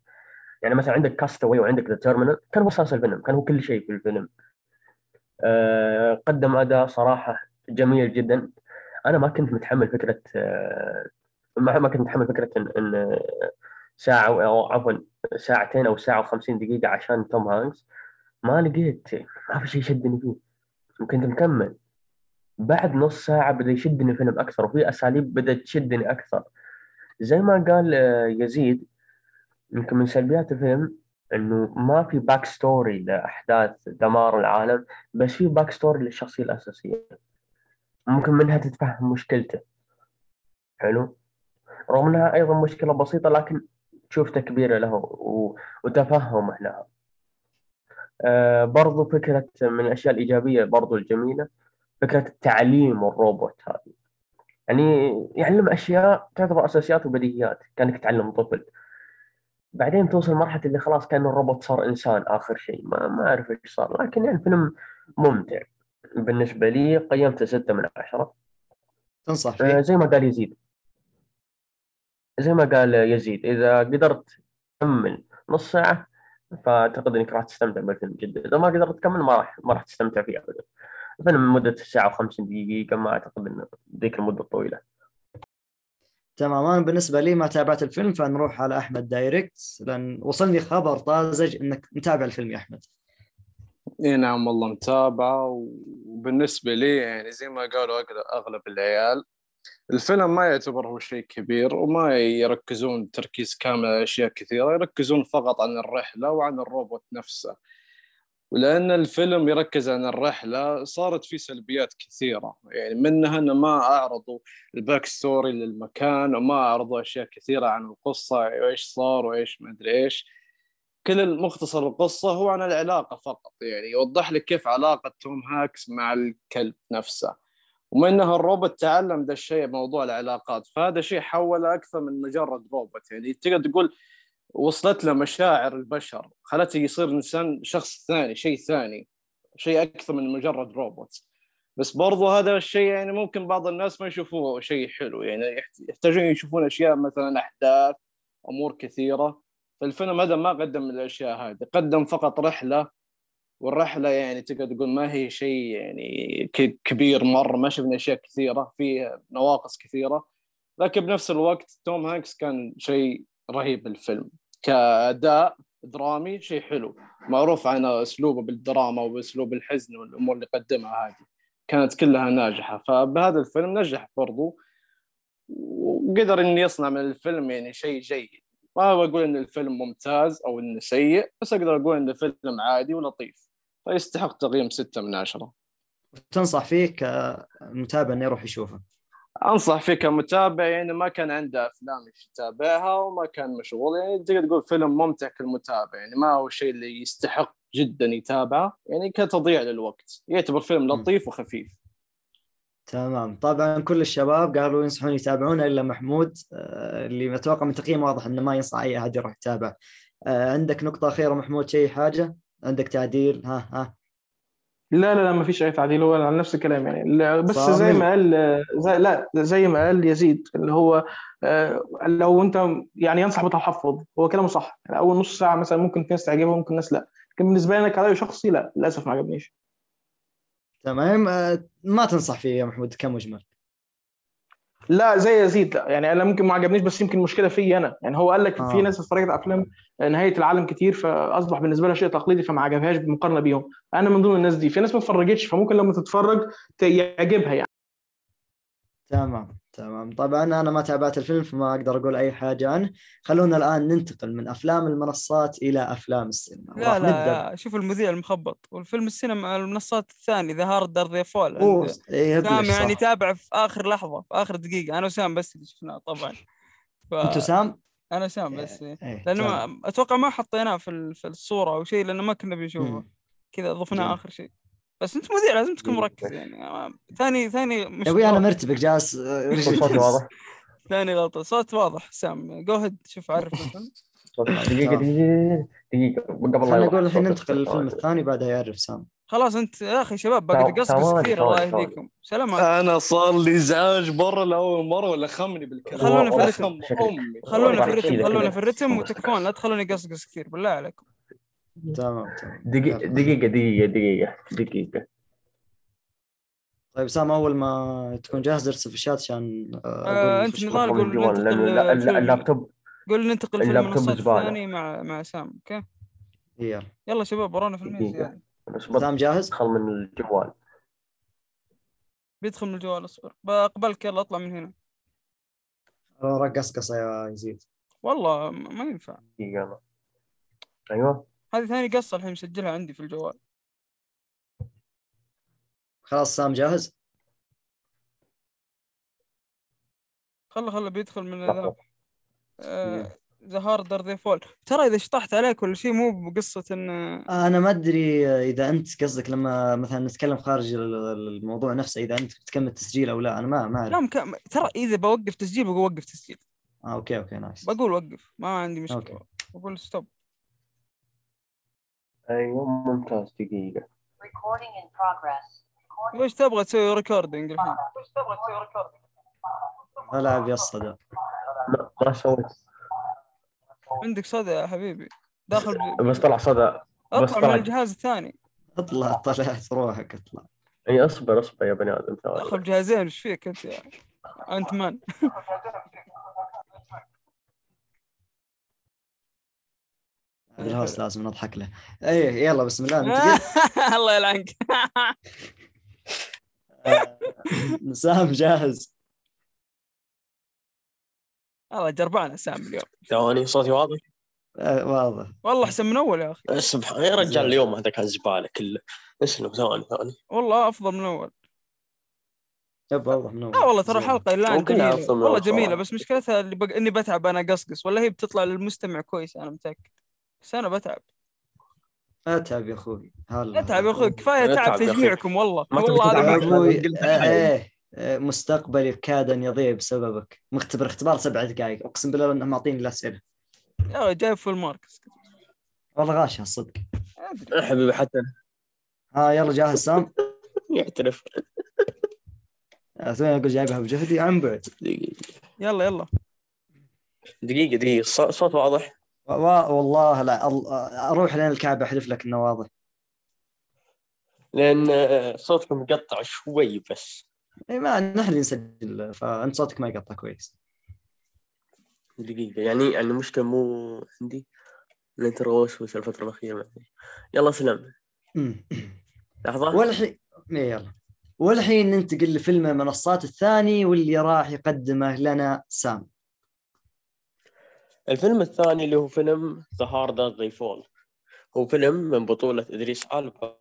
يعني مثلا عندك Cast Away وعندك The Terminal كان هو أساس الفيلم كان هو كل شيء في الفيلم. أه قدم أداء صراحة جميل جدا. أنا ما كنت متحمل فكرة أه ما كنت متحمل فكرة إن, إن ساعة أو عفوا ساعتين أو ساعة وخمسين دقيقة عشان توم هانكس ما لقيت ما في شيء شدني فيه. وكنت مكمل. بعد نص ساعة بدأ يشدني الفيلم أكثر وفي أساليب بدأت تشدني أكثر. زي ما قال آه، يزيد يمكن من سلبيات الفيلم إنه ما في back story لأحداث دمار العالم بس في back story للشخصية الأساسية. ممكن منها تتفهم مشكلته. حلو؟ رغم انها أيضا مشكلة بسيطة لكن تشوف تكبيره له وتفهمه لها آه برضو فكرة من الأشياء الإيجابية برضو الجميلة فكرة تعليم الروبوت هذه. يعني يعلم أشياء تعتبر أساسيات وبديهيات كأنك تعلم طفل. بعدين توصل مرحله اللي خلاص كأن الروبوت صار إنسان آخر شيء ما ما أعرف إيش صار. لكن يعني فيلم ممتع. بالنسبة لي قيمته ستة من عشرة. تنصح آه، فيه زي ما قال يزيد. زي ما قال يزيد إذا قدرت تكمل نص ساعة فأعتقد إنك راح تستمتع بالفيلم جدا. إذا ما قدرت تكمل ما راح ما راح تستمتع فيه ابدا. الفيلم مدة ساعة و50 دقيقة ما أعتقد أن ذيك المدة الطويلة تمام. أنا بالنسبة لي ما تابعت الفيلم فنروح على أحمد دايركت لأن وصلني خبر طازج إنك متابع الفيلم يا أحمد. إي نعم والله متابعة وبالنسبة لي يعني زي ما قالوا أغلب العيال الفيلم ما يعتبر هو شيء كبير وما يركزون تركيز كامل على أشياء كثيرة يركزون فقط عن الرحلة وعن الروبوت نفسه. ولأن الفيلم يركز عن الرحلة صارت فيه سلبيات كثيرة. يعني منها أنه ما أعرضوا ال back story للمكان وما أعرضوا أشياء كثيرة عن القصة وإيش صار وإيش ما أدري إيش. كل المختصر القصة هو عن العلاقة فقط. يعني يوضح لك كيف علاقة توم هانكس مع الكلب نفسه. ومنها الروبوت تعلم ذا الشيء موضوع العلاقات. فهذا شيء حوله أكثر من مجرد روبوت. يعني تقدر تقول وصلت له مشاعر البشر خلته يصير إنسان شخص ثاني شيء ثاني شيء أكثر من مجرد روبوت. بس برضو هذا الشيء يعني ممكن بعض الناس ما يشوفوه شيء حلو. يعني يحت- يحتاجون يشوفون أشياء مثلا أحداث أمور كثيرة. فالفيلم هذا ما قدم الأشياء هذه قدم فقط رحلة والرحلة يعني تقدر تقول ما هي شيء يعني كبير مرة ما شفنا أشياء كثيرة فيه نواقص كثيرة. لكن بنفس الوقت توم هانكس كان شيء رهيب بالفيلم. كأداء درامي شيء حلو. معروف عن أسلوبه بالدراما وباسلوب الحزن والأمور اللي قدمها هذه. كانت كلها ناجحة. فبهذا الفيلم نجح برضو. وقدر إنه يصنع من الفيلم يعني شيء جيد. ما بقول إن الفيلم ممتاز أو إنه سيء بس أقدر أقول انه فيلم عادي ولطيف. فيستحق تقييم ستة من عشرة. تنصح فيه كمتابع إنه يروح يشوفه. أنصح فيه كمتابع يعني ما كان عنده أفلام يتابعها وما كان مشغول. يعني تقدر تقول فيلم ممتع كالمتابع يعني ما هو الشيء اللي يستحق جدا يتابعه. يعني كتضييع للوقت. يعتبر فيلم لطيف وخفيف. تمام. طبعا كل الشباب قالوا ينصحون يتابعونه إلا محمود آه، اللي أتوقع من تقييم واضح إنه ما ينصح أي أحد يروح يتابع. آه، عندك نقطة أخيرة محمود شيء حاجة؟ عندك تعديل؟ ها ها. لا لا لا ما فيش أي تعديل هو على نفس الكلام يعني. بس صامل. زي ما قال زي لا زي ما قال يزيد اللي هو آه، لو أنت يعني ينصح بتحفظ هو كلامه صح. يعني أول نص ساعة مثلا ممكن في ناس تعجبها ممكن ناس لا. لكن بالنسبة لي أنا شخصي لا للأسف ما عجبنيش. تمام. آه، ما تنصح فيه يا محمود كمجمل. لا زي يزيد. لا يعني أنا ممكن ما عجبنيش بس يمكن المشكلة فيا أنا. يعني هو قال لك آه. في ناس اتفرجت على أفلام نهاية العالم كتير فأصبح بالنسبة لها شيء تقليدي فما عجبهاش بالمقارنة بيهم. أنا من ضمن الناس دي. في ناس ما اتفرجتش فممكن لما تتفرج يعجبها يعني. تمام. تمام. طبعا أنا ما تابعت الفيلم فما أقدر أقول أي حاجة عنه. خلونا الآن ننتقل من أفلام المنصات إلى أفلام السينما. لا راح نبدأ. لا شوف المذيع المخبط. والفيلم السينما المنصات الثاني ذا هارد ذا فول إيه، سام يعني. تابع في آخر لحظة في آخر دقيقة. أنا وسام بس اللي شفناه طبعا. ف... انت سام؟ أنا سام بس إيه. إيه، لأنه. ما... أتوقع ما حطيناه في ال- في الصورة أو شيء لأنه ما كنا بنشوفه. كذا ضفناه. آخر شيء. بس انت مذيع لازم تكون جميل. مركز يعني. آه، ثاني ثاني مش يا أبوي أنا غلط. مرتبك جالس آه، <laughs> صوتي واضح. ثاني غلطة. صوت واضح. سام جو هيد شوف عارف <laughs> الفيلم. صوت- دقيقة دقيقة دقيقة. قبل لا نقول الحين. ننتقل للفيلم الثاني بعدها يعرف سام. خلاص انت يا أخي شباب باقي تقصقص ثواني- كثير الله يهديكم. سلام أنا صار لي ازعاج برا لأول مرة ولا خمني بالكلام؟ خلونا في الرتم. خلونا في الرتم. خلونا في الرتم. وتكفون لا تخلوني قصقص كثير بالله عليكم. تمام تمام. دقيقة يلا. دقيقة دقيقة دقيقة دقيقة. طيب سام أول ما تكون جاهز ارسل في الشات عشان آه، آه، أنت نضال. قول ننتقل اللابتوب. قول ننتقل في زبالة. الثاني مع مع سام أوكي؟ يلا. يلا شباب ورانا. زياده بس بدخل سام جاهز؟ من الجوال. بيدخل من الجوال اصبر. بقبلك يلا اطلع من هنا. رقص قصة يا يزيد. والله ما ينفع. دقيقة أيوه. هذه ثاني قصة الحين مسجلها عندي في الجوال. خلاص سام جاهز؟ خله خله بيدخل من ذا. آه The Harder They Fall. ترى إذا شطحت عليك ولا شيء مو بقصة ان أنا ما أدري إذا أنت قصدك لما مثلا نتكلم خارج ال- ال- الموضوع نفسه إذا أنت بتكمل تسجيل أو لا أنا ما ما لا اعرف مك... ترى إذا بوقف تسجيل بقول وقف تسجيل. آه okay okay nice. بقول وقف ما عندي مشكلة. okay. بقول stop أيوه ممتاز دقيقة. Recording in progress. وش تبغى تسوي recording الحين؟ العب يا الصدى لا ما سويت. عندك صدى يا حبيبي. داخل ب... بس طلع صدى. بس اطلع من طلع. الجهاز الثاني. اطلع طلعت روحك اطلع. إي اصبر اصبر يا بني آدم ثواني. داخل بجهازين إيش فيك أنت يا Ant-Man <laughs> ال host لازم نضحك له. إيه يلا بسم الله <laughs> الله يلعنك. آه، سام جاهز. والله جربان سام اليوم. ثواني صوتي واضح؟ آه، واضح. والله أحسن من أول يا أخي. سبحان يا رجال اليوم هذا كان زبالة كله. اسلم ثواني ثواني. والله أفضل من أول. يب واضح من لا والله ترى زين. حلقة الان ممكن جميله أفضل من والله جميلة. بس مشكلتها اللي بق... إني بتعب أنا قصقص ولا هي بتطلع للمستمع كويس أنا متأكد. بس أنا بتعب. أتعب يا أخوي. هلا. أتعب يا أخوي كفاية تعب يا. تجميعكم والله. ما والله يا أبوي آه،. إيه آه، مستقبلي كاد أن يضيع بسببك. مختبر اختبار سبع دقائق أقسم بالله إنهم معطيني الاسئله يا جايب full marks والله غاشها الصدق. أدري. حبيبي حتى ها يلا جاهز سام؟ <laughs> يعترف. آه، توني أقول جايبها بجهدي. عن بعد. دقيقة. يلا يلا. دقيقة دقيقة. الص- صوت واضح؟ والله لا أروح لين الكعبة احلف لك انه واضح لأن آه، صوتكم مقطع شوي بس. اي ما نحن اللي نسجل فأنت صوتك ما يقطع كويس. دقيقة يعني يعني المشكلة مو عندي. الفترة الأخيرة ما أدري. يلا سلام. لحظة. والحين إيه يلا. والحين ننتقل لفيلم المنصات الثاني واللي راح يقدمه لنا سام. الفيلم الثاني اللي هو فيلم The Harder They Fall هو فيلم من بطولة إدريس ألبا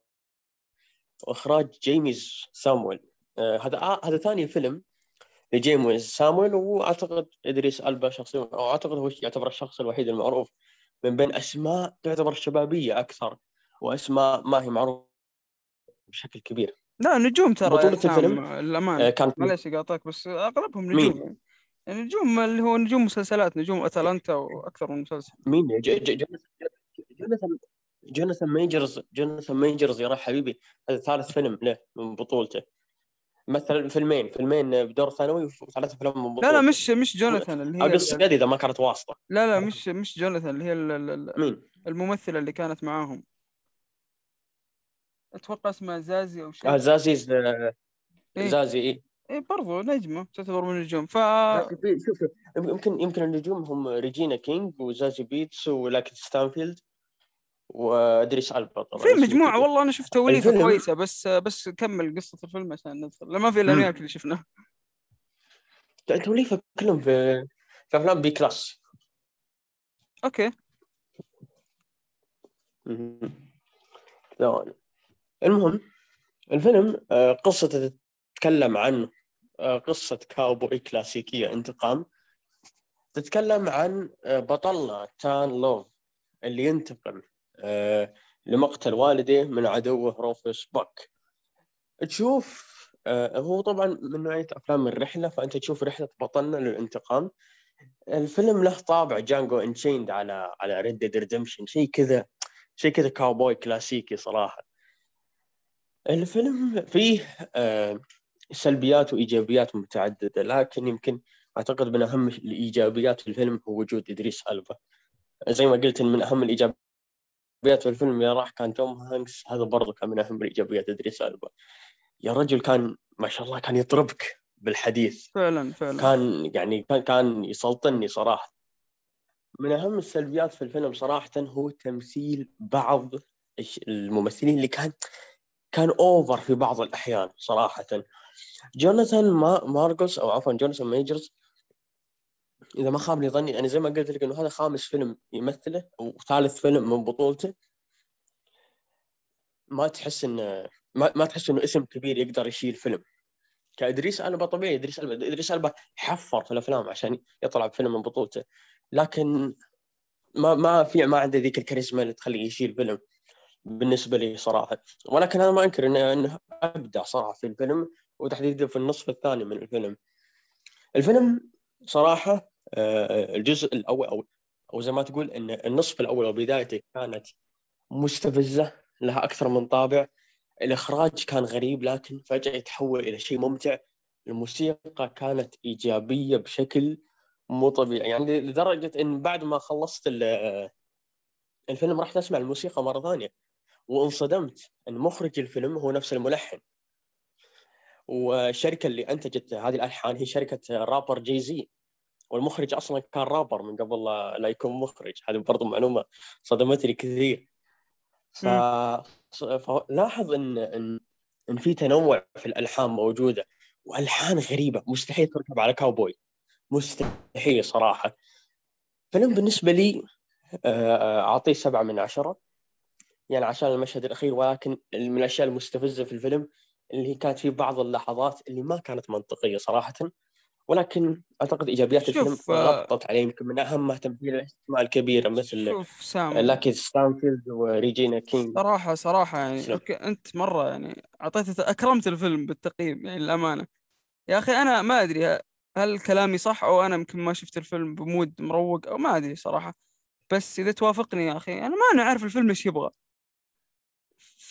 وإخراج جيميز سامويل. آه هذا آه هذا ثاني فيلم لجيميز سامويل وأعتقد إدريس ألبا شخصيا أو أعتقد هو يعتبر الشخص الوحيد المعروف من بين أسماء تعتبر شبابية أكثر وأسماء ما هي معروفة بشكل كبير. لا نجوم ترى بطولة الفيلم، الأمانة آه كان معليش قاطعك بس أغلبهم مين؟ نجوم. يعني. يعني نجوم اللي هو نجوم مسلسلات نجوم أتلانتا وأكثر من مسلسل. مين جوناثان جوناثان ميجرز جوناثان ميجرز يا حبيبي. هذا ثالث فيلم له من بطولته. مثل فيلمين فيلمين بدور ثانوي وثلاث أفلام من بطولته لا لا مش مش جوناثان اللي هي اقص يدي إذا ما كانت واسطه لا لا مش مش جوناثان اللي هي مين؟ الممثلة اللي كانت معاهم. أتوقع اسمها زازي أو شيء. آه آه، إيه. زازي اي إيه برضو نجمة تعتبر من النجوم ف شوف يمكن يمكن النجوم هم ريجينا كينج وزازي بيتس ولاكيث ستانفيلد وادريس البا طبعا في كذا. والله أنا شفت توليفة الفيلم- كويسة بس بس كمل قصة الفيلم عشان ندخل ما في إلا اللي شفناه. توليفه كلهم في في أفلام B class. أوكي. ثواني المهم الفيلم آه، قصته تتكلم عن قصة كاوبوي كلاسيكية انتقام. تتكلم عن آه، بطلنا نات لوف اللي ينتقم آه، لمقتل والده من عدوه روفوس باك تشوف آه، هو طبعا من نوعية أفلام الرحلة فأنت تشوف رحلة بطلنا للانتقام. الفيلم له طابع Django Unchained على على Red Dead Redemption شيء كذا شيء كذا كاوبوي كلاسيكي صراحة. الفيلم فيه سلبيات وإيجابيات متعددة لكن يمكن أعتقد من أهم الإيجابيات في الفيلم هو وجود إدريس ألبا. زي ما قلت من أهم الإيجابيات في الفيلم يا راح كان توم هانكس هذا برضه كان من أهم الإيجابيات إدريس ألبا. يا رجل كان ما شاء الله كان يطربك بالحديث. فعلا فعلا. كان يعني كان كان يسلطني صراحة. من أهم السلبيات في الفيلم صراحة هو تمثيل بعض الممثلين اللي كان كان over في بعض الأحيان صراحة. جوناثان ما ماركوس أو عفوا جوناثان ميجرز إذا ما خاب لي ظني أنا زي ما قلت لك إنه هذا خامس فيلم يمثله وثالث فيلم من بطولته ما تحس انه ما, ما تحس إنه اسم كبير يقدر يشيل فيلم. كإدريس ألبا طبيعي إدريس البا إدريس ألبا حفر في الأفلام عشان يطلع بفيلم من بطولته. لكن ما ما في ما عنده ذيك الكاريزما اللي تخليه يشيل فيلم بالنسبة لي صراحة. ولكن أنا ما أنكر انه إنه أبدع صراحة في الفيلم. وتحديدا في النصف الثاني من الفيلم. الفيلم صراحة آه، الجزء الأول أو أو زي ما تقول إن النصف الأول وبدايته كانت مستفزة لها أكثر من طابع. الإخراج كان غريب لكن فجأة يتحول إلى شيء ممتع. الموسيقى كانت إيجابية بشكل مو طبيعي. يعني لدرجة إن بعد ما خلصت ال- الفيلم رحت اسمع الموسيقى مرة ثانية. وانصدمت إن مخرج الفيلم هو نفس الملحن. والشركة اللي أنتجت هذه الألحان هي شركة رابر جي زي. والمخرج أصلا كان رابر من قبل لا يكون مخرج. هذه برضو معلومة صدمتني كثير. ف... فلاحظ ان ان إن في تنوع في الألحان موجودة. وألحان غريبة. مستحيل تركب على كاوبوي. مستحيل صراحة. فيلم بالنسبة لي آه، أعطيه سبعة من عشرة. يعني عشان المشهد الأخير ولكن من الأشياء المستفزة في الفيلم اللي هي كانت في بعض اللحظات اللي ما كانت منطقية صراحة ولكن أعتقد إيجابيات الفيلم آه، غطت عليه يمكن من اهمها تمثيل الاسماء الكبيره مثل شوف سام. لاكي ستانفيلد وريجينا كينج. صراحة صراحة يعني تسلم. أوكي أنت مرة يعني أعطيت أكرمت الفيلم بالتقييم يعني للأمانة. يا أخي أنا ما أدري هل كلامي صح أو أنا يمكن ما شفت الفيلم ب mood مروق أو ما أدري صراحة. بس إذا توافقني يا أخي أنا ما أنا عارف الفيلم إيش يبغى.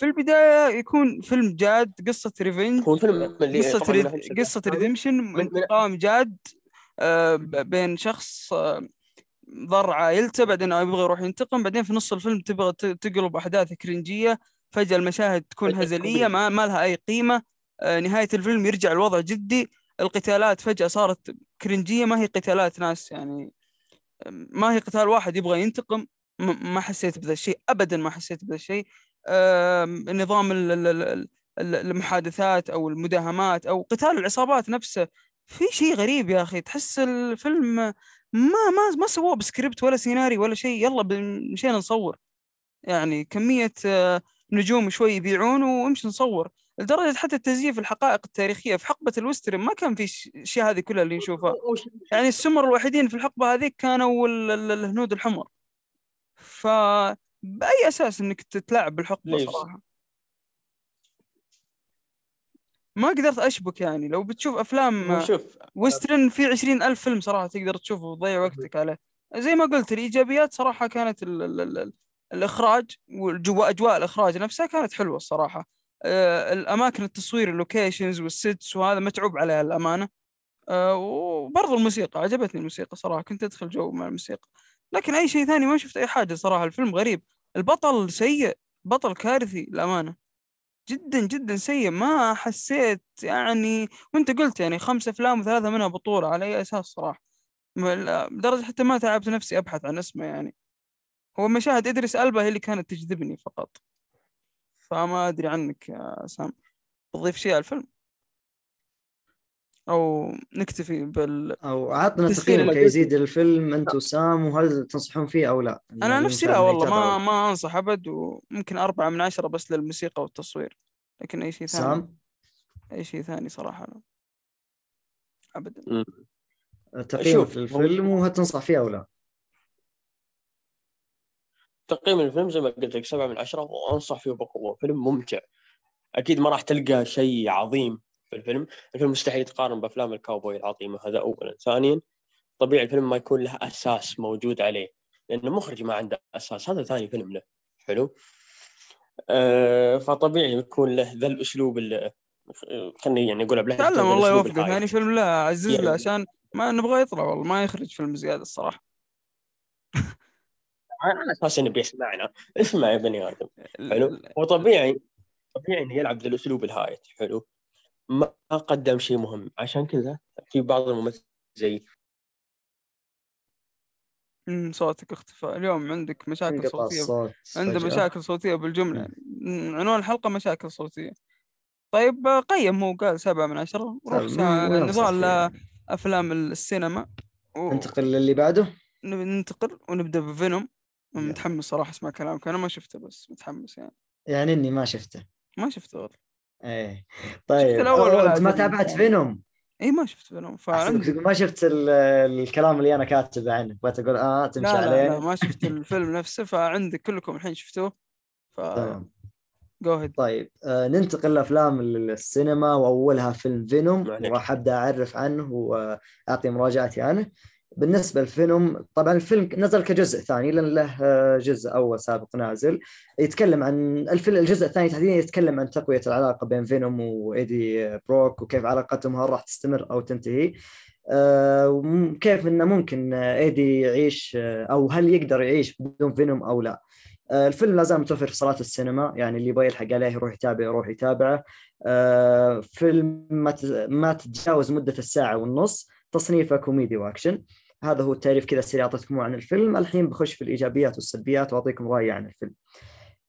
في البداية يكون فيلم جاد قصة revenge هو قصة طبعاً red... هذا redemption من- انتقام جاد آه، بين شخص آه، ضر عائلته بعدين يبغى يروح ينتقم بعدين في نص الفيلم تبغى تقلب أحداث كرنجية فجأة المشاهد تكون كوميدي. ما, ما لها أي قيمة. آه، نهاية الفيلم يرجع الوضع جدي. القتالات فجأة صارت كرنجية ما هي قتالات ناس يعني ما هي قتال واحد يبغى ينتقم. ما حسيت بذا الشيء ابدا ما حسيت بذا الشيء. نظام ال- ال- ال- ال- المحادثات أو المداهمات أو قتال العصابات نفسه. في شيء غريب يا أخي تحس الفيلم ما ما ما سووه بسكريبت ولا سيناريو ولا شيء. يلا مشينا نصور. يعني كمية آه، نجوم شوي يبيعون وامشي نصور. لدرجة حتى التزييف الحقائق التاريخية في حقبة ال western ما كان في الأشياء هذه كلها اللي نشوفها. يعني السمر الوحيدين في الحقبة هذيك كانوا ال- ال- الهنود الحمر. فبأي أساس إنك تتلاعب بالحقبة ليش؟ صراحة؟ ما قدرت أشبك يعني. لو بتشوف أفلام هو شوف western في عشرين ألف فيلم صراحة تقدر تشوفه وتضيع وقتك عليه. زي ما قلت الإيجابيات صراحة كانت ال ال ال ال الإخراج والجو أجواء الإخراج نفسها كانت حلوة الصراحة. آه، الأماكن التصوير ال locations وال sets وهذا متعوب عليها الأمانة. آه، وبرضه الموسيقى عجبتني الموسيقى صراحة. كنت أدخل جو مع الموسيقى. لكن أي شيء ثاني ما شفت أي حاجة صراحة. الفيلم غريب. البطل سيء. بطل كارثي للأمانة. جدا جدا سيء. ما حسيت يعني وأنت قلت يعني خمس أفلام وثلاثة منها بطولة على أي أساس صراحة. لدرجة حتى ما تعبت نفسي أبحث عن اسمه يعني. هو مشاهد إدريس ألبا هي اللي كانت تجذبني فقط. فما أدري عنك يا سام تضيف شيء على الفيلم؟ أو نكتفي بال أو عطنا المجال. يزيد الفيلم انت وسام وهل تنصحون فيه أو لا؟ أنا يعني نفسي المشاهد لا والله ما. ما أنصح أبد وممكن أربعة من عشرة بس للموسيقى والتصوير لكن أي شيء ثاني. سام؟ أي شيء ثاني صراحة لا. ابدا. تقييمك شوف، للفيلم وهل تنصح فيه أو لا؟ تقييم الفيلم زي ما قلت لك سبعة من عشرة وأنصح فيه بقوة. فيلم ممتع. أكيد ما راح تلقى شيء عظيم. في الفيلم. الفيلم مستحيل يتقارن بأفلام الكاوبوي العظيمة هذا أولا. ثانيا طبيعي الفيلم ما يكون له أساس موجود عليه لأن المخرج ما عنده أساس. هذا ثاني فيلم له. حلو. آه فطبيعي يكون له ذا الأسلوب اللي خليني يعني أقولها بلهجة تعلم ذا الله الأسلوب يوفقه. ثاني فيلم له عزز يعني- له عشان ما نبغى يطلع والله ما يخرج فيلم زيادة الصراحة. على أساس إنه بيسمعنا. اسمع يا بني آدم. حلو. هو طبيعي طبيعي إنه يلعب ذا الأسلوب الهايت حلو. ما قدم شيء مهم. عشان كذا في بعض الممثلين زي أمم، صوتك اختفى. اليوم عندك مشاكل صوتية. عنده فجأة. مشاكل صوتية بالجملة. عنوان الحلقة مشاكل صوتية. طيب قيم. هو قال سبعة من عشرة. روح فيه. أفلام السينما. و- ننتقل للي بعده. ننتقل ونبدأ بفينوم. متحمس صراحة أسمع كلامك. أنا ما شفته بس متحمس يعني. يعني إني ما شفته. ما شفته والله. إيه. طيب الأول أوه، ولا أنت ما تابعت. فينوم اي ما شفت فينوم فعندي ما شفت ال- الكلام اللي أنا كاتبه عنه. بغيت أقول آه تمشي لا لا, لا عليه ما شفت الفيلم نفسه فعندك كلكم الحين شفتوه ف تمام. go ahead طيب آه ننتقل لأفلام السينما وأولها فيلم فينوم. وراح ابدا أعرف عنه وأعطي مراجعتي عنه. بالنسبة لفينوم طبعا الفيلم نزل كجزء ثاني لأن له آه، جزء أول سابق نازل. يتكلم عن الفيلم الجزء الثاني تحديدا يتكلم عن تقوية العلاقة بين فينوم وإيدي بروك وكيف علاقتهم هل راح تستمر أو تنتهي. آه، وكيف إنه ممكن إيدي يعيش آه، أو هل يقدر يعيش بدون فينوم أو لا. الفيلم لا زال متوفر في صالات السينما يعني اللي يبغى يلحق عليه يروح يتابع يروح يتابعه. فيلم ما تتجاوز مدة الساعة والنص تصنيفه كوميدي وأكشن. هذا هو التعريف كذا سريع أعطيتكم عن الفيلم. الحين بخش في الإيجابيات والسلبيات وأعطيكم رأيي عن الفيلم.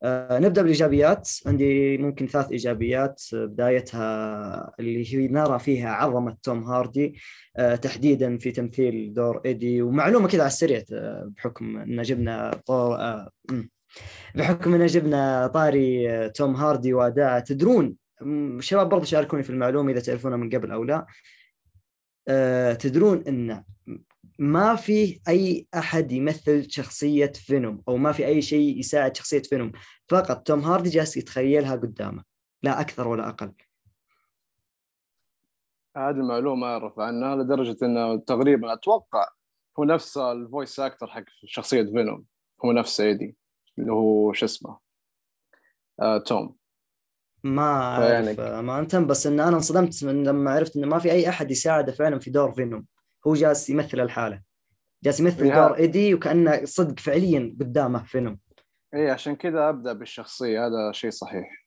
آه، نبدأ بالإيجابيات. عندي ممكن ثلاث إيجابيات. آه، بدايتها اللي هي نرى فيها عظمة توم هاردي. آه، تحديدا في تمثيل دور إيدي. ومعلومة كذا على السريع بحكم إن جبنا طور. بحكم إن جبنا طاري توم هاردي واداءه تدرون شباب برضو شاركوني في المعلومة إذا تعرفونها من قبل أو لا. تدرون إن ما في أي أحد يمثل شخصية فينوم أو ما في أي شيء يساعد شخصية فينوم. فقط توم هاردي جالس يتخيلها قدامه لا أكثر ولا أقل. هذه المعلومة أعرف عنها لدرجة إنه تقريبا أتوقع هو نفس ال voice actor حق شخصية فينوم. هو نفس إيدي اللي هو شو اسمه؟ آه توم. ما أعرف فيعني- آه، بس إن أنا انصدمت من لما عرفت إنه ما في أي أحد يساعده فعلا في دور فينوم. هو جالس يمثل الحالة. جالس يمثل دور إيدي وكأنه صدق فعليا قدامه فينوم اي عشان كذا أبدأ بالشخصية هذا شيء صحيح.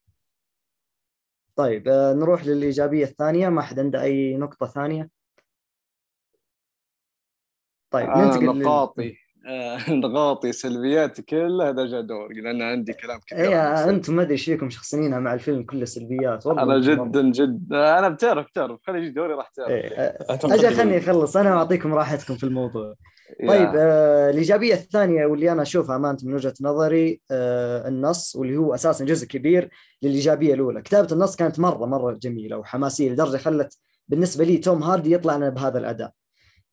طيب آه، نروح للإيجابية الثانية. ما حد عنده أي نقطة ثانية؟ طيب أنا ننتقل لل- نقاطي. آه، <laughs> نقاطي سلبياتي كلها هذا جا دوري لأن عندي كلام كثير اي. أنتم ما أدري إيش فيكم شخصنينها مع الفيلم كله سلبيات. والله أنا جدا جدا. أنا بتعرف بتعرف. خلي يجي دوري راح تعرف. إيه، أنت أجل خلني أخلص. أنا واعطيكم راحتكم في الموضوع. طيب آه الإيجابية الثانية واللي أنا أشوفها أمانة من وجهة نظري آه النص واللي هو أساسا جزء كبير للإيجابية الأولى، كتابة النص كانت مرة مرة جميلة وحماسية لدرجة خلت بالنسبة لي توم هاردي يطلع لنا بهذا الأداء.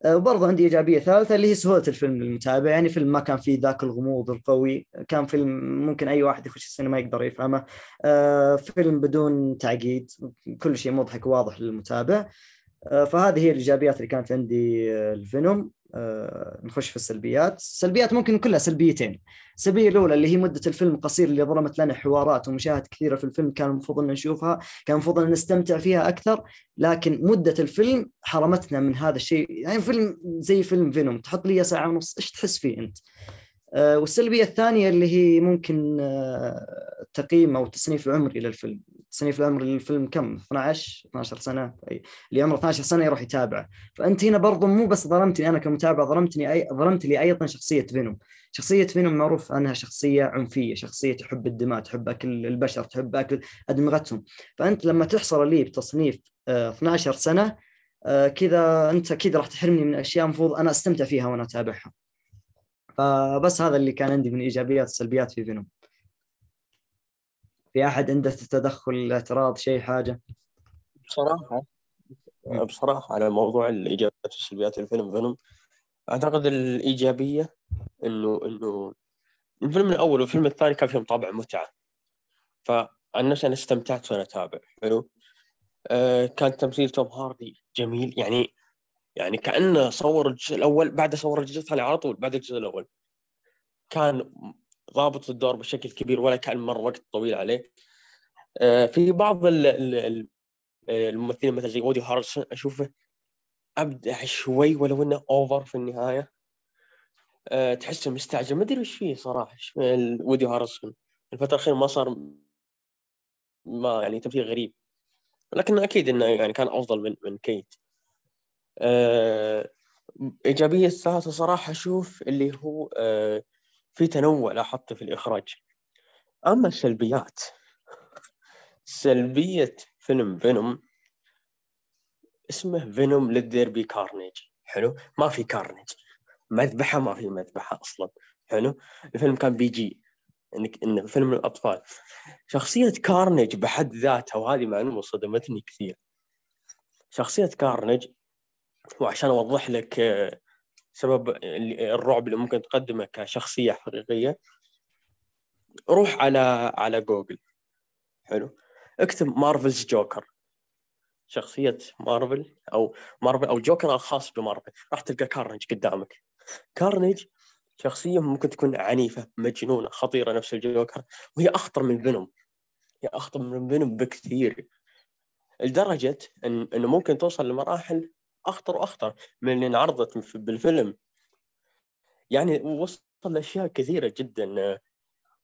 آه وبرضه عندي إيجابية ثالثة اللي هي سهولة الفيلم للمتابع، يعني فيلم ما كان فيه ذاك الغموض القوي، كان فيلم ممكن أي واحد يخش السينما يقدر يفهمه. آه فيلم بدون تعقيد، كل شيء مضحك وواضح للمتابع. آه، فهذه هي الإيجابيات اللي كانت عندي الفينوم نخش في السلبيات. السلبيات ممكن كلها سلبيتين. السلبية الأولى اللي هي مدة الفيلم القصير اللي ظلمت لنا حوارات ومشاهد كثيرة في الفيلم كان المفروض إن نشوفها كان المفروض إن نستمتع فيها أكثر لكن مدة الفيلم حرمتنا من هذا الشيء. يعني فيلم زي فيلم فينوم تحط لي ساعة ونص إيش تحس فيه أنت؟ آه، والسلبية الثانية اللي هي ممكن آه، تقييم أو تصنيف العمري للفيلم تصنيف العمر للفيلم كم؟ 12 12 سنة؟ أي- اللي عمره 12 سنة يروح يتابعه. فأنت هنا برضو مو بس ظلمتني أنا كمتابع ظلمتني أي ظلمت لي أيضا شخصية فينوم. شخصية فينوم معروف عنها شخصية عنفية شخصية تحب الدماء تحب أكل البشر تحب أكل أدمغتهم. فأنت لما تحصل لي بتصنيف آه، 12 سنة آه، كذا أنت أكيد راح تحرمني من أشياء المفروض أنا أستمتع فيها وأنا أتابعها. فبس هذا اللي كان عندي من إيجابيات السلبيات في فينوم. في أحد عنده تدخل اعتراض شيء حاجة؟ بصراحة مم. بصراحة على موضوع الإيجابيات والسلبيات الفيلم فينوم أعتقد الإيجابية إنه إنه الفيلم الأول والفيلم الثاني كان فيهم طابع متعة. فعن نفسي أنا استمتعت وأنا أتابع حلو؟ آه كان تمثيل توم هاردي جميل يعني يعني كأنه صور الجزء الأول بعد صور الجزء الثاني على طول بعد الجزء الأول. كان ضابط الدور بشكل كبير ولا كأن مر وقت طويل عليه. آه في بعض ال ال ال الممثلين مثل زي وودي هارسون أشوفه أبدع شوي ولو إنه over في النهاية. أه تحسه مستعجل. ما أدري وش فيه صراحة وودي هارسون الفترة الأخيرة ما صار ما يعني تمثيل غريب. لكن أكيد إنه يعني كان أفضل من من كيت. أه إيجابية الثالثة صراحة أشوف اللي هو أه في تنوع لاحظته في الإخراج. أما السلبيات سلبية فيلم فينوم اسمه فينوم let there be Carnage. حلو؟ ما في كارنيج. مذبحة ما في مذبحة أصلا. حلو؟ الفيلم كان PG. انك انه فيلم للاطفال شخصية كارنيج بحد ذاتها وهذه معلومه صدمتني كثير. شخصية كارنج وعشان أوضح لك آه، سبب الرعب اللي ممكن تقدمه كشخصية حقيقية. روح على على جوجل. حلو. اكتب Marvel's Joker شخصية مارفل أو مارفل أو جوكر الخاص بمارفل راح تلقى كارنج قدامك. كارنج شخصية ممكن تكون عنيفة مجنونة خطيرة نفس الجوكر. وهي أخطر من فينوم هي أخطر من فينوم بكثير. لدرجة إن إنه ممكن توصل لمراحل أخطر وأخطر من اللي انعرضت في- بالفيلم. يعني وصل لأشياء كثيرة جدا آه،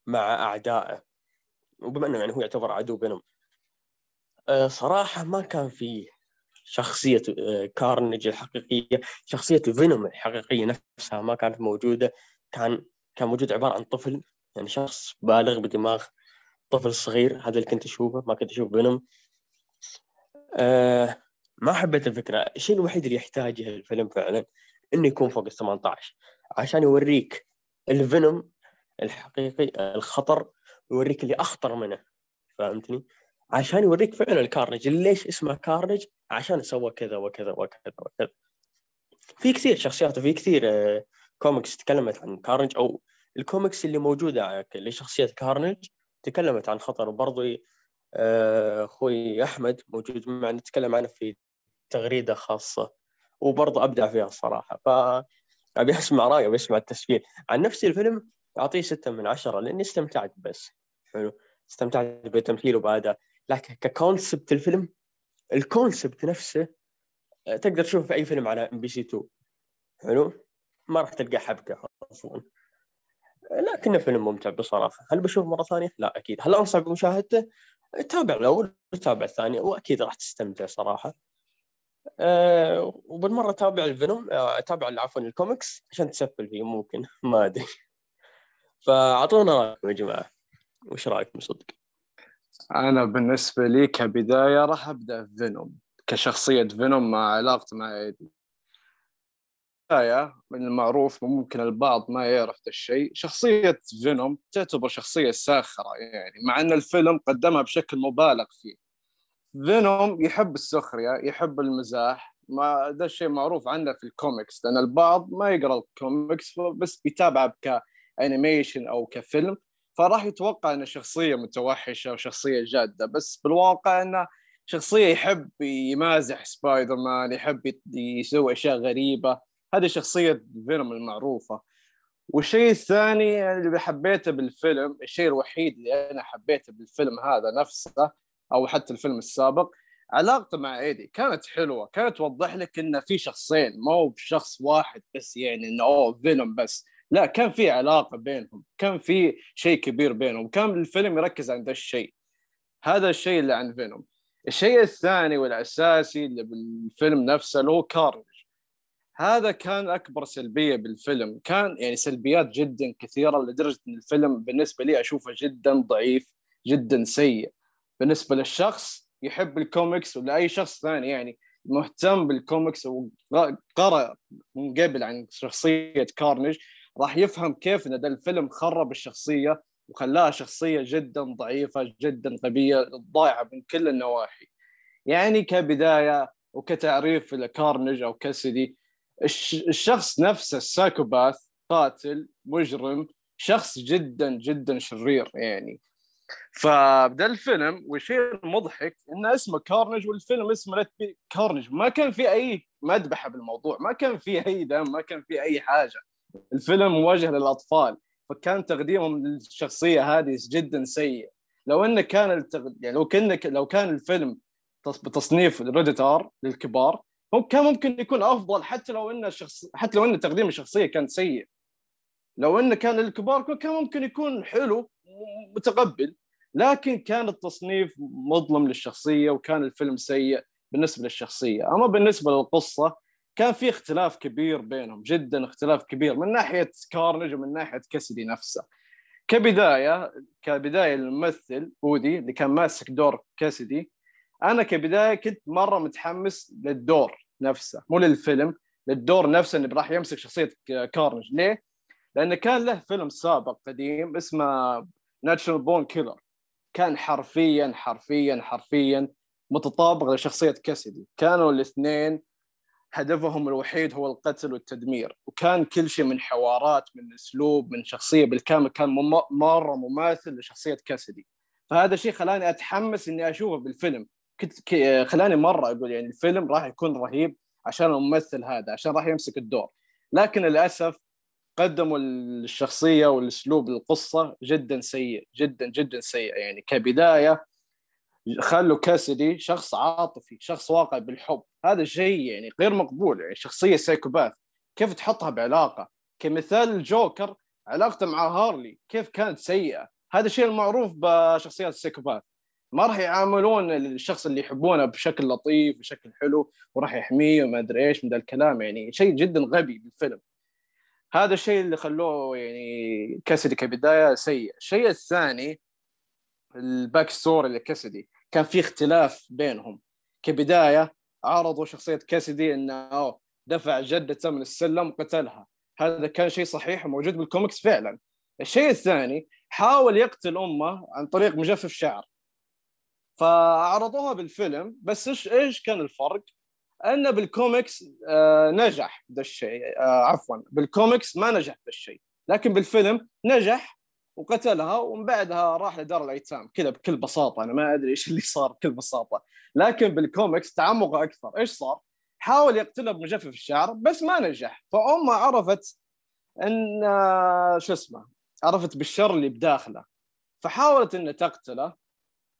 مع أعدائه. وبما إنه يعني هو يعتبر عدو فينوم آه، صراحة ما كان في شخصية آه، كارنج الحقيقية شخصية فينوم الحقيقية نفسها ما كانت موجودة. كان كان موجود عبارة عن طفل يعني شخص بالغ بدماغ طفل صغير. هذا اللي كنت أشوفه ما كنت أشوف فينوم. ما حبيت الفكرة. الشيء الوحيد اللي يحتاجه الفيلم فعلا إنه يكون فوق ال 18 عشان يوريك الفينوم الحقيقي الخطر ويوريك اللي أخطر منه. فهمتني؟ عشان يوريك فعلا الكارنج. ليش اسمه كارنج؟ عشان سوى كذا وكذا وكذا وكذا. في كثير شخصيات وفي كثير آه، كوميكس تكلمت عن كارنج أو الكوميكس اللي موجودة لشخصية كارنج تكلمت عن خطر. وبرضه آه، أخوي أحمد موجود معنا تكلم عنه في تغريدة خاصة. وبرضه أبدع فيها الصراحة. ف أبي أسمع رايه أبي أسمع التسفير عن نفسي الفيلم أعطيه ستة من عشرة لأني استمتعت بس. حلو. استمتعت بالتمثيل وبأداء لكن ك concept الفيلم ال concept نفسه آه، تقدر تشوفه في أي فيلم على إم بي سي 2 حلو. ما راح تلقى حبكة أصلا لكنه فيلم ممتع بصراحة. هل بشوف مرة ثانية؟ لا أكيد. هل انصح بمشاهدته؟ تابع الأول وتابع الثاني وأكيد راح تستمتع صراحة. أه وبالمرة تابع الفينوم آه، تابع عفوا الكوميكس عشان تسفل فيه ممكن ما أدري. فأعطونا رأيكم يا جماعة. وش رأيكم صدق؟ أنا بالنسبة لي كبداية راح أبدأ فينوم. كشخصية فينوم مع علاقته مع ايدي بداية من المعروف ممكن البعض ما يعرف ذا الشيء. شخصية فينوم تعتبر شخصية ساخرة يعني مع أن الفيلم قدمها بشكل مبالغ فيه. فينوم يحب السخرية يحب المزاح. ما ده الشيء معروف عنه في الكوميكس لأن البعض ما يقرأ الكوميكس بس بيتابعه ك animation أو كفيلم. فراح يتوقع إنه شخصية متوحشة وشخصية جادة بس بالواقع إنه شخصية يحب يمازح سبايدر مان يحب يسوي أشياء غريبة. هذه شخصية فينوم المعروفة. والشيء الثاني اللي حبيته بالفيلم الشيء الوحيد اللي أنا حبيته بالفيلم هذا نفسه أو حتى الفيلم السابق علاقته مع إيدي كانت حلوة كانت توضح لك انه في شخصين ما هو بشخص واحد بس يعني إنه أوه فينوم بس. لا كان في علاقة بينهم كان في شيء كبير بينهم كان الفيلم يركز عن ذا الشيء هذا الشيء اللي عن فينوم. الشيء الثاني والأساسي اللي بالفيلم نفسه اللي هو كارنج. هذا كان أكبر سلبية بالفيلم. كان يعني سلبيات جدا كثيرة لدرجة إن الفيلم بالنسبة لي أشوفه جدا ضعيف جدا سيء. بالنسبة للشخص يحب الكوميكس ولا أي شخص ثاني يعني مهتم بالكوميكس وقرأ من قبل عن شخصية كارنج راح يفهم كيف إن الفيلم خرب الشخصية وخلاها شخصية جدا ضعيفة جدا غبية ضايعة من كل النواحي. يعني كبداية وكتعريف لكارنج أو كاسدي الش- الشخص نفسه ال psychopath قاتل مجرم شخص جدا جدا شرير يعني. فبدا الفيلم والشيء المضحك إن اسمه كارنج والفيلم اسمه Let Be Carnage ما كان في أي مذبحه بالموضوع ما كان في أي دم ما كان في أي حاجة. الفيلم موجه للأطفال فكان تقديمهم للشخصية هذه جدا سيء. لو إنه كان التغ... يعني لو كان لو كان الفيلم تص- بتصنيف ريدت ار للكبار هو كان ممكن يكون أفضل حتى لو ان الشخص حتى لو إن تقديم الشخصية كان سيء. لو إنه كان للكبار كان ممكن يكون حلو متقبل. لكن كان التصنيف مظلم للشخصية وكان الفيلم سيء بالنسبة للشخصية. أما بالنسبة للقصة كان في اختلاف كبير بينهم جدا اختلاف كبير من ناحية كارنج ومن ناحية كاسدي نفسه. كبداية كبداية الممثل وودي اللي كان ماسك دور كاسدي أنا كبداية كنت مرة متحمس للدور نفسه مو للفيلم للدور نفسه اللي راح يمسك شخصية كارنج ليه؟ لأنه كان له فيلم سابق قديم اسمه Natural Born Killer كان حرفيا حرفيا حرفيا متطابق لشخصية كاسدي كانوا الاثنين هدفهم الوحيد هو القتل والتدمير. وكان كل شيء من حوارات من أسلوب من شخصية بالكامل كان مرة مماثل لشخصية كاسدي فهذا الشيء خلاني أتحمس إني أشوفه بالفيلم. كنت خلاني مرة أقول يعني الفيلم راح يكون رهيب عشان الممثل هذا عشان راح يمسك الدور. لكن للأسف قدموا الشخصيه والاسلوب القصة جدا سيء جدا جدا سيء. يعني كبداية خلوا كاسدي شخص عاطفي شخص واقع بالحب. هذا شيء يعني غير مقبول يعني شخصية psychopath. كيف تحطها بعلاقة؟ كمثال الجوكر علاقته مع هارلي كيف كانت سيئة؟ هذا الشيء المعروف بشخصيات ال psychopath. ما راح يعاملون الشخص اللي يحبونه بشكل لطيف بشكل حلو وراح يحميه وما أدري إيش من ذا الكلام. يعني شيء جدا غبي بالفيلم. هذا الشيء اللي خلوه يعني كاسدي كبداية سيء. الشيء الثاني ال back story لكاسدي كان في اختلاف بينهم. كبداية عرضوا شخصية كاسدي إنه دفع جدته من السلم وقتلها. هذا كان شيء صحيح وموجود بالكوميكس فعلا. الشيء الثاني حاول يقتل أمه عن طريق مجفف شعر. فعرضوها بالفيلم بس إيش إيش كان الفرق؟ انه بالكوميكس آه نجح ذا الشيء آه عفوا بالكوميكس ما نجح ذا الشيء لكن بالفيلم نجح وقتلها ومن بعدها راح لدار الأيتام كذا بكل بساطة أنا ما أدري إيش اللي صار بكل بساطة لكن بالكوميكس تعمق أكثر إيش صار؟ حاول يقتلها بمجفف الشعر بس ما نجح فأمه عرفت أن آه، شو اسمه عرفت بالشر اللي بداخله فحاولت إنها تقتله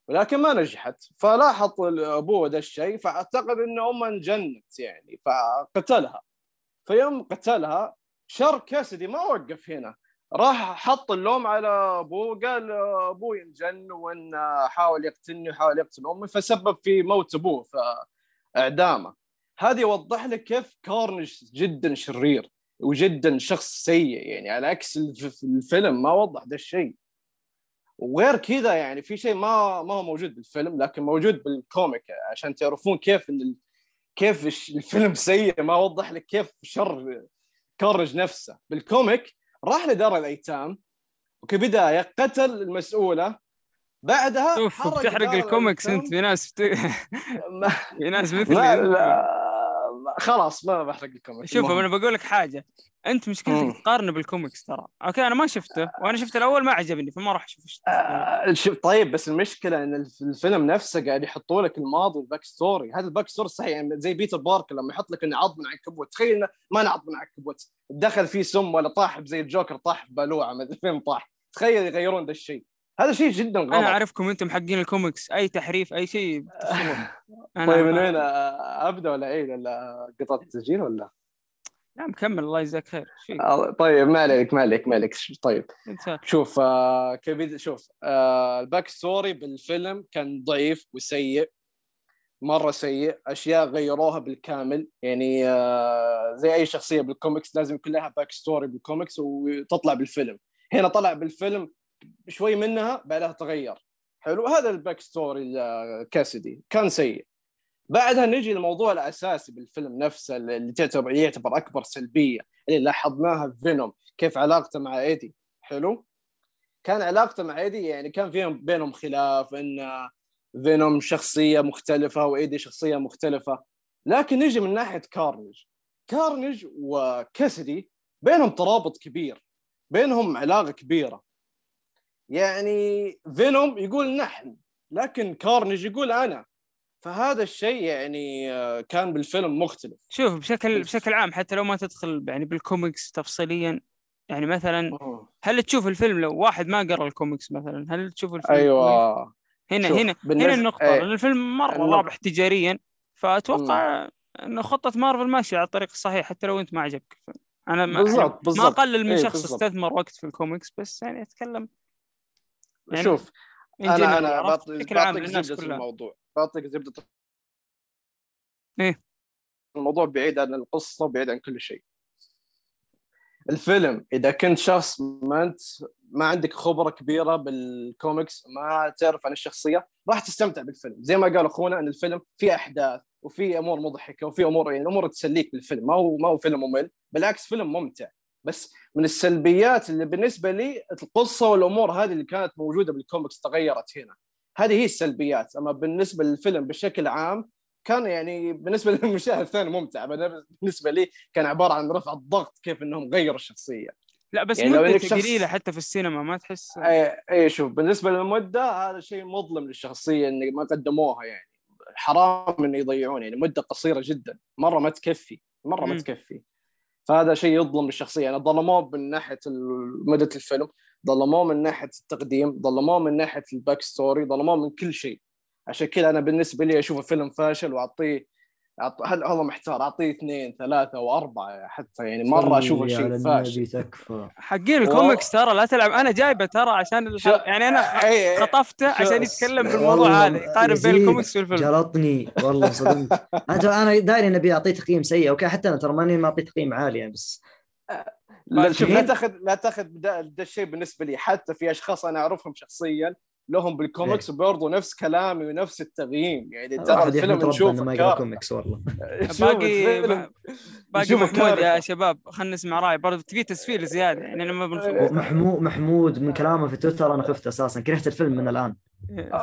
ولكن ما نجحت. فلاحظ أبوه ذا الشيء فأعتقد ان أمه انجنت يعني فقتلها. فيوم قتلها شر كاسدي ما وقف هنا. راح حط اللوم على أبوه قال أبوي انجن وان حاول يقتلني وحاول يقتل أمي فسبب في موت أبوه فإعدامه. هذا يوضح لك كيف كارنج جدا شرير وجدا شخص سيء يعني على عكس الف- الفيلم ما وضح ذا الشيء. وغير كذا يعني في شيء ما ما هو موجود بالفيلم لكن موجود بال comic عشان تعرفون كيف إن كيف الفيلم سيء ما وضح لك كيف شر كارنج نفسه. بال comic راح لدار الأيتام وكبدايه قتل المسؤولة بعدها حرق بتحرق الكوميكس أنت. في ناس بت... <laughs> في ناس مثلي. لا. خلاص ما بحرق ال comic شوف. أنا بقول لك حاجة. أنت مشكلتك. تقارنه بالكوميكس ترى. okay أنا ما شفته وأنا شفت الأول ما عجبني فما راح أشوف آه، شوف طيب بس المشكلة إن الف- الفيلم نفسه قاعد يحطوا لك الماضي وال back story. هذا ال back story صحيح يعني زي بيتر باركر لما يحط لك إنه عض من عنكبوت تخيل إنه ما نعض من عنكبوت دخل فيه سم ولا طاح زي الجوكر طاح ببلوعه ما أدري فين طاح. تخيل يغيرون ذا الشيء. هذا شيء جدا غلط. أنا أعرفكم أنتم حقين الكوميكس. أي تحريف أي شيء <laughs> طيب من وين؟ أبدأ ولا عيد ولا قطعة التسجيل ولا؟ لا مكمل. الله يجزاك خير. آه، طيب ما عليك ما عليك ما عليك. طيب شوف آه كبد شوف آه ال back story بالفيلم كان ضعيف وسيء مرة سيء. أشياء غيروها بالكامل. يعني آه زي أي شخصية بالكوميكس لازم يكون لها back story بال comics وتطلع بالفيلم. هنا طلع بالفيلم شوي منها بعدها تغير. حلو. هذا ال back story كاسدي كان سيء. بعدها نجي للموضوع الأساسي بالفيلم نفسه اللي تعتبر يعتبر أكبر سلبية اللي لاحظناها في فينوم كيف علاقته مع إيدي. حلو. كان علاقته مع إيدي يعني كان فيهم بينهم خلاف إن فينوم شخصية مختلفة وإيدي شخصية مختلفة. لكن نجي من ناحية كارنج كارنج وكاسدي بينهم ترابط كبير. بينهم علاقة كبيرة. يعني فينوم يقول نحن لكن كارنج يقول أنا فهذا الشيء يعني آه، كان بالفيلم مختلف شوف بشكل بشكل عام حتى لو ما تدخل يعني بالكوميكس تفصيليا يعني مثلا هل تشوف الفيلم لو واحد ما قرأ الكوميكس مثلا هل تشوف الفيلم؟ أيوه هنا هنا بالنسبة- هنا النقطة إيه. لأن الفيلم مرة النقطة. رابح تجاريا فأتوقع أنه خطة مارفل ماشية على الطريق الصحيح حتى لو أنت ما عجبك. أنا ما بالضبط، يعني ما. أقلل من إيه، شخص بالضبط. استثمر وقت في الكوميكس بس يعني أتكلم يعني شوف أنا أنا بعطيك زبدة كلها. الموضوع. بعطيك زبدة إيه. الموضوع بعيد عن القصة وبعيد عن كل شيء. الفيلم إذا كنت شخص ما انت ما عندك خبرة كبيرة بالكوميكس ما تعرف عن الشخصية راح تستمتع بالفيلم. زي ما قال أخونا إن الفيلم فيه أحداث وفي أمور مضحكة وفي أمور يعني الأمور تسليك بالفيلم. ما هو ما هو فيلم ممل بالعكس فيلم ممتع. بس من السلبيات اللي بالنسبة لي القصة والأمور هذه اللي كانت موجودة بالكوميكس تغيرت هنا. هذه هي السلبيات. أما بالنسبة للفيلم بشكل عام كان يعني بالنسبة <laughs> للمشاهد الثاني ممتع. بالنسبة لي كان عبارة عن رفع الضغط كيف إنهم غيروا الشخصية. لا بس يعني إنك شخص- قليلة حتى في السينما ما تحس؟ اي اي شوف بالنسبة للمدة هذا شيء مظلم للشخصية ان ما قدموها يعني. حرام إنه يضيعون يعني مدة قصيرة جدا. مرة ما تكفي مرة ما مم. تكفي. فهذا شيء يظلم الشخصية. يعني ظلموه من ناحية مدة الفيلم ظلموه من ناحية التقديم ظلموه من ناحية ال back story ظلموه من كل شيء. عشان كذا أنا بالنسبة لي أشوفه فيلم فاشل وأعطيه هل والله محتار؟ أعطيه اثنين ثلاثة واربعه حتى يعني مرة أشوفه صلي شيء على فاشل. تكفى. حقين الكوميكس ترى لا تلعب. أنا جايبه ترى عشان. يعني أنا. خطفته عشان يتكلم بالموضوع هذا. يقارن بين الكوميكس والفيلم. جلطني. والله صدمت. <laughs> أنت أنا داري إني أبي أعطيه تقييم سيء. okay حتى أنا ترى ماني معطيه تقييم عالي يعني بس. لا شوف لا؟ تاخذ لا تاخذ ده, ده الشيء بالنسبة لي. حتى في أشخاص أنا أعرفهم شخصيا لهم بالكوميكس وبرضه نفس كلامي ونفس التقييم يعني ترى الفيلم إنه ما يقرأ. كوميكس والله. <laughs> باقي باقي محمود يا. شباب خلينا نسمع راي برضه في تسفيل زيادة يعني أنا ما بنخ... ومحمود محمود من كلامه في تويتر أنا خفت أساسا. كرهت الفيلم من الآن.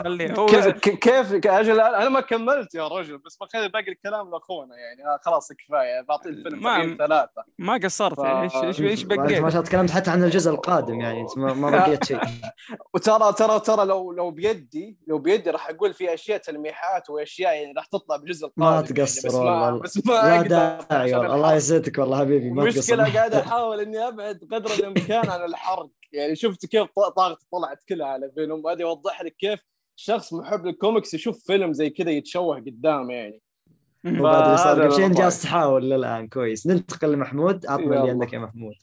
خليه هو ك- ك- كيف أجل أنا ما كملت يا رجل بس بخلي باقي الكلام لأخونا يعني. آه خلاص كفاية. بعطي الفيلم ما- ثلاثة. ما قصرت. يعني إيش إيش إيش انت ما بقيت؟ شاء الله تكلمت حتى عن الجزء القادم يعني إنت ما ما بقيت شيء. <laughs> وترى ترى ترى لو لو بيدي لو بيدي راح أقول في أشياء تلميحات وأشياء يعني راح تطلع بالجزء ما القادم يعني تقصر بس ما والله. بس ما لا داعي والله. الله. يسعدك والله حبيبي ما تقصر. المشكلة قاعد أحاول إني أبعد قدر الإمكان عن الحرق. يعني شفت كيف طاقتي طلعت كلها على فيلم هذا يوضح لك كيف شخص محب للكوميكس يشوف فيلم زي كذا يتشوه قدامه يعني. وبعد صار شيء الوضع. جالس تحاول للآن كويس. ننتقل لمحمود. عطنا اللي. عندك يا محمود.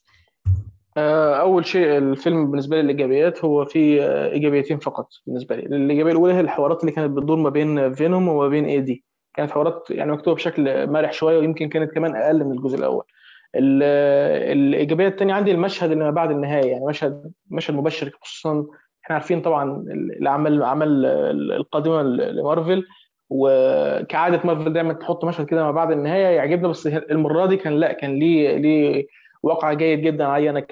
آه، أول شيء الفيلم بالنسبة لي الإيجابيات هو في آه، إيجابيتين فقط بالنسبة لي. الإيجابية الأولى هي الحوارات اللي كانت بتدور ما بين فينوم وما بين اي دي كانت حوارات يعني مكتوبة بشكل مرح شوية ويمكن كانت كمان أقل من الجزء الأول. ال- آه، الإيجابية الثانية عندي المشهد اللي ما بعد النهايه يعني مشهد مشهد مبشر خصوصا إحنا عارفين طبعا الاعمال الاعمال القادمة لمارفل وكعادة مارفل دايما تحط مشهد كده ما بعد النهاية يعجبنا بس المرة دي كان لأ كان ليه ليه واقع جيد جدا علي أنا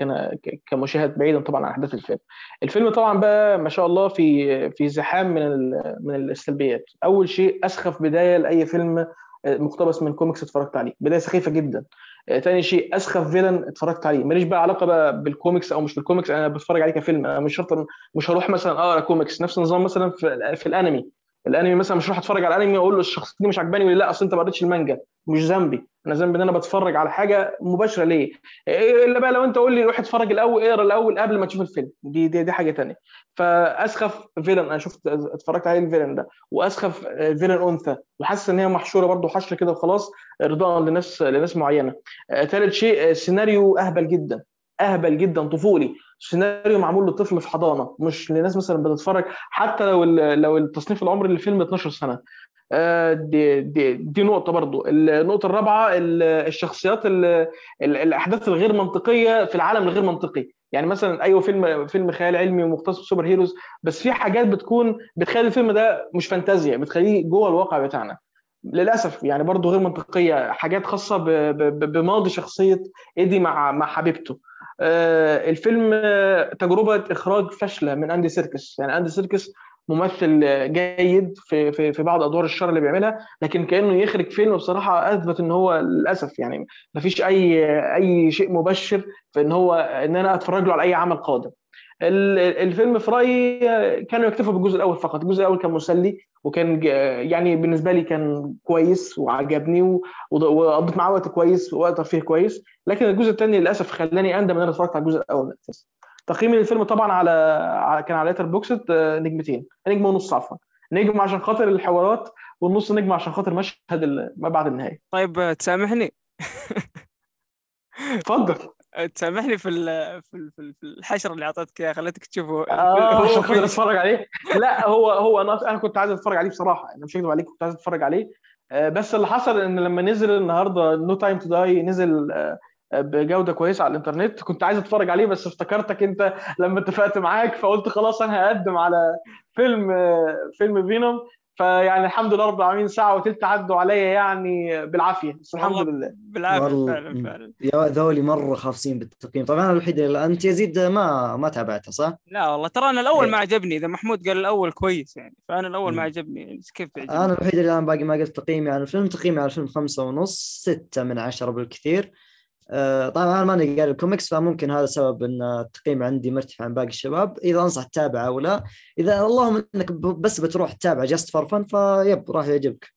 كمشاهد بعيدا طبعا عن أحداث الفيلم. الفيلم طبعا بقى ما شاء الله في في زحام من من السلبيات. أول شيء أسخف بداية لأي فيلم مقتبس من كوميكس اتفرجت عليه، بداية سخيفة جدا. تاني شيء أسخف villain اتفرجت عليه، ماليش بقى علاقة بقى بالكوميكس أو مش بالكوميكس أنا بتفرج عليه كفيلم. أنا مش شرط مش هروح مثلا أقرأ كوميكس نفس النظام مثلا في, في الأنمي. الانمي مثلا مش هروح اتفرج على الانمي واقول له الشخصية دي مش عجباني ولا لا أصل أنت ما قريتش المانجا مش ذنبي. أنا ذنبي إن أنا بتفرج على حاجة مباشرة. ليه؟ إيه إلا بقى لو أنت قول لي روح اتفرج الأول اقرأ الأول قبل ما تشوف الفيلم. دي دي, دي حاجة تانية. فأسخف villain أنا شفت اتفرجت عليه ال villain ده. وأسخف villain أنثى. وحاسس إن هي محشورة برضو حشر كده وخلاص ارضاء لناس لناس معينة. ثالث شيء سيناريو أهبل جدا. أهبل جدا طفولي. سيناريو معمول لطفل في حضانة مش لناس مثلا بتتفرج حتى لو لو التصنيف العمري للفيلم 12 سنة. آه، دي دي دي نقطة برضو. النقطة الرابعة ال- الشخصيات ال- ال- الأحداث الغير منطقية في العالم الغير منطقي. يعني مثلا أيوه فيلم فيلم خيال علمي ومختص سوبر هيروز بس في حاجات بتكون بتخلي الفيلم ده مش فانتازيا بتخليه جوه الواقع بتاعنا. للأسف يعني برضه غير منطقية حاجات خاصة بماضي شخصية إيدي مع مع حبيبته. الفيلم آه، تجربة إخراج فاشلة من أندي سيركس. يعني أندي سيركس ممثل آه، جيد في في في بعض أدوار الشر اللي بيعملها لكن كأنه يخرج فيلم بصراحة أثبت إن هو للأسف يعني ما فيش اي أي شيء مبشر في إن هو إن أنا أتفرج له على أي عمل قادم. الفيلم في رايي آه، كانوا يكتفوا بالجزء الأول فقط. الجزء الأول كان مسلي وكان يعني بالنسبة لي كان كويس وعجبني وقضيت معاه وقت كويس ووقت ترفيه كويس. لكن الجزء الثاني للأسف خلاني أندم إن أنا اتفرجت على الجزء الأول. من الاساس تقييمي للفيلم طبعا على كان على Letterboxd نجمتين. نجمة ونص عفوا. نجم عشان خاطر الحوارات والنص نجم عشان خاطر مشهد ما بعد النهاية. طيب آه، تسامحني؟ <laughs> اتفضل. تسامحني في في ال- في ال- في الحشر اللي اعطيتك اياه خليتك تشوفه. آه هو في- أتفرج عليه. لا هو هو أنا أنا كنت عايز أتفرج عليه بصراحة أنا مش هكذب عليك كنت عايز أتفرج عليه. آه، بس اللي حصل إن لما نزل النهارده No Time to Die نزل آه، بجودة كويسة على الإنترنت كنت عايز أتفرج عليه بس افتكرتك أنت لما اتفقت معاك فقلت خلاص أنا هقدم على فيلم آه، فيلم فينوم فيعني الحمد لله رب العالمين ساعة وثلث عدوا عليا يعني بالعافية. بس الحمد لله. بالعافية والله. فعلا فعلا. يا ذولي مرة خافصين بالتقييم. طبعا أنا الوحيد اللي أنت يزيد ما ما تابعته صح؟ لا والله ترى أنا الأول إيه. ما عجبني. إذا محمود قال الأول كويس يعني فأنا الأول ما. عجبني. يعني كيف بيعجبني أنا الوحيد اللي الآن باقي ما قلت تقييمي على الفيلم. تقييمي على الفيلم خمسة ونص ستة من عشرة بالكثير. طبعا أنا ماني قاري الكوميكس فممكن هذا سبب إن التقييم عندي مرتفع عن باقي الشباب. إذا أنصح تتابعه أو لا إذا اللهم إنك بس بتروح تتابع just for fun vibe راح يعجبك.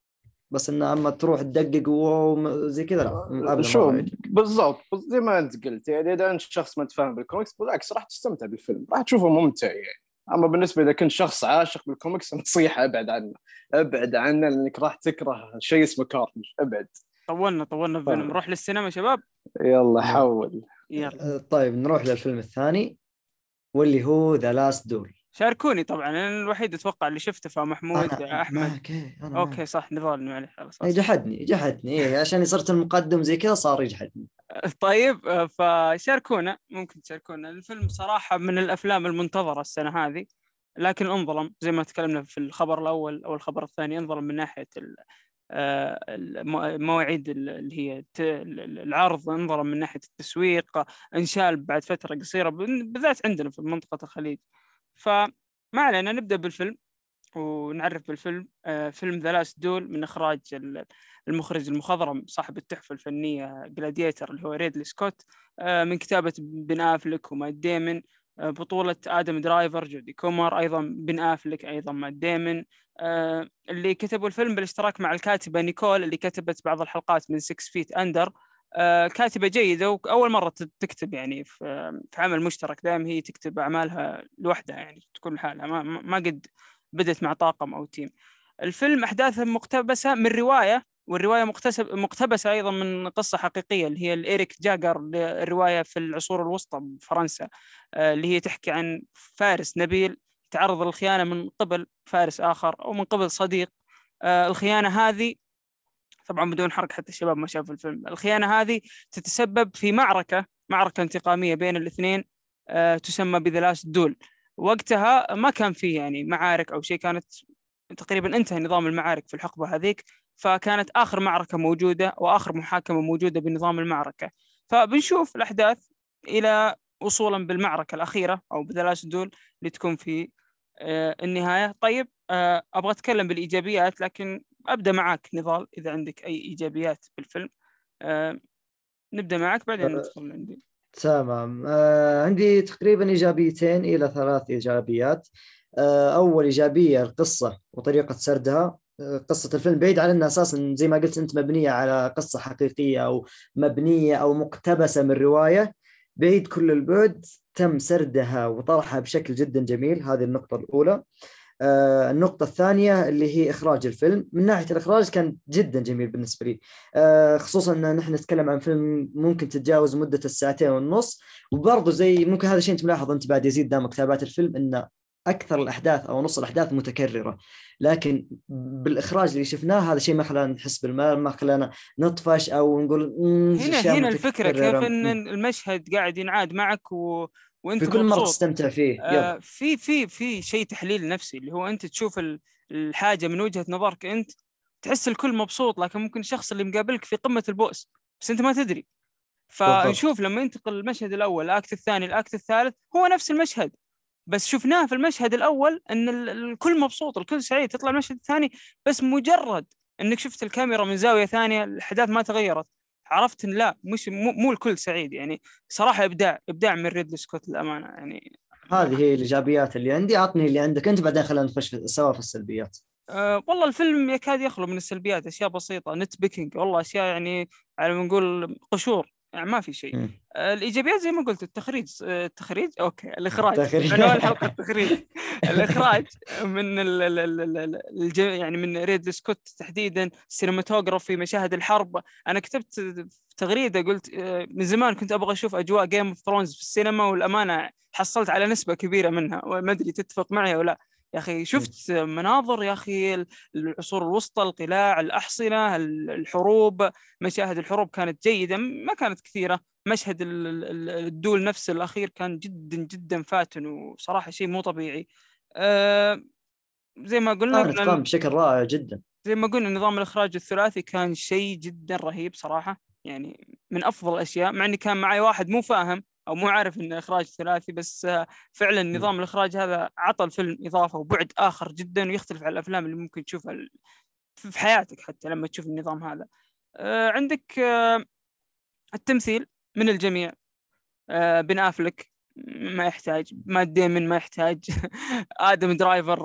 بس انه أما تروح تدقق وزي كذا لا راح يعجبك. بالضبط. زي ما أنت قلت يعني إذا أنت شخص ما تفهم بالكوميكس بالعكس راح تستمتع بالفيلم راح تشوفه ممتع يعني. أما بالنسبة إذا كنت شخص عاشق بالكوميكس <laughs> نصيحة أبعد عنه أبعد عنه لأنك راح تكره شيء اسمه كارنج أبعد. طولنا طولنا في فيلم. طيب. نروح للسينما شباب؟ يلا حول. يلا. آه، طيب نروح للفيلم الثاني واللي هو The Last Duel شاركوني طبعا أنا الوحيد أتوقع اللي شفته فمحمود أحمد. معك إيه، أنا أوكي معك. صح نضال معلش خلاص إيه، جحدني جحدني إيه عشان صرت المقدم زي كذا صار يجحدني. <laughs> طيب آه، فشاركونا ممكن تشاركونا. الفيلم صراحة من الأفلام المنتظرة السنة هذه لكن انظلم زي ما تكلمنا في الخبر الأول أو الخبر الثاني انظلم من ناحية ال- المو- المواعيد ال- اللي هي العرض انظلم من ناحية التسويق انشال بعد فترة قصيرة بال- بالذات عندنا في منطقة الخليج. فما علينا نبدأ بالفيلم ونعرف بالفيلم. آه، فيلم The Last Duel من إخراج ال- المخرج المخضرم صاحب التحفة الفنية Gladiator اللي هو ريدلي سكوت آه، من كتابة بن آفلك ومات ديمن. آه، بطولة آدم درايفر جودي كومر أيضا بن آفلك أيضا مات ديمن. آه، اللي كتبوا الفيلم بالاشتراك مع الكاتبة نيكول اللي كتبت بعض الحلقات من Six Feet Under كاتبة جيدة وأول مرة ت- تكتب يعني في عمل مشترك دائما هي تكتب أعمالها لوحدها يعني تكون لحالها ما, ما قد بدت مع طاقم أو team الفيلم أحداثه مقتبسة من رواية والرواية مقتسب مقتبسة أيضا من قصة حقيقية اللي هي ل إيريك جاجر الرواية في العصور الوسطى بفرنسا آه، اللي هي تحكي عن فارس نبيل تعرض للخيانة من قبل فارس آخر أو من قبل صديق. آه، الخيانة هذه طبعا بدون حرق حتى الشباب ما شافوا الفيلم الخيانة هذه تتسبب في معركة معركة انتقامية بين الاثنين آه، تسمى بذا دول. وقتها ما كان في يعني معارك أو شيء كانت تقريبا انتهى نظام المعارك في الحقبة هذيك فكانت آخر معركة موجودة وآخر محاكمة موجودة بنظام المعركة. فبنشوف الأحداث إلى وصولا بالمعركة الأخيرة أو بذا دول اللي تكون في آه، النهاية. طيب آه، أبغى أتكلم بالإيجابيات لكن أبدأ معك نضال إذا عندك أي إيجابيات بالفيلم. آه، نبدأ معك بعدين ندخل عندي. تمام. آه عندي تقريبا إيجابيتين إلى ثلاث إيجابيات. آه أول إيجابية القصة وطريقة سردها. قصة الفيلم بعيد عن انها أساسا زي ما قلت أنت مبنية على قصة حقيقية أو مبنية أو مقتبسة من رواية. بعيد كل البعد تم سردها وطرحها بشكل جدا جميل. هذه النقطة الأولى. آه، النقطة الثانية اللي هي إخراج الفيلم. من ناحية الإخراج كان جدا جميل بالنسبة لي. آه، خصوصا أن نحن نتكلم عن فيلم ممكن تتجاوز مدة الساعتين والنص وبرضه زي ممكن هذا الشيء أنت ملاحظ أنت بعد يزيد دام كتابات الفيلم أن أكثر الأحداث أو نص الأحداث متكررة لكن بالإخراج اللي شفناه هذا شيء ما خلانا نحس بالملل ما خلانا نطفش أو نقول "مم، هنا هنا الفكرة كيف متكررة". إن مم. المشهد قاعد ينعاد معك و... وأنت في كل مبسوط. تستمتع فيه آه،. في في في شيء تحليل نفسي اللي هو أنت تشوف ال- الحاجة من وجهة نظرك أنت تحس الكل مبسوط لكن ممكن الشخص اللي مقابلك في قمة البؤس بس أنت ما تدري فنشوف لما ينتقل المشهد الأول الأكت الثاني الأكت الثالث هو نفس المشهد بس شفناه في المشهد الأول إن ال- الكل مبسوط الكل سعيد تطلع المشهد الثاني بس مجرد إنك شفت الكاميرا من زاوية ثانية الأحداث ما تغيرت. عرفت إن لا مش مو, مو الكل سعيد يعني صراحة ابداع إبداع من ريدلي سكوت للأمانة يعني. هذه هي الإيجابيات اللي عندي اعطني اللي عندك. أنت بعدين خلينا نخش سوا في السلبيات. أه والله الفيلم يكاد يخلو من السلبيات أشياء بسيطة nitpicking والله أشياء يعني على ما نقول قشور. يعني ما في شيء. أه الإيجابيات زي ما قلت التخريج أه التخريج أوكي الإخراج. التخريج. عنوان الحلقة <laughs> التخريج. الإخراج من ال ال ال ال ال الج- يعني من ريدلي سكوت تحديدا cinematography مشاهد الحرب. أنا كتبت تغريدة قلت أه، من زمان كنت أبغى أشوف أجواء Game of Thrones في السينما والأمانة حصلت على نسبة كبيرة منها وما أدري تتفق معي أو لا. يا أخي شفت مناظر يا أخي ال- العصور الوسطى القلاع الأحصنة ال- الحروب مشاهد الحروب كانت جيدة ما كانت كثيرة. مشهد ال- ال- ال- ال duel نفسه الأخير كان جدا جدا فاتن وصراحة شيء مو طبيعي. أه زي ما قلنا كانت قام بشكل رائع جدا. زي ما قلنا نظام الإخراج الثلاثي كان شيء جدا رهيب صراحة يعني من أفضل الأشياء مع إني كان معي واحد مو فاهم. أو مو عارف انه إخراج ثلاثي بس آه، فعلا نظام الإخراج هذا عطى الفيلم إضافة وبعد آخر جدا ويختلف عن الأفلام اللي ممكن تشوفها في حياتك حتى لما تشوف النظام هذا. آه، عندك آه، التمثيل من الجميع. بن أفلك ما يحتاج مات ديمن ما يحتاج. <laughs> آدم درايفر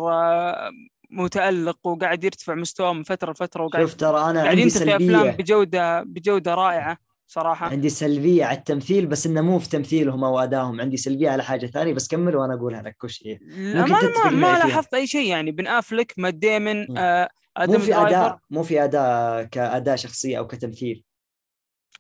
متألق وقاعد يرتفع مستواه من فترة لفترة وقاعد شوف ترى أنا عندي ينتج أفلام سلبية. بجودة بجودة رائعة. صراحة. عندي سلبية على التمثيل بس إنه مو في تمثيلهم أو أدائهم. عندي سلبية على حاجة ثانية بس كمل وأنا اقولها لك الأمانة تتفق ما, ما فيها. لاحظت أي شيء يعني. بن أفلك مات ديمن. آه مو في أداء مو في أداء كأداء شخصية أو كتمثيل.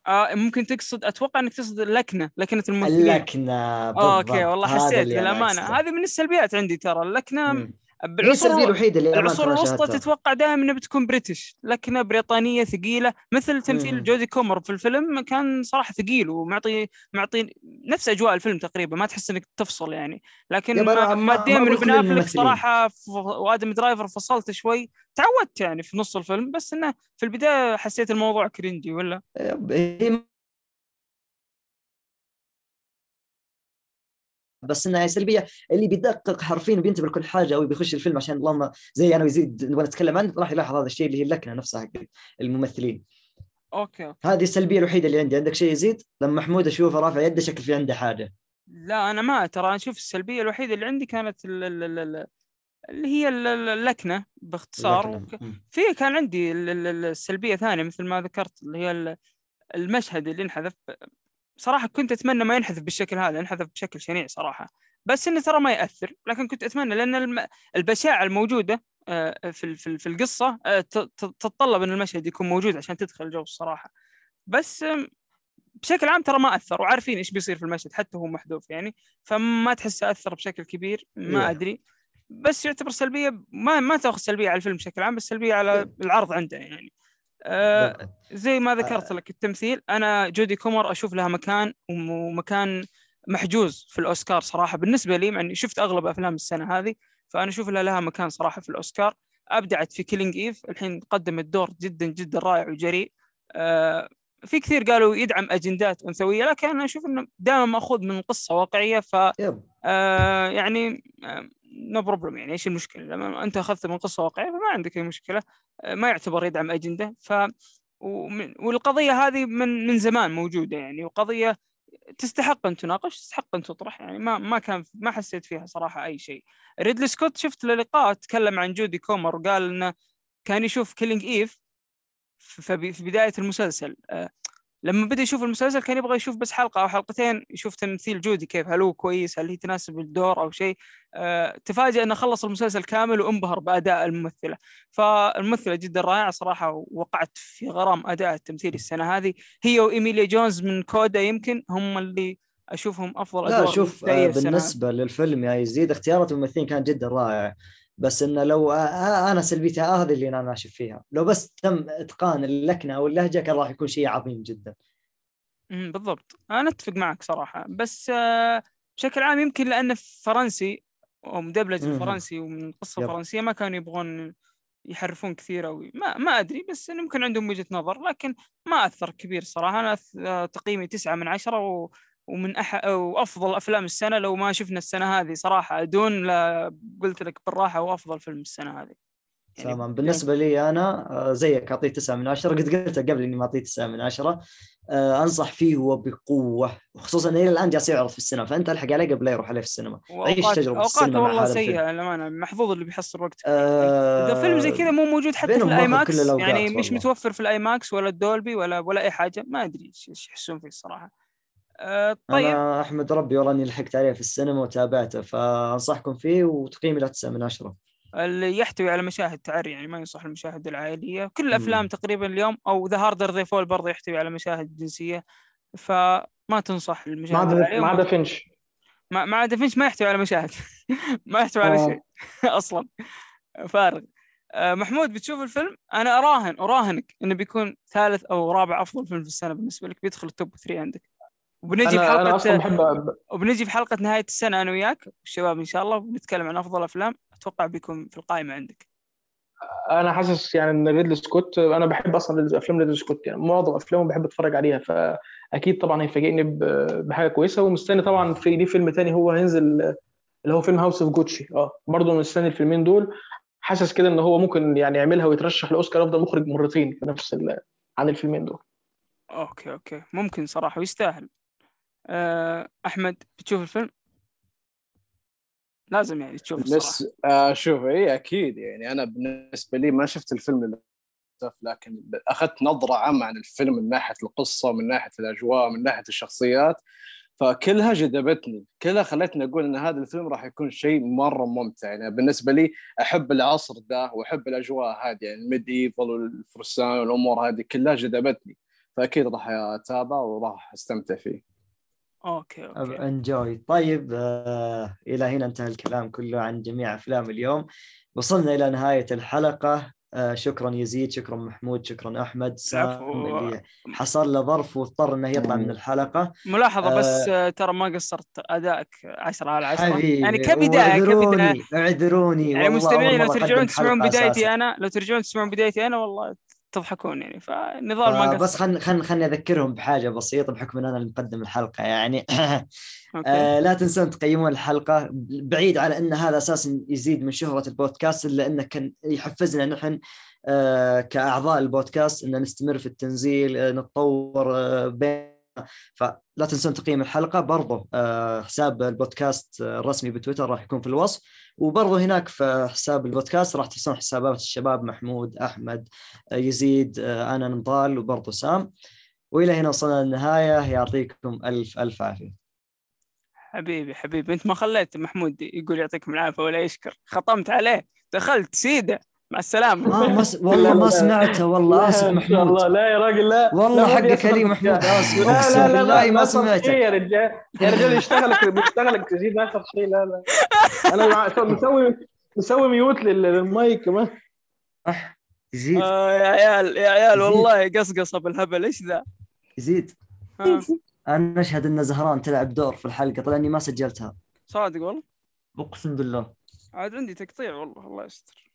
آه ممكن تقصد أتوقع إنك تقصد اللكنه لكنة الممثلين. اللكنة آه، أوكي بالضبط. والله حسيت أقصده. هذه من السلبيات عندي ترى. اللكنة هي السلبيه الوحيده اللي العصور الوسطى. تتوقع دائما إنها بتكون بريتش لكنها بريطانية ثقيلة مثل تمثيل مم. جودي كومر في الفيلم كان صراحة ثقيل ومعطي معطي نفس أجواء الفيلم تقريبا ما تحس إنك تفصل يعني لكن يبا أنا ما, ما- ما ما ديمن أقول وبن كل أفلك. صراحة وآدم درايفر فصلت شوي تعودت يعني في نص الفيلم بس إنه في البداية حسيت الموضوع كرنجي ولا هي بس إنها سلبية. اللي بيدقق حرفيا وبينتبه لكل حاجة أو بيخش الفيلم عشان اللهم زي أنا ويزيد نبغى نتكلم عنه راح يلاحظ هذا الشيء اللي هي اللكنة نفسها حق الممثلين. أوكي. هذه السلبية الوحيدة اللي عندي. عندك شيء يزيد؟ لما محمود أشوفه رافع يده شكل في عنده حاجة. لا أنا ما ترى أنا أشوف السلبية الوحيدة اللي عندي كانت ال- ال- ال- ال- اللي هي ال- ال- اللكنة باختصار. اللكنة. في كان عندي ال- ال- ال- السلبية ثانية مثل ما ذكرت اللي هي ال- المشهد اللي انحذف صراحة كنت أتمنى ما ينحذف بالشكل هذا انحذف بشكل شنيع صراحة. بس إنه ترى ما يأثر لكن كنت أتمنى لأن البشاعة الموجودة آه، في في ال- في القصة آه، تتطلب إن المشهد يكون موجود عشان تدخل الجو الصراحه بس بشكل عام ترى ما أثر وعارفين إيش بيصير في المشهد حتى هو محذوف يعني فما تحس أثر بشكل كبير ما. أدري. بس يعتبر سلبية ما ما تأخذ سلبية على الفيلم بشكل عام بس سلبية على العرض عندنا يعني. آه. زي ما ذكرت لك التمثيل أنا جودي كومر أشوف لها مكان وم- ومكان محجوز في الأوسكار صراحة. بالنسبة لي مع إني شفت أغلب أفلام السنة هذه فأنا أشوف لها لها مكان صراحة في الأوسكار. أبدعت في Killing Eve الحين قدمت دور جدا جدا رائع وجريء. آه في كثير قالوا يدعم أجندات أنثوية لكن أنا أشوف إنه دائما مأخوذ من قصة واقعية ف آه يعني no problem يعني إيش المشكلة؟ لما أنت أخذت من قصة واقعية فما عندك أي مشكلة آه ما يعتبر يدعم أجندة. ف والقضية هذه من من زمان موجودة يعني وقضية تستحق أن تناقش تستحق أن تطرح يعني ما ما كان ما حسيت فيها صراحة أي شيء. ريدلي سكوت شفت له لقاء تكلم عن جودي كومر وقال إنه كان يشوف Killing Eve في بداية المسلسل. آه، لما بدأ يشوف المسلسل كان يبغى يشوف بس حلقة أو حلقتين يشوف تمثيل جودي كيف هل هو كويس هل هي تناسب الدور أو شيء. آه، تفاجأ إنه خلص المسلسل كامل وانبهر بأداء الممثلة. فالممثلة جدا رائعة صراحة ووقعت في غرام أداء التمثيلي السنة هذه. هي وإيميليا جونز من CODA يمكن هم اللي أشوفهم أفضل لا شوف آه،. بالنسبة للفيلم يا يزيد اختيارات الممثلين كانت جدا رائعة. بس انه لو أنا سلبيتها هذه اللي أنا ناشف فيها. لو بس تم إتقان اللكنة أو اللهجة كان راح يكون شيء عظيم جدا. بالضبط. أنا أتفق معك صراحة. بس آه، بشكل عام يمكن لأنه فرنسي ومدبلج مم. فرنسي ومن قصة يب. فرنسية ما كانوا يبغون يحرفون كثير أو ما ما أدري بس يمكن عندهم وجهة نظر. لكن ما أثر كبير صراحة. أنا آه، تقييمي تسعة من عشرة و... ومن أح... وأفضل أفلام السنة لو ما شفنا السنة هذه صراحة دون لا قلت لك بالراحة هو افضل فيلم السنة هذه. يعني تمام. بالنسبة لي أنا آه، زيك أعطيه 9 من 10 قد قلت قبل إني ما أعطيه 9 من 10 آه، أنصح فيه وبقوه وخصوصا إلى الآن جالس يعرض في السينما فأنت الحق عليه قبل لا يروح عليه في السينما. عيش تجربة السينما والله سيئة للأمانة محظوظ اللي بيحصل وقت آه، إذا فيلم زي كذا مو موجود حتى في ال IMAX يعني مش والله. متوفر في ال IMAX ولا ال Dolby ولا ولا أي حاجة ما أدري إيش يحسون فيه الصراحة. أه طيب. أنا أحمد ربي والله إني لحقت عليه في السينما وتابعته فأنصحكم فيه وتقييمي له 9 من 10 اللي يحتوي على مشاهد تعري يعني ما ينصح المشاهد العائلية. كل الأفلام. تقريبا اليوم أو The Harder They Fall برضه يحتوي على مشاهد جنسية فما تنصح المشاهد ما عدا فينش. ما ما عدا فينش ما يحتوي على مشاهد. <laughs> ما يحتوي على آه. شيء <laughs> أصلا. فارغ. آه، محمود بتشوف الفيلم؟ أنا أراهن أراهنك إنه بيكون ثالث أو رابع أفضل فيلم في السنة بالنسبة لك بيدخل ال top 3 عندك. وبنجي في حلقة بحب وبنجي في حلقة نهاية السنة أنا وياك والشباب إن شاء الله وبنتكلم عن أفضل أفلام أتوقع بيكون في القائمة عندك. أنا حاسس يعني إن ريدلي سكوت أنا بحب أصلا أفلام ريدلي سكوت يعني معظم أفلامه بحب أتفرج عليها فأكيد طبعا هيفاجئني بحاجة كويسة. ومستني طبعا في ليه فيلم تاني هو هينزل اللي هو فيلم House of Gucci آه برضه مستني الفيلمين دول. حاسس كده إن هو ممكن يعني يعملها ويترشح لأوسكار أفضل مخرج مرتين في نفس. عن الفيلمين دول. okay okay. ممكن صراحة ويستاهل. أحمد بتشوف الفيلم؟ لازم يعني تشوف الصراحة. بس آه شوف إي أكيد يعني. أنا بالنسبة لي ما شفت الفيلم للأسف لكن أخذت نظرة عامة عن الفيلم من ناحية القصة من ناحية الأجواء من ناحية الشخصيات. فكلها جذبتني كلها خلتني أقول إن هذا الفيلم راح يكون شيء مرة ممتع. يعني بالنسبة لي أحب العصر ده وأحب الأجواء هذه يعني ال medieval والفرسان والأمور هذه كلها جذبتني. فأكيد راح أتابع وراح أستمتع فيه. okay okay. Enjoy. طيب آه إلى هنا انتهى الكلام كله عن جميع أفلام اليوم. وصلنا إلى نهاية الحلقة. آه شكرا يزيد شكرا محمود شكرا أحمد. اللي حصل له ظرف واضطر إنه يطلع من الحلقة. ملاحظة بس آه. آه، ترى ما قصرت. أدائك 10 على 10 حبيبي يعني كبداية كبداية. اعذروني اعذروني يعني مستمعين لو ترجعون تسمعون بدايتي. أنا لو ترجعون تسمعون بدايتي أنا والله تضحكون يعني فالنضال ما بس قصر. خل خل خلني أذكرهم بحاجة بسيطة بحكم إن أنا اللي مقدم الحلقة يعني. <clears throat> آه لا تنسون تقيمون الحلقة بعيد على إن هذا أساسا يزيد من شهرة البودكاست إلا إنه كان يحفزنا نحن آه كأعضاء البودكاست إن نستمر في التنزيل آه نتطور آه بين فلا تنسون تقييم الحلقة. برضو آه حساب البودكاست الرسمي بتويتر راح يكون في الوصف. وبرضو هناك في حساب البودكاست راح تلسون حسابات الشباب محمود أحمد آه يزيد آه أنا نضال وبرضو سام. وإلى هنا وصلنا للنهاية. يعطيكم ألف ألف عافية. حبيبي حبيبي أنت ما خليت محمود يقول يعطيكم العافية ولا يشكر. خطمت عليه. دخلت سيدة. مع السلامة. ما ما س... والله ما سمعته والله آسف شاء الله. محمود لا يا راجل لا. والله حقك علي الرجال. محمود آسف. لا لا لا ما سمعته. يا رجال. يا رجال يشتغلك بيشتغلك تزيد آخر شيء. لا لا. أنا مع- مسوي مسوي ميوت لل- للمايك كمان أح يزيد. آه يا عيال يا عيال. والله قصقصة بالهبل. إيش ذا؟ يزيد. آه. أنا أشهد أن زهران تلعب دور في الحلقة طلع إني ما سجلتها. صادق والله؟ أقسم بالله. عاد عندي تقطيع والله الله يستر.